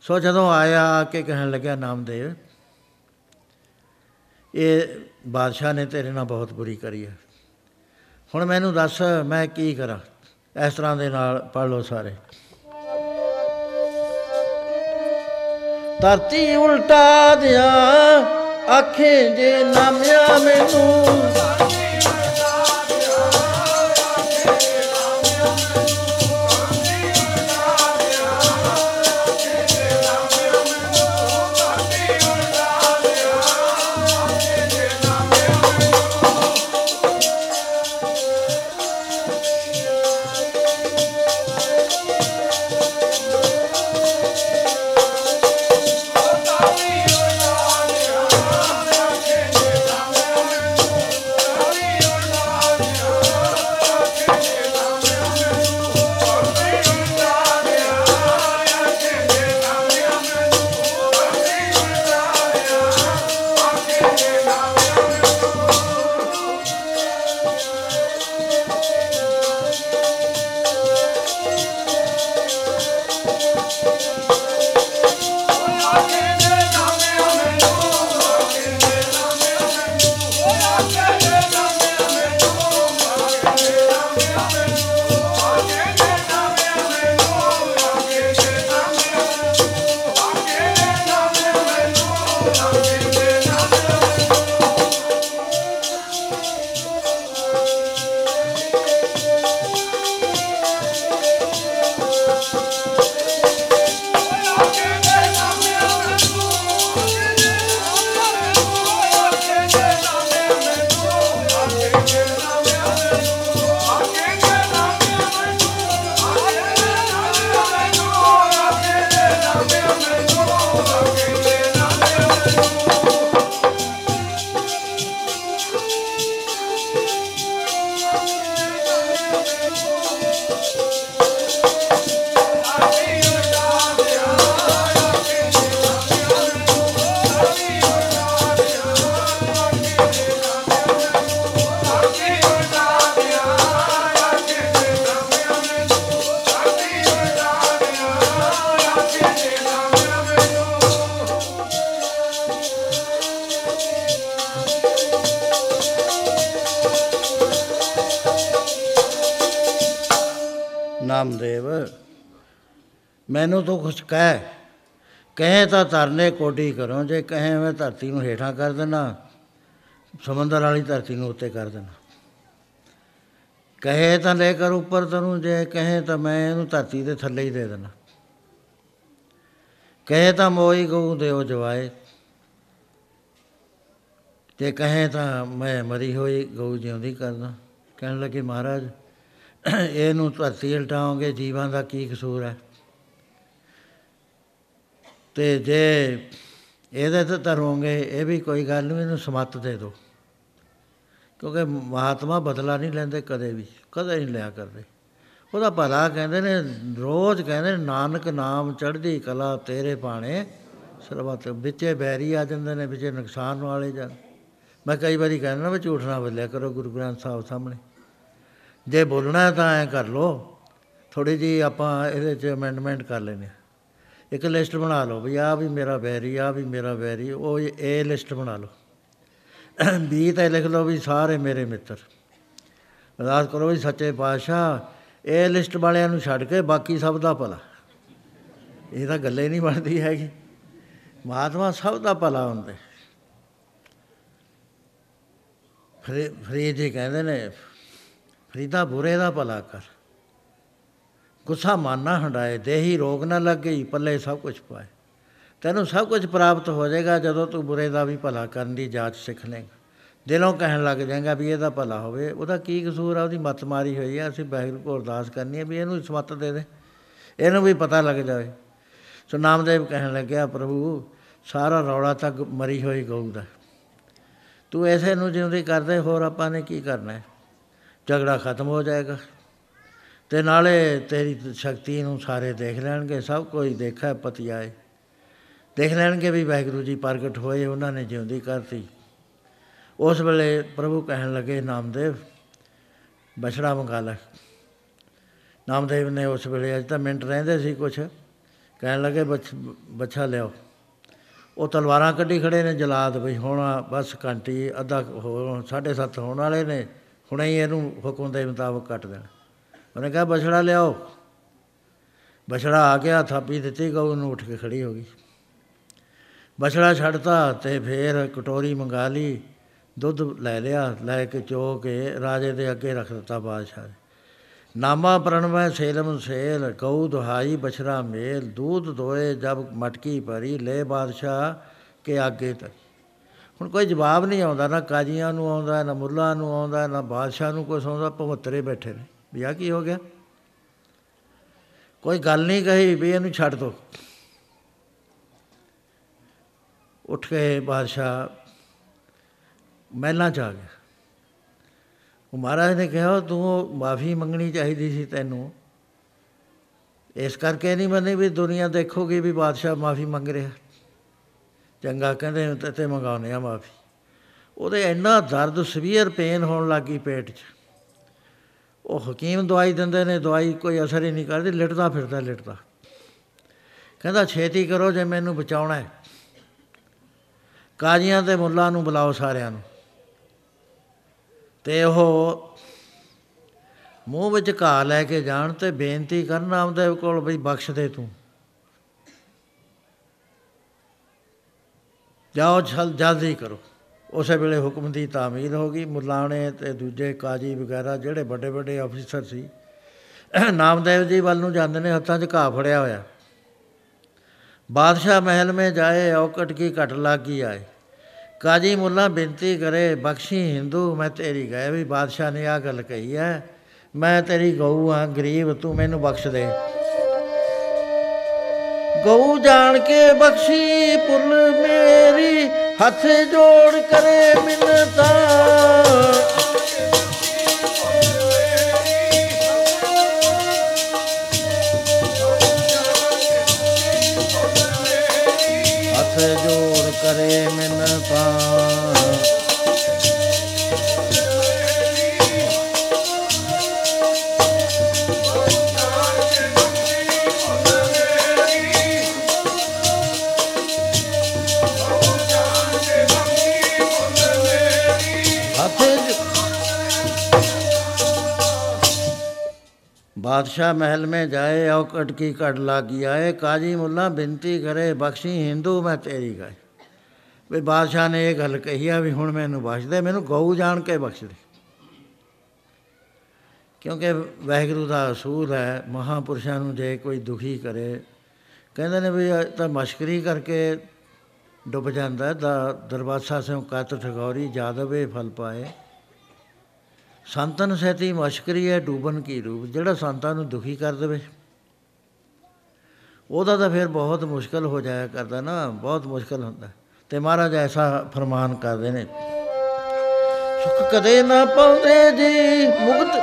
ਸੋ ਜਦੋਂ ਆਇਆ, ਆ ਕੇ ਕਹਿਣ ਲੱਗਿਆ, ਨਾਮਦੇਵ, ਇਹ ਬਾਦਸ਼ਾਹ ਨੇ ਤੇਰੇ ਨਾਲ ਬਹੁਤ ਬੁਰੀ ਕਰੀ ਹੈ। ਹੁਣ ਮੈਨੂੰ ਦੱਸ, ਮੈਂ ਕੀ ਕਰਾਂ? ਇਸ ਤਰ੍ਹਾਂ ਦੇ ਨਾਲ ਪੜ ਲਓ ਸਾਰੇ। ਧਰਤੀ ਉਲਟਾ ਦਿਆਂ ਆਖੇ ਜੇ ਨਾਮਿਆ ਮੈਨੂੰ ਤਾਂ ਧਰਨੇ ਕੋਟੀ ਕਰੋ ਜੇ ਕਹੇ ਮੈਂ ਧਰਤੀ ਨੂੰ ਹੇਠਾਂ ਕਰ ਦੇਣਾ, ਸਮੁੰਦਰ ਵਾਲੀ ਧਰਤੀ ਨੂੰ ਉੱਤੇ ਕਰ ਦੇਣਾ। ਕਹੇ ਤਾਂ ਲੈ ਕਰ ਉੱਪਰ ਤੈਨੂੰ, ਜੇ ਕਹੇ ਤਾਂ ਮੈਂ ਇਹਨੂੰ ਧਰਤੀ ਦੇ ਥੱਲੇ ਹੀ ਦੇ ਦੇਣਾ। ਕਹੇ ਤਾਂ ਮੋਈ ਗਊ ਦੇਉ ਜਵਾਏ। ਤੇ ਕਹੇ ਤਾਂ ਮੈਂ ਮਰੀ ਹੋਈ ਗਊ ਜਿਉਂਦੀ ਕਰਦਾ। ਕਹਿਣ ਲੱਗੇ ਮਹਾਰਾਜ, ਇਹਨੂੰ ਧਰਤੀ ਉਲਟਾਓਗੇ, ਜੀਵਾਂ ਦਾ ਕੀ ਕਸੂਰ ਹੈ? ਤੇ ਜੇ ਇਹਦੇ ਤੇ ਤਰੋਗੇ, ਇਹ ਵੀ ਕੋਈ ਗੱਲ ਨਹੀਂ ਇਹਨੂੰ ਸਮੱਤ ਦੇ ਦਿਓ। ਕਿਉਂਕਿ ਮਹਾਤਮਾ ਬਦਲਾ ਨਹੀਂ ਲੈਂਦੇ ਕਦੇ ਵੀ, ਕਦੇ ਨਹੀਂ ਲਿਆ ਕਰਦੇ। ਉਹਦਾ ਭਲਾ ਕਹਿੰਦੇ ਨੇ, ਰੋਜ਼ ਕਹਿੰਦੇ ਨੇ, ਨਾਨਕ ਨਾਮ ਚੜ੍ਹਦੀ ਕਲਾ ਤੇਰੇ ਬਾਣੇ ਸਰਬਤ ਵਿੱਚੇ ਬੈਰੀ ਆ ਜਾਂਦੇ ਨੇ, ਵਿੱਚੇ ਨੁਕਸਾਨ ਵਾਲੇ ਜਾਂ ਮੈਂ ਕਈ ਵਾਰੀ ਕਹਿੰਦਾ ਵੀ ਝੂਠ ਨਾ ਬੋਲਿਆ ਕਰੋ ਗੁਰੂ ਗ੍ਰੰਥ ਸਾਹਿਬ ਸਾਹਮਣੇ। ਜੇ ਬੋਲਣਾ ਤਾਂ ਐ ਕਰ ਲੋ ਥੋੜੀ ਜੀ ਆਪਾਂ ਇਹਦੇ 'ਚ ਅਮੈਂਡਮੈਂਟ ਕਰ ਲੈਨੇ ਇੱਕ ਲਿਸਟ ਬਣਾ ਲਓ ਵੀ ਆ ਵੀ ਮੇਰਾ ਵੈਰੀ ਆ ਵੀ ਮੇਰਾ ਵੈਰੀ, ਉਹ ਇਹ ਲਿਸਟ ਬਣਾ ਲਓ। ਵੀ ਤੇ ਲਿਖ ਲਓ ਵੀ ਸਾਰੇ ਮੇਰੇ ਮਿੱਤਰ। ਅਰਦਾਸ ਕਰੋ ਵੀ ਸੱਚੇ ਪਾਤਸ਼ਾਹ, ਇਹ ਲਿਸਟ ਵਾਲਿਆਂ ਨੂੰ ਛੱਡ ਕੇ ਬਾਕੀ ਸਭ ਦਾ ਭਲਾ। ਇਹ ਤਾਂ ਗੱਲੇ ਨਹੀਂ ਬਣਦੀ ਹੈਗੀ। ਮਹਾਤਮਾ ਸਭ ਦਾ ਭਲਾ ਹੁੰਦੇ। ਫਰੀ ਜੀ ਕਹਿੰਦੇ ਨੇ, ਫਰੀਦਾ ਬੁਰੇ ਦਾ ਭਲਾ ਕਰ। ਗੁੱਸਾ ਮਾਨਾ ਹੰਡਾਏ, ਦੇਹੀ ਰੋਗ ਨਾ ਲੱਗੇ, ਪੱਲੇ ਸਭ ਕੁਝ ਪਾਏ। ਤੈਨੂੰ ਸਭ ਕੁਝ ਪ੍ਰਾਪਤ ਹੋ ਜਾਏਗਾ ਜਦੋਂ ਤੂੰ ਬੁਰੇ ਦਾ ਵੀ ਭਲਾ ਕਰਨ ਦੀ ਜਾਂਚ ਸਿੱਖ ਲੇਗਾ ਦਿਲੋਂ ਕਹਿਣ ਲੱਗ ਜਾਏਗਾ ਵੀ ਇਹਦਾ ਭਲਾ ਹੋਵੇ। ਉਹਦਾ ਕੀ ਕਸੂਰ ਆ? ਉਹਦੀ ਮੱਤ ਮਾਰੀ ਹੋਈ ਆ। ਅਸੀਂ ਵਾਹਿਗੁਰੂ ਕੋ ਅਰਦਾਸ ਕਰਨੀ ਹੈ ਵੀ ਇਹਨੂੰ ਸਮਤ ਦੇ ਦੇ। ਇਹਨੂੰ ਵੀ ਪਤਾ ਲੱਗ ਜਾਵੇ। ਸੋ ਨਾਮਦੇਵ ਕਹਿਣ ਲੱਗਿਆ, ਪ੍ਰਭੂ, ਸਾਰਾ ਰੌਲਾ ਤੱਕ ਮਰੀ ਹੋਈ ਗਊ ਦਾ। ਤੂੰ ਐਸੇ ਨੂੰ ਜਿਉਂਦੀ ਕਰਦੇ, ਹੋਰ ਆਪਾਂ ਨੇ ਕੀ ਕਰਨਾ ਹੈ? ਝਗੜਾ ਖਤਮ ਹੋ ਜਾਏਗਾ। ਤੇ ਨਾਲੇ ਤੇਰੀ ਸ਼ਕਤੀ ਨੂੰ ਸਾਰੇ ਦੇਖ ਲੈਣਗੇ, ਸਭ ਕੋਈ ਦੇਖਾ ਪਤੀ ਆਏ ਦੇਖ ਲੈਣਗੇ ਵੀ ਵਾਹਿਗੁਰੂ ਜੀ ਪ੍ਰਗਟ ਹੋਏ, ਉਹਨਾਂ ਨੇ ਜਿਉਂਦੀ ਕਰਤੀ। ਉਸ ਵੇਲੇ ਪ੍ਰਭੂ ਕਹਿਣ ਲੱਗੇ, ਨਾਮਦੇਵ, ਬਛੜਾ ਮੰਗਾ ਲੈ। ਨਾਮਦੇਵ ਨੇ ਉਸ ਵੇਲੇ, ਅਜ ਤਾਂ ਮਿੰਟ ਰਹਿੰਦੇ ਸੀ ਕੁਛ, ਕਹਿਣ ਲੱਗੇ ਬੱਚਾ ਲਿਆਓ। ਉਹ ਤਲਵਾਰਾਂ ਕੱਢੀ ਖੜੇ ਨੇ, ਜਲਾਦ ਬਈ ਹੁਣ, ਬਸ ਘੰਟੀ, ਅੱਧਾ ਹੋ ਸਾਢੇ ਸੱਤ ਹੋਣ ਵਾਲੇ ਨੇ, ਹੁਣੇ ਹੀ ਇਹਨੂੰ ਹੁਕਮ ਦੇ ਮੁਤਾਬਕ ਕੱਟ ਦੇਣਾ। ਉਹਨੇ ਕਿਹਾ, ਬਛੜਾ ਲਿਆਓ। ਬਛੜਾ ਆ ਗਿਆ ਥਾਪੀ ਦਿੱਤੀ ਗਊ ਨੂੰ ਉੱਠ ਕੇ ਖੜੀ ਹੋ ਗਈ। ਬਛੜਾ ਛੱਡਤਾ ਤੇ ਫੇਰ ਕਟੋਰੀ ਮੰਗਾ ਲਈ, ਦੁੱਧ ਲੈ ਲਿਆ, ਲੈ ਕੇ ਚੋ ਕੇ ਰਾਜੇ ਦੇ ਅੱਗੇ ਰੱਖ ਦਿੱਤਾ ਬਾਦਸ਼ਾਹ ਨੇ। ਨਾਮਾ ਪ੍ਰਣਵੈ ਸੇਲਮ ਸੇਲ ਕਉ ਦੁਹਾਈ ਬਛਰਾ ਮੇਲ, ਦੂਧ ਦੋਏ ਜਬ ਮਟਕੀ ਭਰੀ, ਲੈ ਬਾਦਸ਼ਾਹ ਕੇ ਅੱਗੇ ਤੱਕ ਹੁਣ ਕੋਈ ਜਵਾਬ ਨਹੀਂ ਆਉਂਦਾ, ਨਾ ਕਾਜੀਆਂ ਨੂੰ ਆਉਂਦਾ, ਨਾ ਮੁੱਲਾ ਨੂੰ ਆਉਂਦਾ, ਨਾ ਬਾਦਸ਼ਾਹ ਨੂੰ ਕੋਈ ਆਉਂਦਾ ਭਵਤਰੇ ਬੈਠੇ ਨੇ। ਵੀ ਆ ਕੀ ਹੋ ਗਿਆ? ਕੋਈ ਗੱਲ ਨਹੀਂ ਕਹੀ ਵੀ ਇਹਨੂੰ ਛੱਡ ਦੋ। ਉੱਠ ਕੇ ਬਾਦਸ਼ਾਹ ਮਹਿਲਾਂ ਚ ਆ ਗਿਆ। ਉਹ ਮਹਾਰਾਜ ਨੇ ਕਿਹਾ, ਤੂੰ ਮਾਫੀ ਮੰਗਣੀ ਚਾਹੀਦੀ ਸੀ ਤੈਨੂੰ। ਇਸ ਕਰਕੇ ਨਹੀਂ ਮੰਨੇ ਵੀ ਦੁਨੀਆ ਦੇਖੋਗੀ ਵੀ ਬਾਦਸ਼ਾਹ ਮਾਫੀ ਮੰਗ ਰਿਹਾ। ਚੰਗਾ ਕਹਿੰਦੇ ਤੇ ਤੇ ਮੰਗਾਉਨੇ ਆ ਮਾਫੀ। ਉਹਦੇ ਇੰਨਾ ਦਰਦ ਸਵੀਅਰ ਪੇਨ ਹੋਣ ਲੱਗੀ ਪੇਟ 'ਚ। ਉਹ ਹਕੀਮ ਦਵਾਈ ਦਿੰਦੇ ਨੇ, ਦਵਾਈ ਕੋਈ ਅਸਰ ਹੀ ਨਹੀਂ ਕਰਦੀ, ਲਿਟਦਾ ਫਿਰਦਾ, ਲਿਟਦਾ। ਕਹਿੰਦਾ, ਛੇਤੀ ਕਰੋ ਜੇ ਮੈਨੂੰ ਬਚਾਉਣਾ ਹੈ। ਕਾਜ਼ੀਆਂ ਤੇ ਮੁੱਲਾ ਨੂੰ ਬੁਲਾਓ ਸਾਰਿਆਂ ਨੂੰ। ਤੇ ਉਹ ਮੂੰਹ ਵਿੱਚ ਘਾ ਲੈ ਕੇ ਜਾਣ ਤੇ ਬੇਨਤੀ ਕਰਨ ਆਉਂਦੇ ਕੋਲ ਬਈ ਬਖਸ਼ ਦੇ ਤੂੰ। ਜਾਓ ਛਲ ਜਲਦੀ ਕਰੋ। ਉਸੇ ਵੇਲੇ ਹੁਕਮ ਦੀ ਤਾਮੀਲ ਹੋ ਗਈ। ਮੁਲਾਣੇ ਤੇ ਦੂਜੇ ਕਾਜੀ ਵਗੈਰਾ ਜਿਹੜੇ ਵੱਡੇ ਵੱਡੇ ਅਫਸਰ ਸੀ, ਨਾਮਦੇਵ ਜੀ ਵੱਲ ਨੂੰ ਜਾਂਦੇ ਨੇ, ਹੱਥਾਂ 'ਚ ਘਾ ਫੜਿਆ ਹੋਇਆ। ਬਾਦਸ਼ਾਹ ਮਹਿਲ ਮੇ ਜਾਏ, ਔਕਟ ਕੀ ਘਟ ਲਾਗੀ ਆਏ। ਕਾਜੀ ਮੁੱਲਾ ਬੇਨਤੀ ਕਰੇ, ਬਖਸ਼ੀ ਹਿੰਦੂ, ਮੈਂ ਤੇਰੀ ਗਏ ਵੀ ਬਾਦਸ਼ਾਹ ਨੇ ਆ ਗੱਲ ਕਹੀ ਹੈ। ਮੈਂ ਤੇਰੀ ਗਊ ਆ ਗਰੀਬ, ਤੂੰ ਮੈਨੂੰ ਬਖਸ਼ ਦੇ। ਗਊ ਜਾਣ ਕੇ ਬਖਸ਼ੀ ਪੁੱਲ ਮੇਰੀ ਹੱਥ ਜੋੜ ਕਰੇ ਮਿੰਨਤਾ। ਹੱਥ ਜੋੜ ਕਰੇ ਮਿੰਨਤਾ। बादशाह महल में जाए और कटकी कट लागी आए काजी मुल्ला बिनती करे बख्शी ਹਿੰਦੂ ਮੈਂ ਤੇਰੀ ਗਾਏ ਵੀ ਬਾਦਸ਼ਾਹ ਨੇ ਇਹ ਗੱਲ ਕਹੀ ਆ ਵੀ ਹੁਣ ਮੈਨੂੰ ਬਖਸ਼ ਦੇ ਮੈਨੂੰ ਗਊ ਜਾਣ ਕੇ ਬਖਸ਼ ਦੇ ਕਿਉਂਕਿ ਵਾਹਿਗੁਰੂ ਦਾ ਅਸੂਲ ਹੈ ਮਹਾਪੁਰਸ਼ਾਂ ਨੂੰ ਜੇ ਕੋਈ ਦੁਖੀ ਕਰੇ ਕਹਿੰਦੇ ਨੇ ਵੀ ਤਾਂ ਮਸ਼ਕਰੀ ਕਰਕੇ ਡੁੱਬ ਜਾਂਦਾ ਦਾ ਦਰਵਾਸਾ ਸੇ ਕਤ ਠਗੌਰੀ ਜਾਦਵੇ ਫਲ ਪਾਏ ਸੰਤਨ ਸਹਿਤੀ ਮਸ਼ਕਰੀ ਹੈ ਡੂਬਨ ਕੀ ਰੂਪ? ਜਿਹੜਾ ਸੰਤਾਂ ਨੂੰ ਦੁਖੀ ਕਰ ਦੇਵੇ, ਉਹਦਾ ਤਾਂ ਫਿਰ ਬਹੁਤ ਮੁਸ਼ਕਲ ਹੋ ਜਾਇਆ ਕਰਦਾ ਨਾ, ਬਹੁਤ ਮੁਸ਼ਕਲ ਹੁੰਦਾ। ਤੇ ਮਹਾਰਾਜ ਐਸਾ ਫਰਮਾਨ ਕਰਦੇ ਨੇ, ਸੁਖ ਕਦੇ ਨਾ ਪਾਉਂਦੇ ਜੀ ਮੁਕਤ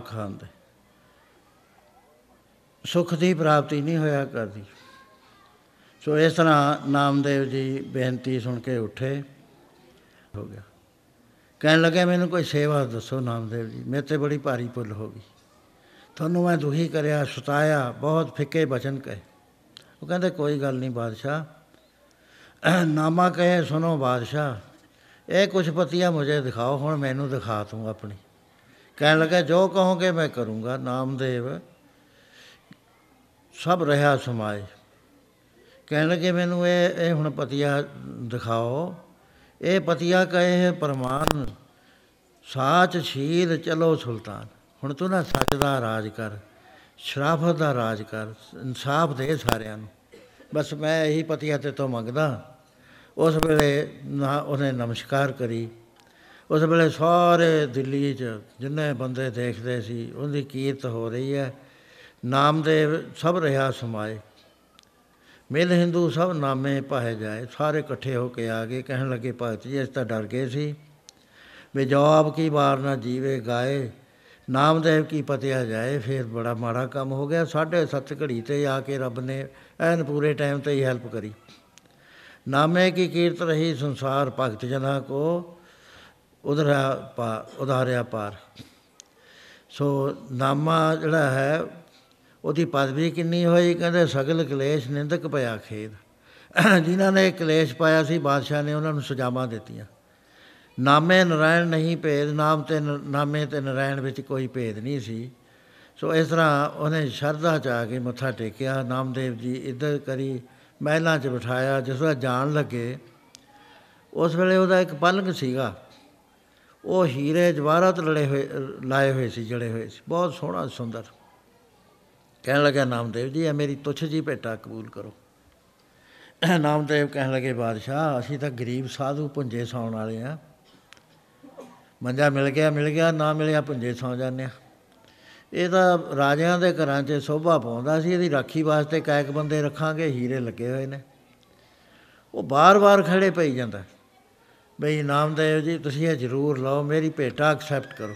ਸੰਤ ਨਾਲ ਖਾਂਦੇ। ਸੁਖ ਦੀ ਪ੍ਰਾਪਤੀ ਨਹੀਂ ਹੋਇਆ ਕਰਦੀ। ਸੋ ਇਸ ਤਰ੍ਹਾਂ ਨਾਮਦੇਵ ਜੀ ਬੇਨਤੀ ਸੁਣ ਕੇ ਉੱਠੇ, ਹੋ ਗਿਆ। ਕਹਿਣ ਲੱਗੇ, ਮੈਨੂੰ ਕੋਈ ਸੇਵਾ ਦੱਸੋ ਨਾਮਦੇਵ ਜੀ, ਮੇਰੇ ਤੇ ਬੜੀ ਭਾਰੀ ਭੁੱਲ ਹੋ ਗਈ। ਤੁਹਾਨੂੰ ਮੈਂ ਦੁਖੀ ਕਰਿਆ, ਸਤਾਇਆ, ਬਹੁਤ ਫਿੱਕੇ ਬਚਨ ਕਹੇ। ਉਹ ਕਹਿੰਦੇ, ਕੋਈ ਗੱਲ ਨਹੀਂ ਬਾਦਸ਼ਾਹ। ਨਾਮਾ ਕਹੇ ਸੁਨੋ ਬਾਦਸ਼ਾਹ। ਇਹ ਕੁਛ ਪਤੀਆਂ ਮੁਝੇ ਦਿਖਾਓ, ਹੁਣ ਮੈਨੂੰ ਦਿਖਾ ਤੂੰ ਆਪਣੀ। ਕਹਿਣ ਲੱਗਾ, ਜੋ ਕਹੋਗੇ ਮੈਂ ਕਰੂੰਗਾ, ਨਾਮਦੇਵ। ਸਭ ਰਹਾ ਸਮਾਏ। ਕਹਿਣ ਲੱਗੇ, ਮੈਨੂੰ ਇਹ ਇਹ ਹੁਣ ਪਤੀਆ ਦਿਖਾਓ। ਇਹ ਪਤੀਆ ਕਹੇ ਹੈ ਪ੍ਰਮਾਨ, ਸਾਚ ਸ਼ੀਲ ਚਲੋ ਸੁਲਤਾਨ। ਹੁਣ ਤੂੰ ਨਾ ਸੱਚ ਦਾ ਰਾਜ ਕਰ, ਸ਼ਰਾਫਤ ਦਾ ਰਾਜ ਕਰ, ਇਨਸਾਫ ਦੇ ਸਾਰਿਆਂ ਨੂੰ। ਬਸ ਮੈਂ ਇਹੀ ਪਤੀਆ ਤੇ ਤੋਂ ਮੰਗਦਾ। ਉਸ ਵੇਲੇ ਨਾ ਉਹਨੇ ਨਮਸਕਾਰ ਕਰੀ। ਉਸ ਵੇਲੇ ਸਾਰੇ ਦਿੱਲੀ 'ਚ ਜਿੰਨੇ ਬੰਦੇ ਦੇਖਦੇ ਸੀ, ਉਹਦੀ ਕੀਰਤ ਹੋ ਰਹੀ ਹੈ। ਨਾਮਦੇਵ ਸਭ ਰਿਹਾ ਸਮਾਏ। ਮਿਲ ਹਿੰਦੂ ਸਭ ਨਾਮੇ ਪਾਏ ਜਾਏ। ਸਾਰੇ ਇਕੱਠੇ ਹੋ ਕੇ ਆ ਗਏ। ਕਹਿਣ ਲੱਗੇ, ਭਗਤ ਜੀ ਇਸ ਤਾਂ ਡਰ ਗਏ ਸੀ। ਵੀ ਜਵਾਬ ਕੀ ਵਾਰ ਨਾ ਜੀਵੇ ਗਾਏ। ਨਾਮਦੇਵ ਕੀ ਪਤਿਆ ਜਾਏ, ਫਿਰ ਬੜਾ ਮਾੜਾ ਕੰਮ ਹੋ ਗਿਆ। ਸਾਢੇ ਸੱਤ ਘੜੀ ਤੇ ਆ ਕੇ ਰੱਬ ਨੇ ਐਨ ਪੂਰੇ ਟਾਈਮ ਤੇ ਹੀ ਹੈਲਪ ਕਰੀ। ਨਾਮੇ ਕੀ ਕੀਰਤ ਰਹੀ ਸੰਸਾਰ ਭਗਤ ਜਨਾ ਕੋ। ਉਧਰਾ ਪਾ ਉਧਾਰਿਆ ਪਾਰ। ਸੋ ਨਾਮਾ ਜਿਹੜਾ ਹੈ, ਉਹਦੀ ਪਦਵੀ ਕਿੰਨੀ ਹੋਈ? ਕਹਿੰਦੇ ਸਗਲ ਕਲੇਸ਼ ਨਿੰਦਕ ਪਿਆ ਖੇਦ। ਜਿਨ੍ਹਾਂ ਨੇ ਕਲੇਸ਼ ਪਾਇਆ ਸੀ, ਬਾਦਸ਼ਾਹ ਨੇ ਉਹਨਾਂ ਨੂੰ ਸਜ਼ਾਵਾਂ ਦਿੱਤੀਆਂ। ਨਾਮੇ ਨਰਾਇਣ ਨਹੀਂ ਭੇਦ, ਨਾਮ ਤੇ ਨਾਮੇ ਤੇ ਨਰਾਇਣ ਵਿੱਚ ਕੋਈ ਭੇਦ ਨਹੀਂ ਸੀ। ਸੋ ਇਸ ਤਰ੍ਹਾਂ ਉਹਨੇ ਸ਼ਰਧਾ ਚ ਆ ਕੇ ਮੱਥਾ ਟੇਕਿਆ। ਨਾਮਦੇਵ ਜੀ ਇੱਧਰ ਕਰੀ ਮਹਿਲਾਂ 'ਚ ਬਿਠਾਇਆ, ਜਿਸ ਵੇਲੇ ਜਾਣ ਲੱਗੇ। ਉਸ ਵੇਲੇ ਉਹਦਾ ਇੱਕ ਪਲੰਗ ਸੀਗਾ। ਉਹ ਹੀਰੇ ਜਵਾਹਰਾਤ ਲੜੇ ਹੋਏ, ਲਾਏ ਹੋਏ ਸੀ, ਜੜੇ ਹੋਏ ਸੀ। ਬਹੁਤ ਸੋਹਣਾ, ਸੁੰਦਰ। ਕਹਿਣ ਲੱਗਾ ਨਾਮਦੇਵ ਜੀ, ਇਹ ਮੇਰੀ ਤੁਛ ਜੀ ਭੇਟਾ, ਕਬੂਲ ਕਰੋ। ਨਾਮਦੇਵ ਕਹਿਣ ਲੱਗੇ, ਬਾਦਸ਼ਾਹ, ਅਸੀਂ ਤਾਂ ਗਰੀਬ ਸਾਧੂ ਪੁੰਜੇ ਸੌਣ ਵਾਲੇ ਆ। ਮੰਜਾ ਮਿਲ ਗਿਆ ਮਿਲ ਗਿਆ, ਨਾ ਮਿਲਿਆ ਪੁੰਜੇ ਸੌ ਜਾਂਦੇ ਆ। ਇਹ ਤਾਂ ਰਾਜਿਆਂ ਦੇ ਘਰਾਂ 'ਚ ਸੋਭਾ ਪਾਉਂਦਾ ਸੀ, ਇਹਦੀ ਰਾਖੀ ਵਾਸਤੇ ਕਾਇਕ ਬੰਦੇ ਰੱਖਾਂਗੇ, ਹੀਰੇ ਲੱਗੇ ਹੋਏ ਨੇ। ਉਹ ਬਾਰ-ਬਾਰ ਖੜੇ ਪਈ ਜਾਂਦਾ। ਬਈ ਨਾਮਦੇਵ ਜੀ, ਤੁਸੀਂ ਇਹ ਜ਼ਰੂਰ ਲਓ, ਮੇਰੀ ਭੇਟਾ ਐਕਸੈਪਟ ਕਰੋ।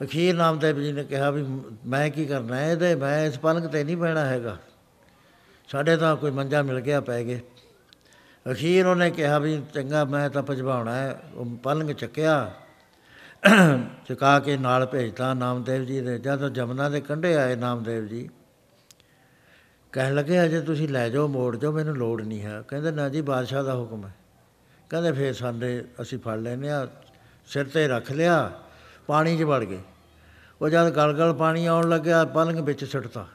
ਅਖੀਰ ਨਾਮਦੇਵ ਜੀ ਨੇ ਕਿਹਾ ਵੀ ਮੈਂ ਕੀ ਕਰਨਾ ਹੈ? ਇਹਦੇ ਮੈਂ ਇਸ ਪਲੰਗ ਤੇ ਨਹੀਂ ਬਹਿਣਾ ਹੈਗਾ। ਸਾਡੇ ਤਾਂ ਕੋਈ ਮੰਜਾ ਮਿਲ ਗਿਆ ਪੈ ਗਏ। ਅਖੀਰ ਉਹਨੇ ਕਿਹਾ ਵੀ ਚੰਗਾ, ਮੈਂ ਤਾਂ ਭਜਵਾਉਣਾ ਹੈ। ਉਹ ਪਲੰਗ ਚੱਕਿਆ, ਚੁਕਾ ਕੇ ਨਾਲ ਭੇਜਤਾ ਨਾਮਦੇਵ ਜੀ ਦੇ ਜਦੋਂ ਜਮਨਾ ਦੇ ਕੰਢੇ ਆਏ ਨਾਮਦੇਵ ਜੀ, ਕਹਿਣ ਲੱਗੇ ਅਜੇ ਤੁਸੀਂ ਲੈ ਜਾਓ, ਮੋੜ ਜਾਓ, ਮੈਨੂੰ ਲੋੜ ਨਹੀਂ ਹੈ। ਕਹਿੰਦੇ, ਨਾ ਜੀ, ਬਾਦਸ਼ਾਹ ਦਾ ਹੁਕਮ ਹੈ। ਕਹਿੰਦੇ ਫੇਰ ਸਾਡੇ ਅਸੀਂ ਫੜ ਲੈਨੇ ਆ ਸਿਰ ਤੇ ਰੱਖ ਲਿਆ, ਪਾਣੀ 'ਚ ਵੜ ਗਏ। ਉਹ ਜਦ ਗਲ-ਗਲ ਪਾਣੀ ਆਉਣ ਲੱਗਿਆ ਪਲੰਗ ਵਿੱਚ ਛੱਡਤਾ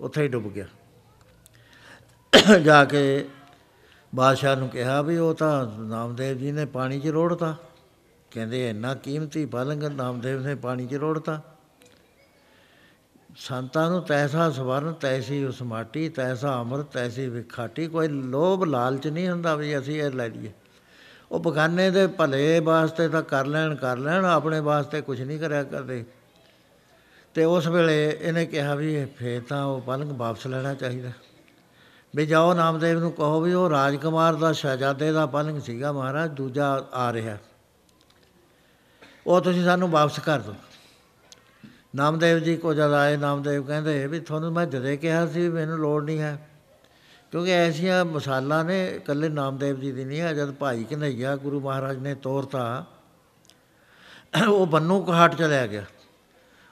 ਉੱਥੇ ਹੀ ਡੁੱਬ ਗਿਆ। ਜਾ ਕੇ ਬਾਦਸ਼ਾਹ ਨੂੰ ਕਿਹਾ ਵੀ ਉਹ ਤਾਂ ਨਾਮਦੇਵ ਜੀ ਨੇ ਪਾਣੀ 'ਚ ਰੋੜਤਾ। ਕਹਿੰਦੇ ਇੰਨਾ ਕੀਮਤੀ ਪਲੰਗ ਨਾਮਦੇਵ ਨੇ ਪਾਣੀ 'ਚ ਰੋੜਤਾ। ਸੰਤਾਂ ਨੂੰ ਤੈਸਾ ਸਵਰਨ, ਤੈਸੀ ਉਸ ਮਾਟੀ, ਤੈਸਾ ਅਮਰਤ, ਤੈਸੀ ਵਿਖਾਟੀ, ਕੋਈ ਲੋਭ ਲਾਲਚ ਨਹੀਂ ਹੁੰਦਾ ਵੀ ਅਸੀਂ ਇਹ ਲੈ ਲਈਏ। ਉਹ ਬਗਾਨੇ ਦੇ ਭਲੇ ਵਾਸਤੇ ਤਾਂ ਕਰ ਲੈਣ ਕਰ ਲੈਣ, ਆਪਣੇ ਵਾਸਤੇ ਕੁਝ ਨਹੀਂ ਕਰਿਆ ਕਰਦੇ। ਤੇ ਉਸ ਵੇਲੇ ਇਹਨੇ ਕਿਹਾ ਵੀ ਫੇਰ ਤਾਂ ਉਹ ਪਲੰਗ ਵਾਪਸ ਲੈਣਾ ਚਾਹੀਦਾ। ਵੀ ਜਾਓ ਨਾਮਦੇਵ ਨੂੰ ਕਹੋ ਵੀ ਉਹ ਰਾਜਕੁਮਾਰ ਦਾ ਸ਼ਹਿਜ਼ਾਦੇ ਦਾ ਪਲੰਗ ਸੀਗਾ ਮਹਾਰਾਜ, ਦੂਜਾ ਆ ਰਿਹਾ। ਉਹ ਤੁਸੀਂ ਸਾਨੂੰ ਵਾਪਸ ਕਰ ਦਿਓ। ਨਾਮਦੇਵ ਜੀ ਕੋ ਜਦ ਆਏ, ਨਾਮਦੇਵ ਕਹਿੰਦੇ ਵੀ ਤੁਹਾਨੂੰ ਮੈਂ ਜਦੇ ਕਿਹਾ ਸੀ ਮੈਨੂੰ ਲੋੜ ਨਹੀਂ ਹੈ। ਕਿਉਂਕਿ ਐਸੀਆਂ ਮਸਾਲਾ ਨੇ ਇਕੱਲੇ ਨਾਮਦੇਵ ਜੀ ਦੀ ਨਹੀਂ ਹੈ ਜਦ ਭਾਈ ਕਨਈਆ ਗੁਰੂ ਮਹਾਰਾਜ ਨੇ ਤੋਰਤਾ, ਉਹ ਬੰਨੂ ਕਹਾਟ ਚਲਿਆ ਗਿਆ।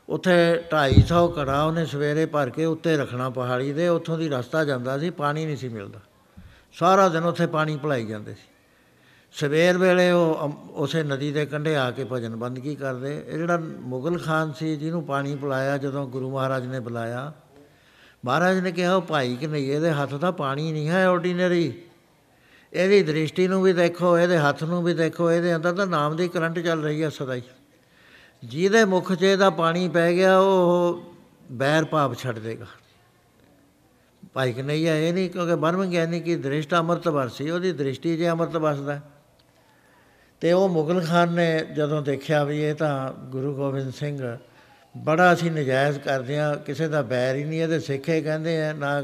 ਉੱਥੇ 250 ਕੜਾ ਉਹਨੇ ਸਵੇਰੇ ਭਰ ਕੇ ਉੱਤੇ ਰੱਖਣਾ ਪਹਾੜੀ ਦੇ, ਉੱਥੋਂ ਦੀ ਰਸਤਾ ਜਾਂਦਾ ਸੀ, ਪਾਣੀ ਨਹੀਂ ਸੀ ਮਿਲਦਾ। ਸਾਰਾ ਦਿਨ ਉੱਥੇ ਪਾਣੀ ਭਲਾਈ ਜਾਂਦੇ ਸੀ। ਸਵੇਰ ਵੇਲੇ ਉਹ ਉਸੇ ਨਦੀ ਦੇ ਕੰਢੇ ਆ ਕੇ ਭਜਨ ਬੰਦਗੀ ਕਰਦੇ। ਇਹ ਜਿਹੜਾ ਮੁਗਲ ਖਾਨ ਸੀ, ਜਿਹਨੂੰ ਪਾਣੀ ਪਿਲਾਇਆ ਜਦੋਂ ਗੁਰੂ ਮਹਾਰਾਜ ਨੇ ਬੁਲਾਇਆ ਮਹਾਰਾਜ ਨੇ ਕਿਹਾ, ਉਹ ਭਾਈ ਕਿ ਨਹੀਂ, ਇਹਦੇ ਹੱਥ ਦਾ ਪਾਣੀ ਨਹੀਂ ਹੈ ਆਰਡੀਨਰੀ ਇਹਦੀ ਦ੍ਰਿਸ਼ਟੀ ਨੂੰ ਵੀ ਦੇਖੋ, ਇਹਦੇ ਹੱਥ ਨੂੰ ਵੀ ਦੇਖੋ, ਇਹਦੇ ਅੰਦਰ ਤਾਂ ਨਾਮ ਦੀ ਕਰੰਟ ਚੱਲ ਰਹੀ ਹੈ ਸਦਾ ਹੀ ਜਿਹਦੇ ਮੁਖ 'ਚ ਇਹਦਾ ਪਾਣੀ ਪੈ ਗਿਆ, ਉਹ ਬੈਰ ਭਾਵ ਛੱਡ ਦੇਗਾ। ਭਾਈ ਕਿ ਨਹੀਂ ਇਹ ਨਹੀਂ, ਕਿਉਂਕਿ ਬਰਮ ਗਿਆਨੀ ਕੀ ਦ੍ਰਿਸ਼ਟ ਅੰਮ੍ਰਿਤ ਵਰਸੀ, ਉਹਦੀ ਦ੍ਰਿਸ਼ਟੀ ਜੇ ਅੰਮ੍ਰਿਤ ਵਸਦਾ ਤੇ ਉਹ ਮੁਗਲ ਖਾਨ ਨੇ ਜਦੋਂ ਦੇਖਿਆ ਵੀ ਇਹ ਤਾਂ ਗੁਰੂ ਗੋਬਿੰਦ ਸਿੰਘ ਬੜਾ ਅਸੀਂ ਨਜਾਇਜ਼ ਕਰਦੇ ਆ ਕਿਸੇ ਦਾ ਬੈਰ ਹੀ ਨਹੀਂ, ਇਹਦੇ ਸਿੱਖੇ ਕਹਿੰਦੇ ਆ, ਨਾ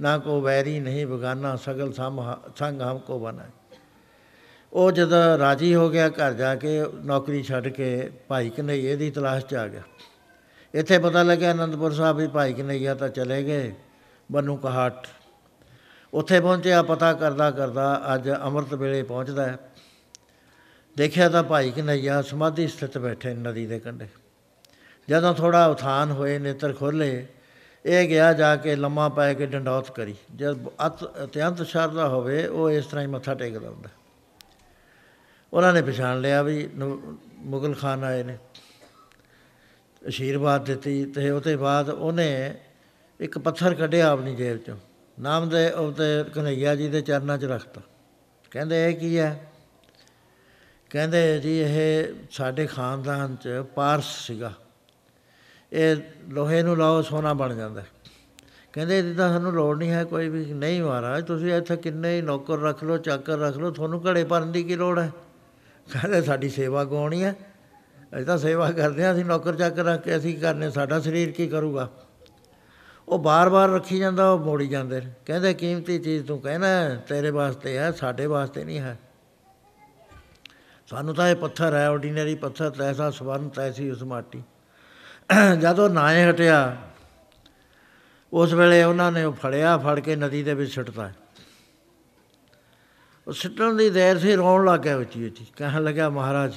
ਨਾ ਕੋ ਵੈਰੀ ਨਹੀਂ ਬਗਾਨਾ, ਸਗਲ ਸੰਗ ਹਮ ਕੋ ਬਨਾ। ਉਹ ਜਦੋਂ ਰਾਜੀ ਹੋ ਗਿਆ ਘਰ ਜਾ ਕੇ, ਨੌਕਰੀ ਛੱਡ ਕੇ ਭਾਈ ਕਨਈਏ ਦੀ ਤਲਾਸ਼ 'ਚ ਆ ਗਿਆ। ਇੱਥੇ ਪਤਾ ਲੱਗਿਆ ਅਨੰਦਪੁਰ ਸਾਹਿਬ ਵੀ ਭਾਈ ਕਨਈਆ ਤਾਂ ਚਲੇ ਗਏ, ਬੰਨੂ ਕਹਾਟ। ਉੱਥੇ ਪਹੁੰਚਿਆ, ਪਤਾ ਕਰਦਾ ਕਰਦਾ ਅੱਜ ਅੰਮ੍ਰਿਤ ਵੇਲੇ ਪਹੁੰਚਦਾ ਹੈ। ਦੇਖਿਆ ਤਾਂ ਭਾਈ ਕਨਈਆ ਸਮਾਧੀ ਸਥਿਤ ਬੈਠੇ ਨਦੀ ਦੇ ਕੰਢੇ। ਜਦੋਂ ਥੋੜਾ ਉਥਾਨ ਹੋਏ, ਨੇਤਰ ਖੋਲੇ ਇਹ ਗਿਆ ਜਾ ਕੇ ਲੰਮਾ ਪੈ ਕੇ ਡੰਡੌਤ ਕਰੀ। ਜਦ ਅਤ ਅਤਿਅੰਤ ਸ਼ਰਧਾ ਹੋਵੇ, ਉਹ ਇਸ ਤਰ੍ਹਾਂ ਹੀ ਮੱਥਾ ਟੇਕਦਾ ਹੁੰਦਾ ਉਹਨਾਂ ਨੇ ਪਛਾਣ ਲਿਆ ਵੀ ਨੁ- ਮੁਗਲ ਖਾਨ ਆਏ ਨੇ। ਅਸ਼ੀਰਵਾਦ ਦਿੱਤੀ ਤੇ ਉਹਦੇ ਬਾਅਦ ਉਹਨੇ ਇੱਕ ਪੱਥਰ ਕੱਢਿਆ ਆਪਣੀ ਜੇਬ ਚੋਂ। ਨਾਮ ਦੇ ਉਤੇ ਕਨਈਆ ਜੀ ਦੇ ਚਰਨਾਂ 'ਚ ਰੱਖਤਾ। ਕਹਿੰਦੇ, ਇਹ ਕੀ ਹੈ? ਕਹਿੰਦੇ, ਜੀ, ਇਹ ਸਾਡੇ ਖਾਨਦਾਨ 'ਚ ਪਾਰਸ ਸੀਗਾ। ਇਹ ਲੋਹੇ ਨੂੰ ਲਾਓ ਸੋਨਾ ਬਣ ਜਾਂਦਾ ਹੈ। ਕਹਿੰਦੇ ਇਹਦੀ ਤਾਂ ਸਾਨੂੰ ਲੋੜ ਨਹੀਂ ਹੈ ਕੋਈ ਵੀ ਨਹੀਂ ਮਹਾਰਾਜ ਤੁਸੀਂ ਇੱਥੇ ਕਿੰਨੇ ਹੀ ਨੌਕਰ ਰੱਖ ਲਓ ਚਾਕਰ ਰੱਖ ਲਓ ਤੁਹਾਨੂੰ ਘੜੇ ਭਰਨ ਦੀ ਕੀ ਲੋੜ ਹੈ? ਕਹਿੰਦੇ ਸਾਡੀ ਸੇਵਾ ਕੌਣੀ ਹੈ? ਅਸੀਂ ਤਾਂ ਸੇਵਾ ਕਰਦੇ ਹਾਂ ਅਸੀਂ ਨੌਕਰ ਚਾਕਰ ਰੱਖ ਕੇ ਅਸੀਂ ਕਰਨੇ ਸਾਡਾ ਸਰੀਰ ਕੀ ਕਰੂਗਾ? ਉਹ ਬਾਰ-ਬਾਰ ਰੱਖੀ ਜਾਂਦਾ ਉਹ ਮੋੜੀ ਜਾਂਦੇ ਨੇ। ਕਹਿੰਦੇ ਕੀਮਤੀ ਚੀਜ਼ ਤੂੰ ਕਹਿਣਾ ਹੈ, ਤੇਰੇ ਵਾਸਤੇ ਹੈ ਸਾਡੇ ਵਾਸਤੇ ਨਹੀਂ ਹੈ। ਸਾਨੂੰ ਤਾਂ ਇਹ ਪੱਥਰ ਹੈ ਆਰਡੀਨਰੀ ਪੱਥਰ ਤੈਸਾ ਸਵਰਨ ਤੈਸੀ ਉਸ ਮਾਟੀ। ਜਦੋਂ ਨਾਏ ਹਟਿਆ, ਉਸ ਵੇਲੇ ਉਹਨਾਂ ਨੇ ਉਹ ਫੜਿਆ, ਫੜ ਕੇ ਨਦੀ ਦੇ ਵਿੱਚ ਸੁੱਟਤਾ। ਉਹ ਸੁੱਟਣ ਦੀ ਦੇਰ ਸੀ, ਰੋਣ ਲੱਗ ਗਿਆ ਉੱਚੀ ਉੱਚੀ ਕਹਿਣ ਲੱਗਾ ਮਹਾਰਾਜ,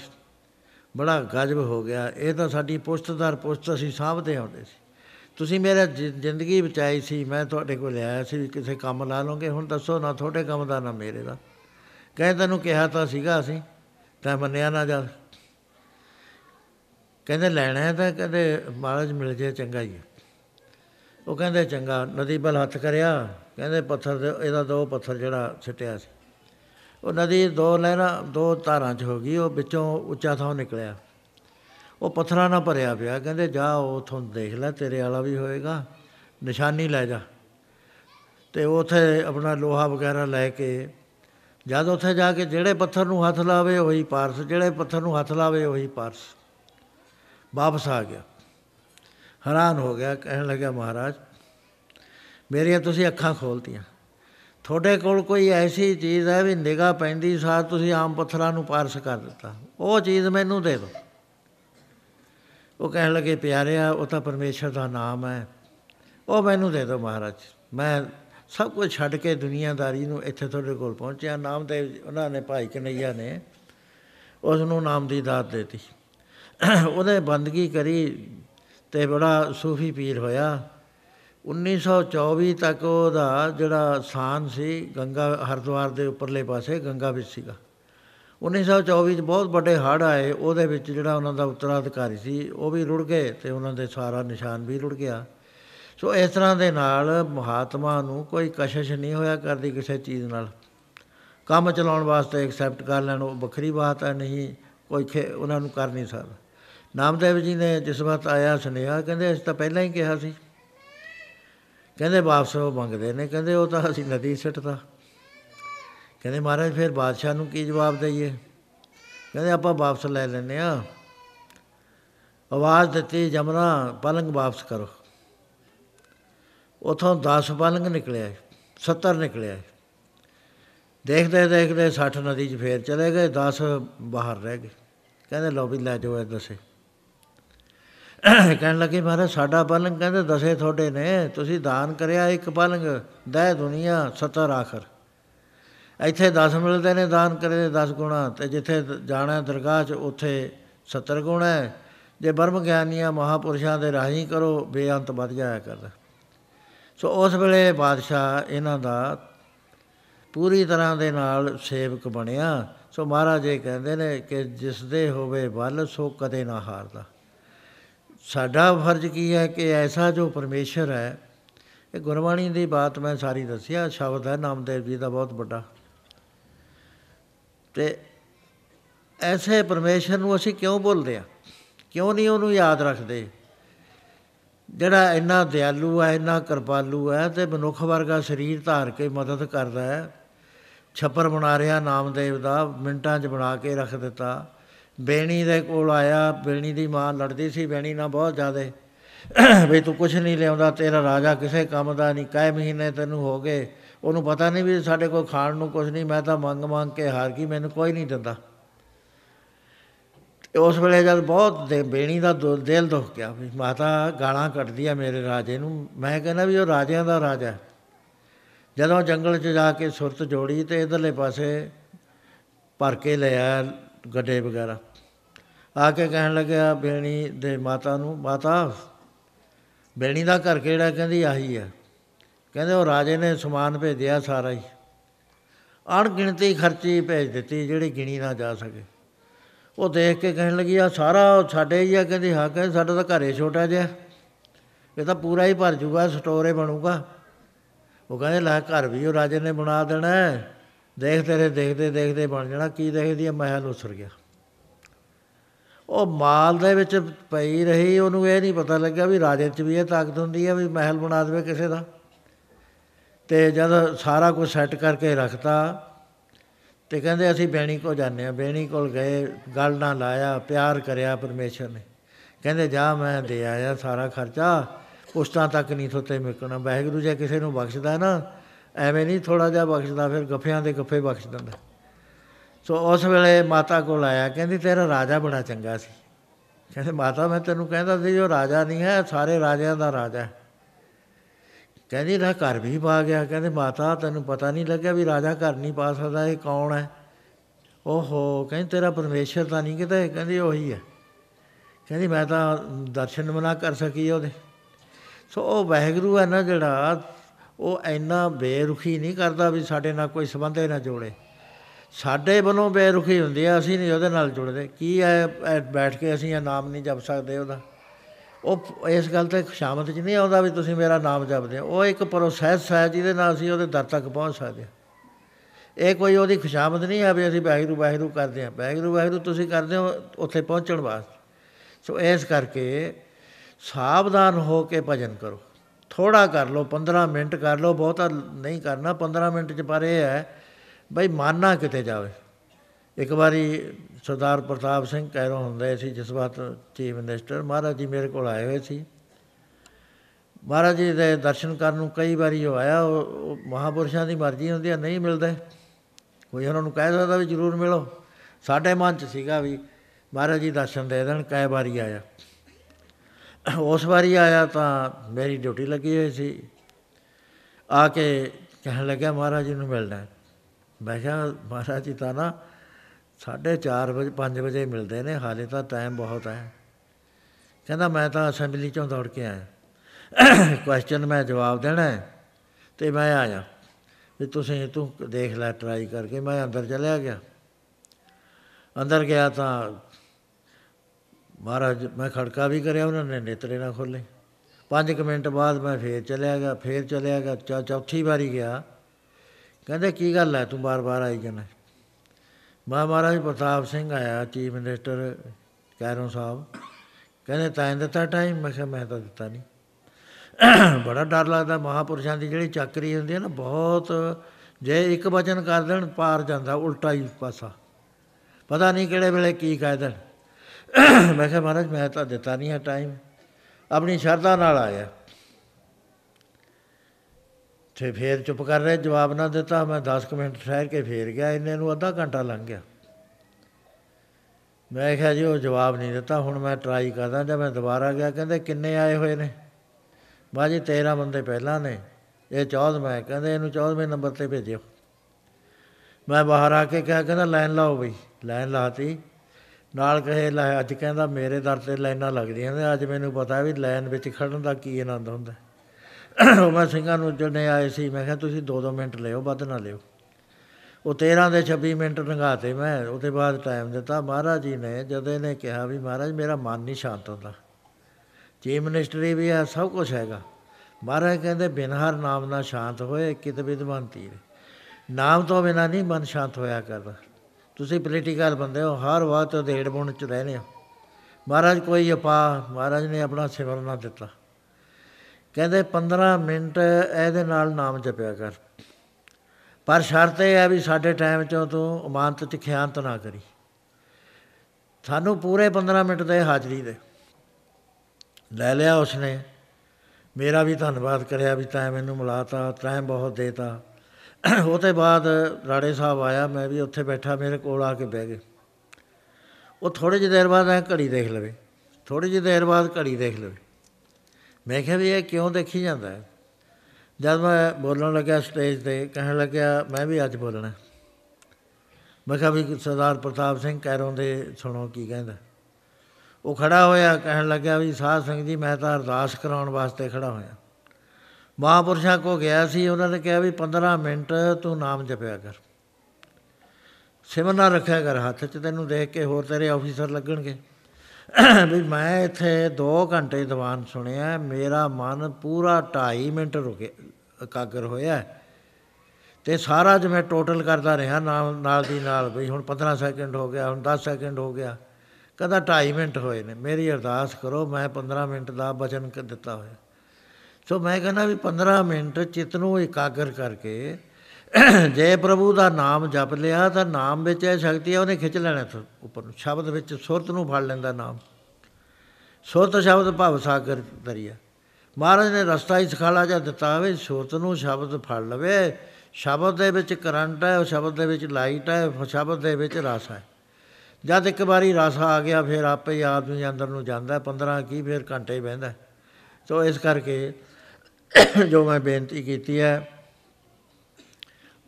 ਬੜਾ ਗਜਬ ਹੋ ਗਿਆ। ਇਹ ਤਾਂ ਸਾਡੀ ਪੁਸ਼ਤਦਾਰ ਪੁਸ਼ਤ ਅਸੀਂ ਸਾਂਭਦੇ ਆਉਂਦੇ ਸੀ। ਤੁਸੀਂ ਮੇਰਾ ਜ਼ਿ- ਜ਼ਿੰਦਗੀ ਬਚਾਈ ਸੀ, ਮੈਂ ਤੁਹਾਡੇ ਕੋਲ ਆਇਆ ਸੀ, ਵੀ ਕਿਸੇ ਕੰਮ ਲਾ ਲਓਗੇ। ਹੁਣ ਦੱਸੋ ਨਾ, ਤੁਹਾਡੇ ਕੰਮ ਦਾ ਨਾ ਮੇਰੇ ਦਾ। ਕਹੇ ਤੈਨੂੰ ਕਿਹਾ ਤਾਂ ਸੀਗਾ ਅਸੀਂ, ਤੈਂ ਮੰਨਿਆ ਨਾ ਜਦ ਕਹਿੰਦੇ ਲੈਣਾ ਹੈ ਤਾਂ ਕਹਿੰਦੇ ਮਹਾਰਾਜ ਮਿਲ ਜੇ, ਚੰਗਾ ਹੀ ਹੈ। ਉਹ ਕਹਿੰਦੇ ਚੰਗਾ, ਨਦੀ ਵੱਲ ਹੱਥ ਕਰਿਆ, ਕਹਿੰਦੇ ਪੱਥਰ ਦੇ ਇਹਦਾ ਦੋ ਪੱਥਰ ਜਿਹੜਾ ਛਿੱਟਿਆ ਸੀ। ਉਹ ਨਦੀ ਦੋ ਲਹਿਰਾਂ, ਦੋ ਧਾਰਾਂ 'ਚ ਹੋ ਗਈ, ਉਹ ਵਿੱਚੋਂ ਉੱਚਾ ਥਾਂ ਨਿਕਲਿਆ। ਉਹ ਪੱਥਰਾਂ ਨਾਲ ਭਰਿਆ ਪਿਆ, ਕਹਿੰਦੇ ਜਾ ਉਥੋਂ ਦੇਖ ਲੈ, ਤੇਰੇ ਵਾਲਾ ਵੀ ਹੋਏਗਾ, ਨਿਸ਼ਾਨੀ ਲੈ ਜਾ। ਤੇ ਉਥੇ ਆਪਣਾ ਲੋਹਾ ਵਗੈਰਾ ਲੈ ਕੇ, ਜਦ ਉੱਥੇ ਜਾ ਕੇ ਜਿਹੜੇ ਪੱਥਰ ਨੂੰ ਹੱਥ ਲਾਵੇ, ਉਹੀ ਪਾਰਸ, ਜਿਹੜੇ ਪੱਥਰ ਨੂੰ ਹੱਥ ਲਾਵੇ, ਉਹੀ ਪਾਰਸ। ਵਾਪਸ ਆ ਗਿਆ। ਹੈਰਾਨ ਹੋ ਗਿਆ, ਕਹਿਣ ਲੱਗਾ ਮਹਾਰਾਜ, ਮੇਰੀਆਂ ਤੁਸੀਂ ਅੱਖਾਂ ਖੋਲਤੀਆਂ। ਤੁਹਾਡੇ ਕੋਲ ਕੋਈ ਐਸੀ ਚੀਜ਼ ਹੈ ਵੀ ਨਿਗਾਹ ਪੈਂਦੀ, ਸਾਰ ਤੁਸੀਂ ਆਮ ਪੱਥਰਾਂ ਨੂੰ ਪਾਰਸ ਕਰ ਦਿੱਤਾ। ਉਹ ਚੀਜ਼ ਮੈਨੂੰ ਦੇ ਦਿਓ। ਉਹ ਕਹਿਣ ਲੱਗੇ, ਪਿਆਰਿਆ, ਉਹ ਤਾਂ ਪਰਮੇਸ਼ਰ ਦਾ ਨਾਮ ਹੈ। ਉਹ ਮੈਨੂੰ ਦੇ ਦਿਓ, ਮਹਾਰਾਜ। ਮੈਂ ਸਭ ਕੁਝ ਛੱਡ ਕੇ ਦੁਨੀਆਦਾਰੀ ਨੂੰ ਇੱਥੇ ਤੁਹਾਡੇ ਕੋਲ ਪਹੁੰਚਿਆ। ਨਾਮਦੇਵ ਉਹਨਾਂ ਨੇ ਭਾਈ ਕਨਈਆ ਨੇ ਉਸ ਨੂੰ ਨਾਮ ਦੀ ਦਾਤ ਦਿੱਤੀ। ਉਹਨੇ ਬੰਦਗੀ ਕਰੀ ਤੇ ਬੜਾ ਸੂਫੀ ਪੀਰ ਹੋਇਆ। 1924 ਤੱਕ ਉਹਦਾ ਜਿਹੜਾ ਸਥਾਨ ਸੀ ਗੰਗਾ ਹਰਿਦੁਆਰ ਦੇ ਉੱਪਰਲੇ ਪਾਸੇ ਗੰਗਾ ਵਿੱਚ ਸੀਗਾ। 1924 ਚ ਬਹੁਤ ਵੱਡੇ ਹੜ੍ਹ ਆਏ, ਉਹਦੇ ਵਿੱਚ ਜਿਹੜਾ ਉਹਨਾਂ ਦਾ ਉੱਤਰਾਧਿਕਾਰੀ ਸੀ, ਉਹ ਵੀ ਰੁੜ ਗਏ ਤੇ ਉਹਨਾਂ ਦੇ ਸਾਰਾ ਨਿਸ਼ਾਨ ਵੀ ਰੁੜ ਗਿਆ। ਸੋ ਇਸ ਤਰ੍ਹਾਂ ਦੇ ਨਾਲ ਮਹਾਤਮਾ ਨੂੰ ਕੋਈ ਕਸ਼ਿਸ਼ ਨਹੀਂ ਹੋਇਆ ਕਰਦੀ ਕਿਸੇ ਚੀਜ਼ ਨਾਲ। ਕੰਮ ਚਲਾਉਣ ਵਾਸਤੇ ਐਕਸੈਪਟ ਕਰ ਲੈਣ, ਉਹ ਵੱਖਰੀ ਬਾਤ ਹੈ, ਨਹੀਂ ਕੋਈ ਖੇ- ਉਹਨਾਂ ਨੂੰ ਕਰ ਨਹੀਂ ਸਕਦਾ। ਨਾਮਦੇਵ ਜੀ ਨੇ ਜਿਸ ਵਕਤ ਆਇਆ ਸੁਨੇਹਾ, ਕਹਿੰਦੇ ਅਸੀਂ ਤਾਂ ਪਹਿਲਾਂ ਹੀ ਕਿਹਾ ਸੀ। ਕਹਿੰਦੇ ਵਾਪਸ ਉਹ ਮੰਗਦੇ ਨੇ, ਕਹਿੰਦੇ ਉਹ ਤਾਂ ਅਸੀਂ ਨਦੀ ਸਿੱਟਦਾ ਕਹਿੰਦੇ ਮਹਾਰਾਜ ਫਿਰ ਬਾਦਸ਼ਾਹ ਨੂੰ ਕੀ ਜਵਾਬ ਦਈਏ? ਕਹਿੰਦੇ ਆਪਾਂ ਵਾਪਸ ਲੈ ਲੈਨੇ ਆ ਆਵਾਜ਼ ਦਿੱਤੀ, ਜਮਨਾ, ਪਲੰਗ ਵਾਪਸ ਕਰੋ। ਉਥੋਂ 10 ਪਲੰਗ ਨਿਕਲਿਆ 70 ਨਿਕਲਿਆ। ਦੇਖਦੇ ਦੇਖਦੇ 60 ਨਦੀ 'ਚ ਫੇਰ ਚਲੇ ਗਏ 10 ਬਾਹਰ ਰਹਿ ਗਏ। ਕਹਿੰਦੇ ਲਓ ਵੀ ਲੈ ਜਾਓ ਇਹ ਦਸੇ। ਕਹਿਣ ਲੱਗੇ, ਮਹਾਰਾਜ, ਸਾਡਾ ਪਲੰਗ ਕਹਿੰਦੇ ਦਸੇ ਤੁਹਾਡੇ ਨੇ। ਤੁਸੀਂ ਦਾਨ ਕਰਿਆ ਇੱਕ ਪਲੰਗ, ਦਹਿ ਦੁਨੀਆ 70 ਆਖਰ। ਇੱਥੇ 10 ਮਿਲਦੇ ਨੇ ਦਾਨ ਕਰੇ 10 ਗੁਣਾ। ਤੇ ਜਿੱਥੇ ਜਾਣਾ ਦਰਗਾਹ 'ਚ, ਉੱਥੇ 70 ਗੁਣਾ ਹੈ। ਜੇ ਬਰਮ ਗਿਆਨੀਆਂ ਮਹਾਪੁਰਸ਼ਾਂ ਦੇ ਰਾਹੀਂ ਕਰੋ, ਬੇਅੰਤ ਵੱਧ ਜਾਇਆ ਕਰਦਾ। ਸੋ ਉਸ ਵੇਲੇ ਬਾਦਸ਼ਾਹ ਇਹਨਾਂ ਦਾ ਪੂਰੀ ਤਰ੍ਹਾਂ ਦੇ ਨਾਲ ਸੇਵਕ ਬਣਿਆ। ਸੋ ਮਹਾਰਾਜ ਇਹ ਕਹਿੰਦੇ ਨੇ ਕਿ ਜਿਸ ਦੇ ਹੋਵੇ ਵੱਲ, ਸੋ ਕਦੇ ਨਾ ਹਾਰਦਾ। ਸਾਡਾ ਫਰਜ਼ ਕੀ ਹੈ ਕਿ ਐਸਾ ਜੋ ਪਰਮੇਸ਼ਰ ਹੈ, ਇਹ ਗੁਰਬਾਣੀ ਦੀ ਬਾਤ ਮੈਂ ਸਾਰੀ ਦੱਸਿਆ, ਸ਼ਬਦ ਹੈ, ਨਾਮਦੇਵ ਜੀ ਦਾ ਬਹੁਤ ਵੱਡਾ। ਤੇ ਐਸੇ ਪਰਮੇਸ਼ਰ ਨੂੰ ਅਸੀਂ ਕਿਉਂ ਭੁੱਲਦੇ ਆ ਕਿਉਂ ਨਹੀਂ ਉਹਨੂੰ ਯਾਦ ਰੱਖਦੇ? ਜਿਹੜਾ ਇੰਨਾ ਦਿਆਲੂ ਹੈ, ਇੰਨਾ ਕਿਰਪਾਲੂ ਹੈ ਤੇ ਮਨੁੱਖ ਵਰਗਾ ਸਰੀਰ ਧਾਰ ਕੇ ਮਦਦ ਕਰਦਾ ਹੈ, ਛੱਪਰ ਬਣਾ ਰਿਹਾ ਨਾਮਦੇਵ ਦਾ, ਮਿੰਟਾਂ 'ਚ ਬਣਾ ਕੇ ਰੱਖ ਦਿੱਤਾ। ਬੇਣੀ ਦੇ ਕੋਲ ਆਇਆ, ਬੇਣੀ ਦੀ ਮਾਂ ਲੜਦੀ ਸੀ, ਬੇਣੀ ਨਾਲ ਬਹੁਤ ਜ਼ਿਆਦੇ। ਵੀ ਤੂੰ ਕੁਝ ਨਹੀਂ ਲਿਆਉਂਦਾ, ਤੇਰਾ ਰਾਜਾ ਕਿਸੇ ਕੰਮ ਦਾ ਨਹੀਂ ਕਾਇ ਮਹੀਨੇ ਤੈਨੂੰ ਹੋ ਗਏ। ਉਹਨੂੰ ਪਤਾ ਨਹੀਂ ਵੀ ਸਾਡੇ ਕੋਲ ਖਾਣ ਨੂੰ ਕੁਝ ਨਹੀਂ, ਮੈਂ ਤਾਂ ਮੰਗ ਮੰਗ ਕੇ ਹਾਰ ਗਈ, ਮੈਨੂੰ ਕੋਈ ਨਹੀਂ ਦਿੰਦਾ। ਤੇ ਉਸ ਵੇਲੇ ਜਦ ਬਹੁਤ ਦੇ- ਬੇਣੀ ਦਾ ਦੁ- ਦਿਲ ਦੁਖ ਗਿਆ, ਵੀ ਮਾਤਾ ਗਾਲਾਂ ਕੱਢਦੀ ਆ ਮੇਰੇ ਰਾਜੇ ਨੂੰ। ਮੈਂ ਕਹਿੰਦਾ ਵੀ ਉਹ ਰਾਜਿਆਂ ਦਾ ਰਾਜਾ ਹੈ। ਜਦੋਂ ਜੰਗਲ 'ਚ ਜਾ ਕੇ ਸੁਰਤ ਜੋੜੀ ਤੇ ਇਧਰਲੇ ਪਾਸੇ ਭਰ ਕੇ ਲਿਆ ਗੱਡੇ ਵਗੈਰਾ। ਆ ਕੇ ਕਹਿਣ ਲੱਗਿਆ ਬੇਣੀ ਦੇ ਮਾਤਾ ਨੂੰ, ਮਾਤਾ, ਬੇਣੀ ਦਾ ਘਰ ਕਿਹੜਾ? ਕਹਿੰਦੀ ਆਹੀ ਆ। ਕਹਿੰਦੇ ਉਹ ਰਾਜੇ ਨੇ ਸਮਾਨ ਭੇਜਿਆ ਸਾਰਾ ਹੀ। ਅਣਗਿਣਤੀ ਖਰਚੀ ਭੇਜ ਦਿੱਤੀ ਜਿਹੜੀ ਗਿਣੀ ਨਾ ਜਾ ਸਕੇ। ਉਹ ਦੇਖ ਕੇ ਕਹਿਣ ਲੱਗੀ ਆ ਸਾਰਾ ਸਾਡੇ ਹੀ ਆ। ਕਹਿੰਦੀ, ਹਾਂ, ਕਹਿੰਦੇ ਸਾਡਾ ਤਾਂ ਘਰੇ ਛੋਟਾ ਜਿਹਾ। ਇਹ ਤਾਂ ਪੂਰਾ ਹੀ ਭਰ ਜੂਗਾ, ਸਟੋਰੇ ਬਣੂਗਾ। ਉਹ ਕਹਿੰਦੇ, ਲੈ ਘਰ ਵੀ ਉਹ ਰਾਜੇ ਨੇ ਬਣਾ ਦੇਣਾ ਹੈ। ਦੇਖ ਤੇਰੇ ਦੇਖਦੇ ਦੇਖਦੇ ਬਣ ਜਾਣਾ, ਕੀ ਦੇਖਦੀ ਆ, ਮਹਿਲ ਉਸਰ ਗਿਆ। ਉਹ ਮਾਲ ਦੇ ਵਿੱਚ ਪਈ ਰਹੀ, ਉਹਨੂੰ ਇਹ ਨਹੀਂ ਪਤਾ ਲੱਗਿਆ ਵੀ ਰਾਜੇ 'ਚ ਵੀ ਇਹ ਤਾਕਤ ਹੁੰਦੀ ਹੈ ਵੀ ਮਹਿਲ ਬਣਾ ਦੇਵੇ ਕਿਸੇ ਦਾ। ਤੇ ਜਦ ਸਾਰਾ ਕੁਝ ਸੈੱਟ ਕਰਕੇ ਰੱਖਤਾ, ਤੇ ਕਹਿੰਦੇ ਅਸੀਂ ਬੇਣੀ ਕੋ ਜਾਂਦੇ ਆ ਬੇਣੀ ਕੋਲ ਗਏ, ਗੱਲ ਨਾ ਲਾਇਆ, ਪਿਆਰ ਕਰਿਆ ਪਰਮੇਸ਼ਰ ਨੇ। ਕਹਿੰਦੇ, ਜਾ ਮੈਂ ਦੇ ਆਇਆ ਸਾਰਾ ਖਰਚਾ ਪੁਸ਼ਤਾਂ ਤੱਕ ਨਹੀਂ ਥੋਤੇ ਮਿਕਣਾ ਵਾਹਿਗੁਰੂ ਜੇ ਕਿਸੇ ਨੂੰ ਬਖਸ਼ਦਾ ਨਾ ਐਵੇਂ ਨਹੀਂ ਥੋੜਾ ਜਿਹਾ ਬਖਸ਼ਦਾ ਫਿਰ ਗੱਫਿਆਂ ਦੇ ਗੱਫੇ ਬਖਸ਼ ਦਿੰਦਾ। ਸੋ ਉਸ ਵੇਲੇ ਮਾਤਾ ਕੋਲ ਆਇਆ, ਕਹਿੰਦੀ, ਤੇਰਾ ਰਾਜਾ ਬੜਾ ਚੰਗਾ ਸੀ। ਕਹਿੰਦੇ, ਮਾਤਾ, ਮੈਂ ਤੈਨੂੰ ਕਹਿੰਦਾ ਸੀ, ਉਹ ਰਾਜਾ ਨਹੀਂ ਹੈ, ਸਾਰੇ ਰਾਜਿਆਂ ਦਾ ਰਾਜਾ ਹੈ। ਕਹਿੰਦੀ ਨਾ ਘਰ ਵੀ ਪਾ ਗਿਆ। ਕਹਿੰਦੇ, ਮਾਤਾ, ਤੈਨੂੰ ਪਤਾ ਨਹੀਂ ਲੱਗਿਆ ਵੀ ਰਾਜਾ ਘਰ ਨਹੀਂ ਪਾ ਸਕਦਾ, ਇਹ ਕੌਣ ਹੈ? ਓਹੋ, ਕਹਿੰਦੀ, ਤੇਰਾ ਪਰਮੇਸ਼ਰ ਤਾਂ ਨਹੀਂ ਕਿਤੇ? ਕਹਿੰਦੀ, ਉਹੀ ਹੈ। ਕਹਿੰਦੀ, ਮੈਂ ਤਾਂ ਦਰਸ਼ਨ ਮਨਾ ਕਰ ਸਕੀ ਉਹਦੇ। ਸੋ ਉਹ ਵਾਹਿਗੁਰੂ ਹੈ ਨਾ ਜਿਹੜਾ ਉਹ ਇੰਨਾ ਬੇਰੁਖੀ ਨਹੀਂ ਕਰਦਾ ਵੀ ਸਾਡੇ ਨਾਲ ਕੋਈ ਸੰਬੰਧੇ ਨਾ ਜੋੜੇ। ਸਾਡੇ ਵੱਲੋਂ ਬੇਰੁਖੀ ਹੁੰਦੀ ਆ, ਅਸੀਂ ਨਹੀਂ ਉਹਦੇ ਨਾਲ ਜੁੜਦੇ। ਕੀ ਹੈ ਐ ਬੈਠ ਕੇ ਅਸੀਂ ਇਹ ਨਾਮ ਨਹੀਂ ਜਪ ਸਕਦੇ ਉਹਦਾ? ਉਹ ਇਸ ਗੱਲ ਤੇ ਖੁਸ਼ਾਮਦ ਚ ਨਹੀਂ ਆਉਂਦਾ ਵੀ ਤੁਸੀਂ ਮੇਰਾ ਨਾਮ ਜਪਦੇ ਹੋ। ਉਹ ਇੱਕ ਪ੍ਰੋਸੈਸ ਹੈ ਜਿਹਦੇ ਨਾਲ ਅਸੀਂ ਉਹਦੇ ਦਰ ਤੱਕ ਪਹੁੰਚ ਸਕਦੇ ਹਾਂ। ਇਹ ਕੋਈ ਉਹਦੀ ਖੁਸ਼ਾਮਦ ਨਹੀਂ ਹੈ ਵੀ ਅਸੀਂ ਵਾਹਿਗੁਰੂ ਵਾਹਿਗੁਰੂ ਕਰਦੇ ਹਾਂ। ਵਾਹਿਗੁਰੂ ਵਾਹਿਗੁਰੂ ਤੁਸੀਂ ਕਰਦੇ ਹੋ, ਉੱਥੇ ਪਹੁੰਚਣ ਵਾਸਤੇ। ਸੋ ਇਸ ਕਰਕੇ ਸਾਵਧਾਨ ਹੋ ਕੇ ਭਜਨ ਕਰੋ। ਥੋੜਾ ਕਰ ਲਓ 15 ਮਿੰਟ ਕਰ ਲਓ, ਬਹੁਤਾ ਨਹੀਂ ਕਰਨਾ 15 ਮਿੰਟ ਚ ਪਰ ਇਹ ਹੈ, ਬਈ ਮਨ ਨਾ ਕਿਤੇ ਜਾਵੇ। ਇੱਕ ਵਾਰੀ ਸਰਦਾਰ ਪ੍ਰਤਾਪ ਸਿੰਘ ਕੈਰੋਂ ਹੁੰਦੇ ਸੀ ਜਿਸ ਵਕਤ ਚੀਫ ਮਿਨਿਸਟਰ, ਮਹਾਰਾਜ ਜੀ ਮੇਰੇ ਕੋਲ ਆਏ ਹੋਏ ਸੀ। ਮਹਾਰਾਜ ਜੀ ਦੇ ਦਰਸ਼ਨ ਕਰਨ ਨੂੰ ਕਈ ਵਾਰੀ ਉਹ ਆਇਆ, ਉਹ ਉਹ ਮਹਾਪੁਰਸ਼ਾਂ ਦੀ ਮਰਜ਼ੀ ਹੁੰਦੀ ਹੈ ਨਹੀਂ ਮਿਲਦੇ। ਕੋਈ ਉਹਨਾਂ ਨੂੰ ਕਹਿ ਸਕਦਾ ਵੀ ਜ਼ਰੂਰ ਮਿਲੋ। ਸਾਡੇ ਮਨ 'ਚ ਸੀਗਾ ਵੀ ਮਹਾਰਾਜ ਜੀ ਦਰਸ਼ਨ ਦੇ ਦੇਣ, ਕਈ ਵਾਰੀ ਆਇਆ। ਉਸ ਵਾਰੀ ਆਇਆ ਤਾਂ ਮੇਰੀ ਡਿਊਟੀ ਲੱਗੀ ਹੋਈ ਸੀ। ਆ ਕੇ ਕਹਿਣ ਲੱਗਾ ਮਹਾਰਾਜ ਜੀ ਨੂੰ ਮਿਲਣਾ ਹੈ। ਮੈਂ ਕਿਹਾ, ਮਹਾਰਾਜ ਜੀ, ਤਾਂ ਨਾ ਸਾਢੇ ਚਾਰ ਵਜੇ 5 ਵਜੇ ਮਿਲਦੇ ਨੇ। ਹਾਲੇ ਤਾਂ ਟਾਈਮ ਬਹੁਤ ਹੈ। ਕਹਿੰਦਾ, ਮੈਂ ਤਾਂ ਅਸੈਂਬਲੀ ਚੋਂ ਦੌੜ ਕੇ ਆਇਆ। ਕੁਐਸਚਨ ਮੈਂ ਜਵਾਬ ਦੇਣਾ ਹੈ ਤੇ ਮੈਂ ਆਇਆ ਵੀ ਤੁਸੀਂ, ਤੂੰ ਦੇਖ ਲੈ ਟਰਾਈ ਕਰਕੇ। ਮੈਂ ਅੰਦਰ ਚਲਿਆ ਗਿਆ। ਅੰਦਰ ਗਿਆ ਤਾਂ ਮਹਾਰਾਜ, ਮੈਂ ਖੜਕਾ ਵੀ ਕਰਿਆ, ਉਹਨਾਂ ਨੇ ਨੇਤਰੇ ਨਾ ਖੋਲੇ ਪੰਜ ਕੁ ਮਿੰਟ ਬਾਅਦ ਮੈਂ ਫੇਰ ਚਲਿਆ ਗਿਆ, ਫੇਰ ਚਲਿਆ ਗਿਆ, ਚੌ- ਚੌਥੀ ਵਾਰੀ ਗਿਆ। ਕਹਿੰਦੇ, ਕੀ ਗੱਲ ਹੈ ਤੂੰ ਬਾਰ-ਬਾਰ ਆਈ ਜਾਣਾ ਮਾ ਮਹਾਰਾਜ, ਪ੍ਰਤਾਪ ਸਿੰਘ ਆਇਆ, ਚੀਫ ਮਿਨਿਸਟਰ ਕੈਰੋਂ ਸਾਹਿਬ। ਕਹਿੰਦੇ, ਤਾਂ ਦਿੱਤਾ ਟਾਈਮ ਮੈਂ ਕਿਹਾ, ਮੈਂ ਤਾਂ ਦਿੱਤਾ ਨਹੀਂ ਬੜਾ ਡਰ ਲੱਗਦਾ, ਮਹਾਪੁਰਸ਼ਾਂ ਦੀ ਜਿਹੜੀ ਚੱਕਰੀ ਹੁੰਦੀ ਹੈ ਨਾ, ਬਹੁਤ ਜੇ ਇੱਕ ਵਚਨ ਕਰ ਦੇਣ, ਪਾਰ ਜਾਂਦਾ, ਉਲਟਾ ਹੀ ਪਾਸਾ। ਪਤਾ ਨਹੀਂ ਕਿਹੜੇ ਵੇਲੇ ਕੀ ਕਹਿ ਦੇਣ। ਮੈਂ ਕਿਹਾ ਮਹਾਰਾਜ, ਮੈਂ ਤਾਂ ਦਿੱਤਾ ਨਹੀਂ ਹੈ ਟਾਈਮ ਆਪਣੀ ਸ਼ਰਧਾ ਨਾਲ ਆਇਆ। ਤੇ ਫੇਰ ਚੁੱਪ ਕਰ ਰਹੇ, ਜਵਾਬ ਨਾ ਦਿੱਤਾ। ਮੈਂ 10 ਕੁ ਮਿੰਟ ਠਹਿਰ ਕੇ ਫੇਰ ਗਿਆ। ਇੰਨੇ ਨੂੰ ਅੱਧਾ ਘੰਟਾ ਲੰਘ ਗਿਆ। ਮੈਂ ਕਿਹਾ ਜੀ, ਉਹ ਜਵਾਬ ਨਹੀਂ ਦਿੱਤਾ। ਹੁਣ ਮੈਂ ਟਰਾਈ ਕਰਦਾ, ਜਦ ਮੈਂ ਦੁਬਾਰਾ ਗਿਆ, ਕਹਿੰਦੇ ਕਿੰਨੇ ਆਏ ਹੋਏ ਨੇ? ਬਾਜੀ 13 ਬੰਦੇ ਪਹਿਲਾਂ ਨੇ। ਇਹ 14ਵਾਂ ਕਹਿੰਦੇ ਇਹਨੂੰ 14ਵੇਂ ਨੰਬਰ ਤੇ ਭੇਜਿਓ। ਮੈਂ ਬਾਹਰ ਆ ਕੇ ਕਿਹਾ, ਕਹਿੰਦਾ, ਲਾਈਨ ਲਾਓ ਬਈ। ਲਾਈਨ ਲਾਤੀ। ਨਾਲ ਕਹੇ, ਲੈ, ਅੱਜ ਕਹਿੰਦਾ ਮੇਰੇ ਦਰ ਤੇ ਲਾਈਨਾਂ ਲੱਗਦੀਆਂ ਨੇ, ਅੱਜ ਮੈਨੂੰ ਪਤਾ ਵੀ ਲਾਈਨ ਵਿੱਚ ਖੜਨ ਦਾ ਕੀ ਆਨੰਦ ਹੁੰਦਾ। ਉਹ ਮੈਂ ਸਿੰਘਾਂ ਨੂੰ ਜਿਹੜੇ ਆਏ ਸੀ, ਮੈਂ ਕਿਹਾ, ਤੁਸੀਂ 2-2 ਮਿੰਟ ਲਿਓ, ਵੱਧ ਨਾ ਲਿਓ। ਉਹ 13 ਦੇ 26 ਮਿੰਟ ਲੰਘਾਤੇ ਮੈਂ, ਉਹਦੇ ਬਾਅਦ ਟਾਈਮ ਦਿੱਤਾ, ਮਹਾਰਾਜ ਜੀ ਨੇ ਜਦੋਂ ਇਹਨੇ ਕਿਹਾ ਵੀ, ਮਹਾਰਾਜ, ਮੇਰਾ ਮਨ ਨਹੀਂ ਸ਼ਾਂਤ ਹੁੰਦਾ। ਚੀਫ ਮਿਨਿਸਟਰੀ ਵੀ ਹੈ, ਸਭ ਕੁਝ ਹੈਗਾ। ਮਹਾਰਾਜ ਕਹਿੰਦੇ, ਬਿਨ ਹਰ ਨਾਮ ਨਾਲ ਸ਼ਾਂਤ ਹੋਏ ਕਿਤ ਵਿਦਵਾਨ ਤੀਰ ਨਾਮ ਤੋਂ ਬਿਨਾ ਨਹੀਂ ਮਨ ਸ਼ਾਂਤ ਹੋਇਆ ਕਰਦਾ। ਤੁਸੀਂ ਪੋਲੀਟੀਕਲ ਬੰਦੇ ਹੋ, ਹਰ ਵਕਤ ਦੇੜ ਬੁਣ ਚ ਰਹਿੰਦੇ ਹੋ। ਮਹਾਰਾਜ ਕੋਈ ਉਪਾ ਮਹਾਰਾਜ ਨੇ ਆਪਣਾ ਸਿਮਰਨ ਦਿੱਤਾ। ਕਹਿੰਦੇ 15 ਮਿੰਟ ਇਹਦੇ ਨਾਲ ਨਾਮ ਜਪਿਆ ਕਰ। ਪਰ ਸ਼ਰਤ ਇਹ ਹੈ ਵੀ ਸਾਡੇ ਟਾਈਮ ਚੋਂ ਤੂੰ ਇਮਾਨਤ ਚ ਖਿਆਨਤ ਨਾ ਕਰੀ। ਸਾਨੂੰ ਪੂਰੇ 15 ਮਿੰਟ ਦੇ ਹਾਜ਼ਰੀ ਦੇ। ਲੈ ਲਿਆ ਉਸਨੇ। ਮੇਰਾ ਵੀ ਧੰਨਵਾਦ ਕਰਿਆ ਵੀ ਤੈਂ ਮੈਨੂੰ ਮਿਲਾਤਾ, ਤੈਂ ਬਹੁਤ ਦੇਤਾ। ਉਹ ਤੋਂ ਬਾਅਦ ਰਾੜੇ ਸਾਹਿਬ ਆਇਆ, ਮੈਂ ਵੀ ਉੱਥੇ ਬੈਠਾ, ਮੇਰੇ ਕੋਲ ਆ ਕੇ ਬਹਿ ਗਏ। ਉਹ ਥੋੜੇ ਜਿਹੀ ਦੇਰ ਬਾਅਦ ਐ ਘੜੀ ਦੇਖ ਲਵੇ। ਥੋੜੀ ਜਿਹੀ ਦੇਰ ਬਾਅਦ ਘੜੀ ਦੇਖ ਲਵੇ। ਮੈਂ ਕਿਹਾ ਵੀ ਇਹ ਕਿਉਂ ਦੇਖੀ ਜਾਂਦਾ ਹੈ? ਜਦ ਮੈਂ ਬੋਲਣ ਲੱਗਿਆ ਸਟੇਜ ਤੇ, ਕਹਿਣ ਲੱਗਿਆ, ਮੈਂ ਵੀ ਅੱਜ ਬੋਲਣਾ ਮੈਂ ਕਿਹਾ ਵੀ ਸਰਦਾਰ ਪ੍ਰਤਾਪ ਸਿੰਘ ਕੈਰੋਂ ਦੇ ਸੁਣੋ ਕੀ ਕਹਿੰਦਾ ਉਹ ਖੜਾ ਹੋਇਆ, ਕਹਿਣ ਲੱਗਿਆ ਵੀ ਸਾਧ ਸਿੰਘ ਜੀ, ਮੈਂ ਤਾਂ ਅਰਦਾਸ ਕਰਾਉਣ ਵਾਸਤੇ ਖੜਾ ਹੋਇਆ। ਮਹਾਂਪੁਰਸ਼ਾਂ ਕੋ ਗਿਆ ਸੀ, ਉਹਨਾਂ ਨੇ ਕਿਹਾ ਵੀ 15 ਮਿੰਟ ਤੂੰ ਨਾਮ ਜਪਿਆ ਕਰ। ਸਿਮਰਨਾ ਰੱਖਿਆ ਕਰ ਹੱਥ 'ਚ, ਤੈਨੂੰ ਦੇਖ ਕੇ ਹੋਰ ਤੇਰੇ ਆਫੀਸਰ ਲੱਗਣਗੇ। ਵੀ ਮੈਂ ਇੱਥੇ 2 ਘੰਟੇ ਦੀਵਾਨ ਸੁਣਿਆ, ਮੇਰਾ ਮਨ ਪੂਰਾ 2.5 ਮਿੰਟ ਰੁਕੇ, ਇਕਾਗਰ ਹੋਇਆ। ਤੇ ਸਾਰਾ ਜਿਵੇਂ ਟੋਟਲ ਕਰਦਾ ਰਿਹਾ ਨਾਲ ਨਾਲ ਦੀ ਨਾਲ, ਵੀ ਹੁਣ 15 ਸੈਕਿੰਡ ਹੋ ਗਿਆ, ਹੁਣ 10 ਸੈਕਿੰਡ ਹੋ ਗਿਆ। ਕਦਾ 2.5 ਮਿੰਟ ਹੋਏ ਨੇ, ਮੇਰੀ ਅਰਦਾਸ ਕਰੋ, ਮੈਂ 15 ਮਿੰਟ ਦਾ ਬਚਨ ਦਿੱਤਾ ਹੋਇਆ। ਸੋ ਮੈਂ ਕਹਿੰਦਾ ਵੀ 15 ਮਿੰਟ ਚਿੱਤ ਨੂੰ ਇਕਾਗਰ ਕਰਕੇ ਜੇ ਪ੍ਰਭੂ ਦਾ ਨਾਮ ਜਪ ਲਿਆ ਤਾਂ ਨਾਮ ਵਿੱਚ ਇਹ ਸ਼ਕਤੀ ਹੈ ਉਹਨੇ ਖਿੱਚ ਲੈਣਾ ਤੋਂ ਉੱਪਰ ਨੂੰ। ਸ਼ਬਦ ਵਿੱਚ ਸੁਰਤ ਨੂੰ ਫੜ ਲੈਂਦਾ ਨਾਮ। ਸੁਰਤ ਸ਼ਬਦ ਭਵ ਸਾਗਰ ਦਰਿਆ। ਮਹਾਰਾਜ ਨੇ ਰਸਤਾ ਹੀ ਸਿਖਾਲਾ ਜਾਂ ਦਿੱਤਾ ਹੋਵੇ ਸੁਰਤ ਨੂੰ ਸ਼ਬਦ ਫੜ ਲਵੇ। ਸ਼ਬਦ ਦੇ ਵਿੱਚ ਕਰੰਟ ਹੈ ਉਹ ਸ਼ਬਦ ਦੇ ਵਿੱਚ ਲਾਈਟ ਹੈ, ਸ਼ਬਦ ਦੇ ਵਿੱਚ ਰਸ ਹੈ। ਜਦ ਇੱਕ ਵਾਰੀ ਰਸ ਆ ਗਿਆ, ਫਿਰ ਆਪੇ ਹੀ ਆਦਮੀ ਅੰਦਰ ਨੂੰ ਜਾਂਦਾ 15 ਕੀ ਫਿਰ ਘੰਟੇ ਬਹਿੰਦਾ। ਸੋ ਇਸ ਕਰਕੇ ਜੋ ਮੈਂ ਬੇਨਤੀ ਕੀਤੀ ਹੈ,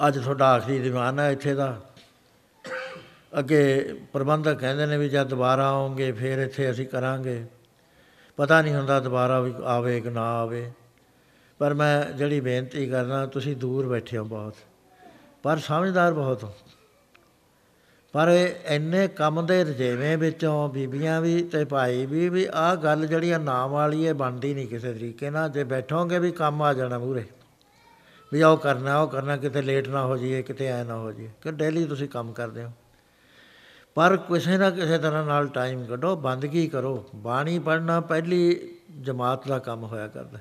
ਅੱਜ ਤੁਹਾਡਾ ਆਖਰੀ ਦੀਵਾਨ ਹੈ ਇੱਥੇ ਦਾ। ਅੱਗੇ ਪ੍ਰਬੰਧਕ ਕਹਿੰਦੇ ਨੇ ਵੀ ਜਦ ਦੁਬਾਰਾ ਆਉਂਗੇ, ਫਿਰ ਇੱਥੇ ਅਸੀਂ ਕਰਾਂਗੇ। ਪਤਾ ਨਹੀਂ ਹੁੰਦਾ ਦੁਬਾਰਾ ਵੀ ਆਵੇ ਕਿ ਨਾ ਆਵੇ। ਪਰ ਮੈਂ ਜਿਹੜੀ ਬੇਨਤੀ ਕਰਨਾ ਤੁਸੀਂ ਦੂਰ ਬੈਠੇ ਹੋ ਬਹੁਤ। ਪਰ ਸਮਝਦਾਰ ਬਹੁਤ ਹੋ। ਪਰ ਇੰਨੇ ਕੰਮ ਦੇ ਰਜੇਵੇਂ ਵਿੱਚੋਂ ਬੀਬੀਆਂ ਵੀ ਤੇ ਭਾਈ ਵੀ ਵੀ ਆਹ ਗੱਲ ਜਿਹੜੀ ਆ ਨਾਮ ਵਾਲੀ ਇਹ ਬਣਦੀ ਨਹੀਂ ਕਿਸੇ ਤਰੀਕੇ ਨਾਲ। ਜੇ ਬੈਠੋਗੇ ਵੀ ਕੰਮ ਆ ਜਾਣਾ ਮੂਰੇ ਵੀ ਉਹ ਕਰਨਾ ਉਹ ਕਰਨਾ, ਕਿਤੇ ਲੇਟ ਨਾ ਹੋ ਜਾਈਏ, ਕਿਤੇ ਐ ਨਾ ਹੋ ਜਾਈਏ, ਕਿ ਡੇਲੀ ਤੁਸੀਂ ਕੰਮ ਕਰਦੇ ਹੋ। ਪਰ ਕਿਸੇ ਨਾ ਕਿਸੇ ਤਰ੍ਹਾਂ ਨਾਲ ਟਾਈਮ ਕੱਢੋ, ਬੰਦਗੀ ਕਰੋ। ਬਾਣੀ ਪੜ੍ਹਨਾ ਪਹਿਲੀ ਜਮਾਤ ਦਾ ਕੰਮ ਹੋਇਆ ਕਰਦਾ।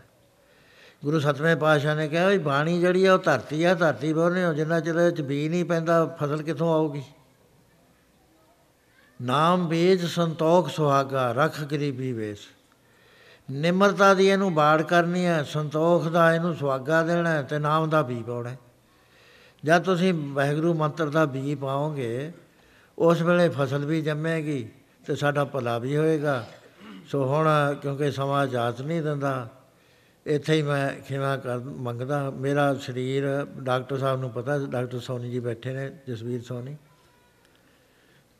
ਗੁਰੂ ਸਤਵੇਂ ਪਾਤਸ਼ਾਹ ਨੇ ਕਿਹਾ ਵੀ ਬਾਣੀ ਜਿਹੜੀ ਆ ਉਹ ਧਰਤੀ ਆ, ਧਰਤੀ ਬੋਲਨੇ ਹੋ, ਜਿੰਨਾ ਚਿਰ ਵਿੱਚ ਬੀਜ ਨਹੀਂ ਪੈਂਦਾ, ਫਸਲ ਕਿੱਥੋਂ ਆਊਗੀ? ਨਾਮ ਬੀਜ ਸੰਤੋਖ ਸੁਹਾਗਾ, ਰਖ ਗਰੀਬੀ ਵੇਸ। ਨਿਮਰਤਾ ਦੀ ਇਹਨੂੰ ਬਾੜ ਕਰਨੀ ਹੈ, ਸੰਤੋਖ ਦਾ ਇਹਨੂੰ ਸੁਹਾਗਾ ਦੇਣਾ ਤੇ ਨਾਮ ਦਾ ਬੀ ਪਾਉਣਾ ਜਦ ਤੁਸੀਂ ਵਾਹਿਗੁਰੂ ਮੰਤਰ ਦਾ ਬੀ ਪਾਓਗੇ, ਉਸ ਵੇਲੇ ਫਸਲ ਵੀ ਜੰਮੇਗੀ ਤੇ ਸਾਡਾ ਭਲਾ ਵੀ ਹੋਏਗਾ। ਸੋ ਹੁਣ ਕਿਉਂਕਿ ਸਮਾਂ ਇਜਾਜ਼ਤ ਨਹੀਂ ਦਿੰਦਾ, ਇੱਥੇ ਹੀ ਮੈਂ ਖਿਮਾ ਕਰ ਮੰਗਦਾ। ਮੇਰਾ ਸਰੀਰ, ਡਾਕਟਰ ਸਾਹਿਬ ਨੂੰ ਪਤਾ, ਡਾਕਟਰ ਸੋਨੀ ਜੀ ਬੈਠੇ ਨੇ, ਜਸਵੀਰ ਸੋਨੀ।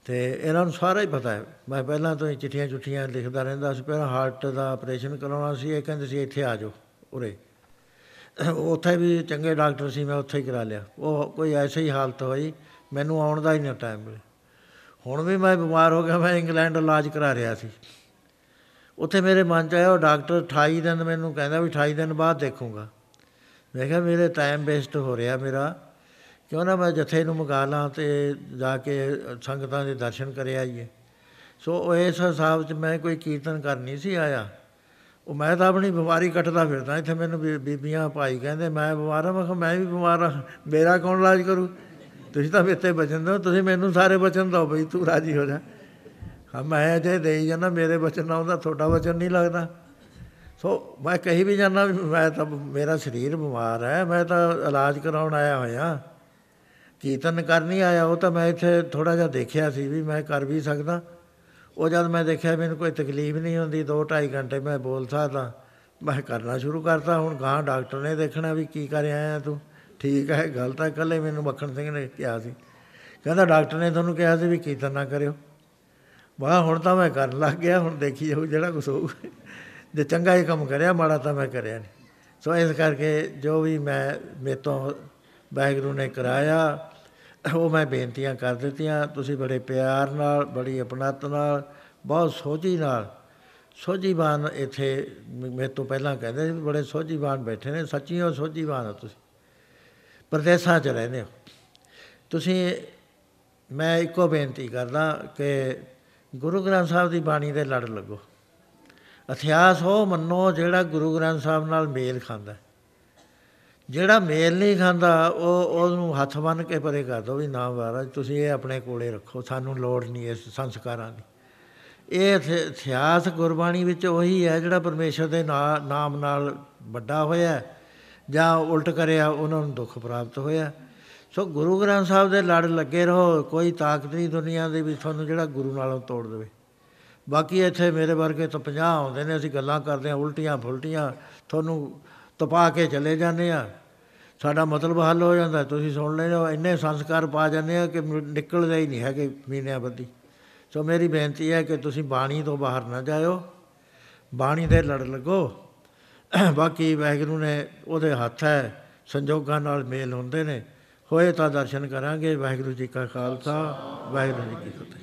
ਤੇ ਇਹਨਾਂ ਨੂੰ ਸਾਰਾ ਹੀ ਪਤਾ ਹੈ। ਮੈਂ ਪਹਿਲਾਂ ਤੋਂ ਹੀ ਚਿੱਠੀਆਂ ਚੁੱਠੀਆਂ ਲਿਖਦਾ ਰਹਿੰਦਾ ਸੀ, ਪਹਿਲਾਂ ਹਾਰਟ ਦਾ ਆਪਰੇਸ਼ਨ ਕਰਾਉਣਾ ਸੀ, ਇਹ ਕਹਿੰਦੇ ਸੀ ਇੱਥੇ ਆ ਜਾਓ ਉਰੇ। ਉੱਥੇ ਵੀ ਚੰਗੇ ਡਾਕਟਰ ਸੀ, ਮੈਂ ਉੱਥੇ ਹੀ ਕਰਾ ਲਿਆ। ਉਹ ਕੋਈ ਐਸੀ ਹੀ ਹਾਲਤ ਹੋਈ, ਮੈਨੂੰ ਆਉਣ ਦਾ ਹੀ ਨਹੀਂ ਟਾਈਮ ਮਿਲਿਆ ਹੁਣ ਵੀ ਮੈਂ ਬਿਮਾਰ ਹੋ ਗਿਆ, ਮੈਂ ਇੰਗਲੈਂਡ ਇਲਾਜ ਕਰਾ ਰਿਹਾ ਸੀ। ਉੱਥੇ ਮੇਰੇ ਮਨ 'ਚ ਆਇਆ, ਉਹ ਡਾਕਟਰ 28 ਦਿਨ ਮੈਨੂੰ ਕਹਿੰਦਾ ਵੀ 28 ਦਿਨ ਬਾਅਦ ਦੇਖੂੰਗਾ। ਮੈਂ ਕਿਹਾ ਮੇਰੇ ਟਾਈਮ ਵੇਸਟ ਹੋ ਰਿਹਾ ਮੇਰਾ। ਕਿਉਂ ਨਾ ਮੈਂ ਜਥੇ ਨੂੰ ਮੰਗਾ ਲਾਂ ਤੇ ਜਾ ਕੇ ਸੰਗਤਾਂ ਦੇ ਦਰਸ਼ਨ ਕਰ ਆਈਏ। ਸੋ ਉਹ ਇਸ ਹਿਸਾਬ 'ਚ ਮੈਂ ਕੋਈ ਕੀਰਤਨ ਕਰ ਨਹੀਂ ਸੀ ਆਇਆ। ਉਹ ਮੈਂ ਤਾਂ ਆਪਣੀ ਬਿਮਾਰੀ ਕੱਟਦਾ ਫਿਰਦਾ, ਇੱਥੇ ਮੈਨੂੰ ਬੀਬੀਆਂ ਭਾਈ ਕਹਿੰਦੇ, ਮੈਂ ਬਿਮਾਰ ਹਾਂ। ਮੈਂ ਕਿਹਾ, ਮੈਂ ਵੀ ਬਿਮਾਰ ਹਾਂ, ਮੇਰਾ ਕੌਣ ਇਲਾਜ ਕਰੂ? ਤੁਸੀਂ ਤਾਂ ਮੇਤੇ ਬਚਨ ਦਿਓ, ਤੁਸੀਂ ਮੈਨੂੰ ਸਾਰੇ ਬਚਨ ਦਿਓ, ਬਈ ਤੂੰ ਰਾਜੀ ਹੋ ਜਾ। ਹਾਂ, ਮੈਂ ਜੇ ਦੇਈ ਜਾਂਦਾ, ਮੇਰੇ ਬਚਨ ਨਾਲ ਉਹਦਾ ਤੁਹਾਡਾ ਬਚਨ ਨਹੀਂ ਲੱਗਦਾ। ਸੋ ਮੈਂ ਕਹੀ ਵੀ ਜਾਂਦਾ ਵੀ ਮੈਂ ਤਾਂ, ਮੇਰਾ ਸਰੀਰ ਬਿਮਾਰ ਹੈ, ਮੈਂ ਤਾਂ ਇਲਾਜ ਕਰਾਉਣ ਆਇਆ ਹੋਇਆ। ਕੀਰਤਨ ਕਰਨੀ ਆਇਆ, ਉਹ ਤਾਂ ਮੈਂ ਇੱਥੇ ਥੋੜਾ ਜਿਹਾ ਦੇਖਿਆ ਸੀ ਵੀ ਮੈਂ ਕਰ ਵੀ ਸਕਦਾ। ਉਹ ਜਦ ਮੈਂ ਦੇਖਿਆ ਮੈਨੂੰ ਕੋਈ ਤਕਲੀਫ ਨਹੀਂ ਹੁੰਦੀ 2 2.5 ਘੰਟੇ ਮੈਂ ਬੋਲ ਸਕਦਾ। ਮੈਂ ਕਰਨਾ ਸ਼ੁਰੂ ਕਰਤਾ, ਹੁਣ ਗਾਂ ਡਾਕਟਰ ਨੇ ਦੇਖਣਾ ਵੀ ਕੀ ਕਰ ਆਇਆ ਤੂੰ। ਠੀਕ ਹੈ, ਗੱਲ ਤਾਂ ਕੱਲੇ ਮੈਨੂੰ ਮੱਖਣ ਸਿੰਘ ਨੇ ਕਿਹਾ ਸੀ। ਕਹਿੰਦਾ ਡਾਕਟਰ ਨੇ ਤੁਹਾਨੂੰ ਕਿਹਾ ਸੀ ਵੀ ਕੀਰਤਨ ਨਾ ਕਰਿਓ। ਵਾਹ ਹੁਣ ਤਾਂ ਮੈਂ ਕਰਨ ਲੱਗ ਗਿਆ, ਹੁਣ ਦੇਖੀ ਜਾਊ ਜਿਹੜਾ ਕੁਝ ਹੋਊ। ਜੇ ਚੰਗਾ ਹੀ ਕੰਮ ਕਰਿਆ, ਮਾੜਾ ਤਾਂ ਮੈਂ ਕਰਿਆ ਨਹੀਂ ਸੋ ਇਸ ਕਰਕੇ ਜੋ ਵੀ ਮੈਂ ਮੇਤੋਂ ਵਾਹਿਗੁਰੂ ਨੇ ਕਰਾਇਆ। ਉਹ ਮੈਂ ਬੇਨਤੀਆਂ ਕਰ ਦਿੱਤੀਆਂ। ਤੁਸੀਂ ਬੜੇ ਪਿਆਰ ਨਾਲ, ਬੜੀ ਅਪਣਤ ਨਾਲ, ਬਹੁਤ ਸੋਝੀ ਨਾਲ, ਸੋਝੀਵਾਨ ਇੱਥੇ ਮੇਰੇ ਤੋਂ ਪਹਿਲਾਂ ਕਹਿੰਦੇ ਸੀ, ਬੜੇ ਸੋਝੀਵਾਨ ਬੈਠੇ ਨੇ ਸੱਚੀਓ ਸੋਝੀਵਾਨ ਹੋ ਤੁਸੀਂ। ਪ੍ਰਦੇਸ਼ਾਂ 'ਚ ਰਹਿੰਦੇ ਹੋ। ਤੁਸੀਂ, ਮੈਂ ਇੱਕੋ ਬੇਨਤੀ ਕਰਦਾ ਕਿ ਗੁਰੂ ਗ੍ਰੰਥ ਸਾਹਿਬ ਦੀ ਬਾਣੀ ਦੇ ਲੜ ਲੱਗੋ। ਇਤਿਹਾਸ ਉਹ ਮੰਨੋ ਜਿਹੜਾ ਗੁਰੂ ਗ੍ਰੰਥ ਸਾਹਿਬ ਨਾਲ ਮੇਲ ਖਾਂਦਾ। ਜਿਹੜਾ ਮੇਲ ਨਹੀਂ ਖਾਂਦਾ, ਉਹ ਉਹਨੂੰ ਹੱਥ ਬੰਨ ਕੇ ਪਰੇ ਕਰ ਦੋ ਵੀ ਨਾ ਮਹਾਰਾਜ, ਤੁਸੀਂ ਇਹ ਆਪਣੇ ਕੋਲੇ ਰੱਖੋ, ਸਾਨੂੰ ਲੋੜ ਨਹੀਂ ਇਸ ਸੰਸਕਾਰਾਂ ਦੀ। ਇਹ ਇਤਿਹਾਸ ਗੁਰਬਾਣੀ ਵਿੱਚ ਉਹੀ ਹੈ, ਜਿਹੜਾ ਪਰਮੇਸ਼ਰ ਦੇ ਨਾਮ ਨਾਲ ਵੱਡਾ ਹੋਇਆ, ਜਾਂ ਉਲਟ ਕਰਿਆ, ਉਹਨਾਂ ਨੂੰ ਦੁੱਖ ਪ੍ਰਾਪਤ ਹੋਇਆ। ਸੋ ਗੁਰੂ ਗ੍ਰੰਥ ਸਾਹਿਬ ਦੇ ਲੜ ਲੱਗੇ ਰਹੋ, ਕੋਈ ਤਾਕਤ ਨਹੀਂ ਦੁਨੀਆ ਦੇ ਵਿੱਚ ਤੁਹਾਨੂੰ ਜਿਹੜਾ ਗੁਰੂ ਨਾਲੋਂ ਤੋੜ ਦੇਵੇ। ਬਾਕੀ ਇੱਥੇ ਮੇਰੇ ਵਰਗੇ ਤਾਂ 50 ਆਉਂਦੇ ਨੇ, ਅਸੀਂ ਗੱਲਾਂ ਕਰਦੇ ਹਾਂ ਉਲਟੀਆਂ ਫੁਲਟੀਆਂ ਤੁਹਾਨੂੰ ਤਪਾ ਕੇ ਚਲੇ ਜਾਂਦੇ ਆ। ਸਾਡਾ ਮਤਲਬ ਹੱਲ ਹੋ ਜਾਂਦਾ। ਤੁਸੀਂ ਸੁਣ ਲੈਣੇ ਹੋ, ਇੰਨੇ ਸੰਸਕਾਰ ਪਾ ਜਾਂਦੇ ਆ ਕਿ ਮ- ਨਿਕਲਦੇ ਹੀ ਨਹੀਂ ਹੈਗੇ ਮਹੀਨਿਆਂ ਬੱਦੀ ਸੋ ਮੇਰੀ ਬੇਨਤੀ ਹੈ ਕਿ ਤੁਸੀਂ ਬਾਣੀ ਤੋਂ ਬਾਹਰ ਨਾ ਜਾਇਓ। ਬਾਣੀ ਦੇ ਲੜ ਲੱਗੋ। ਬਾਕੀ ਵਾਹਿਗੁਰੂ ਨੇ ਉਹਦੇ ਹੱਥ ਹੈ, ਸੰਜੋਗਾਂ ਨਾਲ ਮੇਲ ਹੁੰਦੇ ਨੇ। ਹੋਏ ਤਾਂ ਦਰਸ਼ਨ ਕਰਾਂਗੇ। ਵਾਹਿਗੁਰੂ ਜੀ ਕਾ ਖਾਲਸਾ, ਵਾਹਿਗੁਰੂ ਜੀ ਕੀ ਫਤਿਹ।